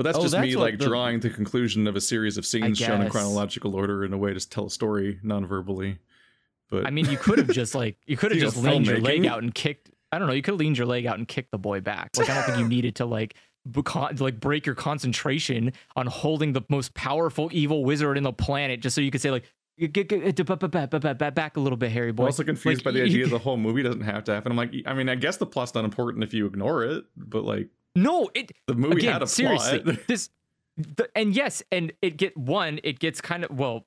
[SPEAKER 1] But that's
[SPEAKER 2] Oh,
[SPEAKER 1] just me
[SPEAKER 2] that's what
[SPEAKER 1] like
[SPEAKER 2] the-
[SPEAKER 1] drawing the conclusion of a series of scenes shown in chronological order in a way to tell a story non-verbally. But
[SPEAKER 3] I mean, you could have just like you could have just leaned your leg out and kicked. I don't know. You could have leaned your leg out and kicked the boy back. Like I don't think you needed to like beca- like break your concentration on holding the most powerful evil wizard in the planet just so you could say like "Get- get- get- ba- ba- ba- ba- ba- ba- back a little bit, Harry boy.
[SPEAKER 1] I'm also confused
[SPEAKER 3] Like,
[SPEAKER 1] by the idea the whole movie doesn't have to happen. I'm like, I mean, I guess the plot's not important if you ignore it, but like
[SPEAKER 3] No, it
[SPEAKER 1] the movie
[SPEAKER 3] again
[SPEAKER 1] had a
[SPEAKER 3] seriously
[SPEAKER 1] plot.
[SPEAKER 3] this the, and yes and it get one it gets kind of well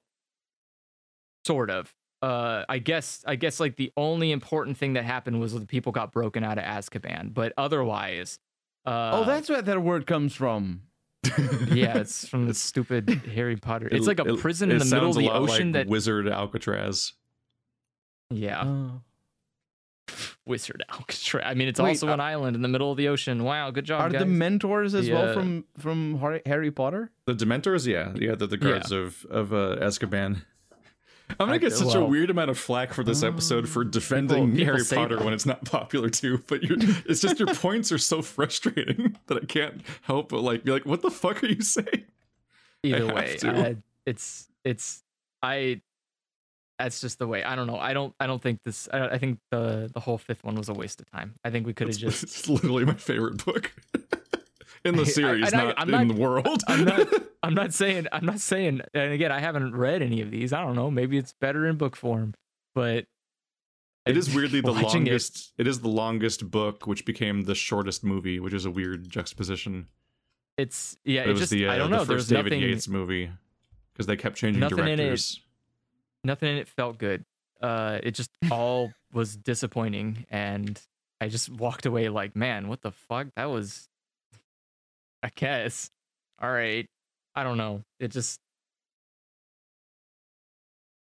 [SPEAKER 3] sort of uh i guess i guess like the only important thing that happened was the people got broken out of azkaban but otherwise uh
[SPEAKER 2] oh, that's where that word comes from.
[SPEAKER 3] yeah it's from the stupid harry potter it's like a prison
[SPEAKER 1] it
[SPEAKER 3] in the middle of the ocean
[SPEAKER 1] like
[SPEAKER 3] that
[SPEAKER 1] Wizard Alcatraz.
[SPEAKER 3] yeah
[SPEAKER 2] Oh.
[SPEAKER 3] Wizard alcatraz i mean it's
[SPEAKER 2] Wait,
[SPEAKER 3] also
[SPEAKER 2] uh,
[SPEAKER 3] an island in the middle of the ocean wow good job
[SPEAKER 2] Are
[SPEAKER 3] guys.
[SPEAKER 2] the mentors as well from from Harry, Harry Potter?
[SPEAKER 1] The Dementors, yeah, yeah, they're the guards of of uh, Azkaban. I'm gonna
[SPEAKER 3] I-
[SPEAKER 1] get such a weird amount of flack for this episode for defending
[SPEAKER 3] people
[SPEAKER 1] Harry Potter
[SPEAKER 3] that.
[SPEAKER 1] when it's not popular too. But you're, it's just your points are so frustrating that I can't help but like be like, what the fuck are you saying?
[SPEAKER 3] either
[SPEAKER 1] have
[SPEAKER 3] way
[SPEAKER 1] to.
[SPEAKER 3] I- it's it's i that's just the way i don't know i don't i don't think this i, I think the the whole fifth one was a waste of time i think we could have just
[SPEAKER 1] it's literally my favorite book in the series,
[SPEAKER 3] and I-
[SPEAKER 1] not
[SPEAKER 3] I'm
[SPEAKER 1] in
[SPEAKER 3] not-
[SPEAKER 1] the world.
[SPEAKER 3] i'm not i'm not saying i'm not saying and again i haven't read any of these i don't know maybe it's better in book form but
[SPEAKER 1] It is weirdly the
[SPEAKER 3] watching it-
[SPEAKER 1] longest. it is the longest book, which became the shortest movie, which is a weird juxtaposition.
[SPEAKER 3] it's yeah
[SPEAKER 1] But
[SPEAKER 3] it,
[SPEAKER 1] it was
[SPEAKER 3] just
[SPEAKER 1] the uh,
[SPEAKER 3] i don't
[SPEAKER 1] the first
[SPEAKER 3] there's
[SPEAKER 1] David
[SPEAKER 3] nothing
[SPEAKER 1] Yates movie because they kept changing
[SPEAKER 3] Nothing in it.
[SPEAKER 1] directors.
[SPEAKER 3] Nothing in it felt good. Uh, it just all was disappointing, and I just walked away like, man, what the fuck? That was, I guess, all right. I don't know. It just,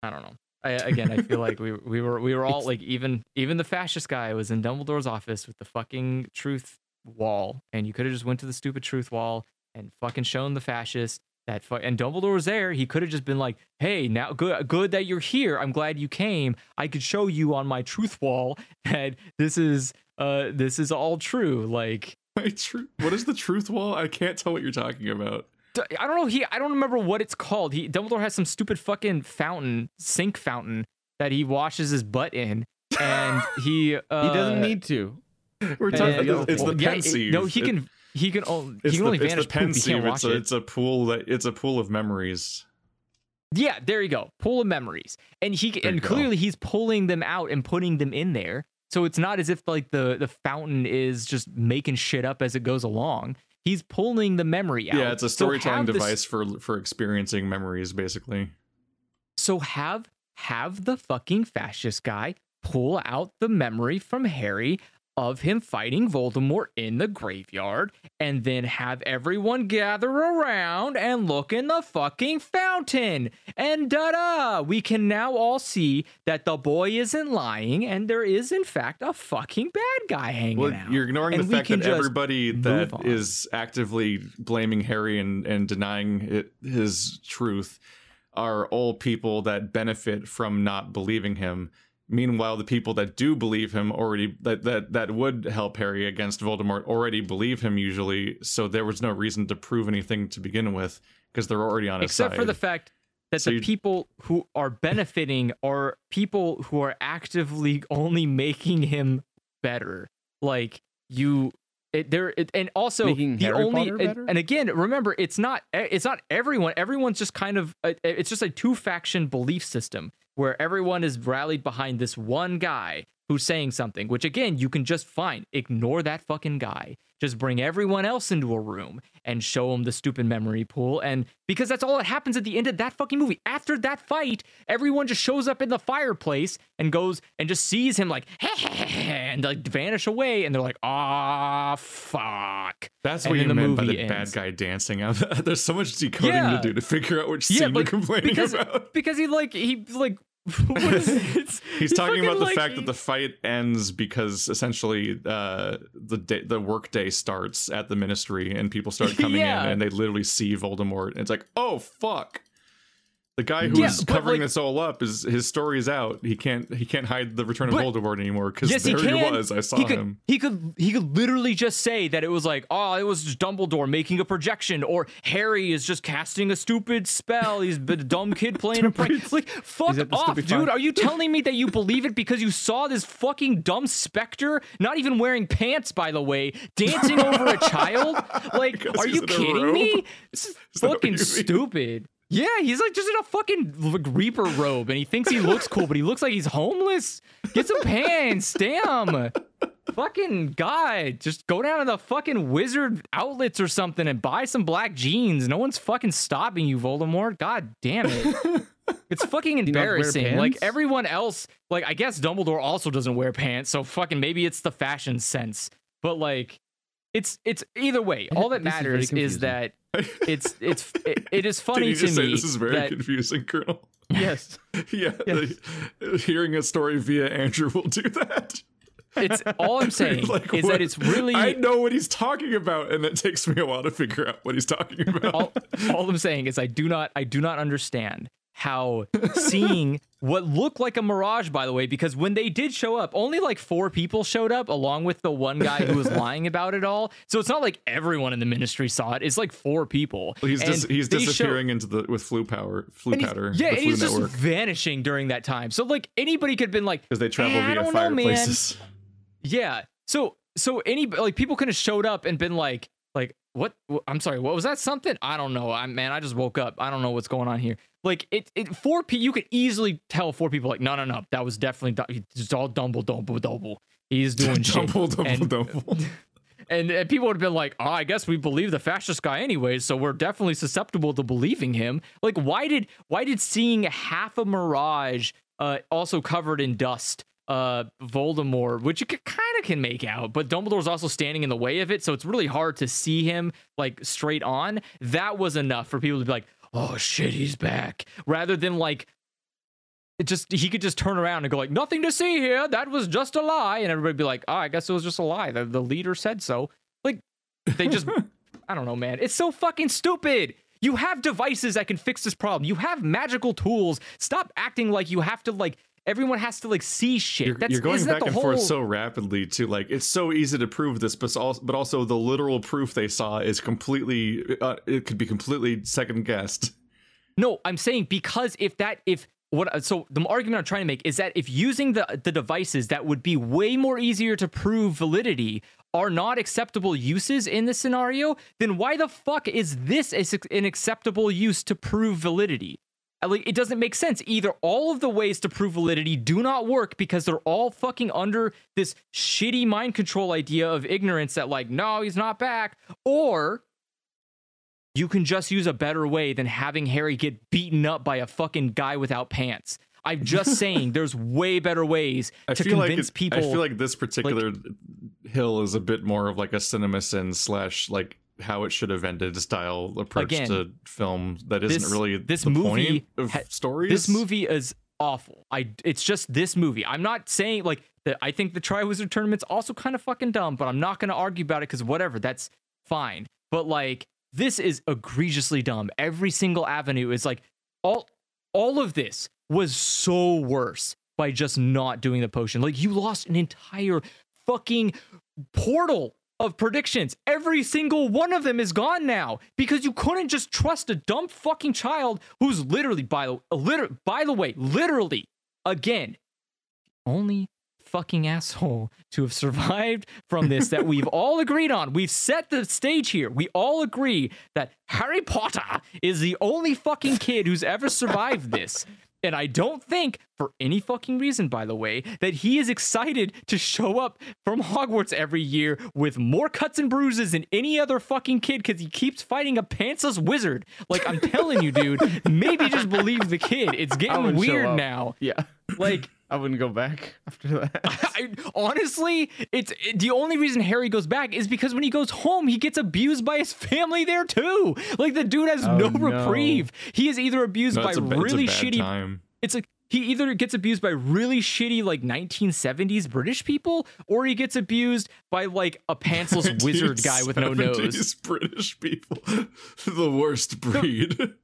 [SPEAKER 3] I don't know. I, again, I feel like we we were we were all like even even the fascist guy was in Dumbledore's office with the fucking truth wall, and you could have just went to the stupid truth wall and fucking shown the fascist that fu- and Dumbledore was there. He could have just been like, "Hey, now good good that you're here. I'm glad you came. I could show you on my truth wall that this is uh this is all true." Like
[SPEAKER 1] My tru- what is the truth wall? I can't tell what you're talking about.
[SPEAKER 3] I don't know. He I don't remember what it's called. He Dumbledore has some stupid fucking fountain, sink fountain that he washes his butt in, and he uh,
[SPEAKER 2] he doesn't need to.
[SPEAKER 1] We're
[SPEAKER 3] and-
[SPEAKER 1] talking.
[SPEAKER 2] yeah,
[SPEAKER 1] it's the
[SPEAKER 3] yeah, it- no, he
[SPEAKER 1] It-
[SPEAKER 3] can he can he can
[SPEAKER 1] the,
[SPEAKER 3] only
[SPEAKER 1] it's
[SPEAKER 3] vanish
[SPEAKER 1] the
[SPEAKER 3] poop. He can't
[SPEAKER 1] It's a,
[SPEAKER 3] it.
[SPEAKER 1] it's a pool that it's a pool of memories.
[SPEAKER 3] Yeah, there you go. Pool of memories. And he
[SPEAKER 1] There
[SPEAKER 3] and
[SPEAKER 1] you go.
[SPEAKER 3] clearly he's pulling them out and putting them in there. So it's not as if like the the fountain is just making shit up as it goes along. He's pulling the memory out.
[SPEAKER 1] Yeah, it's a storytelling
[SPEAKER 3] this-
[SPEAKER 1] device for for experiencing memories, basically.
[SPEAKER 3] So have have the fucking fascist guy pull out the memory from Harry of him fighting Voldemort in the graveyard and then have everyone gather around and look in the fucking fountain. And da-da, we can now all see that the boy isn't lying and there is in fact a fucking bad guy hanging
[SPEAKER 1] Well,
[SPEAKER 3] out.
[SPEAKER 1] you're ignoring
[SPEAKER 3] And
[SPEAKER 1] the fact that everybody that
[SPEAKER 3] on.
[SPEAKER 1] is actively blaming Harry and, and denying it, his truth are all people that benefit from not believing him. Meanwhile, the people that do believe him already that that that would help Harry against Voldemort already believe him usually. So there was no reason to prove anything to begin with because they're already on his
[SPEAKER 3] except
[SPEAKER 1] side.
[SPEAKER 3] for the fact that
[SPEAKER 1] So
[SPEAKER 3] the people who are benefiting are people who are actively only making him better like you it, there it, and also
[SPEAKER 2] Making
[SPEAKER 3] the
[SPEAKER 2] Harry
[SPEAKER 3] only and- again remember it's not it's not everyone everyone's just kind of uh, it's just a two faction belief system where everyone is rallied behind this one guy who's saying something which again you can just fine ignore that fucking guy just bring everyone else into a room and show them the stupid memory pool and because that's all that happens at the end of that fucking movie after that fight everyone just shows up in the fireplace and goes and just sees him like and like vanish away and they're like ah fuck
[SPEAKER 1] That's
[SPEAKER 3] And
[SPEAKER 1] what you
[SPEAKER 3] the
[SPEAKER 1] meant by the
[SPEAKER 3] ends.
[SPEAKER 1] bad guy dancing. There's so much decoding
[SPEAKER 3] Yeah.
[SPEAKER 1] to do to figure out which
[SPEAKER 3] Yeah,
[SPEAKER 1] scene
[SPEAKER 3] like,
[SPEAKER 1] you're complaining
[SPEAKER 3] because
[SPEAKER 1] about.
[SPEAKER 3] because he like he like it?
[SPEAKER 1] He's talking about the
[SPEAKER 3] like,
[SPEAKER 1] fact that the fight ends because essentially uh, the day, the workday starts at the ministry and people start coming
[SPEAKER 3] Yeah.
[SPEAKER 1] in and they literally see Voldemort. And it's like, oh fuck. The guy who's
[SPEAKER 3] Yeah,
[SPEAKER 1] covering
[SPEAKER 3] like-
[SPEAKER 1] this all up is his story is out. He can't he can't hide the return of
[SPEAKER 3] But-
[SPEAKER 1] Voldemort anymore because
[SPEAKER 3] Yes,
[SPEAKER 1] there he,
[SPEAKER 3] can.
[SPEAKER 1] was. I saw
[SPEAKER 3] he could,
[SPEAKER 1] him.
[SPEAKER 3] He could he could literally just say that it was like, oh, it was just Dumbledore making a projection, or Harry is just casting a stupid spell. He's a dumb kid playing a prank. Like, fuck off, dude.
[SPEAKER 2] fun?
[SPEAKER 3] Are you telling me that you believe it because you saw this fucking dumb specter, not even wearing pants, by the way, dancing over a child? Like, are you kidding me? This is
[SPEAKER 1] Is
[SPEAKER 3] fucking stupid. Yeah, he's like just in a fucking like, Reaper robe, and he thinks he looks cool, but he looks like he's homeless. Get some pants, damn. Fucking guy, just go down to the fucking wizard outlets or something and buy some black jeans. No one's fucking stopping you, Voldemort. God damn it. It's fucking embarrassing. Like everyone else, like I guess Dumbledore also doesn't wear pants, so fucking maybe it's the fashion sense. But like it's it's either way. All that
[SPEAKER 2] This is
[SPEAKER 3] matters is, that it's it's it, it is funny to
[SPEAKER 1] say
[SPEAKER 3] me
[SPEAKER 1] this is very
[SPEAKER 3] that
[SPEAKER 1] confusing, Colonel?
[SPEAKER 2] Yes.
[SPEAKER 1] yeah,
[SPEAKER 2] Yes.
[SPEAKER 1] like, hearing a story via Andrew will do that.
[SPEAKER 3] it's all I'm saying
[SPEAKER 1] Like,
[SPEAKER 3] is
[SPEAKER 1] what-
[SPEAKER 3] that it's really
[SPEAKER 1] I know what he's talking about, and it takes me a while to figure out what he's talking about.
[SPEAKER 3] all, all I'm saying is I do not I do not understand how seeing what looked like a mirage by the way because when they did show up only like four people showed up along with the one guy who was lying about it all so it's not like everyone in the ministry saw it it's like four people
[SPEAKER 1] he's dis- he's
[SPEAKER 3] they show-
[SPEAKER 1] disappearing into the with Floo power, Floo
[SPEAKER 3] and
[SPEAKER 1] powder,
[SPEAKER 3] yeah
[SPEAKER 1] the
[SPEAKER 3] and
[SPEAKER 1] Floo
[SPEAKER 3] he's
[SPEAKER 1] network,
[SPEAKER 3] just vanishing during that time so like anybody could have been like
[SPEAKER 1] because they travel
[SPEAKER 3] "Eh,
[SPEAKER 1] via
[SPEAKER 3] know,
[SPEAKER 1] fireplaces.
[SPEAKER 3] Yeah. So so any like people could have showed up and been like like what I'm sorry, what was that something? I don't know. I man, I just woke up. I don't know what's going on here. Like it it four people you could easily tell four people like no no no, that was definitely it's all Dumble Dumble Double. He's doing shit.
[SPEAKER 1] double, double.
[SPEAKER 3] And, and people would have been like, oh, I guess we believe the fascist guy anyway so we're definitely susceptible to believing him. Like, why did why did seeing half a mirage, uh, also covered in dust, uh, Voldemort, which you kind of can make out, but Dumbledore's also standing in the way of it, so it's really hard to see him like straight on. That was enough for people to be like, oh shit, he's back, rather than like it just he could just turn around and go like nothing to see here. That was just a lie. And everybody be like oh i guess it was just a lie. The, the leader said so. Like they just i don't know man. It's so fucking stupid. You have devices that can fix this problem. You have magical tools. Stop acting like you have to like everyone has to like see shit
[SPEAKER 1] You're,
[SPEAKER 3] That's,
[SPEAKER 1] you're going back and
[SPEAKER 3] whole...
[SPEAKER 1] forth so rapidly to like it's so easy to prove this, but also, but also the literal proof they saw is completely uh, it could be completely second guessed.
[SPEAKER 3] No, I'm saying because if that if what so the argument I'm trying to make is that if using the the devices that would be way more easier to prove validity are not acceptable uses in this scenario, then why the fuck is this a an acceptable use to prove validity? Like it doesn't make sense. Either all of the ways to prove validity do not work because they're all fucking under this shitty mind control idea of ignorance that like no, he's not back, or you can just use a better way than having Harry get beaten up by a fucking guy without pants. I'm just saying there's way better ways
[SPEAKER 1] I
[SPEAKER 3] to
[SPEAKER 1] like
[SPEAKER 3] convince
[SPEAKER 1] it-
[SPEAKER 3] people.
[SPEAKER 1] I feel like this particular hill is a bit more of like a cinema sin slash like how it should have ended a style approach
[SPEAKER 3] Again,
[SPEAKER 1] to film that isn't
[SPEAKER 3] this-
[SPEAKER 1] really
[SPEAKER 3] this
[SPEAKER 1] the
[SPEAKER 3] movie
[SPEAKER 1] point of
[SPEAKER 3] ha-
[SPEAKER 1] stories.
[SPEAKER 3] this movie is awful. I it's just this movie. I'm not saying like that I think the Triwizard tournament's also kind of fucking dumb, but I'm not going to argue about it cuz whatever, that's fine. But like this is egregiously dumb. Every single avenue is like all all of this was so worse by just not doing the potion. Like you lost an entire fucking portal of predictions. Every single one of them is gone now because you couldn't just trust a dumb fucking child who's literally by the liter- by the way, literally again only fucking asshole to have survived from this that we've all agreed on. We've set the stage here. We all agree that Harry Potter is the only fucking kid who's ever survived this. And I don't think, for any fucking reason, by the way, that he is excited to show up from Hogwarts every year with more cuts and bruises than any other fucking kid because he keeps fighting a pantsless wizard. Like, I'm telling you, dude, maybe just believe the kid. It's getting weird now.
[SPEAKER 2] Yeah.
[SPEAKER 3] Like,
[SPEAKER 2] I wouldn't go back after that.
[SPEAKER 3] I, honestly, it's it, the only reason Harry goes back is because when he goes home, he gets abused by his family there too. Like the dude has
[SPEAKER 2] Oh,
[SPEAKER 3] no,
[SPEAKER 2] no.
[SPEAKER 3] reprieve. He is either abused
[SPEAKER 1] No,
[SPEAKER 3] by
[SPEAKER 1] a, ba- it's a
[SPEAKER 3] really shitty.
[SPEAKER 1] time.
[SPEAKER 3] It's like he either gets abused by really shitty like 1970s British people, or he gets abused by like a pantsless wizard guy with no nose.
[SPEAKER 1] British people, the worst breed.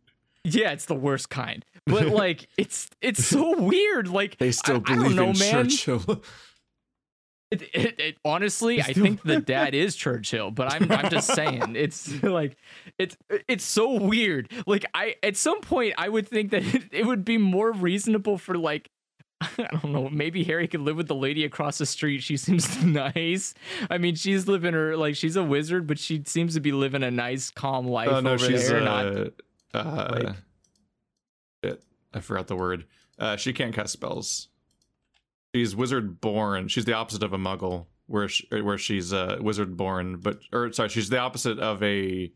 [SPEAKER 3] Yeah, it's the worst kind. But like, it's it's so weird. Like
[SPEAKER 1] They still
[SPEAKER 3] I,
[SPEAKER 1] believe
[SPEAKER 3] don't know,
[SPEAKER 1] in
[SPEAKER 3] man.
[SPEAKER 1] Churchill.
[SPEAKER 3] It, it, it, honestly, I think the dad is Churchill, but I'm I'm just saying it's like it's it's so weird. Like I at some point I would think that it, it would be more reasonable for like I don't know, maybe Harry could live with the lady across the street. She seems nice. I mean, she's living her like she's a wizard, but she seems to be living a nice, calm life
[SPEAKER 1] oh no,
[SPEAKER 3] over
[SPEAKER 1] she's
[SPEAKER 3] there.
[SPEAKER 1] uh,
[SPEAKER 3] not
[SPEAKER 1] uh,
[SPEAKER 3] like-
[SPEAKER 1] I forgot the word. Uh, she can't cast spells. She's wizard born. She's the opposite of a muggle, where she, where she's uh, wizard born, but or sorry, she's the opposite of a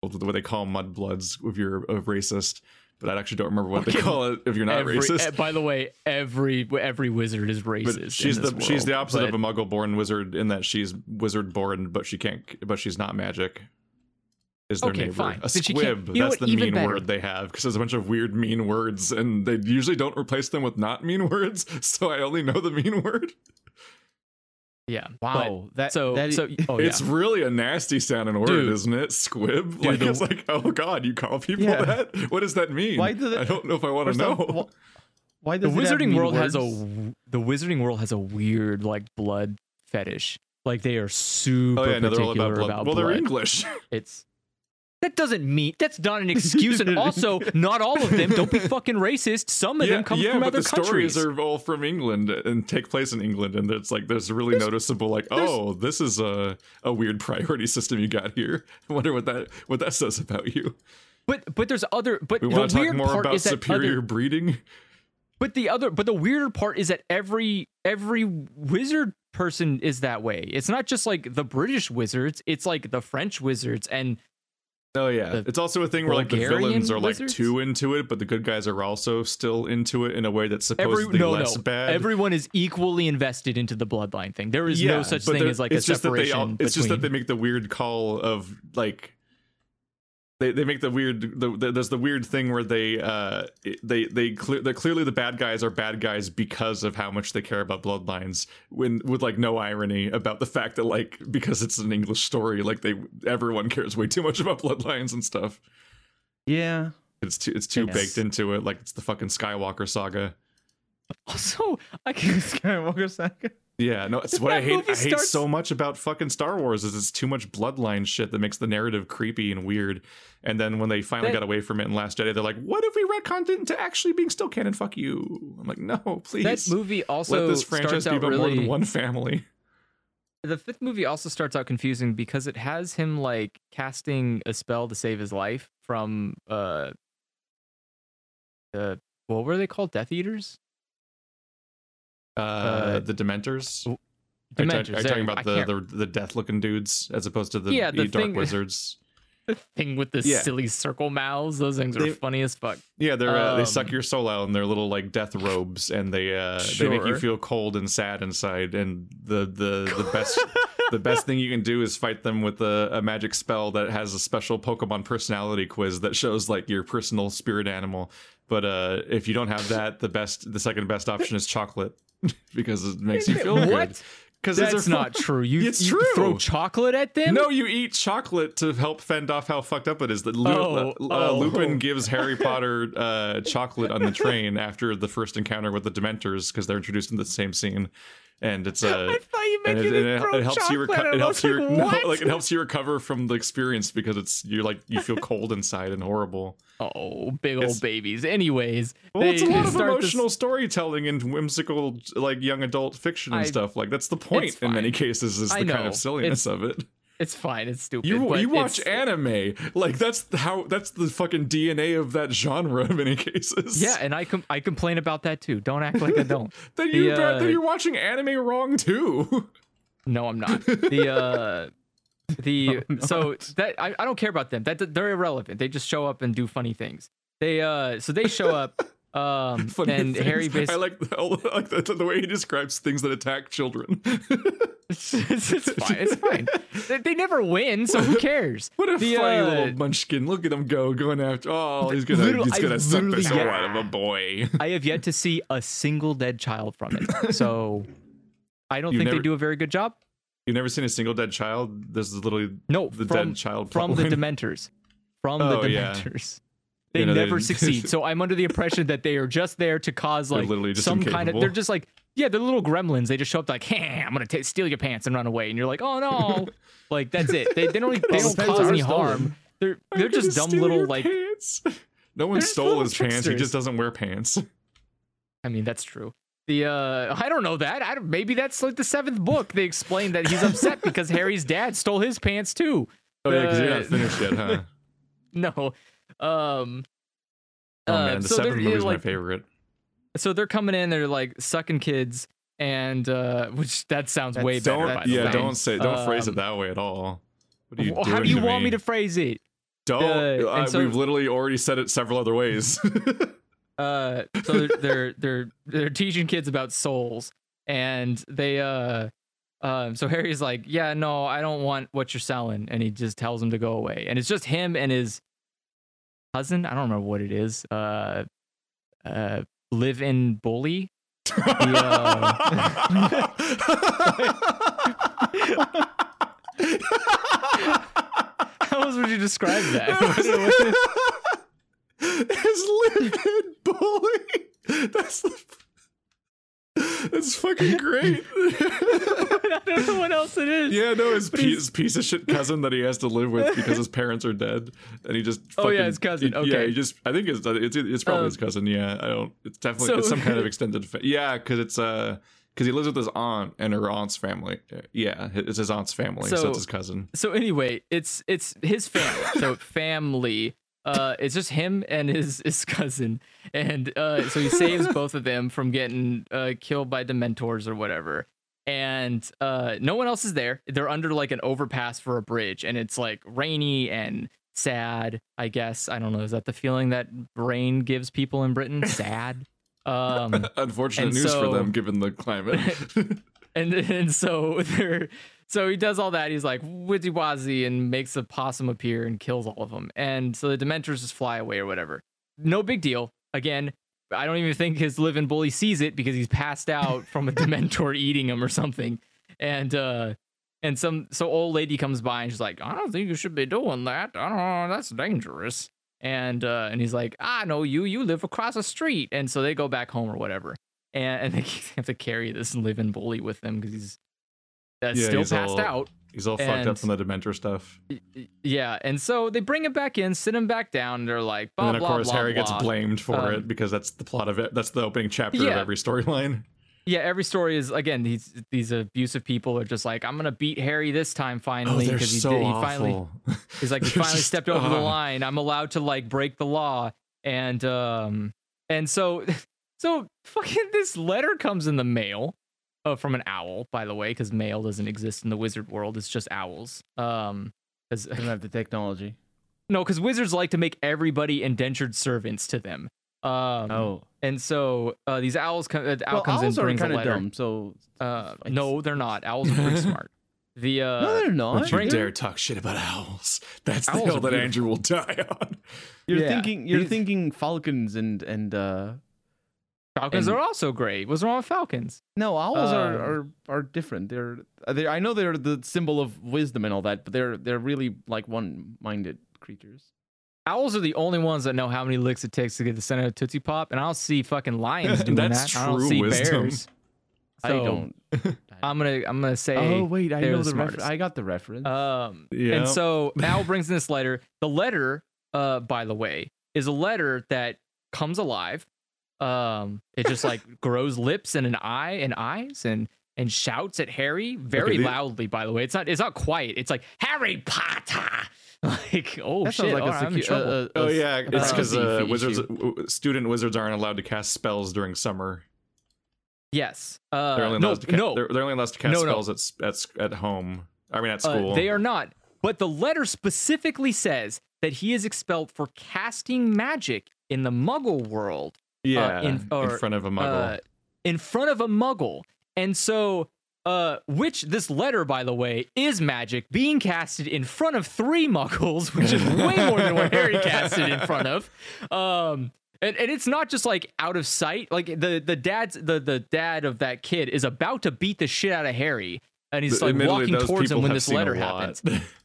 [SPEAKER 1] what they call mudbloods if you're a racist. But I actually don't remember what they call it if you're not
[SPEAKER 3] every,
[SPEAKER 1] racist.
[SPEAKER 3] eh, by the way, every every wizard is
[SPEAKER 1] but
[SPEAKER 3] racist.
[SPEAKER 1] she's
[SPEAKER 3] in
[SPEAKER 1] the
[SPEAKER 3] this
[SPEAKER 1] she's the opposite
[SPEAKER 3] but-
[SPEAKER 1] of a muggle born wizard in that she's wizard born, but she can't. But she's not magic. Is their
[SPEAKER 3] Okay,
[SPEAKER 1] neighbor
[SPEAKER 3] fine.
[SPEAKER 1] a
[SPEAKER 3] Then she can't-
[SPEAKER 1] squib?
[SPEAKER 3] you know
[SPEAKER 1] That's
[SPEAKER 3] what,
[SPEAKER 1] the mean
[SPEAKER 3] better.
[SPEAKER 1] word they have because there's a bunch of weird mean words, and they usually don't replace them with not mean words. So I only know the mean word.
[SPEAKER 3] yeah.
[SPEAKER 2] Wow. Oh, that
[SPEAKER 3] so
[SPEAKER 2] that
[SPEAKER 3] so oh
[SPEAKER 1] it's
[SPEAKER 3] yeah.
[SPEAKER 1] really a nasty sounding word,
[SPEAKER 3] Dude.
[SPEAKER 1] isn't it? Squib.
[SPEAKER 3] Dude,
[SPEAKER 1] like
[SPEAKER 3] the-
[SPEAKER 1] it's like, oh god, you call people
[SPEAKER 2] Yeah.
[SPEAKER 1] that? What does that mean?
[SPEAKER 2] Why do they-
[SPEAKER 1] I don't know if I want to
[SPEAKER 2] First off,
[SPEAKER 1] know.
[SPEAKER 2] wh- Why
[SPEAKER 3] the
[SPEAKER 2] does it have
[SPEAKER 3] wizarding
[SPEAKER 2] mean
[SPEAKER 3] world has a the wizarding world has a weird like blood fetish. Like they are super
[SPEAKER 1] oh yeah, no, all
[SPEAKER 3] particular
[SPEAKER 1] about blood.
[SPEAKER 3] about
[SPEAKER 1] well, they're. English.
[SPEAKER 3] It's that doesn't mean that's not an excuse, and also not all of them. Don't be fucking racist. Some of them come
[SPEAKER 1] yeah,
[SPEAKER 3] from
[SPEAKER 1] but
[SPEAKER 3] other
[SPEAKER 1] the
[SPEAKER 3] countries.
[SPEAKER 1] stories are all from England and take place in England, and it's like there's really
[SPEAKER 3] There's-
[SPEAKER 1] noticeable, like, oh, this is a a weird priority system you got here. I wonder what that what that says about you.
[SPEAKER 3] but but there's other. But
[SPEAKER 1] We
[SPEAKER 3] the
[SPEAKER 1] want to talk
[SPEAKER 3] weird
[SPEAKER 1] more
[SPEAKER 3] part
[SPEAKER 1] about
[SPEAKER 3] is that
[SPEAKER 1] superior
[SPEAKER 3] other,
[SPEAKER 1] breeding.
[SPEAKER 3] But the other, but the weirder part is that every every wizard person is that way. It's not just like the British wizards; it's like the French wizards and
[SPEAKER 1] Oh yeah, it's also a thing where like the villains are like too into it, but the good guys are also still into it in a way that's
[SPEAKER 3] every
[SPEAKER 1] supposedly
[SPEAKER 3] no
[SPEAKER 1] less
[SPEAKER 3] no.
[SPEAKER 1] bad.
[SPEAKER 3] Everyone is equally invested into the bloodline thing. There is
[SPEAKER 1] yeah,
[SPEAKER 3] no such thing as like a
[SPEAKER 1] it's just that they
[SPEAKER 3] separation.
[SPEAKER 1] all- It's just that they make the weird call of like they, they make the weird the, the, there's the weird thing where they uh they they clear they're clearly the bad guys are bad guys because of how much they care about bloodlines when with like no irony about the fact that like because it's an english story like they everyone cares way too much about bloodlines and stuff
[SPEAKER 2] Yeah.
[SPEAKER 1] it's too it's too
[SPEAKER 3] Yes.
[SPEAKER 1] baked into it like it's the fucking skywalker saga
[SPEAKER 3] also I can
[SPEAKER 2] Skywalker saga.
[SPEAKER 1] Yeah, no, it's what I hate. I hate
[SPEAKER 3] starts-
[SPEAKER 1] so much about fucking Star Wars is it's too much bloodline shit that makes the narrative creepy and weird. And then when they finally
[SPEAKER 3] That-
[SPEAKER 1] got away from it in Last Jedi, they're like, "What if we retconned it into actually being still canon? Fuck you!" I'm like, "No, please."
[SPEAKER 3] that movie also
[SPEAKER 1] Let this franchise
[SPEAKER 3] starts
[SPEAKER 1] be
[SPEAKER 3] out
[SPEAKER 1] about
[SPEAKER 3] really
[SPEAKER 1] more than one family.
[SPEAKER 3] the fifth movie also starts out confusing because it has him like casting a spell to save his life from uh the what were they called death eaters
[SPEAKER 1] Uh,
[SPEAKER 3] Uh,
[SPEAKER 1] the Dementors.
[SPEAKER 3] w-
[SPEAKER 1] Are you, talking- are you talking about the, the the death looking dudes as opposed to the,
[SPEAKER 3] Yeah, the
[SPEAKER 1] dark
[SPEAKER 3] thing-
[SPEAKER 1] wizards?
[SPEAKER 3] the thing with the
[SPEAKER 1] Yeah.
[SPEAKER 3] silly circle mouths those things are
[SPEAKER 1] They-
[SPEAKER 3] funny as fuck
[SPEAKER 1] Yeah, they're uh, they
[SPEAKER 3] Um,
[SPEAKER 1] suck your soul out in their little like death robes, and they uh, they make you feel cold and sad inside. And the the the best the best thing you can do is fight them with a, a magic spell that has a special Pokemon personality quiz that shows like your personal spirit animal. But uh, if you don't have that, the best the second best option is chocolate because it makes you feel good. Because
[SPEAKER 3] that's not true you,
[SPEAKER 1] It's
[SPEAKER 3] you
[SPEAKER 1] true.
[SPEAKER 3] throw chocolate at them
[SPEAKER 1] No, you eat chocolate to help fend off how fucked up it is. That Lu-
[SPEAKER 3] Oh,
[SPEAKER 1] uh,
[SPEAKER 3] oh.
[SPEAKER 1] Lupin gives Harry Potter uh, chocolate on the train after the first encounter with the Dementors because they're introduced in the same scene. And it's a.
[SPEAKER 2] I thought you meant
[SPEAKER 1] it, it, it helps you. Reco- it helps you.
[SPEAKER 2] like,
[SPEAKER 1] no, like it helps you recover from the experience because it's you're like you feel cold inside and horrible.
[SPEAKER 3] Oh, big old
[SPEAKER 1] It's-
[SPEAKER 3] babies. Anyways,
[SPEAKER 1] Well,
[SPEAKER 3] they
[SPEAKER 1] it's a lot of
[SPEAKER 3] start this-
[SPEAKER 1] emotional storytelling and whimsical, like young adult fiction and
[SPEAKER 3] I-
[SPEAKER 1] stuff. Like that's the point in many cases is the kind of silliness
[SPEAKER 3] It's-
[SPEAKER 1] of it.
[SPEAKER 3] It's fine. It's stupid.
[SPEAKER 1] You you watch anime, like that's how that's the fucking DNA of that genre in many cases.
[SPEAKER 3] Yeah, and I com- I complain about that too. Don't act like I don't.
[SPEAKER 1] then you
[SPEAKER 3] The, uh,
[SPEAKER 1] then you're watching anime wrong too.
[SPEAKER 3] No, I'm not. The uh the
[SPEAKER 2] No,
[SPEAKER 3] so that I, I don't care about them. That they're irrelevant. They just show up and do funny things. They uh so they show up um
[SPEAKER 1] Funny
[SPEAKER 3] and
[SPEAKER 1] things.
[SPEAKER 3] Harry
[SPEAKER 1] I like the, I like the, the way he describes things that attack children.
[SPEAKER 3] it's, it's fine. It's fine. They, they never win, so who cares?
[SPEAKER 1] what a
[SPEAKER 3] The,
[SPEAKER 1] funny
[SPEAKER 3] uh,
[SPEAKER 1] little munchkin! Look at him go, going after. Oh, he's gonna he's gonna suck the soul
[SPEAKER 3] yeah.
[SPEAKER 1] out of a boy.
[SPEAKER 3] I have yet to see a single dead child from it. So I don't
[SPEAKER 1] You
[SPEAKER 3] think
[SPEAKER 1] never-
[SPEAKER 3] they do a very good job.
[SPEAKER 1] You've never seen a single dead child? This is literally
[SPEAKER 3] No,
[SPEAKER 1] the
[SPEAKER 3] from,
[SPEAKER 1] dead child
[SPEAKER 3] from the
[SPEAKER 1] plotline.
[SPEAKER 3] Dementors. From
[SPEAKER 1] Oh,
[SPEAKER 3] the
[SPEAKER 1] yeah.
[SPEAKER 3] They
[SPEAKER 1] You know, they-
[SPEAKER 3] never succeed. So I'm under the impression that they are just there to cause like
[SPEAKER 1] literally just
[SPEAKER 3] some kind of. They're just like yeah, they're little gremlins. They just show up like, hey, I'm gonna ta steal your pants and run away, and you're like, oh no, like that's it. They, they don't they don't cause any
[SPEAKER 2] stolen.
[SPEAKER 3] harm. They're
[SPEAKER 1] I'm
[SPEAKER 3] they're just dumb little like.
[SPEAKER 1] pants. No one stole his pants. He just doesn't wear pants.
[SPEAKER 3] I mean, that's true. The uh, I don't know that. I don't, maybe that's like the seventh book. They explain that he's upset because Harry's dad stole his pants too.
[SPEAKER 1] Oh yeah, because you're
[SPEAKER 3] Uh,
[SPEAKER 1] not finished yet, huh?
[SPEAKER 3] No. Um.
[SPEAKER 1] Oh
[SPEAKER 3] uh,
[SPEAKER 1] man, the
[SPEAKER 3] so
[SPEAKER 1] seventh
[SPEAKER 3] movie
[SPEAKER 1] is
[SPEAKER 3] like,
[SPEAKER 1] my favorite.
[SPEAKER 3] so they're coming in they're like sucking kids and uh which that sounds
[SPEAKER 2] That's-
[SPEAKER 3] way better
[SPEAKER 1] Don't
[SPEAKER 3] by the
[SPEAKER 1] yeah,
[SPEAKER 3] way.
[SPEAKER 1] don't say don't phrase it
[SPEAKER 3] Um,
[SPEAKER 1] that way at all. What are you
[SPEAKER 3] Well,
[SPEAKER 1] doing
[SPEAKER 3] how do you
[SPEAKER 1] to
[SPEAKER 3] want me
[SPEAKER 1] me
[SPEAKER 3] to phrase it
[SPEAKER 1] Don't.
[SPEAKER 3] Uh, and
[SPEAKER 1] uh,
[SPEAKER 3] so-
[SPEAKER 1] we've literally already said it several other ways.
[SPEAKER 3] uh so they're, they're they're they're teaching kids about souls and they uh um so harry's like yeah no i don't want what you're selling and he just tells him to go away and it's just him and his cousin i don't remember what it is uh uh live in bully how else would you describe that
[SPEAKER 1] His live in bully. That's the. That's fucking great.
[SPEAKER 3] i don't know what else it is
[SPEAKER 1] yeah, no, his piece, piece of shit cousin that he has to live with because his parents are dead, and he just.
[SPEAKER 3] Oh, yeah, his cousin,
[SPEAKER 1] Yeah,
[SPEAKER 3] okay.
[SPEAKER 1] he just. I think it's it's, it's probably
[SPEAKER 3] Um,
[SPEAKER 1] his cousin. Yeah, I don't. It's definitely
[SPEAKER 3] so-
[SPEAKER 1] it's some kind of extended. Fa- yeah, because it's uh because he lives with his aunt and her aunt's family. Yeah, it's his aunt's family, so,
[SPEAKER 3] So-
[SPEAKER 1] it's his cousin.
[SPEAKER 3] so anyway, it's it's his family. so family. Uh, it's just him and his his cousin, and uh, so he saves both of them from getting uh, killed by dementors or whatever. And uh, no one else is there. They're under like an overpass for a bridge, and it's like rainy and sad. I guess I don't know. Is that the feeling that rain gives people in Britain? Sad. Um,
[SPEAKER 1] Unfortunate news
[SPEAKER 3] so-
[SPEAKER 1] for them given the climate.
[SPEAKER 3] and and so they're so he does all that. He's like wizzy wazzy and makes a possum appear and kills all of them. And so the Dementors just fly away or whatever. No big deal. Again, I don't even think his living bully sees it because he's passed out from a Dementor eating him or something. And uh and some so old lady comes by and she's like, I don't think you should be doing that. I don't know, that's dangerous. And uh and he's like, I know you, you live across the street. And so they go back home or whatever and, and they have to carry this living bully with them because he's uh,
[SPEAKER 1] Yeah,
[SPEAKER 3] still passed
[SPEAKER 1] all-
[SPEAKER 3] out.
[SPEAKER 1] He's all fucked up from the Dementor stuff.
[SPEAKER 3] Yeah, and so they bring him back in, sit him back down. And they're like, blah
[SPEAKER 1] and then of
[SPEAKER 3] blah
[SPEAKER 1] course
[SPEAKER 3] blah.
[SPEAKER 1] Harry gets blamed for
[SPEAKER 3] Um,
[SPEAKER 1] it because that's the plot of it. That's the opening chapter of every storyline.
[SPEAKER 3] Yeah, every story is again these these abusive people are just like, I'm gonna beat Harry this time finally
[SPEAKER 1] Oh,
[SPEAKER 3] because he
[SPEAKER 1] so
[SPEAKER 3] did, he finally He's like, he finally
[SPEAKER 1] just-
[SPEAKER 3] stepped over the
[SPEAKER 1] ah.
[SPEAKER 3] line. I'm allowed to like break the law, and um, and so, so fucking this letter comes in the mail, uh, from an owl, by the way, because mail doesn't exist in the wizard world. It's just owls. Um, because
[SPEAKER 2] Doesn't have the technology.
[SPEAKER 3] no, because wizards like to make everybody indentured servants to them. Um,
[SPEAKER 2] Oh,
[SPEAKER 3] and so uh, these owls come. Uh, owl
[SPEAKER 2] well,
[SPEAKER 3] comes in,
[SPEAKER 2] owls are
[SPEAKER 3] brings a
[SPEAKER 2] kind of dumb. So
[SPEAKER 3] Uh,
[SPEAKER 2] Like-
[SPEAKER 3] no, they're not. Owls are pretty smart. The uh,
[SPEAKER 2] no, they're not.
[SPEAKER 1] Don't you
[SPEAKER 3] Bring-
[SPEAKER 1] dare talk shit about owls. That's the hill that. Andrew will die on.
[SPEAKER 2] You're
[SPEAKER 3] Yeah.
[SPEAKER 2] thinking. You're
[SPEAKER 3] These-
[SPEAKER 2] thinking falcons and and uh.
[SPEAKER 3] Falcons
[SPEAKER 2] and-
[SPEAKER 3] are also great. What's wrong with falcons?
[SPEAKER 2] No, owls are,
[SPEAKER 3] Um,
[SPEAKER 2] are are different. They're they. I know they're the symbol of wisdom and all that, but they're they're really like one-minded creatures.
[SPEAKER 3] Owls are the only ones that know how many licks it takes to get the center of Tootsie Pop, and I don't see fucking lions doing
[SPEAKER 1] That's
[SPEAKER 3] that. I don't
[SPEAKER 1] true
[SPEAKER 3] see
[SPEAKER 1] wisdom.
[SPEAKER 3] bears.
[SPEAKER 2] I don't.
[SPEAKER 3] I'm gonna I'm gonna say.
[SPEAKER 2] oh wait, I know
[SPEAKER 3] the
[SPEAKER 2] the reference. I got the reference.
[SPEAKER 3] Um,
[SPEAKER 1] Yeah.
[SPEAKER 3] and so Al brings in this letter. The letter, uh, by the way, is a letter that comes alive. Um, it just like grows lips and an eye and eyes and and shouts at Harry very
[SPEAKER 1] the-
[SPEAKER 3] loudly. By the way, it's not it's not quiet. It's like Harry Potter. Like oh
[SPEAKER 2] that
[SPEAKER 3] shit,
[SPEAKER 2] sounds like
[SPEAKER 3] oh,
[SPEAKER 2] a,
[SPEAKER 3] I'm in
[SPEAKER 2] secu-
[SPEAKER 3] trouble.
[SPEAKER 2] a- a-
[SPEAKER 1] Oh yeah,
[SPEAKER 2] a
[SPEAKER 1] it's because
[SPEAKER 2] privacy
[SPEAKER 1] uh, wizards,
[SPEAKER 2] issue.
[SPEAKER 1] student wizards aren't allowed to cast spells during summer.
[SPEAKER 3] yes.
[SPEAKER 1] They're
[SPEAKER 3] Uh,
[SPEAKER 1] only
[SPEAKER 3] no,
[SPEAKER 1] allowed to ca-
[SPEAKER 3] no.
[SPEAKER 1] they're, they're only allowed to cast
[SPEAKER 3] No, no.
[SPEAKER 1] spells at at at home. I mean, at
[SPEAKER 3] Uh,
[SPEAKER 1] school.
[SPEAKER 3] they are not. But the letter specifically says that he is expelled for casting magic in the Muggle world.
[SPEAKER 1] Yeah,
[SPEAKER 3] in-
[SPEAKER 1] in,
[SPEAKER 3] or,
[SPEAKER 1] front of a muggle.
[SPEAKER 3] uh, in front of a muggle. And so, uh, which this letter, by the way, is magic being casted in front of three muggles, which is way more than what Harry casted in front of. Um, and, and it's not just like out of sight. Like the the dad's the the dad of that kid is about to beat the shit out of Harry, and he's like walking towards him when this letter happens.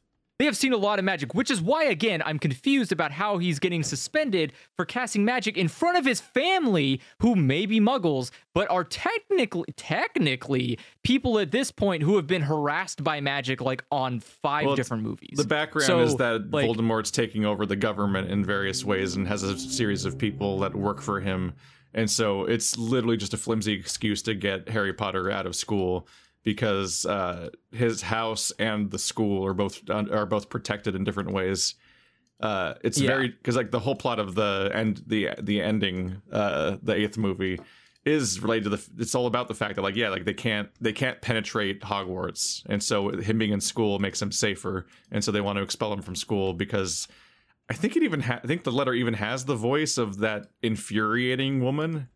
[SPEAKER 3] They have seen a lot of magic, which is why, again, I'm confused about how he's getting suspended for casting magic in front of his family, who may be muggles, but are technically, technically, people at this point who have been harassed by magic like on five
[SPEAKER 1] Well,
[SPEAKER 3] different movies.
[SPEAKER 1] The background
[SPEAKER 3] So,
[SPEAKER 1] is that
[SPEAKER 3] like-
[SPEAKER 1] Voldemort's taking over the government in various ways and has a series of people that work for him. And so it's literally just a flimsy excuse to get Harry Potter out of school because uh, his house and the school are both are both protected in different ways. Uh, it's
[SPEAKER 3] Yeah.
[SPEAKER 1] very because like the whole plot of the end the the ending uh, the eighth movie is related to the it's all about the fact that like yeah like they can't they can't penetrate Hogwarts and so him being in school makes him safer and so they want to expel him from school because I think it even ha- I think the letter even has the voice of that infuriating woman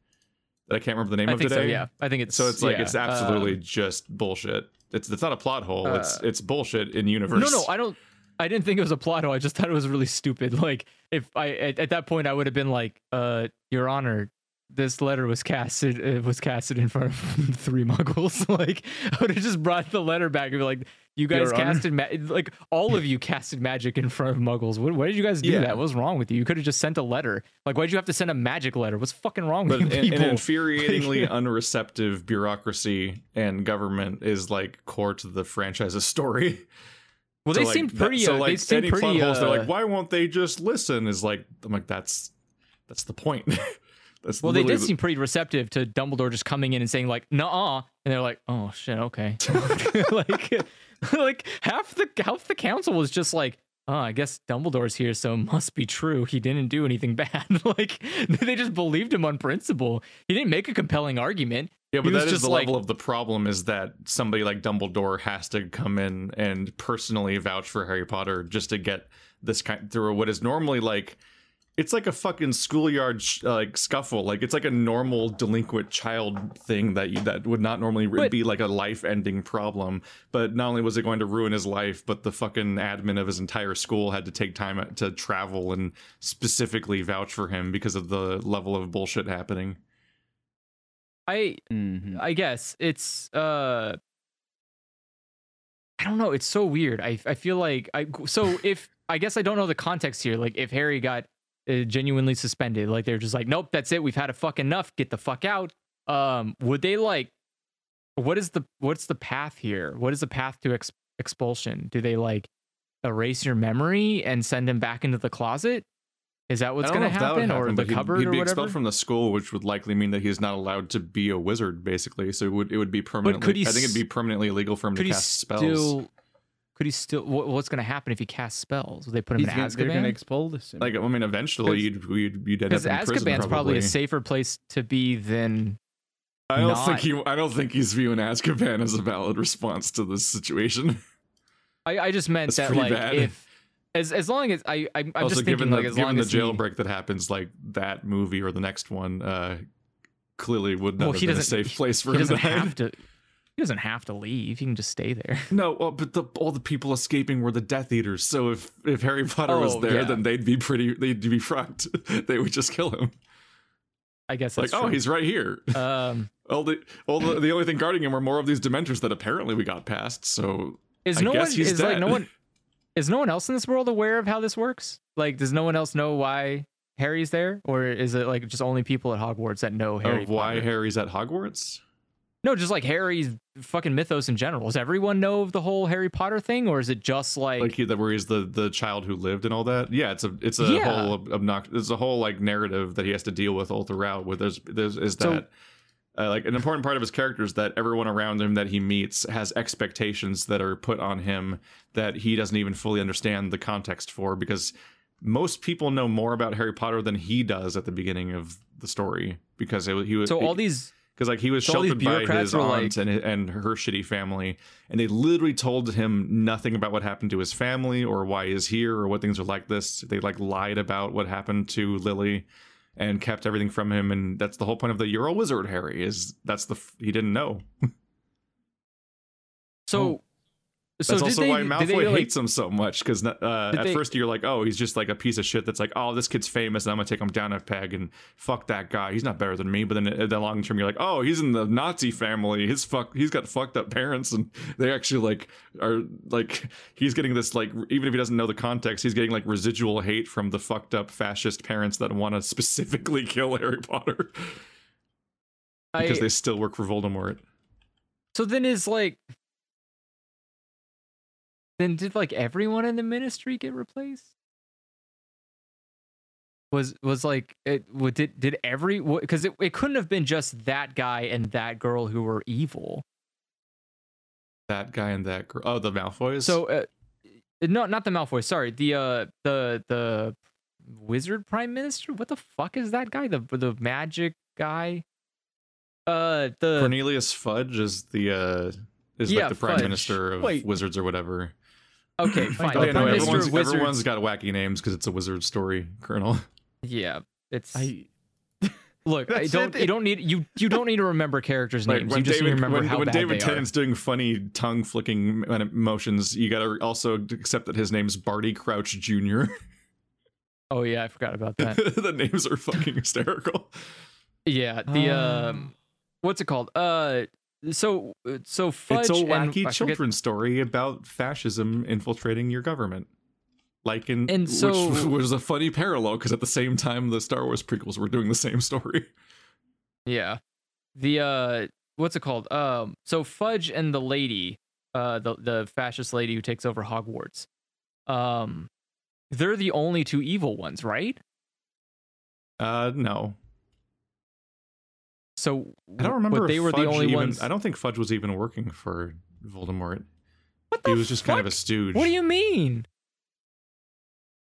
[SPEAKER 1] that I can't remember the name
[SPEAKER 3] I
[SPEAKER 1] of today.
[SPEAKER 3] so. Yeah, I think it's
[SPEAKER 1] So it's like
[SPEAKER 3] yeah,
[SPEAKER 1] it's absolutely
[SPEAKER 3] um,
[SPEAKER 1] just bullshit. It's it's not a plot hole. it's
[SPEAKER 3] uh,
[SPEAKER 1] it's bullshit in universe.
[SPEAKER 3] no, no, I don't. I didn't think it was a plot hole. I just thought it was really stupid. Like if I at, at that point I would have been like, uh, Your Honor, this letter was casted it was casted in front of three muggles. like I would have just brought the letter back and be like, you guys
[SPEAKER 2] Your
[SPEAKER 3] casted ma- like all of you casted magic in front of muggles. What, why did you guys do
[SPEAKER 1] Yeah.
[SPEAKER 3] that? What's wrong with you? You could have just sent a letter. Like why did you have to send a magic letter? What's fucking wrong
[SPEAKER 1] but
[SPEAKER 3] with you
[SPEAKER 1] an,
[SPEAKER 3] people?
[SPEAKER 1] an infuriatingly unreceptive bureaucracy and government is like core to the franchise's story.
[SPEAKER 3] well,
[SPEAKER 1] So,
[SPEAKER 3] they
[SPEAKER 1] like,
[SPEAKER 3] seemed
[SPEAKER 1] that-
[SPEAKER 3] pretty.
[SPEAKER 1] so
[SPEAKER 3] uh,
[SPEAKER 1] like
[SPEAKER 3] they seemed
[SPEAKER 1] any
[SPEAKER 3] pretty.
[SPEAKER 1] plot holes, they're
[SPEAKER 3] uh,
[SPEAKER 1] like, why won't they just listen? Is like I'm like that's that's the point. That's
[SPEAKER 3] Well, they did
[SPEAKER 1] the-
[SPEAKER 3] seem pretty receptive to Dumbledore just coming in and saying like, "Nuh-uh," and they're like, "Oh shit, okay." like, like half the half the council was just like, "Oh, I guess Dumbledore's here, so it must be true. He didn't do anything bad." like, they just believed him on principle. He didn't make a compelling argument.
[SPEAKER 1] Yeah, but that is
[SPEAKER 3] just
[SPEAKER 1] the
[SPEAKER 3] like-
[SPEAKER 1] level of the problem is that somebody like Dumbledore has to come in and personally vouch for Harry Potter just to get this kind through what is normally like it's like a fucking schoolyard sh- like scuffle. Like it's like a normal delinquent child thing that you, that would not normally re-
[SPEAKER 3] But-
[SPEAKER 1] be like a life-ending problem. But not only was it going to ruin his life, but the fucking admin of his entire school had to take time to travel and specifically vouch for him because of the level of bullshit happening.
[SPEAKER 3] I
[SPEAKER 2] Mhm.
[SPEAKER 3] I guess it's uh I don't know, it's so weird. I I feel like I so if I guess I don't know the context here. Like if Harry got uh, genuinely suspended, like they're just like, "Nope, that's it. We've had a fuck enough. Get the fuck out." Um would they like what is the what's the path here? What is the path to ex- expulsion? Do they like erase your memory and send him back into the closet? Is that what's going to
[SPEAKER 1] would
[SPEAKER 3] happen, or
[SPEAKER 1] happen,
[SPEAKER 3] the
[SPEAKER 1] but he'd-
[SPEAKER 3] cupboard
[SPEAKER 1] he'd, be expelled from the school, which would likely mean that he's not allowed to be a wizard, basically. So it would it would be permanently.
[SPEAKER 3] could he
[SPEAKER 1] I think it'd be permanently illegal for him to cast spells.
[SPEAKER 3] still could he still what, what's going to happen if he casts spells will they put him
[SPEAKER 2] He's
[SPEAKER 3] in
[SPEAKER 2] gonna, they're going to
[SPEAKER 3] azkaban
[SPEAKER 2] expel this.
[SPEAKER 1] Like I mean, eventually you'd you'd, you'd end up
[SPEAKER 3] because
[SPEAKER 1] in prison.
[SPEAKER 3] azkaban's
[SPEAKER 1] Probably.
[SPEAKER 3] probably a safer place to be than
[SPEAKER 1] I don't
[SPEAKER 3] not-
[SPEAKER 1] think he. I don't think he's viewing Azkaban as a valid response to this situation.
[SPEAKER 3] i, I just meant
[SPEAKER 1] That's
[SPEAKER 3] that like
[SPEAKER 1] bad.
[SPEAKER 3] if as as long as i, I i'm
[SPEAKER 1] also,
[SPEAKER 3] just thinking
[SPEAKER 1] given
[SPEAKER 3] like as
[SPEAKER 1] given
[SPEAKER 3] long
[SPEAKER 1] the
[SPEAKER 3] as he,
[SPEAKER 1] jailbreak that happens, like that movie or the next one, uh, clearly would not
[SPEAKER 3] Well,
[SPEAKER 1] have
[SPEAKER 3] he
[SPEAKER 1] been a safe place for
[SPEAKER 3] he
[SPEAKER 1] him
[SPEAKER 3] doesn't
[SPEAKER 1] to
[SPEAKER 3] have to he doesn't have to leave he can just stay there
[SPEAKER 1] No, well, but the, all the people escaping were the Death Eaters. So if if Harry Potter was
[SPEAKER 3] Oh,
[SPEAKER 1] there,
[SPEAKER 3] yeah.
[SPEAKER 1] then they'd be pretty. They'd be fucked. they would just kill him.
[SPEAKER 3] i guess
[SPEAKER 1] like,
[SPEAKER 3] that's
[SPEAKER 1] oh, he's right here.
[SPEAKER 3] um
[SPEAKER 1] all the all the, the only thing guarding him were more of these Dementors that apparently we got past. So
[SPEAKER 3] is
[SPEAKER 1] I
[SPEAKER 3] no
[SPEAKER 1] guess
[SPEAKER 3] one
[SPEAKER 1] he's
[SPEAKER 3] is like no one is no one else in this world aware of how this works like does no one else know why harry's there or is it like just only people at hogwarts that know harry
[SPEAKER 1] of why Harry's at Hogwarts.
[SPEAKER 3] No, just like Harry's fucking mythos in general. Does everyone know of the whole Harry Potter thing, or is it just like
[SPEAKER 1] like he, that where he's the the child who lived and all that? Yeah, it's a it's a
[SPEAKER 3] Yeah.
[SPEAKER 1] whole obnoxious. It's a whole like narrative that he has to deal with all throughout. Where there's there's is
[SPEAKER 3] So-
[SPEAKER 1] that. Uh, like an important part of his character is that everyone around him that he meets has expectations that are put on him that he doesn't even fully understand the context for because most people know more about Harry Potter than he does at the beginning of the story because it, he was
[SPEAKER 3] so all these
[SPEAKER 1] because like he was
[SPEAKER 3] So all these
[SPEAKER 1] sheltered by his
[SPEAKER 3] were
[SPEAKER 1] aunt and and her shitty family, and they literally told him nothing about what happened to his family or why he's here or what things are like this. They like lied about what happened to Lily, and kept everything from him. And that's the whole point of the "You're a wizard, Harry." Is that's the f- he didn't know.
[SPEAKER 3] so so
[SPEAKER 1] That's also
[SPEAKER 3] they,
[SPEAKER 1] why Malfoy
[SPEAKER 3] they, like,
[SPEAKER 1] hates him so much because uh, at
[SPEAKER 3] they-
[SPEAKER 1] first you're like, oh, he's just like a piece of shit that's like, oh, this kid's famous and I'm gonna take him down a peg and fuck that guy. He's not better than me. But then in the long term, you're like, oh, he's in the Nazi family. His fuck, he's got fucked up parents and they actually like are like he's getting this like even if he doesn't know the context, he's getting like residual hate from the fucked up fascist parents that want to specifically kill Harry Potter because
[SPEAKER 3] I-
[SPEAKER 1] they still work for Voldemort.
[SPEAKER 3] So then is like then did like everyone in the ministry get replaced? Was was like it did did every because it, it couldn't have been just that guy and that girl who were evil.
[SPEAKER 1] That guy and that girl. Oh, the Malfoys.
[SPEAKER 3] So uh, no not the Malfoy, sorry. The uh the the wizard prime minister? What the fuck is that guy? The the magic guy? Uh the
[SPEAKER 1] Cornelius Fudge is the uh is
[SPEAKER 3] Yeah,
[SPEAKER 1] like the prime
[SPEAKER 3] Fudge.
[SPEAKER 1] minister of
[SPEAKER 2] Wait.
[SPEAKER 1] wizards or whatever.
[SPEAKER 3] Okay, fine.
[SPEAKER 1] Oh,
[SPEAKER 3] the
[SPEAKER 1] yeah, no, everyone's,
[SPEAKER 3] of
[SPEAKER 1] everyone's got wacky names because it's a wizard story, Colonel.
[SPEAKER 3] Yeah, it's
[SPEAKER 2] I
[SPEAKER 3] Look, I don't.
[SPEAKER 2] it.
[SPEAKER 3] You don't need you. You don't need to remember characters' names.
[SPEAKER 1] when
[SPEAKER 3] you just need to
[SPEAKER 1] David,
[SPEAKER 3] remember
[SPEAKER 1] when,
[SPEAKER 3] how
[SPEAKER 1] when
[SPEAKER 3] bad
[SPEAKER 1] David
[SPEAKER 3] they
[SPEAKER 1] Tennant's doing funny tongue flicking motions, you got to also accept that his name's Barty Crouch Jr.
[SPEAKER 3] Oh yeah, I forgot about that.
[SPEAKER 1] the names are fucking hysterical.
[SPEAKER 3] yeah, the
[SPEAKER 2] Ah.
[SPEAKER 3] um, what's it called? Uh, so so fudge
[SPEAKER 1] it's a
[SPEAKER 3] and-
[SPEAKER 1] wacky
[SPEAKER 3] forget-
[SPEAKER 1] children's story about fascism infiltrating your government. Like in
[SPEAKER 3] And so-
[SPEAKER 1] which was a funny parallel because at the same time the Star Wars prequels were doing the same story.
[SPEAKER 3] Yeah, the uh, what's it called? Um, so fudge and the lady, uh, the the fascist lady who takes over Hogwarts, um, they're the only two evil ones, right?
[SPEAKER 1] Uh no.
[SPEAKER 3] So
[SPEAKER 1] I don't remember
[SPEAKER 3] they were
[SPEAKER 1] Fudge
[SPEAKER 3] the only
[SPEAKER 1] even,
[SPEAKER 3] ones.
[SPEAKER 1] I don't think Fudge was even working for Voldemort.
[SPEAKER 3] What the
[SPEAKER 1] He was just kind of a
[SPEAKER 3] fuck?
[SPEAKER 1] stooge.
[SPEAKER 3] What do you mean?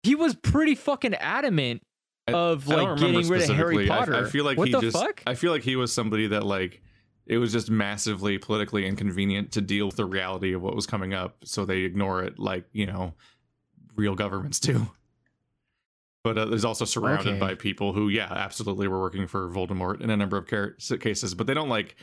[SPEAKER 3] He was pretty fucking adamant
[SPEAKER 1] I-
[SPEAKER 3] of like getting rid of Harry
[SPEAKER 1] specifically. I-
[SPEAKER 3] Potter.
[SPEAKER 1] I, feel like
[SPEAKER 3] what
[SPEAKER 1] he
[SPEAKER 3] the
[SPEAKER 1] just
[SPEAKER 3] fuck?
[SPEAKER 1] I feel like he was somebody that like it was just massively politically inconvenient to deal with the reality of what was coming up, so they ignore it like, you know, real governments do. But uh, there's also surrounded
[SPEAKER 3] Okay.
[SPEAKER 1] by people who, yeah, absolutely were working for Voldemort in a number of car- cases, but they don't like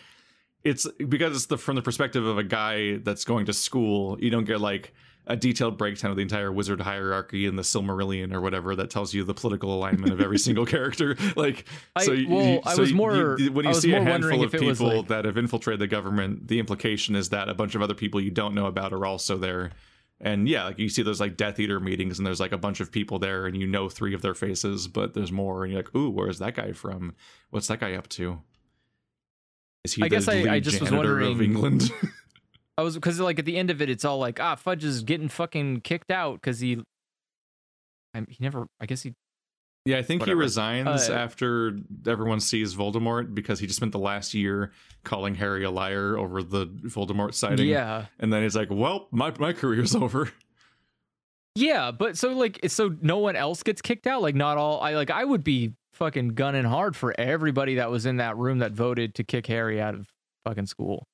[SPEAKER 1] it's because it's the from the perspective of a guy that's going to school. You don't get like a detailed breakdown of the entire wizard hierarchy and the Silmarillion or whatever that tells you the political alignment of every single character. Like,
[SPEAKER 3] I-
[SPEAKER 1] so you-
[SPEAKER 3] well,
[SPEAKER 1] you-
[SPEAKER 3] I
[SPEAKER 1] so
[SPEAKER 3] was more-
[SPEAKER 1] you- when you see a handful of
[SPEAKER 3] if it was,
[SPEAKER 1] people
[SPEAKER 3] like-
[SPEAKER 1] that have infiltrated the government, the implication is that a bunch of other people you don't know about are also there. And yeah, like you see those like Death Eater meetings, and there's like a bunch of people there, and you know three of their faces, but there's more, and you're like, ooh, where's that guy from? What's that guy up to? Is he
[SPEAKER 3] I
[SPEAKER 1] the
[SPEAKER 3] guess I- I just was
[SPEAKER 1] janitor of
[SPEAKER 3] wondering-
[SPEAKER 1] England?
[SPEAKER 3] I was because like at the end of it, it's all like ah, Fudge is getting fucking kicked out because he. I, he never. I guess he.
[SPEAKER 1] Yeah, I think
[SPEAKER 3] Whatever.
[SPEAKER 1] he resigns
[SPEAKER 3] Uh,
[SPEAKER 1] after everyone sees Voldemort because he just spent the last year calling Harry a liar over the Voldemort sighting.
[SPEAKER 3] Yeah,
[SPEAKER 1] And then he's like, well, my, my career's over.
[SPEAKER 3] yeah, but so like so no one else gets kicked out. Like not all. I like I would be fucking gunning hard for everybody that was in that room that voted to kick Harry out of fucking school.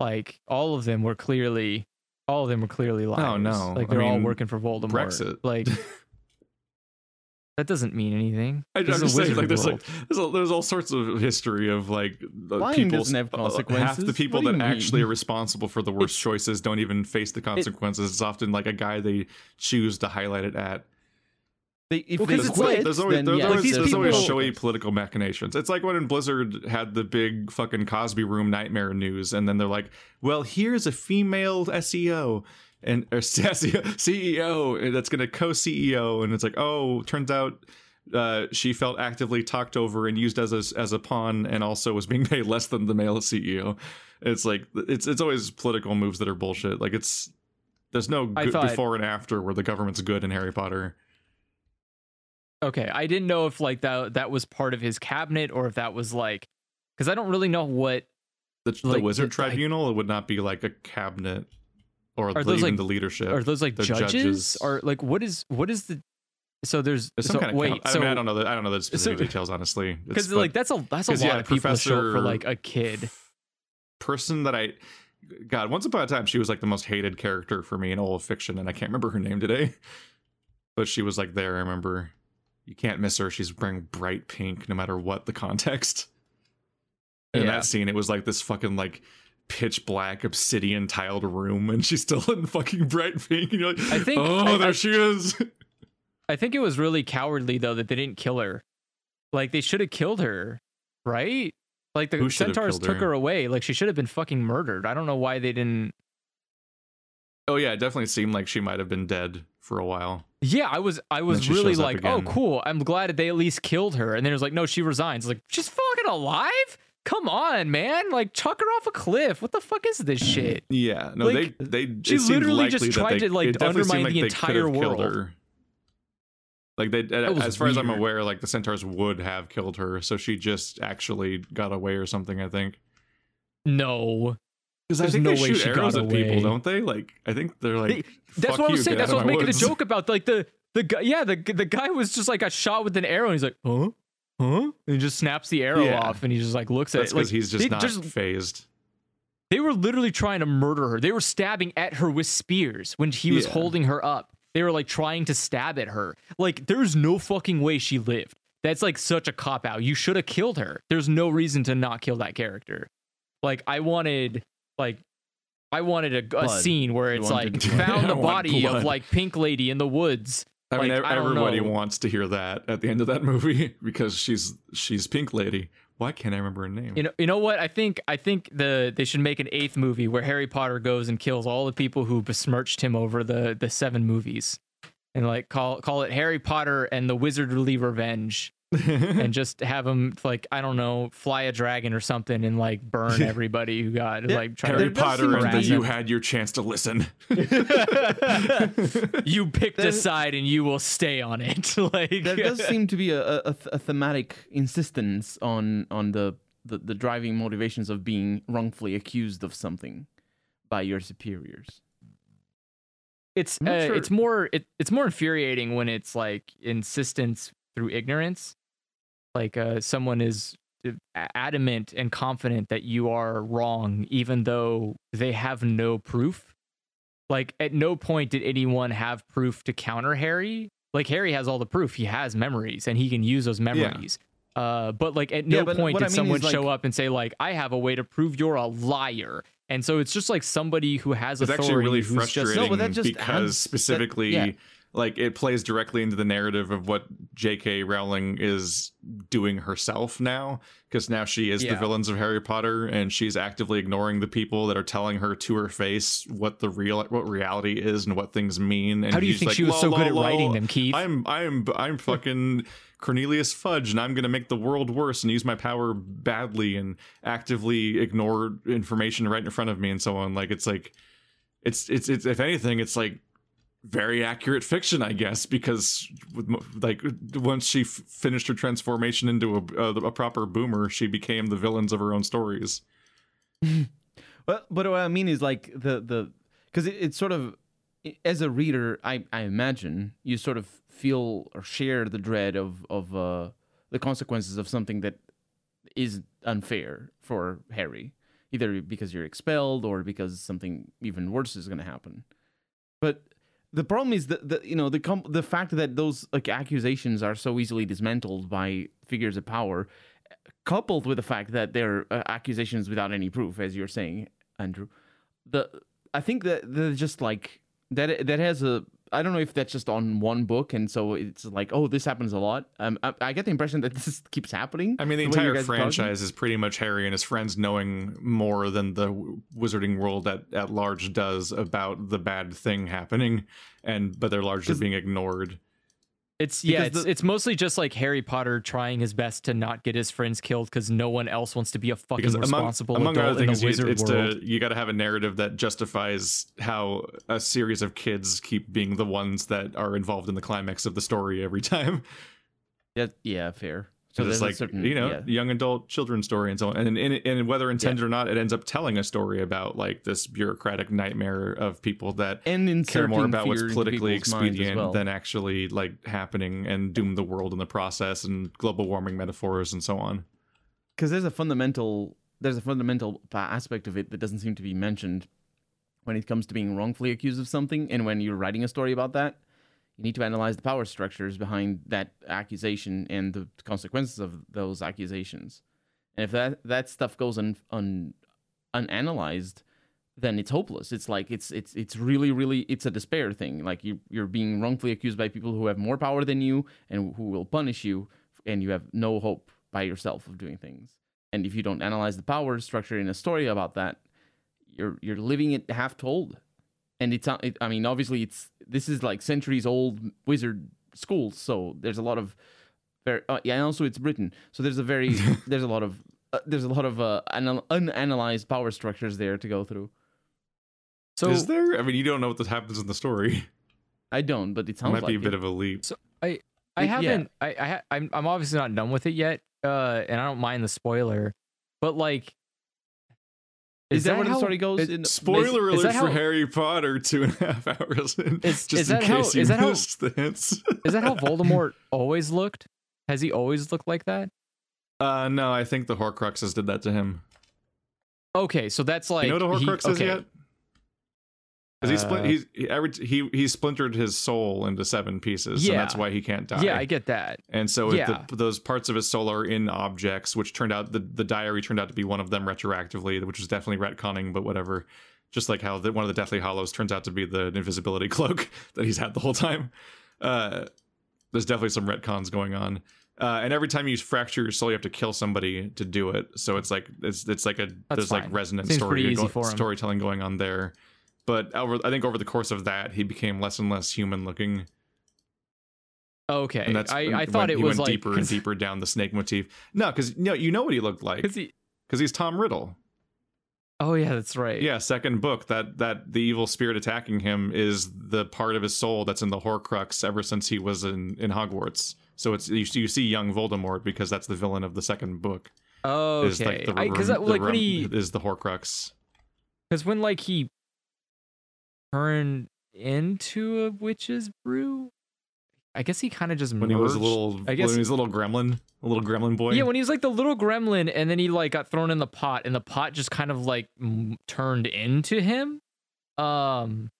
[SPEAKER 3] Like all of them were clearly. All of them were clearly liars.
[SPEAKER 1] no.
[SPEAKER 3] Like they're all
[SPEAKER 1] mean,
[SPEAKER 3] working for Voldemort.
[SPEAKER 1] Brexit.
[SPEAKER 3] Like that doesn't mean anything.
[SPEAKER 1] I, I'm just
[SPEAKER 3] a
[SPEAKER 1] saying, like,
[SPEAKER 3] wizard
[SPEAKER 1] there's
[SPEAKER 3] world.
[SPEAKER 1] like, there's, all there's all sorts of history of like the people.
[SPEAKER 2] doesn't
[SPEAKER 1] uh, Half the people that
[SPEAKER 2] you
[SPEAKER 1] actually
[SPEAKER 2] mean?
[SPEAKER 1] are responsible for the worst choices don't even face the consequences. it's often like a guy they choose to highlight it at.
[SPEAKER 2] They, if
[SPEAKER 3] Well,
[SPEAKER 2] they
[SPEAKER 3] 'cause
[SPEAKER 1] There's,
[SPEAKER 3] it's
[SPEAKER 2] quit,
[SPEAKER 3] like-
[SPEAKER 1] there's always,
[SPEAKER 2] then
[SPEAKER 1] there's,
[SPEAKER 2] yeah,
[SPEAKER 1] always,
[SPEAKER 3] these
[SPEAKER 1] there's always showy political machinations. It's like when Blizzard had the big fucking Cosby Room nightmare news, and then they're like, "Well, here's a female CEO and or CEO that's going to co-CEO," and it's like, "Oh, turns out uh, she felt actively talked over and used as a, as a pawn, and also was being paid less than the male CEO. It's like it's it's always political moves that are bullshit. Like it's there's no good
[SPEAKER 3] thought-
[SPEAKER 1] before and after where the government's good in Harry Potter.
[SPEAKER 3] Okay, I didn't know if like that that was part of his cabinet or if that was like because I don't really know what
[SPEAKER 1] The, the wizard
[SPEAKER 3] the- like-
[SPEAKER 1] tribunal it would not be like a cabinet or
[SPEAKER 3] Are those, like-
[SPEAKER 1] the leadership.
[SPEAKER 3] are those like judges?
[SPEAKER 1] judges.
[SPEAKER 3] or like what is what is the so there's
[SPEAKER 1] There's
[SPEAKER 3] so,
[SPEAKER 1] some kind of
[SPEAKER 3] wait
[SPEAKER 1] count- I
[SPEAKER 3] so
[SPEAKER 1] mean, I don't know the I don't know the specific
[SPEAKER 3] so-
[SPEAKER 1] details honestly.
[SPEAKER 3] Because like that's a that's a lot
[SPEAKER 1] yeah,
[SPEAKER 3] of people show for like a kid.
[SPEAKER 1] person that I God, once upon a time she was like the most hated character for me in all of fiction, and I can't remember her name today. But she was like there, I remember. You can't miss her. She's wearing bright pink no matter what the context. In
[SPEAKER 3] Yeah.
[SPEAKER 1] that scene, it was like this fucking like pitch black obsidian tiled room, and she's still in fucking bright pink. And you're like,
[SPEAKER 3] I think-
[SPEAKER 1] oh,
[SPEAKER 3] I-
[SPEAKER 1] there
[SPEAKER 3] I-
[SPEAKER 1] she is.
[SPEAKER 3] I think it was really cowardly though that they didn't kill her. Like they should have killed her, right? Like the
[SPEAKER 1] Who
[SPEAKER 3] centaurs took
[SPEAKER 1] her?
[SPEAKER 3] her away. Like she should have been fucking murdered. I don't know why they didn't.
[SPEAKER 1] oh yeah, it definitely seemed like she might have been dead for a while.
[SPEAKER 3] Yeah, I was I was really like, oh cool. I'm glad that they at least killed her. And then it was like, no, she resigns. Like she's fucking alive. Come on, man! Like chuck her off a cliff. What the fuck is this shit?
[SPEAKER 1] Yeah, no,
[SPEAKER 3] Like,
[SPEAKER 1] they they
[SPEAKER 3] she
[SPEAKER 1] it
[SPEAKER 3] literally just tried
[SPEAKER 1] they-
[SPEAKER 3] to, like,
[SPEAKER 1] it definitely seemed
[SPEAKER 3] undermine
[SPEAKER 1] like
[SPEAKER 3] the entire world.
[SPEAKER 1] her. Like they,
[SPEAKER 3] was
[SPEAKER 1] as far as I'm aware, like the centaurs would have killed her, so she just actually got away or something. I think
[SPEAKER 3] No,
[SPEAKER 1] because I think
[SPEAKER 3] no
[SPEAKER 1] they
[SPEAKER 3] way
[SPEAKER 1] shoot
[SPEAKER 3] she
[SPEAKER 1] arrows
[SPEAKER 3] got
[SPEAKER 1] at people, don't they? Like I think they're like.
[SPEAKER 3] They- that's what I was saying. That's what I
[SPEAKER 1] of
[SPEAKER 3] was making
[SPEAKER 1] woods."
[SPEAKER 3] a joke about. Like the the guy, yeah, the the guy was just like got shot with an arrow. and He's like, huh, huh, and he just snaps the arrow
[SPEAKER 1] Yeah.
[SPEAKER 3] off, and he just like looks at
[SPEAKER 1] That's
[SPEAKER 3] it. Like
[SPEAKER 1] because he's just not
[SPEAKER 3] just
[SPEAKER 1] phased.
[SPEAKER 3] they were literally trying to murder her. They were stabbing at her with spears when he was
[SPEAKER 1] Yeah.
[SPEAKER 3] holding her up. They were like trying to stab at her. Like there's no fucking way she lived. That's like such a cop out. You should have killed her. There's no reason to not kill that character. Like I wanted like I wanted a, a scene where it's like found the body of like Pink Lady in the woods.
[SPEAKER 1] I mean,
[SPEAKER 3] Like,
[SPEAKER 1] ev-
[SPEAKER 3] I
[SPEAKER 1] everybody
[SPEAKER 3] know.
[SPEAKER 1] wants to hear that at the end of that movie because she's she's Pink Lady. Why can't I remember her name?
[SPEAKER 3] You know, you know what? I think I think the they should make an eighth movie where Harry Potter goes and kills all the people who besmirched him over the the seven movies, and like call call it Harry Potter and the Wizardly Revenge, and just have him like I don't know fly a dragon or something and like burn everybody who got
[SPEAKER 2] Yeah,
[SPEAKER 3] like try
[SPEAKER 1] Harry Potter and the you had your chance to listen.
[SPEAKER 3] you picked a side and you will stay on it. like
[SPEAKER 2] there does seem to be a, a, a thematic insistence on on the, the the driving motivations of being wrongfully accused of something by your superiors.
[SPEAKER 3] it's uh,
[SPEAKER 2] sure.
[SPEAKER 3] it's more it, it's more infuriating when it's like insistence through ignorance like uh, someone is adamant and confident that you are wrong even though they have no proof? Like at no point did anyone have proof to counter harry? Like harry has all the proof. He has memories and he can use those memories. Uh, but like at no
[SPEAKER 2] Yeah,
[SPEAKER 3] point did
[SPEAKER 2] I mean
[SPEAKER 3] someone show
[SPEAKER 2] like-
[SPEAKER 3] up and say like i have a way to prove you're a liar. And so it's just like somebody who has
[SPEAKER 1] it's
[SPEAKER 3] authority
[SPEAKER 1] actually really
[SPEAKER 3] who's just
[SPEAKER 1] frustrating
[SPEAKER 2] No, but that just
[SPEAKER 1] because
[SPEAKER 2] adds- that-
[SPEAKER 1] specifically
[SPEAKER 2] yeah.
[SPEAKER 1] Like it plays directly into the narrative of what J.K. Rowling is doing herself now because now she is the villains of Harry Potter and she's actively ignoring the people that are telling her to her face what the real what reality is and what things mean and
[SPEAKER 3] How do you think
[SPEAKER 1] like,
[SPEAKER 3] she was so good at writing them, Keith?
[SPEAKER 1] I'm I'm I'm fucking Cornelius Fudge and I'm going to make the world worse and use my power badly and actively ignore information right in front of me and so on like it's like it's it's it's if anything it's like very accurate fiction i guess because like once she f- finished her transformation into a, a, proper boomer she became the villains of her own stories
[SPEAKER 2] But but what I mean is like the the because it, it's sort of as a reader, I I imagine you sort of feel or share the dread of of uh, the consequences of something that is unfair for Harry, either because you're expelled or because something even worse is going to happen. But the problem is that the you know the the fact that those like accusations are so easily dismantled by figures of power coupled with the fact that they're uh, accusations without any proof, as you're saying, Andrew. The I think that they're just like that. That has a. I don't know if that's just on one book, and so it's like, oh, this happens a lot. Um, I, I get the impression that this keeps happening.
[SPEAKER 1] i mean the
[SPEAKER 2] the
[SPEAKER 1] entire
[SPEAKER 2] guys are talking.
[SPEAKER 1] franchise is pretty much harry and his friends knowing more than the wizarding world at, at large does about the bad thing happening and but they're largely being ignored
[SPEAKER 3] It's yeah, it's, the, it's mostly just like Harry Potter trying his best to not get his friends killed because no one else wants to be a fucking among, responsible among adult other things, in the wizard
[SPEAKER 1] it's
[SPEAKER 3] world.
[SPEAKER 1] To, you got to have a narrative that justifies how a series of kids keep being the ones that are involved in the climax of the story every time.
[SPEAKER 2] Yeah, yeah, fair.
[SPEAKER 1] So it's like you know, yeah. young adult children's story and so on, and and, and whether intended yeah. or not, it ends up telling a story about like this bureaucratic nightmare of people that
[SPEAKER 2] and
[SPEAKER 1] care more about what's politically expedient well. than actually like happening and doom the world in the process and global warming metaphors and so on.
[SPEAKER 2] Because there's a fundamental there's a fundamental aspect of it that doesn't seem to be mentioned when it comes to being wrongfully accused of something, and when you're writing a story about that you need to analyze the power structures behind that accusation and the consequences of those accusations. And if that that stuff goes un, un unanalyzed, then it's hopeless. It's like it's it's it's really really it's a despair thing. Like you you're being wrongfully accused by people who have more power than you and who will punish you, and you have no hope by yourself of doing things. And if you don't analyze the power structure in a story about that, you're you're living it half told and it's it, I mean obviously it's this is like centuries old wizard schools, so there's a lot of very uh, yeah, and also it's Britain, so there's a very there's a lot of uh, there's a lot of uh, anal- unanalyzed power structures there to go through.
[SPEAKER 1] So is there? I mean, you don't know what happens in the story.
[SPEAKER 2] I don't, but it sounds
[SPEAKER 1] it might
[SPEAKER 2] like
[SPEAKER 1] be a
[SPEAKER 2] it.
[SPEAKER 1] bit of a leap.
[SPEAKER 3] So I I it, haven't yeah. I I ha- I'm I'm obviously not done with it yet, uh, and I don't mind the spoiler, but like
[SPEAKER 2] is, is that, that, where how, the story goes?
[SPEAKER 1] It, in, spoiler is, alert is for Harry Potter, two and a half hours in.
[SPEAKER 3] Is,
[SPEAKER 1] just in
[SPEAKER 3] how,
[SPEAKER 1] case you
[SPEAKER 3] is that
[SPEAKER 1] missed
[SPEAKER 3] how,
[SPEAKER 1] the hints.
[SPEAKER 3] is that how Voldemort always looked? Has he always looked like that?
[SPEAKER 1] Uh, no, I think the Horcruxes did that to him.
[SPEAKER 3] Okay, so that's like
[SPEAKER 1] you know what a Horcrux he, is okay. yet? Because uh, he's he, every, he he splintered his soul into seven pieces, yeah. and that's why he can't die.
[SPEAKER 3] Yeah, I get that.
[SPEAKER 1] And so yeah. the, those parts of his soul are in objects, which turned out the the diary turned out to be one of them retroactively, which is definitely retconning, but whatever. Just like how the, one of the Deathly Hallows turns out to be the invisibility cloak that he's had the whole time. Uh, there's definitely some retcons going on. Uh, and every time you fracture your soul, you have to kill somebody to do it. So it's like it's it's like a
[SPEAKER 3] That's
[SPEAKER 1] there's
[SPEAKER 3] fine.
[SPEAKER 1] like resonant
[SPEAKER 3] Seems
[SPEAKER 1] story
[SPEAKER 3] go,
[SPEAKER 1] storytelling going on there but over, I think over the course of that, he became less and less human looking.
[SPEAKER 3] Okay, and that's I, I thought it was
[SPEAKER 1] went
[SPEAKER 3] like
[SPEAKER 1] deeper and deeper down the snake motif. No, because no, you know what he looked like because he, he's Tom Riddle.
[SPEAKER 3] Oh yeah, that's right.
[SPEAKER 1] Yeah, second book that that the evil spirit attacking him is the part of his soul that's in the Horcrux ever since he was in in Hogwarts. So it's you, you see young Voldemort because that's the villain of the second book.
[SPEAKER 3] Oh, okay. Is like the, because like when he
[SPEAKER 1] is the Horcrux.
[SPEAKER 3] Because when like he turn into a witch's brew. I guess he kind of just
[SPEAKER 1] when
[SPEAKER 3] merged.
[SPEAKER 1] he was a little. I guess when he was a little gremlin, a little gremlin boy.
[SPEAKER 3] Yeah, when he was like the little gremlin, and then he like got thrown in the pot, and the pot just kind of like m- turned into him. Um,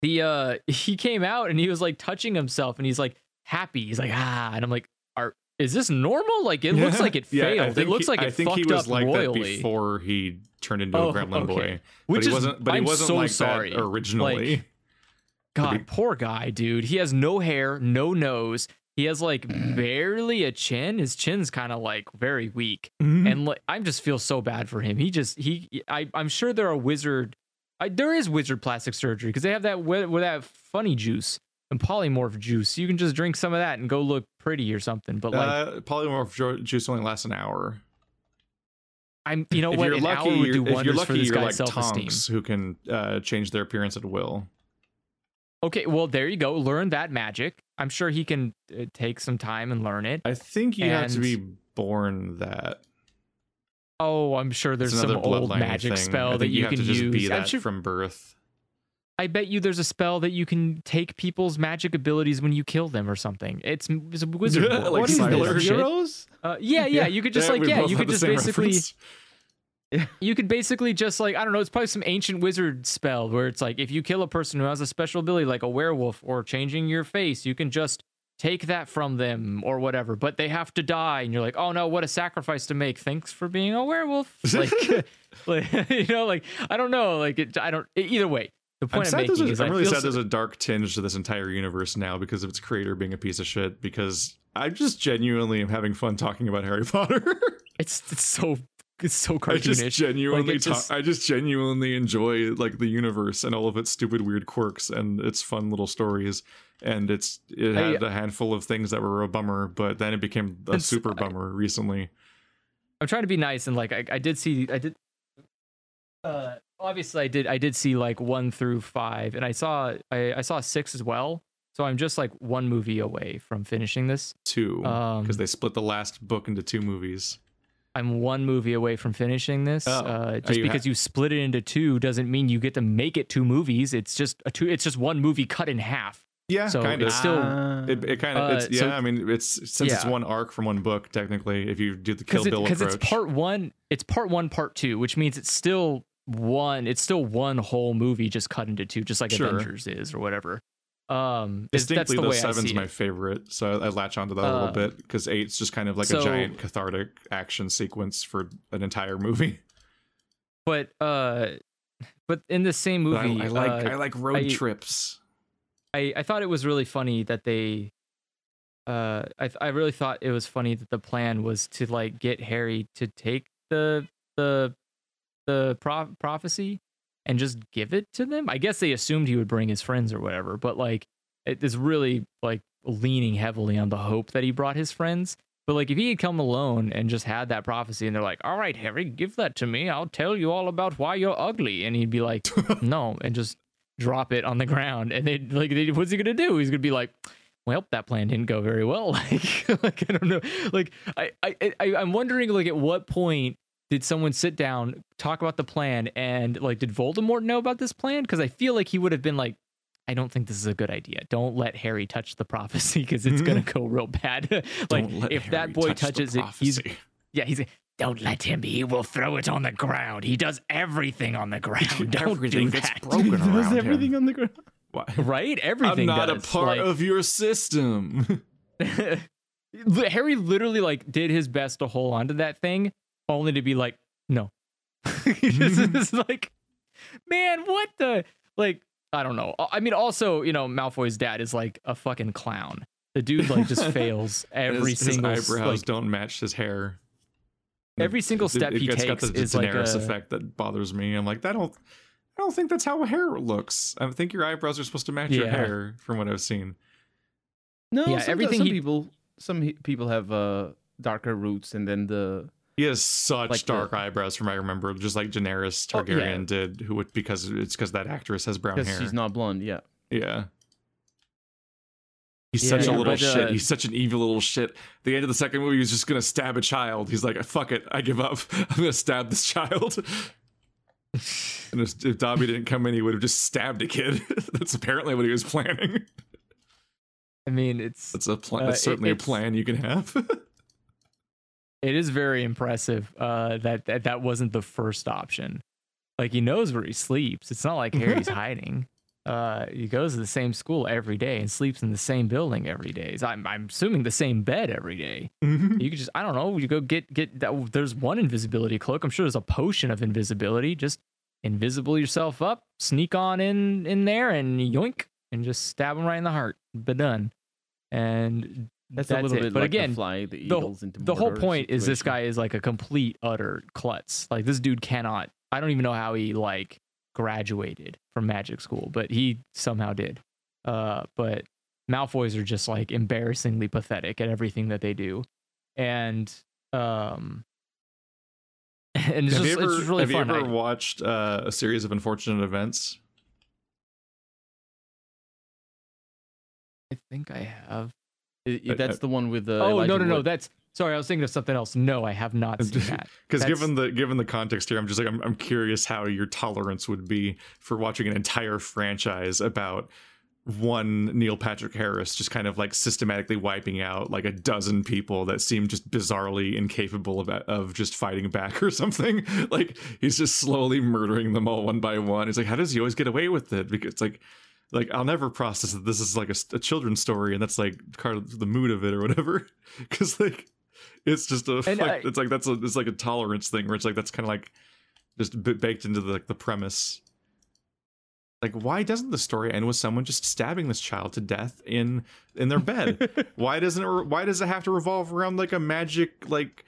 [SPEAKER 3] the uh, he came out and he was like touching himself, and he's like happy. He's like ah, and I'm like, are is this normal? Like it looks like it failed. Yeah, it looks
[SPEAKER 1] he,
[SPEAKER 3] like it
[SPEAKER 1] I think
[SPEAKER 3] fucked
[SPEAKER 1] he was
[SPEAKER 3] up
[SPEAKER 1] like
[SPEAKER 3] royally.
[SPEAKER 1] that before he turned into oh, a gremlin okay. boy.
[SPEAKER 3] Which
[SPEAKER 1] but he
[SPEAKER 3] is,
[SPEAKER 1] wasn't but
[SPEAKER 3] I'm
[SPEAKER 1] wasn't
[SPEAKER 3] so
[SPEAKER 1] like
[SPEAKER 3] sorry.
[SPEAKER 1] that originally.
[SPEAKER 3] Like, God, be... poor guy, dude. He has no hair, no nose. He has like barely a chin. His chin's kind of like very weak, mm-hmm. and like I just feel so bad for him. He just he. I I'm sure there are wizard. I, there is wizard plastic surgery because they have that with that funny juice and polymorph juice. You can just drink some of that and go look pretty or something. But like
[SPEAKER 1] uh, polymorph juice only lasts an hour.
[SPEAKER 3] I'm, you know if what? An lucky, hour would do wonders
[SPEAKER 1] lucky,
[SPEAKER 3] for this guy's
[SPEAKER 1] like
[SPEAKER 3] self-esteem.
[SPEAKER 1] who can uh, change their appearance at will.
[SPEAKER 3] Okay, well there you go. Learn that magic. I'm sure he can uh, take some time and learn it.
[SPEAKER 1] I think you and... have to be born that.
[SPEAKER 3] Oh, I'm sure there's some old magic
[SPEAKER 1] thing.
[SPEAKER 3] spell that you,
[SPEAKER 1] you
[SPEAKER 3] can
[SPEAKER 1] use.
[SPEAKER 3] Be
[SPEAKER 1] that sure... from birth.
[SPEAKER 3] I bet you there's a spell that you can take people's magic abilities when you kill them or something. It's, it's a wizard.
[SPEAKER 1] like what is
[SPEAKER 2] this heroes?
[SPEAKER 3] Uh, yeah, yeah, You could just yeah, like yeah, you could just basically. Reference. you could basically just like I don't know. It's probably some ancient wizard spell where it's like if you kill a person who has a special ability like a werewolf or changing your face, you can just take that from them or whatever. But they have to die, and you're like, oh no, what a sacrifice to make. Thanks for being a werewolf. Like, like you know, like I don't know, like it, I don't. Either way, the point I'm, I'm making
[SPEAKER 1] a,
[SPEAKER 3] is
[SPEAKER 1] I'm really sad
[SPEAKER 3] so,
[SPEAKER 1] there's a dark tinge to this entire universe now because of its creator being a piece of shit. Because I just genuinely am having fun talking about Harry Potter.
[SPEAKER 3] it's it's so it's so cartoonish.
[SPEAKER 1] I just genuinely,
[SPEAKER 3] Like, it
[SPEAKER 1] ta- I just genuinely enjoy like the universe and all of its stupid, weird quirks and its fun little stories. And it's it had a handful of things that were a bummer, but then it became a super
[SPEAKER 3] I-
[SPEAKER 1] bummer recently.
[SPEAKER 3] I'm trying to be nice and like I, I did see I did uh obviously I did I did see like one through five and I saw I, I saw six as well. So I'm just like one movie away from finishing this.
[SPEAKER 1] Two,
[SPEAKER 3] Um
[SPEAKER 1] because they split the last book into two movies.
[SPEAKER 3] I'm one movie away from finishing this.
[SPEAKER 1] Oh.
[SPEAKER 3] Uh, just
[SPEAKER 1] you ha-
[SPEAKER 3] because you split it into two doesn't mean you get to make it two movies. It's just a two. It's just one movie cut in half.
[SPEAKER 1] Yeah,
[SPEAKER 3] So
[SPEAKER 1] kind of.
[SPEAKER 3] it's still-
[SPEAKER 2] Ah.
[SPEAKER 1] It, it kind of
[SPEAKER 3] Uh,
[SPEAKER 1] it's yeah.
[SPEAKER 3] so-
[SPEAKER 1] I mean, it's since it's one arc from one book technically. If you do the Kill
[SPEAKER 3] because
[SPEAKER 1] Bill
[SPEAKER 3] because
[SPEAKER 1] approach,
[SPEAKER 3] it's part one. It's part one, part two, which means it's still one. It's still one whole movie just cut into two, just like
[SPEAKER 1] Sure.
[SPEAKER 3] Avengers is or whatever. Um,
[SPEAKER 1] distinctly
[SPEAKER 3] way
[SPEAKER 1] seven's my
[SPEAKER 3] it.
[SPEAKER 1] favorite, so I, latch onto that a
[SPEAKER 3] Uh,
[SPEAKER 1] little bit because eight's just kind of like
[SPEAKER 3] so-
[SPEAKER 1] a giant cathartic action sequence for an entire movie.
[SPEAKER 3] But uh, but in the same
[SPEAKER 1] But I,
[SPEAKER 3] movie,
[SPEAKER 1] I like
[SPEAKER 3] uh,
[SPEAKER 1] I like road
[SPEAKER 3] I-
[SPEAKER 1] trips.
[SPEAKER 3] I, I thought it was really funny that they uh I I really thought it was funny that the plan was to like get Harry to take the the the pro- prophecy and just give it to them. I guess they assumed he would bring his friends or whatever, but like it is really like leaning heavily on the hope that he brought his friends. But like if he had come alone and just had that prophecy and they're like, "All right, Harry, give that to me. I'll tell you all about why you're ugly." And he'd be like, "No," and just drop it on the ground and they like they, what's he gonna do he's gonna be like well that plan didn't go very well like like i don't know like I, I i i'm wondering like at what point did someone sit down talk about the plan and like did voldemort know about this plan because i feel like he would have been like i don't think this is a good idea don't let harry touch the prophecy because it's gonna mm-hmm. go real bad like if
[SPEAKER 1] Harry
[SPEAKER 3] that boy
[SPEAKER 1] touch
[SPEAKER 3] touches it he's yeah he's don't let him he will throw it on the ground he does everything on the ground don't
[SPEAKER 1] Everything
[SPEAKER 3] do
[SPEAKER 1] gets
[SPEAKER 3] that
[SPEAKER 1] broken
[SPEAKER 2] Does
[SPEAKER 1] around him.
[SPEAKER 2] everything on the ground.
[SPEAKER 1] Why?
[SPEAKER 3] right everything
[SPEAKER 1] I'm not
[SPEAKER 3] does.
[SPEAKER 1] a part
[SPEAKER 3] Like-
[SPEAKER 1] of your system.
[SPEAKER 3] Harry literally like did his best to hold onto that thing, only to be like, no. He just is like, man, what the like? I don't know. I mean, also, you know, Malfoy's dad is like a fucking clown. The dude like just fails every
[SPEAKER 1] his,
[SPEAKER 3] single
[SPEAKER 1] his eyebrows
[SPEAKER 3] like,
[SPEAKER 1] don't match his hair.
[SPEAKER 3] every single step
[SPEAKER 1] it,
[SPEAKER 3] he
[SPEAKER 1] it's
[SPEAKER 3] takes
[SPEAKER 1] got the
[SPEAKER 3] is like
[SPEAKER 1] Daenerys
[SPEAKER 3] a,
[SPEAKER 1] effect that bothers me. I'm like, that don't. I don't think that's how hair looks. I think your eyebrows are supposed to match your hair, from what I've seen.
[SPEAKER 2] No,
[SPEAKER 3] Yeah,
[SPEAKER 2] some,
[SPEAKER 3] everything
[SPEAKER 2] some
[SPEAKER 3] he-
[SPEAKER 2] people some people have uh darker roots and then the
[SPEAKER 1] He has such
[SPEAKER 2] Like the-
[SPEAKER 1] dark eyebrows, from what I remember, just like Daenerys
[SPEAKER 2] Oh, yeah.
[SPEAKER 1] Targaryen did, who would because it's because that actress has brown hair.
[SPEAKER 2] she's not blonde. Yeah.
[SPEAKER 1] Yeah. He's
[SPEAKER 3] Yeah,
[SPEAKER 1] such a little
[SPEAKER 3] but,
[SPEAKER 1] shit.
[SPEAKER 3] uh,
[SPEAKER 1] He's such an evil little shit. The end of the second movie, he's just gonna stab a child. He's like, "Fuck it, I give up. I'm gonna stab this child." and if, if Dobby didn't come in, he would have just stabbed a kid. That's apparently what he was planning.
[SPEAKER 3] I mean, it's
[SPEAKER 1] That's a plan.
[SPEAKER 3] Uh,
[SPEAKER 1] That's
[SPEAKER 3] it-
[SPEAKER 1] certainly a plan you can have.
[SPEAKER 3] It is very impressive uh, that, that that wasn't the first option. Like he knows where he sleeps. It's not like Harry's hiding. Uh, he goes to the same school every day and sleeps in the same building every day. So I'm I'm assuming the same bed every day. You could just I don't know. You go get get that. There's one invisibility cloak. I'm sure there's a potion of invisibility. Just invisible yourself up, sneak on in in there, and yoink, and just stab him right in the heart. Be done. And
[SPEAKER 2] That's,
[SPEAKER 3] that's
[SPEAKER 2] a little
[SPEAKER 3] it.
[SPEAKER 2] bit
[SPEAKER 3] but
[SPEAKER 2] like
[SPEAKER 3] again,
[SPEAKER 2] the fly the
[SPEAKER 3] the,
[SPEAKER 2] into
[SPEAKER 3] the whole
[SPEAKER 2] Mordor
[SPEAKER 3] point is this guy is like a complete utter klutz. Like this dude cannot i don't even know how he like graduated from magic school but he somehow did. Uh but malfoys are just like embarrassingly pathetic at everything that they do. And um and it's
[SPEAKER 1] have
[SPEAKER 3] just,
[SPEAKER 1] you ever,
[SPEAKER 3] it's really
[SPEAKER 1] have
[SPEAKER 3] fun.
[SPEAKER 1] you ever
[SPEAKER 3] I-
[SPEAKER 1] watched uh, a series of unfortunate events?
[SPEAKER 3] I think i have
[SPEAKER 2] I- I-
[SPEAKER 1] I-
[SPEAKER 2] that's the one with the.
[SPEAKER 3] oh
[SPEAKER 2] Elijah
[SPEAKER 3] no no no that's sorry i was thinking of something else no i have not seen that
[SPEAKER 1] Because given the given the context here, I'm just like I'm, I'm curious how your tolerance would be for watching an entire franchise about one Neil Patrick Harris just kind of like systematically wiping out like a dozen people that seem just bizarrely incapable of of just fighting back or something. Like he's just slowly murdering them all one by one. It's like how does he always get away with it? Because it's like like I'll never process that this is like a, a children's story and that's like part of the mood of it or whatever. Because like it's just a like,
[SPEAKER 3] I-
[SPEAKER 1] it's like that's a it's like a tolerance thing where it's like that's kind of like just b- baked into the like the premise like why doesn't the story end with someone just stabbing this child to death in in their bed why doesn't it why does it have to revolve around like a magic like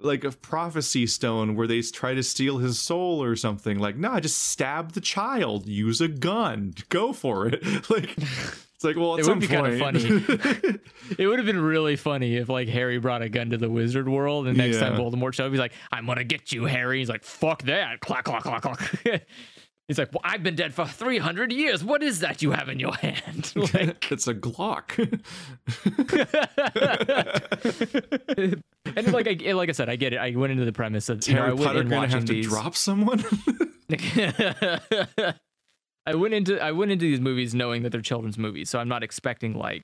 [SPEAKER 1] like a prophecy stone where they try to steal his soul or something. Like, nah, just stab the child. Use a gun. Go for it. Like, it's like, well,
[SPEAKER 3] It would be kinda
[SPEAKER 1] funny.
[SPEAKER 3] It would have been really funny if like Harry brought a gun to the wizard world, and next time
[SPEAKER 1] Yeah.
[SPEAKER 3] Voldemort showed up, he's like, "I'm gonna get you, Harry." He's like, "Fuck that!" Clack, clack, clack, clack. he's like, "Well, I've been dead for 300 years. What is that you have in your hand?" like,
[SPEAKER 1] it's a Glock.
[SPEAKER 3] and like I like I said, I get it. I went into the premise of you know, I
[SPEAKER 1] Potter gonna
[SPEAKER 3] watching
[SPEAKER 1] have to drop someone.
[SPEAKER 3] I went into I went into these movies knowing that they're children's movies, so I'm not expecting like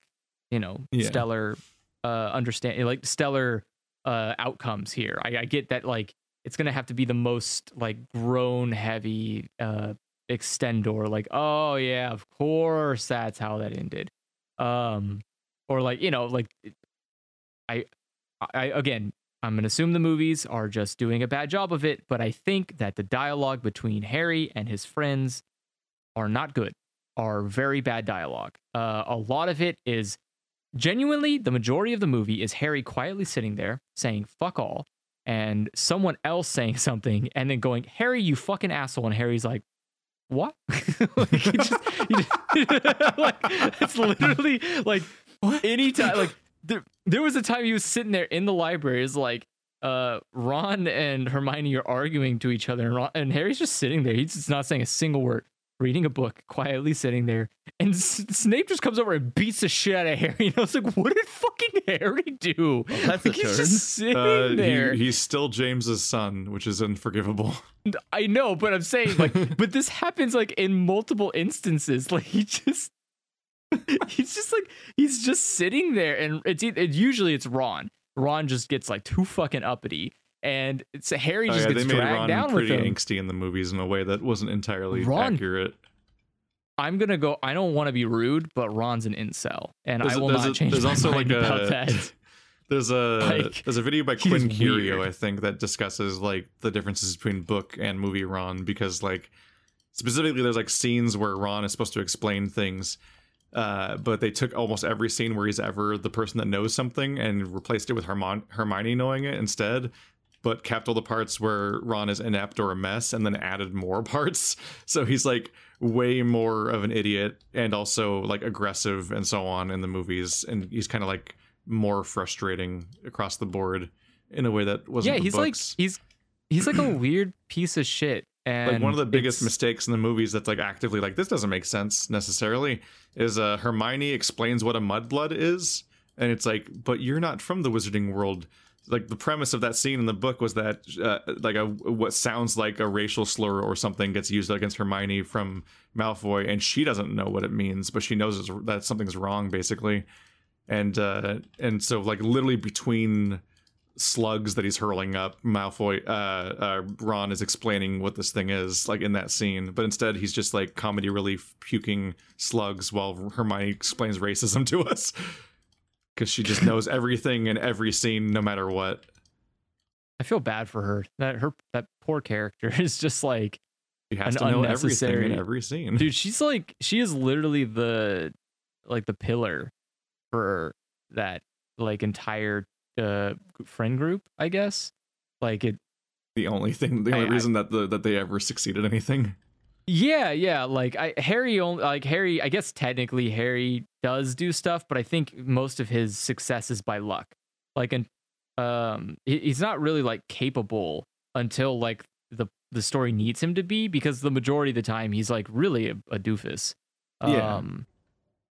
[SPEAKER 3] you know
[SPEAKER 1] Yeah.
[SPEAKER 3] stellar uh understand like stellar uh outcomes here. I, I get that like it's gonna have to be the most like grown heavy uh extendor like oh yeah of course that's how that ended um or like you know like I I again I'm gonna assume the movies are just doing a bad job of it, but I think that the dialogue between Harry and his friends are not good, are very bad dialogue. Uh, a lot of it is genuinely the majority of the movie is Harry quietly sitting there saying "fuck all" and someone else saying something, and then going "Harry, you fucking asshole," and Harry's like. What? like, he just, he just- like, it's literally like anytime like there, there was a time he was sitting there in the library is like uh ron and hermione are arguing to each other and, ron, and harry's just sitting there he's just not saying a single word reading a book quietly sitting there and S- snape just comes over and beats the shit out of harry and i was like what did fucking harry do
[SPEAKER 2] Well, that's a
[SPEAKER 3] he's
[SPEAKER 2] turn.
[SPEAKER 3] just sitting
[SPEAKER 1] Uh, he-
[SPEAKER 3] there
[SPEAKER 1] he's still James's son, which is unforgivable.
[SPEAKER 3] I know, but I'm saying like, but this happens like in multiple instances. Like he just, he's just like he's just sitting there, and it's it, usually it's Ron. Ron just gets like too fucking uppity, and it's Harry just
[SPEAKER 1] Oh,
[SPEAKER 3] just
[SPEAKER 1] yeah,
[SPEAKER 3] gets
[SPEAKER 1] they made
[SPEAKER 3] dragged
[SPEAKER 1] Ron
[SPEAKER 3] down with
[SPEAKER 1] pretty
[SPEAKER 3] him.
[SPEAKER 1] angsty in the movies in a way that wasn't entirely
[SPEAKER 3] Ron-
[SPEAKER 1] accurate.
[SPEAKER 3] I'm gonna go. I don't want to be rude, but Ron's an incel, and
[SPEAKER 1] There's
[SPEAKER 3] I
[SPEAKER 1] a-
[SPEAKER 3] will
[SPEAKER 1] there's
[SPEAKER 3] not
[SPEAKER 1] a-
[SPEAKER 3] change
[SPEAKER 1] there's
[SPEAKER 3] my
[SPEAKER 1] also
[SPEAKER 3] mind
[SPEAKER 1] like
[SPEAKER 3] about
[SPEAKER 1] a-
[SPEAKER 3] that.
[SPEAKER 1] There's a
[SPEAKER 3] Like,
[SPEAKER 1] there's a video by Quinn Curio. I think, that discusses like the differences between book and movie Ron because like specifically there's like scenes where Ron is supposed to explain things. Uh, but they took almost every scene where he's ever the person that knows something and replaced it with Hermione, Hermione knowing it instead, but kept all the parts where Ron is inept or a mess and then added more parts. So he's like way more of an idiot and also like aggressive and so on in the movies. And he's kind of like more frustrating across the board in a way that wasn't
[SPEAKER 3] yeah, he's
[SPEAKER 1] books.
[SPEAKER 3] like he's he's like a weird piece of shit. And
[SPEAKER 1] like one of the biggest
[SPEAKER 3] it's-
[SPEAKER 1] mistakes in the movies that's like actively like this doesn't make sense necessarily is uh Hermione explains what a mudblood is and it's like but you're not from the wizarding world like the premise of that scene in the book was that uh, like a what sounds like a racial slur or something gets used against Hermione from Malfoy and she doesn't know what it means but she knows that something's wrong basically. And uh and so like literally between slugs that he's hurling up malfoy uh, uh ron is explaining what this thing is like in that scene. But instead he's just like comedy relief puking slugs while hermione explains racism to us because she just knows everything in every scene no matter what.
[SPEAKER 3] I feel bad for her. That her that poor character is just like
[SPEAKER 1] she has to know everything in every scene.
[SPEAKER 3] Dude she's like she is literally the like the pillar for that like entire uh friend group i guess. Like it
[SPEAKER 1] the only thing the only
[SPEAKER 3] I- I-
[SPEAKER 1] reason that the that they ever succeeded anything
[SPEAKER 3] yeah yeah like i harry only like harry i guess technically harry does do stuff but i think most of his success is by luck. Like and um he- he's not really like capable until like the the story needs him to be because the majority of the time he's like really a, a doofus.
[SPEAKER 1] Yeah.
[SPEAKER 3] um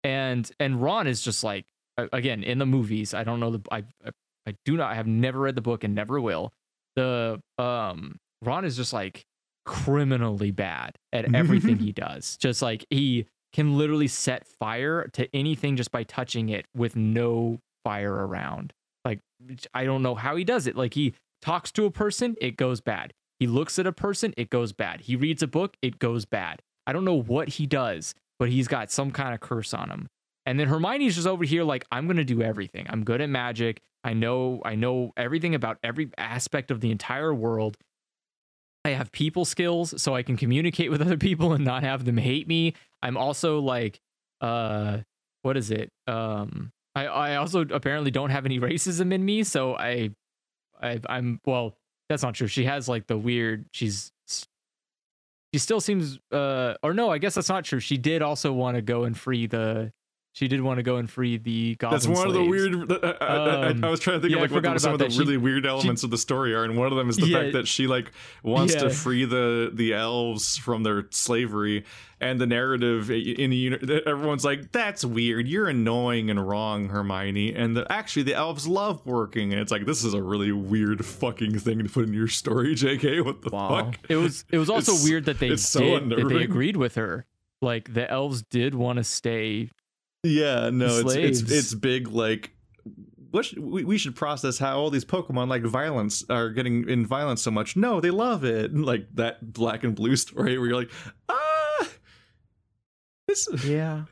[SPEAKER 3] and and ron is just like again in the movies i don't know the i i, I do not i have never read the book and never will. The um ron is just like criminally bad at mm-hmm. everything he does. Just like he can literally set fire to anything just by touching it with no fire around. Like i don't know how he does it. Like he talks to a person it goes bad. He looks at a person it goes bad. He reads a book it goes bad. I don't know what he does but he's got some kind of curse on him. And then hermione's just over here like i'm gonna do everything. I'm good at magic. I know i know everything about every aspect of the entire world I have people skills so I can communicate with other people and not have them hate me. I'm also like uh what is it? Um I I also apparently don't have any racism in me, so I I, I'm well. That's not true. She has like the weird. She's she still seems uh or no, I guess that's not true. She did also want to go and free the she did want to go and free the goblin
[SPEAKER 1] That's one
[SPEAKER 3] slaves.
[SPEAKER 1] of the weird. Uh, I, I,
[SPEAKER 3] Um,
[SPEAKER 1] I, was trying to think
[SPEAKER 3] yeah,
[SPEAKER 1] of like what some of the.
[SPEAKER 3] She-
[SPEAKER 1] really weird elements of the story are, and one of them is the
[SPEAKER 3] Yeah.
[SPEAKER 1] fact that she like wants to free the the elves from their slavery, and the narrative in the uni- everyone's like, "That's weird. You're annoying and wrong, Hermione." And the, actually, the elves love working, and it's like this is a really weird fucking thing to put in your story, J.K. What the
[SPEAKER 2] Wow.
[SPEAKER 1] fuck?
[SPEAKER 3] It was it was also
[SPEAKER 1] It's-
[SPEAKER 3] weird that they
[SPEAKER 1] it's so
[SPEAKER 3] did that they agreed with her. Like the elves did want to stay.
[SPEAKER 1] Yeah, no, it's it's it's big like what should, we, we should process how all these Pokemon like violence are getting in violence so much. No, they love it. And, like that black and blue story where you're like, ah, this
[SPEAKER 2] Yeah.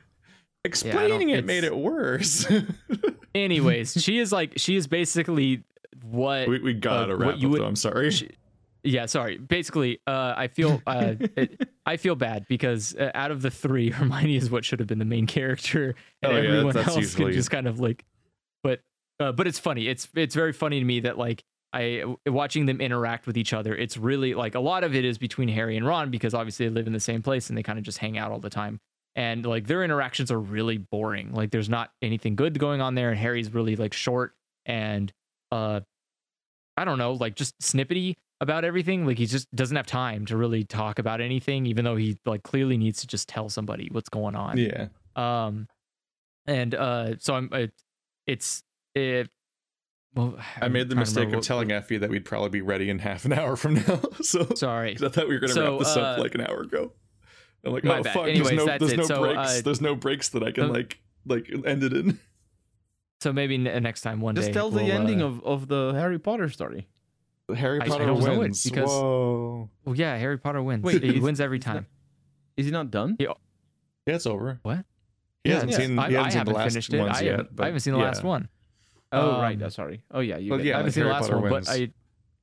[SPEAKER 1] explaining it made it worse.
[SPEAKER 3] Anyways, she is like she is basically what
[SPEAKER 1] we, we gotta
[SPEAKER 3] Uh,
[SPEAKER 1] wrap up
[SPEAKER 3] would-
[SPEAKER 1] though. I'm sorry.
[SPEAKER 3] she- yeah sorry basically uh i feel uh it, i feel bad because uh, out of the three hermione is what should have been the main character and
[SPEAKER 1] Oh, yeah,
[SPEAKER 3] everyone
[SPEAKER 1] that's
[SPEAKER 3] else
[SPEAKER 1] usually-
[SPEAKER 3] can just kind of like but uh, but it's funny it's it's very funny to me that like I watching them interact with each other. It's really like a lot of it is between Harry and Ron because obviously they live in the same place and they kind of just hang out all the time. And like their interactions are really boring. Like there's not anything good going on there. And Harry's really like short and uh I don't know, like just snippety about everything. Like he just doesn't have time to really talk about anything, even though he like clearly needs to just tell somebody what's going on.
[SPEAKER 1] yeah.
[SPEAKER 3] Um, and uh, so I'm. It, it's it. Well,
[SPEAKER 1] I
[SPEAKER 3] I'm
[SPEAKER 1] made the mistake
[SPEAKER 3] remember
[SPEAKER 1] of telling Effie that we'd probably be ready in half an hour from now. so
[SPEAKER 3] sorry, Sorry.
[SPEAKER 1] 'cause I thought we were gonna
[SPEAKER 3] So,
[SPEAKER 1] wrap this up
[SPEAKER 3] uh,
[SPEAKER 1] like an hour ago. I'm like,
[SPEAKER 3] my
[SPEAKER 1] oh
[SPEAKER 3] bad.
[SPEAKER 1] fuck,
[SPEAKER 3] Anyways,
[SPEAKER 1] there's no
[SPEAKER 3] that's
[SPEAKER 1] there's
[SPEAKER 3] it.
[SPEAKER 1] no
[SPEAKER 3] So,
[SPEAKER 1] breaks.
[SPEAKER 3] uh,
[SPEAKER 1] there's no breaks that I can
[SPEAKER 3] the-
[SPEAKER 1] like like end it in.
[SPEAKER 3] So maybe n- next time, one
[SPEAKER 2] Just
[SPEAKER 3] day,
[SPEAKER 2] tell the
[SPEAKER 3] we'll,
[SPEAKER 2] ending
[SPEAKER 3] uh,
[SPEAKER 2] of, of the Harry Potter story.
[SPEAKER 1] Harry
[SPEAKER 3] I- I
[SPEAKER 1] Potter
[SPEAKER 3] don't know
[SPEAKER 1] wins
[SPEAKER 3] because-
[SPEAKER 1] Whoa.
[SPEAKER 3] Well, yeah, Harry Potter wins.
[SPEAKER 2] Wait,
[SPEAKER 3] he wins every
[SPEAKER 2] is that-
[SPEAKER 3] time.
[SPEAKER 2] Is he not done?
[SPEAKER 1] Yeah, it's over.
[SPEAKER 3] What?
[SPEAKER 1] He
[SPEAKER 3] Yeah,
[SPEAKER 1] hasn't
[SPEAKER 3] yeah.
[SPEAKER 1] seen.
[SPEAKER 3] I,
[SPEAKER 1] he hasn't seen the
[SPEAKER 3] haven't
[SPEAKER 1] last
[SPEAKER 3] finished it.
[SPEAKER 1] ones
[SPEAKER 3] I
[SPEAKER 1] yet.
[SPEAKER 3] haven't,
[SPEAKER 1] but
[SPEAKER 3] I haven't seen the
[SPEAKER 1] yeah.
[SPEAKER 3] last one.
[SPEAKER 2] Oh, right.
[SPEAKER 3] Um,
[SPEAKER 2] uh, sorry. Oh, yeah. You
[SPEAKER 1] But yeah,
[SPEAKER 3] I haven't
[SPEAKER 1] like
[SPEAKER 3] seen the
[SPEAKER 1] Harry
[SPEAKER 3] last
[SPEAKER 1] Potter
[SPEAKER 3] one,
[SPEAKER 1] wins.
[SPEAKER 3] but I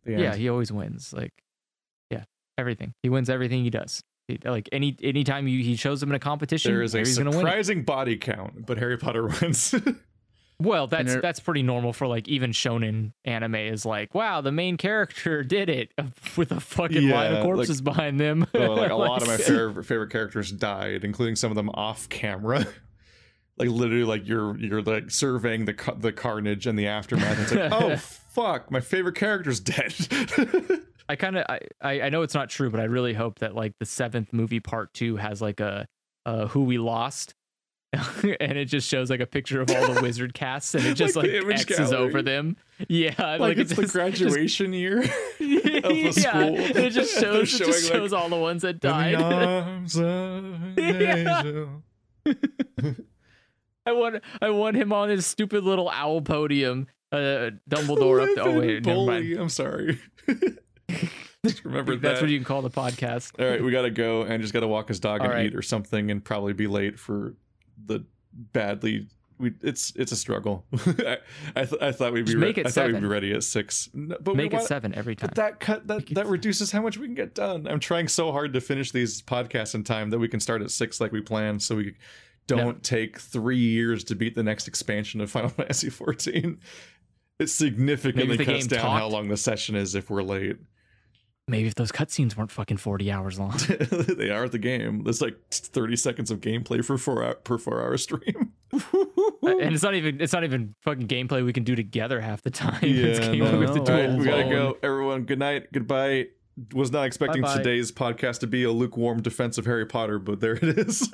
[SPEAKER 3] yeah, he always wins. Like, yeah, everything. He wins everything he does. He, like any anytime you, he shows him in a competition,
[SPEAKER 1] there is a
[SPEAKER 3] Harry's gonna win. it.
[SPEAKER 1] surprising body count, but Harry Potter wins.
[SPEAKER 3] Well, that's
[SPEAKER 2] there-
[SPEAKER 3] that's pretty normal for like even shonen anime is like, wow, the main character did it with a fucking line
[SPEAKER 1] Yeah,
[SPEAKER 3] of
[SPEAKER 1] like-
[SPEAKER 3] corpses behind them.
[SPEAKER 1] oh, like a lot of my favorite favorite characters died, including some of them off camera. like literally, like you're you're like surveying the the carnage and the aftermath. It's like, oh fuck, my favorite character's dead.
[SPEAKER 3] I kind of I, I I know it's not true, but I really hope that like the seventh movie part two has like a uh who we lost. and it just shows like a picture of all the wizard casts and it just
[SPEAKER 1] Like
[SPEAKER 3] like, X's over them. Yeah,
[SPEAKER 1] like, it's
[SPEAKER 3] it
[SPEAKER 1] the
[SPEAKER 3] just-
[SPEAKER 1] graduation year.
[SPEAKER 3] yeah,
[SPEAKER 1] the school.
[SPEAKER 3] and it just shows it just
[SPEAKER 1] showing, like,
[SPEAKER 3] shows all the ones that died.
[SPEAKER 1] of
[SPEAKER 3] I want I want him on his stupid little owl podium. Uh, Dumbledore up. The, oh wait, never mind.
[SPEAKER 1] I'm sorry. Just remember
[SPEAKER 3] That's
[SPEAKER 1] that.
[SPEAKER 3] what you can call the podcast.
[SPEAKER 1] All right, we gotta go and just gotta walk his dog
[SPEAKER 3] All
[SPEAKER 1] and
[SPEAKER 3] right.
[SPEAKER 1] eat or something, and probably be late for the badly. We it's it's a struggle. I I, th- I thought we'd be re-
[SPEAKER 3] it
[SPEAKER 1] I thought we'd be ready at six, No, but
[SPEAKER 3] Make it seven every time.
[SPEAKER 1] But that cut that
[SPEAKER 3] Make
[SPEAKER 1] that
[SPEAKER 3] seven.
[SPEAKER 1] reduces how much we can get done. I'm trying so hard to finish these podcasts in time that we can start at six like we planned, so we don't take three years to beat the next expansion of Final Fantasy 14. It significantly
[SPEAKER 3] Maybe if the
[SPEAKER 1] cuts down how long the session is if we're late.
[SPEAKER 3] Maybe if those cutscenes weren't fucking forty hours long.
[SPEAKER 1] they are the game. There's like 30 seconds of gameplay for four hour, per four hour stream.
[SPEAKER 3] and it's not even it's not even fucking gameplay we can do together half the time.
[SPEAKER 1] Yeah,
[SPEAKER 3] gameplay
[SPEAKER 1] no.
[SPEAKER 3] we have to
[SPEAKER 2] no.
[SPEAKER 3] do
[SPEAKER 1] All right, we gotta go. Everyone, good night, goodbye. Was not expecting
[SPEAKER 2] Bye-bye.
[SPEAKER 1] today's podcast to be a lukewarm defense of Harry Potter, but there it is.